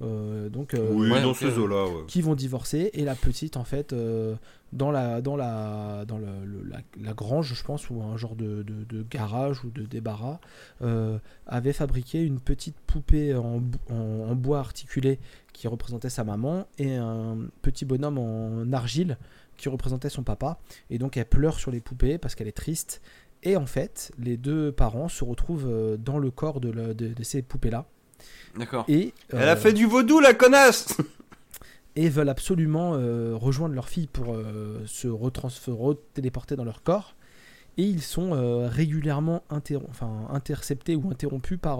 euh, donc, euh, Oui, Ouais, dans ces eaux-là, ouais. qui vont divorcer et la petite en fait euh, dans la dans la dans le, le- la, la grange je pense ou un genre de, de- de garage ou de débarras euh, avait fabriqué une petite poupée en- en bois articulé qui représentait sa maman et un petit bonhomme en argile qui représentait son papa et donc elle pleure sur les poupées parce qu'elle est triste et en fait les deux parents se retrouvent euh, dans le corps de, la- de- de ces poupées là D'accord. et Elle a euh, fait du vaudou, la connasse et veulent absolument euh, rejoindre leur fille pour euh, se retransférer, téléporter dans leur corps. Et ils sont régulièrement enfin, interceptés ou interrompus par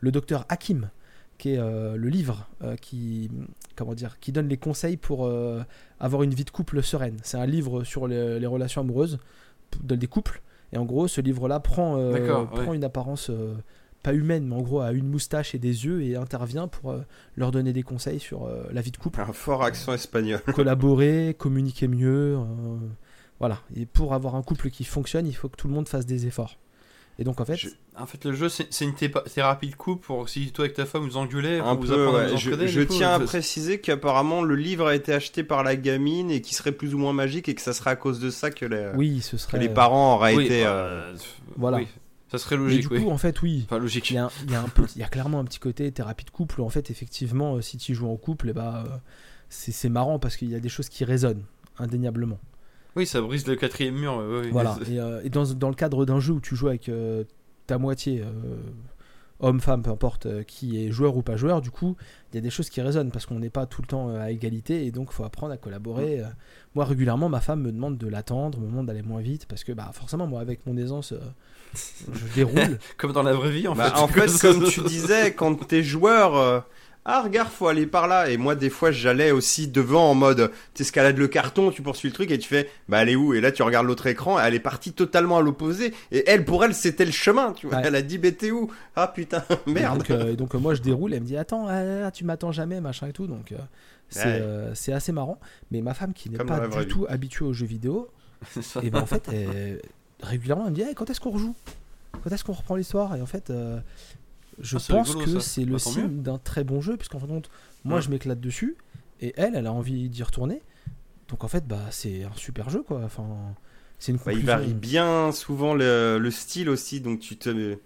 le docteur Hakim, qui est le livre qui, comment dire, qui donne les conseils pour avoir une vie de couple sereine. C'est un livre sur les, les relations amoureuses de- des couples. Et en gros, ce livre-là prend, euh, D'accord, prend ouais. une apparence euh, pas humaine, mais en gros a une moustache et des yeux et intervient pour euh, leur donner des conseils sur euh, la vie de couple Un fort accent espagnol. collaborer, communiquer mieux. euh, voilà. Et pour avoir un couple qui fonctionne, il faut que tout le monde fasse des efforts. Et donc en fait, Je- En fait, le jeu, c'est une thérapie de couple pour si toi avec ta femme vous engueulez, Un vous peu, apprendre à ouais. vous Je, coup, tiens à préciser qu'apparemment le livre a été acheté par la gamine et qui serait plus ou moins magique et que ça serait à cause de ça que les, oui, ce que serait. les parents auraient Oui, été. bah, euh, voilà. oui, ça serait Mais logique, du coup, oui. en fait, oui. Enfin, logique. Il y, a, un- il y a un peu- il y a clairement un petit côté thérapie de couple. où En fait, effectivement, euh, si tu joues en couple, eh bah, euh, c'est c'est marrant parce qu'il y a des choses qui résonnent. indéniablement. Oui, ça brise le quatrième mur. Voilà. Et, euh, et dans, dans le cadre d'un jeu où tu joues avec euh, ta moitié, euh, homme, femme, peu importe, euh, qui est joueur ou pas joueur, du coup, il y a des choses qui résonnent parce qu'on n'est pas tout le temps à égalité et donc il faut apprendre à collaborer. Moi, régulièrement, ma femme me demande de l'attendre, me demande d'aller moins vite parce que, bah, forcément, moi, avec mon aisance, euh, je déroule. Comme dans la vraie vie, en Bah, fait. en fait, comme tu disais, quand t'es joueur, euh, ah regarde, faut aller par là. Et moi, des fois, j'allais aussi devant en mode, t'escalades le carton, tu poursuis le truc et tu fais, bah elle est où? Et là, tu regardes l'autre écran, elle est partie totalement à l'opposé. Et elle, pour elle, c'était le chemin, tu vois. Ouais. Elle a dit, bah t'es où? Ah putain, Et merde. donc, euh, et donc, euh, moi je déroule, elle me dit attends, ah, tu m'attends jamais, machin et tout. Donc euh, c'est Ouais. euh, assez marrant. Mais ma femme qui n'est pas du tout habituée aux jeux vidéo, et ben en fait elle- régulièrement elle me dit Hey, quand est-ce qu'on rejoue? Quand est-ce qu'on reprend l'histoire? Et en fait euh, je Ah, pense rigolo, que c'est le tant signe d'un très bon jeu, puisqu'en fin de compte, moi Ouais. je m'éclate dessus, et elle, elle a envie d'y retourner. Donc en fait, bah c'est un super jeu quoi. Enfin, c'est une Bah, il varie bien souvent le, le style aussi, donc tu te,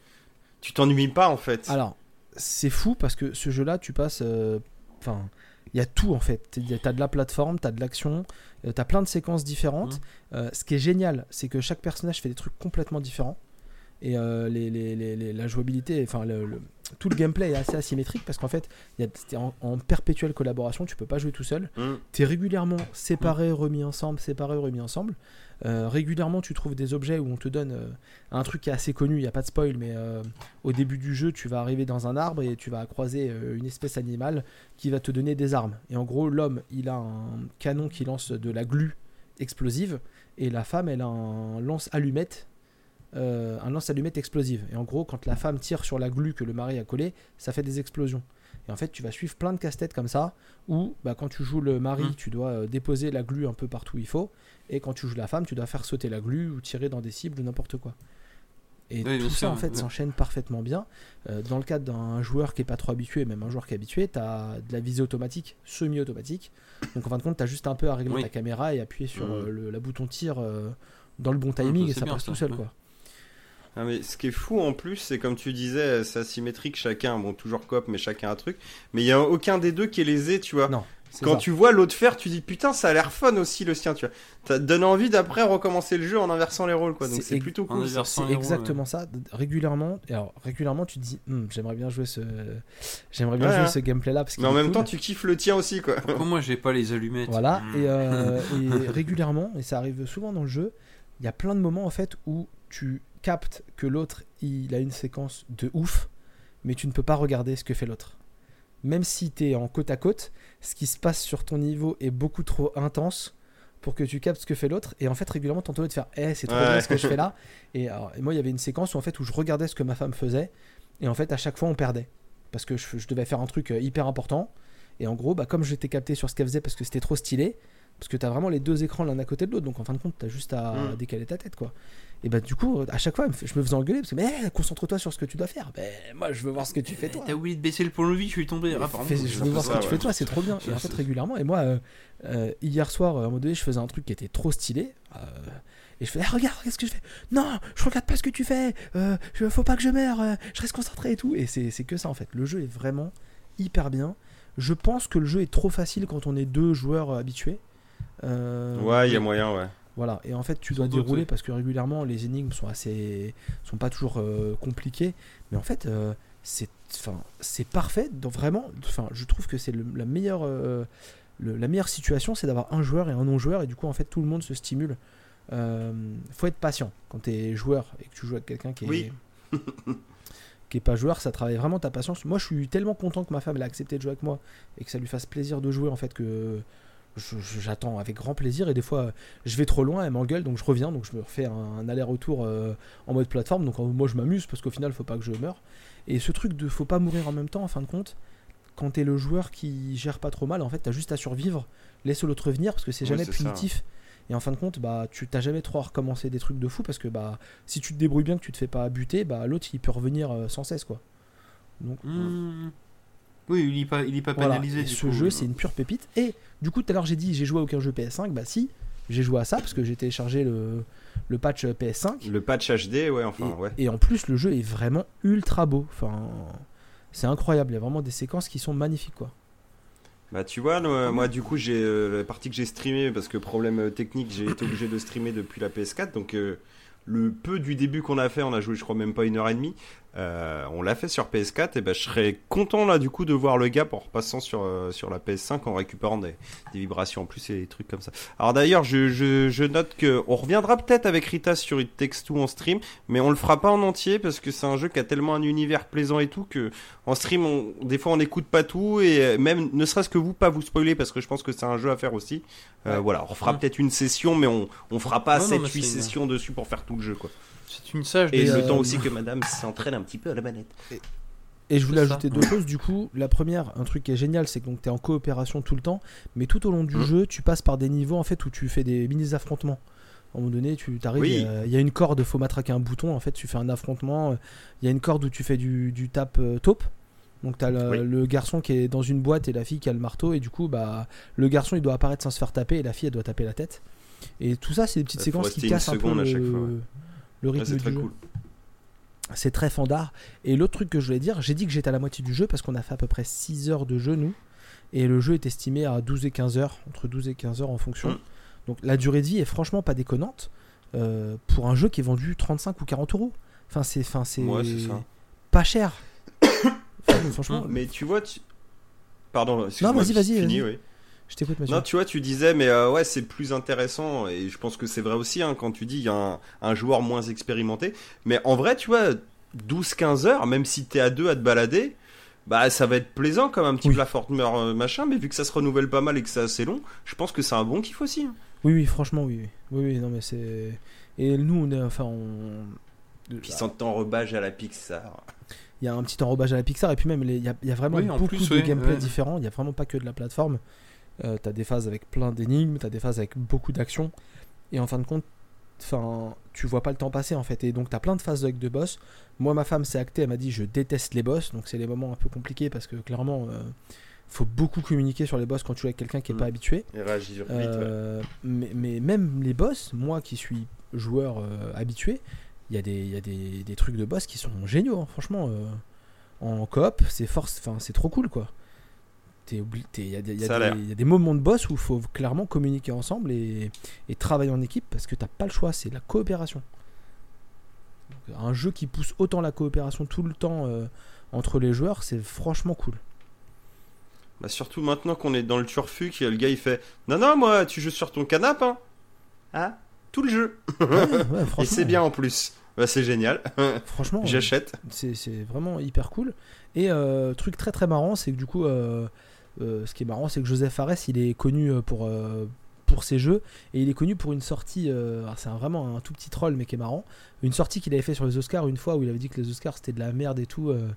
tu t'ennuies pas en fait. Alors, c'est fou parce que ce jeu-là, tu passes. euh, Enfin, il y a tout en fait. Tu as de la plateforme, tu as de l'action, tu as plein de séquences différentes. Euh, ce qui est génial, c'est que chaque personnage fait des trucs complètement différents. Et euh, les, les- les- les- la jouabilité, enfin, le, le- tout le gameplay est assez asymétrique parce qu'en fait, t'es en, en perpétuelle collaboration, tu peux pas jouer tout seul. Mm. Tu es régulièrement séparé, remis ensemble, séparé, remis ensemble. Euh, régulièrement, tu trouves des objets où on te donne euh, un truc qui est assez connu, il n'y a pas de spoil, mais euh, au début du jeu, tu vas arriver dans un arbre et tu vas croiser une espèce animale qui va te donner des armes. Et en gros, l'homme, il a un canon qui lance de la glu explosive et la femme, elle a un lance-allumette. Euh, un lance-allumette explosive. Et en gros, quand la femme tire sur la glu que le mari a collée, ça fait des explosions. Et en fait, tu vas suivre plein de casse-têtes comme ça, où bah, quand tu joues le mari, Mm. tu dois euh, déposer la glu un peu partout où il faut, et quand tu joues la femme, tu dois faire sauter la glu ou tirer dans des cibles ou n'importe quoi. Et Oui, tout ça, en fait, ouais. s'enchaîne parfaitement bien. Euh, dans le cadre d'un joueur qui est pas trop habitué, même un joueur qui est habitué, tu as de la visée automatique, semi-automatique. Donc en fin de compte, tu as juste un peu à régler Oui. ta caméra et appuyer sur Mm. euh, le la bouton tir dans le bon timing bah, et ça passe tout seul. ouais. quoi. Ah, mais ce qui est fou en plus, c'est comme tu disais, c'est asymétrique, chacun, bon, toujours coop, mais chacun un truc. Mais il y a aucun des deux qui est lésé, tu vois. Non. Quand ça. tu vois l'autre faire, tu dis putain, ça a l'air fun aussi le sien, tu vois. Ça te donne envie d'après recommencer le jeu en inversant les rôles, quoi. Donc C'est plutôt cool. C'est exactement ça. Régulièrement, et alors régulièrement, tu te dis, Hmm, j'aimerais bien jouer ce, j'aimerais bien Ouais, jouer hein. ce gameplay-là parce qu'il Mais en même cool. temps, tu kiffes le tien aussi, quoi. Pourquoi moi j'ai pas les allumettes Voilà, Hmm. et, euh, et régulièrement, et ça arrive souvent dans le jeu, il y a plein de moments en fait où tu captes que l'autre il a une séquence de ouf, mais tu ne peux pas regarder ce que fait l'autre. Même si tu es en côte à côte, ce qui se passe sur ton niveau est beaucoup trop intense pour que tu captes ce que fait l'autre. Et en fait, régulièrement, t'entends l'autre faire Eh, c'est trop Ouais. bien ce que je fais là. Et, alors, et moi, il y avait une séquence où, en fait, où je regardais ce que ma femme faisait. Et en fait, à chaque fois, on perdait. Parce que je, je devais faire un truc euh, hyper important. Et en gros, bah, comme j'étais capté sur ce qu'elle faisait parce que c'était trop stylé, parce que t'as vraiment les deux écrans l'un à côté de l'autre, donc en fin de compte, t'as juste à Mm. décaler ta tête, quoi. Et bah, du coup, à chaque fois, je me faisais engueuler parce que, mais eh, concentre-toi sur ce que tu dois faire. Ben, moi, je veux voir ce que tu fais, toi. T'as oublié de baisser le pont-levis, je suis tombé. Ah. Fais- je veux voir ce que ça, tu ouais. fais toi, c'est trop bien. Et en fait, régulièrement, et moi, euh, euh, hier soir, à un moment donné, je faisais un truc qui était trop stylé. euh, et je fais, Eh, regarde, qu'est-ce que je fais Non, je regarde pas ce que tu fais. Euh, je- faut pas que je meure. euh, je reste concentré et tout. Et c'est c'est que ça, en fait. Le jeu est vraiment hyper bien. Je pense que le jeu est trop facile quand on est deux joueurs habitués. Euh, Ouais, il y a moyen, ouais. Voilà, et en fait, tu dois dérouler parce que régulièrement, les énigmes sont assez. sont pas toujours euh, compliquées. Mais en fait, euh, c'est enfin, c'est parfait. Donc vraiment, enfin, je trouve que c'est la meilleure. euh, le- la meilleure situation, c'est d'avoir un joueur et un non-joueur, et du coup, en fait, tout le monde se stimule. Faut être patient quand tu es joueur et que tu joues avec quelqu'un qui est. Oui. qui est pas joueur, ça travaille vraiment ta patience. Moi, je suis tellement content que ma femme elle a accepté de jouer avec moi et que ça lui fasse plaisir de jouer en fait que j'attends avec grand plaisir et des fois je vais trop loin, elle m'engueule donc je reviens donc je me refais un, un aller-retour euh, en mode plateforme. Donc euh, moi je m'amuse parce qu'au final faut pas que je meure. Et ce truc de faut pas mourir en même temps en fin de compte quand t'es le joueur qui gère pas trop mal en fait t'as juste à survivre. Laisse l'autre venir parce que c'est Oui, jamais ça. punitif. Et en fin de compte bah tu t'as jamais trop à recommencer des trucs de fou parce que bah si tu te débrouilles bien que tu te fais pas buter bah l'autre il peut revenir euh, sans cesse quoi. Donc Hmm. Oui, il est pas, il est pas voilà. pénalisé. Et du ce coup. jeu, c'est une pure pépite. Et du coup, tout à l'heure, j'ai dit j'ai joué à aucun jeu PS5. Bah, si, j'ai joué à ça parce que j'ai téléchargé le, le patch PS5. Le patch HD, ouais, enfin, et, ouais. et en plus, le jeu est vraiment ultra beau. Enfin, c'est incroyable. Il y a vraiment des séquences qui sont magnifiques, quoi. Bah tu vois, moi, moi, du coup j'ai euh, la partie que j'ai streamé parce que problème euh, technique j'ai été obligé de streamer depuis la PS4 donc euh, le peu du début qu'on a fait, on a joué je crois même pas une heure et demie, euh, on l'a fait sur PS4 et ben je serais content là du coup de voir le gap en repassant sur, euh, sur la PS5 en récupérant des, des vibrations en plus et des trucs comme ça. Alors d'ailleurs je, je, je note que on reviendra peut-être avec Rita sur It Takes Two en stream mais on le fera pas en entier parce que c'est un jeu qui a tellement un univers plaisant et tout que en stream on, des fois on n'écoute pas tout et même ne serait-ce que vous pas vous spoiler parce que je pense que c'est un jeu à faire aussi. Euh, Ouais. Voilà, on fera Ouais. peut-être une session mais on, on fera pas Non, non, 7 mais 8 c'est une- sessions dessus pour faire tout le jeu quoi. C'est une sage Et des- le euh, temps aussi que madame s'entraîne un petit peu à la manette. Et je voulais ça. ajouter deux choses du coup. La première, un truc qui est génial, c'est que tu es en coopération tout le temps, mais tout au long du Mhm. jeu, tu passes par des niveaux en fait où tu fais des mini affrontements. À un moment donné, tu t'arrives, Oui. euh, il y a une corde, faut matraquer un bouton, en fait, tu fais un affrontement. euh, Il y a une corde où tu fais du, du tape euh, taupe. Donc t'as le, Oui. le garçon qui est dans une boîte et la fille qui a le marteau et du coup bah le garçon il doit apparaître sans se faire taper et la fille elle doit taper la tête. Et tout ça c'est des petites faut séquences qui cassent un peu à le, chaque fois, ouais. Le rythme du très jeu. cool. C'est très fandard. Et l'autre truc que je voulais dire, j'ai dit que j'étais à la moitié du jeu parce qu'on a fait à peu près 6 heures de jeu, nous. Et le jeu est estimé à 12 et 15 heures, entre 12 et 15 heures en fonction. Mm. Donc la durée de vie est franchement pas déconnante euh, pour un jeu qui est vendu 35 ou 40 euros. Enfin, c'est enfin, c'est Ouais, pas cher. Enfin, franchement, Mais tu vois, tu... pardon, excuse-moi, vas-y, vas-y, fini, oui. Je t'écoute, monsieur. Non, tu vois, tu disais, mais euh, ouais, c'est plus intéressant, et je pense que c'est vrai aussi, hein, quand tu dis il y a un, un joueur moins expérimenté. Mais en vrai, tu vois, 12-15 heures, même si t'es à deux à te balader, bah ça va être plaisant comme un petit Oui. platformer euh, machin, mais vu que ça se renouvelle pas mal et que c'est assez long, je pense que c'est un bon kiff aussi. hein. Oui, oui, franchement, oui. Oui, oui, oui, non, mais c'est. Et nous, on est. Enfin, on. Puis sans enrobage à la Pixar. Il y a un petit enrobage à la Pixar et puis même il y, a- il y a vraiment Oui, beaucoup plus, de oui, gameplay ouais. différents. Il y a vraiment pas que de la plateforme. Euh, t'as des phases avec plein d'énigmes, t'as des phases avec beaucoup d'actions. Et en fin de compte, enfin, tu vois pas le temps passer en fait. Et donc t'as plein de phases avec de boss. Moi, ma femme s'est actée, elle m'a dit je déteste les boss. Donc c'est les moments un peu compliqués parce que clairement, euh, faut beaucoup communiquer sur les boss quand tu joues avec quelqu'un qui est Mm. pas habitué. Et réagir vite, ouais. Euh, mais, mais même les boss, moi qui suis joueur habitué, il y a, des, il y a des, des trucs de boss qui sont géniaux, hein, franchement. en coop, c'est force, enfin c'est trop cool quoi. Il y, a des- il y a Ça a des- l'air. il y a des moments de boss où il faut clairement communiquer ensemble et, et travailler en équipe parce que t'as pas le choix, c'est la coopération. Donc, un jeu qui pousse autant la coopération tout le temps euh, entre les joueurs, c'est franchement cool. Bah surtout maintenant qu'on est dans le turfu, que le gars il fait Non, non, moi tu joues sur ton canapé, hein Hein? Tout le jeu Ouais, ouais, Et c'est bien en plus. Bah c'est génial. Franchement, J'achète. c'est vraiment hyper cool. Et euh, truc très très marrant, c'est que du coup, euh, ce qui est marrant, c'est que Joseph Fares, il est connu euh, pour, euh, pour ses jeux et il est connu pour une sortie. euh, c'est vraiment un tout petit troll, mais qui est marrant. Une sortie qu'il avait fait sur les Oscars une fois où il avait dit que les Oscars c'était de la merde et tout. euh,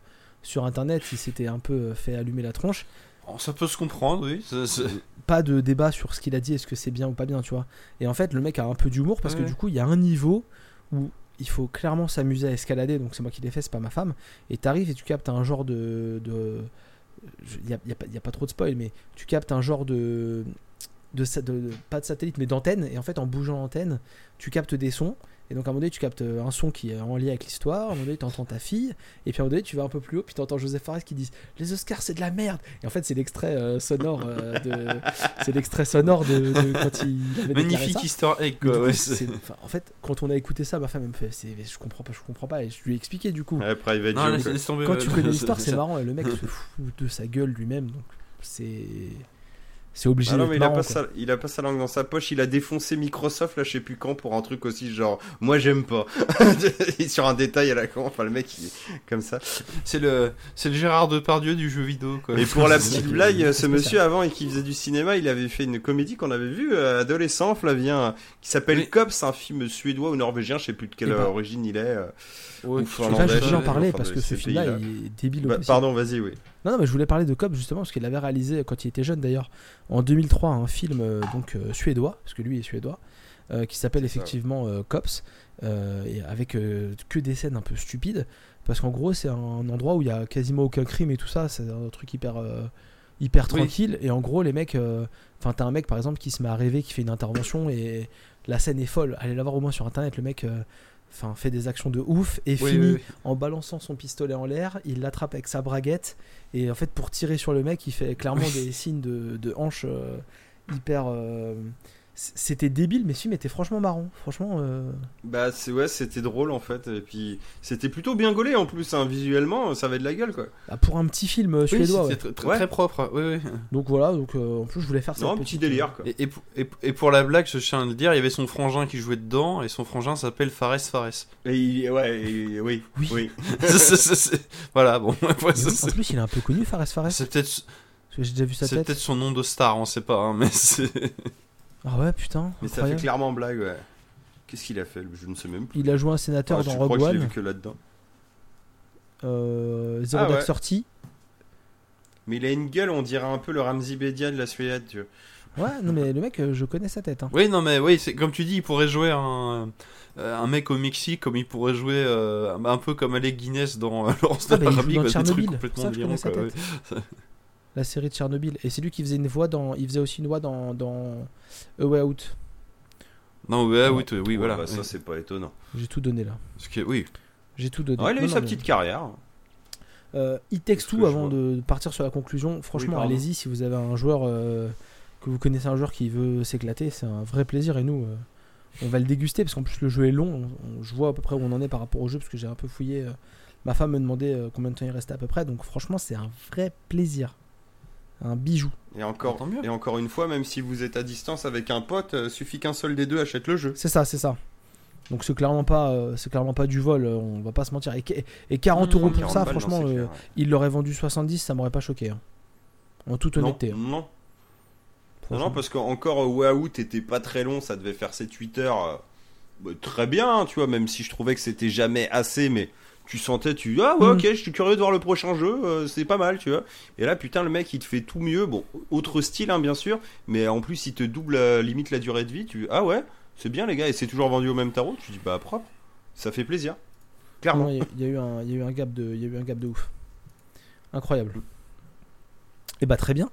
sur internet, il s'était un peu euh, fait allumer la tronche. Oh, ça peut se comprendre, oui. ça- ça- Pas de débat sur ce qu'il a dit, est-ce que c'est bien ou pas bien, tu vois. Et en fait, le mec a un peu d'humour parce que du coup, il y a un niveau où il faut clairement s'amuser à escalader. Donc c'est moi qui l'ai fait, c'est pas ma femme. Et t'arrives et tu captes un genre de. de il n'y a, pas- trop de spoil, mais tu captes un genre de- de- pas de satellite mais d'antenne et en fait en bougeant l'antenne tu captes des sons et donc à un moment donné tu captes un son qui est en lien avec l'histoire. À un moment donné tu entends ta fille. Et puis à un moment donné tu vas un peu plus haut puis tu entends Joseph Fares qui dit les Oscars c'est de la merde. Et en fait c'est l'extrait euh, sonore euh, de c'est l'extrait sonore de, de quand il avait Magnifique du coup, ouais, c'est- c'est- enfin, en fait, quand on a écouté ça, ma femme elle me fait, je comprends pas, je comprends pas. Et je lui ai expliqué du coup. Ouais, private Non, joke. tomber, Quand tu connais l'histoire, c'est marrant et le mec se fout de sa gueule lui-même, donc c'est c'est obligé Ah non, mais il a, marrant, pas sa, il a pas sa langue dans sa poche, il a défoncé Microsoft là, je sais plus quand, pour un truc aussi genre, moi j'aime pas. Sur un détail à la con, enfin le mec il est comme ça. C'est le, c'est le Gérard Depardieu du jeu vidéo, quoi. Mais pour la petite blague, ce monsieur avant et qui faisait du cinéma, il avait fait une comédie qu'on avait vue, euh, adolescent, Flavien, qui s'appelle. Cops, un film suédois ou norvégien, je sais plus de quelle Eh ben, origine il est. euh, Ouais, ou je- là, voulais en parler enfin, parce que ce film-là, est débile Bah, pardon, vas-y, oui. Non, non, mais je voulais parler de Cobb justement parce qu'il avait réalisé quand il était jeune d'ailleurs. En 2003 un film euh, donc euh, suédois parce que lui est suédois euh, qui s'appelle effectivement Cops et avec que des scènes un peu stupides parce qu'en gros c'est un endroit où il y a quasiment aucun crime et tout ça c'est un truc hyper euh, hyper Oui. tranquille et en gros les mecs euh, enfin t'as un mec par exemple qui se met à rêver qui fait une intervention et la scène est folle. Allez la voir au moins sur internet le mec euh, enfin, fait des actions de ouf et Oui, finit oui, oui. en balançant son pistolet en l'air. Il l'attrape avec sa braguette et en fait, pour tirer sur le mec, il fait clairement des signes de, de hanche euh, hyper. euh, C'était débile, mais ce film était franchement marrant. Franchement, euh, Bah c'est ouais, c'était drôle en fait. Et puis c'était plutôt bien gaulé en plus, hein. visuellement, ça avait de la gueule quoi. ah, pour un petit film euh, Oui, suédois. c'était ouais. très, très- Ouais. très propre. Oui, oui. Donc voilà, donc euh, en plus, je voulais faire ça. Non, petit délire quoi. Et, et pour- et- et pour la blague, je tiens à le dire, il y avait son frangin qui jouait dedans, et son frangin s'appelle Fares Fares. Et il- ouais, et- oui, Oui. oui. C'est- c'est- c'est- c'est- voilà, bon. ouais, Mais ça, oui, en c'est- plus, il est un peu connu, Fares Fares. C'est peut-être j'ai déjà vu sa c'est tête. peut-être son nom de star, on sait pas, hein, mais c'est. Ah ouais, putain. Mais ça fait clairement blague, ouais. Qu'est-ce qu'il a fait Je ne sais même plus. Il a joué un sénateur Ah, dans je crois Rogue que je l'ai One, vu que là-dedans. euh, Zero Ah Dark ouais. Thirty. Mais il a une gueule, on dirait un peu le Ramsey Bedia de la Suède, tu vois. Ouais, non mais le mec, euh, je connais sa tête. hein. Oui, non, mais oui, c'est comme tu dis, il pourrait jouer un, euh, un mec au Mexique, comme il pourrait jouer euh, un peu comme Alec Guinness dans euh, Laurence de Ah, bah, joue l'Arabie, dans quoi, des trucs complètement délirants, La série de Tchernobyl. Et c'est lui qui faisait une voix dans. Il faisait aussi une voix dans, dans A Way Out. Non, ouais, oui, t- oui, Ouais, voilà. bah, ça c'est pas étonnant. J'ai tout donné là. Parce que, oui. J'ai tout donné. Ouais, il a eu non, sa petite carrière. Euh, It Takes Est-ce que Two, je avant vois de partir sur la conclusion, franchement, pardon. allez-y si vous avez un joueur euh, que vous connaissez un joueur qui veut s'éclater, c'est un vrai plaisir et nous, euh, on va le déguster parce qu'en plus le jeu est long. On- on- je vois à peu près où on en est par rapport au jeu parce que j'ai un peu fouillé. euh, ma femme me demandait euh, combien de temps il restait à peu près, donc franchement, c'est un vrai plaisir, un bijou. Et encore, Tant mieux. et encore une fois, même si vous êtes à distance avec un pote, euh, suffit qu'un seul des deux achète le jeu. C'est ça, c'est ça. Donc c'est clairement pas, euh, c'est clairement pas du vol. euh, on va pas se mentir. Et, et 40 euros pour 40 ça, balles, franchement, euh, il l'aurait vendu 70, ça m'aurait pas choqué. hein. En toute Non, honnêteté. hein. non. Non, Franchement. parce qu'encore euh, Waouh était pas très long, ça devait faire 7-8 heures. euh, bah, très bien, tu vois, même si je trouvais que c'était jamais assez, mais tu sentais, tu ah ouais, Mm. ok, je suis curieux de voir le prochain jeu, euh, c'est pas mal, tu vois. Et là, putain, le mec il te fait tout mieux, bon, autre style, hein, bien sûr, mais en plus il te double euh, limite la durée de vie, tu ah ouais, c'est bien les gars, et c'est toujours vendu au même tarot, tu dis bah propre, ça fait plaisir. Clairement. Il y, y a eu un, il y a eu un gap de, il y a eu un gap de ouf. Incroyable. Et bah très bien.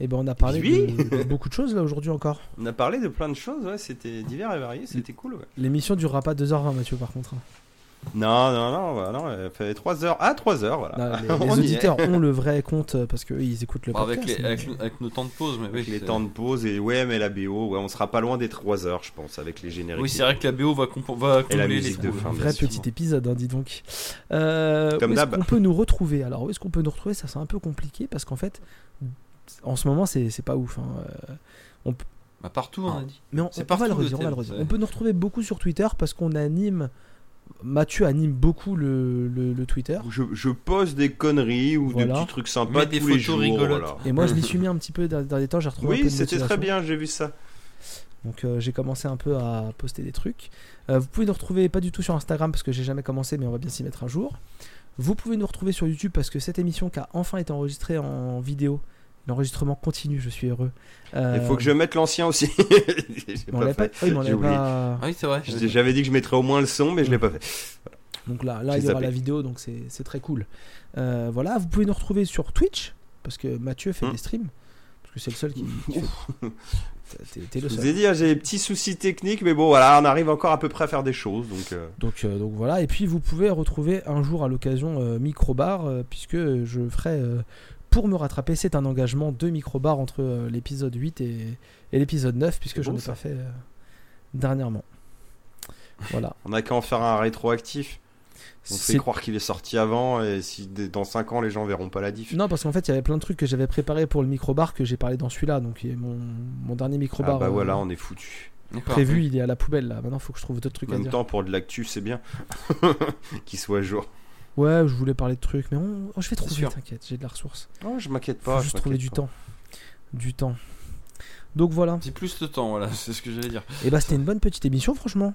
Et ben on a parlé Oui. de, de beaucoup de choses là aujourd'hui encore. On a parlé de plein de choses, ouais, c'était divers et varié, c'était cool, ouais. L'émission durera pas 2h20 Mathieu par contre. Hein. Non, non, non, bah non, elle fait 3 heures. Ah, 3 heures, voilà. Non, les, On les auditeurs ont le vrai compte euh, parce qu'eux ils écoutent le Bon, avec, podcast. les, mais- avec, avec nos temps de pause, mais oui. Avec les c'est- temps de pause et ouais, mais la BO, ouais, on sera pas loin des 3 heures, je pense, avec les génériques. Oui, c'est vrai que la BO va, compo- va combler les trous. Un vrai petit épisode, hein, dis donc. Euh, Comme où est-ce d'hab. qu'on peut nous retrouver? Alors, où est-ce qu'on peut nous retrouver? Ça, c'est un peu compliqué parce qu'en fait, en ce moment, c'est c'est pas ouf. hein. Euh, Bah, partout, on a dit. Mais on, C'est on va le partout, redire, on va le le redire. thème, On peut nous retrouver beaucoup sur Twitter parce qu'on anime. Mathieu anime beaucoup le, le- le Twitter. Je, je pose des conneries ou Voilà. des petits trucs sympas Mets des tous les photos jours. rigolotes. voilà. Et moi, je m'y suis mis un petit peu dans dans les temps. J'ai retrouvé Oui, c'était très bien, j'ai vu ça. Donc euh, j'ai commencé un peu à poster des trucs. Euh, vous pouvez nous retrouver pas du tout sur Instagram parce que j'ai jamais commencé, mais on va bien s'y mettre un jour. Vous pouvez nous retrouver sur YouTube parce que cette émission qui a enfin été enregistrée en vidéo, l'enregistrement continue, je suis heureux. Euh, Il faut que je mette l'ancien aussi. On pas pas, oui, on pas- Ah oui, c'est vrai. Je- J'avais dit que je mettrais au moins le son, mais je l'ai pas fait. Donc là, là il y aura zappé. la vidéo, donc c'est c'est très cool. Euh, voilà, vous pouvez nous retrouver sur Twitch parce que Mathieu fait Hmm. des streams. Parce que c'est le seul qui. le Je vous ai dit, hein, j'ai des petits soucis techniques, mais bon, voilà, on arrive encore à peu près à faire des choses, donc. euh, Donc, euh, donc voilà, et puis vous pouvez retrouver un jour à l'occasion euh, Microbar, euh, puisque je ferai, euh, pour me rattraper, c'est un engagement de Microbar entre euh, l'épisode 8 et, et l'épisode 9, puisque je n'ai pas fait euh, dernièrement. Voilà. On a qu'à en faire un rétroactif. On fait C'est- croire qu'il est sorti avant, et si dans 5 ans les gens verront pas la diff. Non, parce qu'en fait, il y avait plein de trucs que j'avais préparés pour le Microbar que j'ai parlé dans celui-là, donc mon, mon dernier Microbar Ah bah euh, voilà, on est foutu. Prévu, il est à la poubelle là. Maintenant, il faut que je trouve d'autres trucs En à même dire. temps, pour de l'actu, c'est bien. qu'il soit à jour. Ouais, je voulais parler de trucs, mais on- oh, je vais trouver, t'inquiète, j'ai de la ressource. Oh, je m'inquiète Faut pas. juste je trouver du pas. temps. Du temps. Donc voilà. C'est plus de temps, voilà, c'est ce que j'allais dire. Et bah, c'était une bonne petite émission, franchement.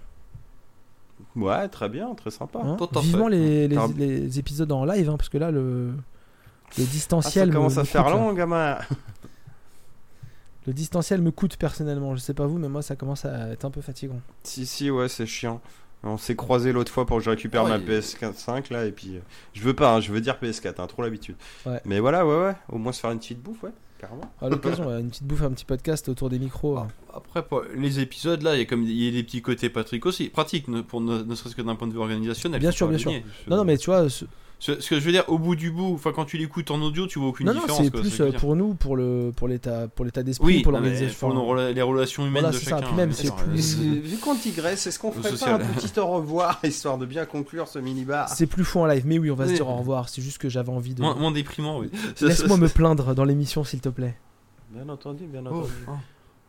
Ouais, très bien, très sympa. Hein. Vivement les, les, T'as- les épisodes en live, hein, parce que là, le, le Ah, ça distanciel. me- commence me à faire coûte, là. long, gamin. Le distanciel me coûte personnellement. Je sais pas vous, mais moi, ça commence à être un peu fatigant. Si, si, ouais, c'est chiant. On s'est croisé l'autre fois pour que je récupère Ah ma ouais. PS4 5 là, et puis euh, je veux pas, hein, je veux dire PS4, hein, trop l'habitude. Ouais. Mais voilà, ouais, ouais, au moins se faire une petite bouffe, ouais. carrément. À l'occasion, ouais, une petite bouffe, un petit podcast autour des micros. Ah, Après, pour les épisodes, là, il y a comme il y a des petits côtés Patrick aussi, pratiques, ne, pour ne, ne serait-ce que d'un point de vue organisationnel. Bien sûr, bien sûr. Non, non, mais tu vois, ce- que je veux dire, au bout du bout, enfin, quand tu l'écoutes en audio, tu vois aucune non, non, différence. c'est quoi, plus ce euh, pour nous, pour le, pour l'état, pour l'état d'esprit, Oui, pour l'organisation. pour nos rela- les relations humaines Voilà, de c'est ça. chacun. Puis même, hein, c'est sûr, plus- euh, Vu qu'on digresse, est-ce qu'on ferait social. pas un petit au revoir histoire de bien conclure ce mini-bar C'est plus fou en live, mais oui, on va se dire au revoir. C'est juste que j'avais envie de. Moins, moins déprimant, oui. Laisse-moi me plaindre dans l'émission, s'il te plaît. Bien entendu, bien Oh, entendu. oh.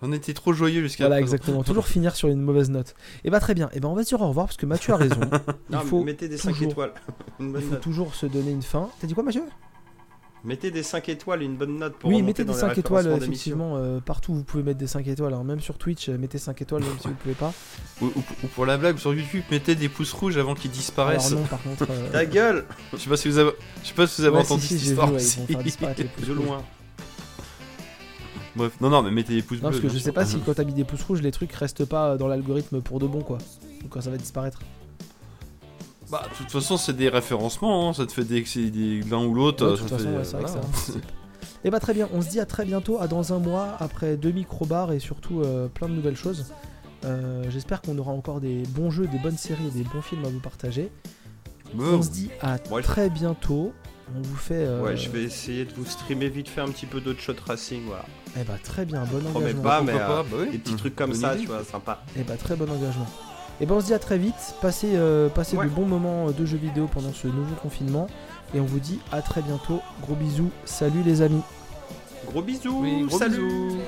On était trop joyeux jusqu'à Voilà, présent. exactement. Toujours finir sur une mauvaise note. Et bah très bien. Et ben on va se dire au revoir parce que Mathieu a raison. Il Non, faut mettez des 5 toujours- étoiles. Une bonne Il faut note. toujours se donner une fin. T'as dit quoi, Mathieu? Mettez des 5 étoiles et une bonne note pour Oui, mettez des dans les 5 étoiles, d'émissions. effectivement. euh, partout, vous pouvez mettre des 5 étoiles. Alors, même sur Twitch, euh, mettez 5 étoiles, même si vous pouvez pas. Ou, ou- ou pour la blague, sur YouTube, mettez des pouces rouges avant qu'ils disparaissent. Alors, non, par contre. euh, Ta gueule Je sais pas si vous avez, je sais pas si vous avez ouais, entendu si, si, cette histoire vu, ouais, ils vont faire disparaître les pouces De rouges. loin. Bref, non, non, mais mettez des pouces Non, bleus. parce que je sais pas si quand t'as mis des pouces rouges, les trucs restent pas dans l'algorithme pour de bon, quoi. Ou quand ça va disparaître. Bah, de toute façon, c'est des référencements, hein, ça te fait des, l'un ou l'autre. Ouais, ça toute fait- façon, ouais, c'est vrai que voilà. Et bah très bien, on se dit à très bientôt, à dans un mois, après deux micro-bars et surtout euh, plein de nouvelles choses. Euh, J'espère qu'on aura encore des bons jeux, des bonnes séries et des bons films à vous partager. Bon. On se dit à Ouais. très bientôt. On vous fait. euh, Ouais, je vais essayer de vous streamer vite fait un petit peu d'autres shot racing, voilà. Eh bah très bien, bon engagement. pas, mais euh, pas, bah oui. des petits trucs comme ça, idée. tu vois, sympa. Et bah très bon engagement. Et ben on se dit à très vite. Passez, euh, passez Ouais. de bons moments euh, de jeux vidéo pendant ce nouveau confinement. Et on vous dit à très bientôt. Gros bisous. Salut les amis. Gros bisous, Oui, gros salut bisous.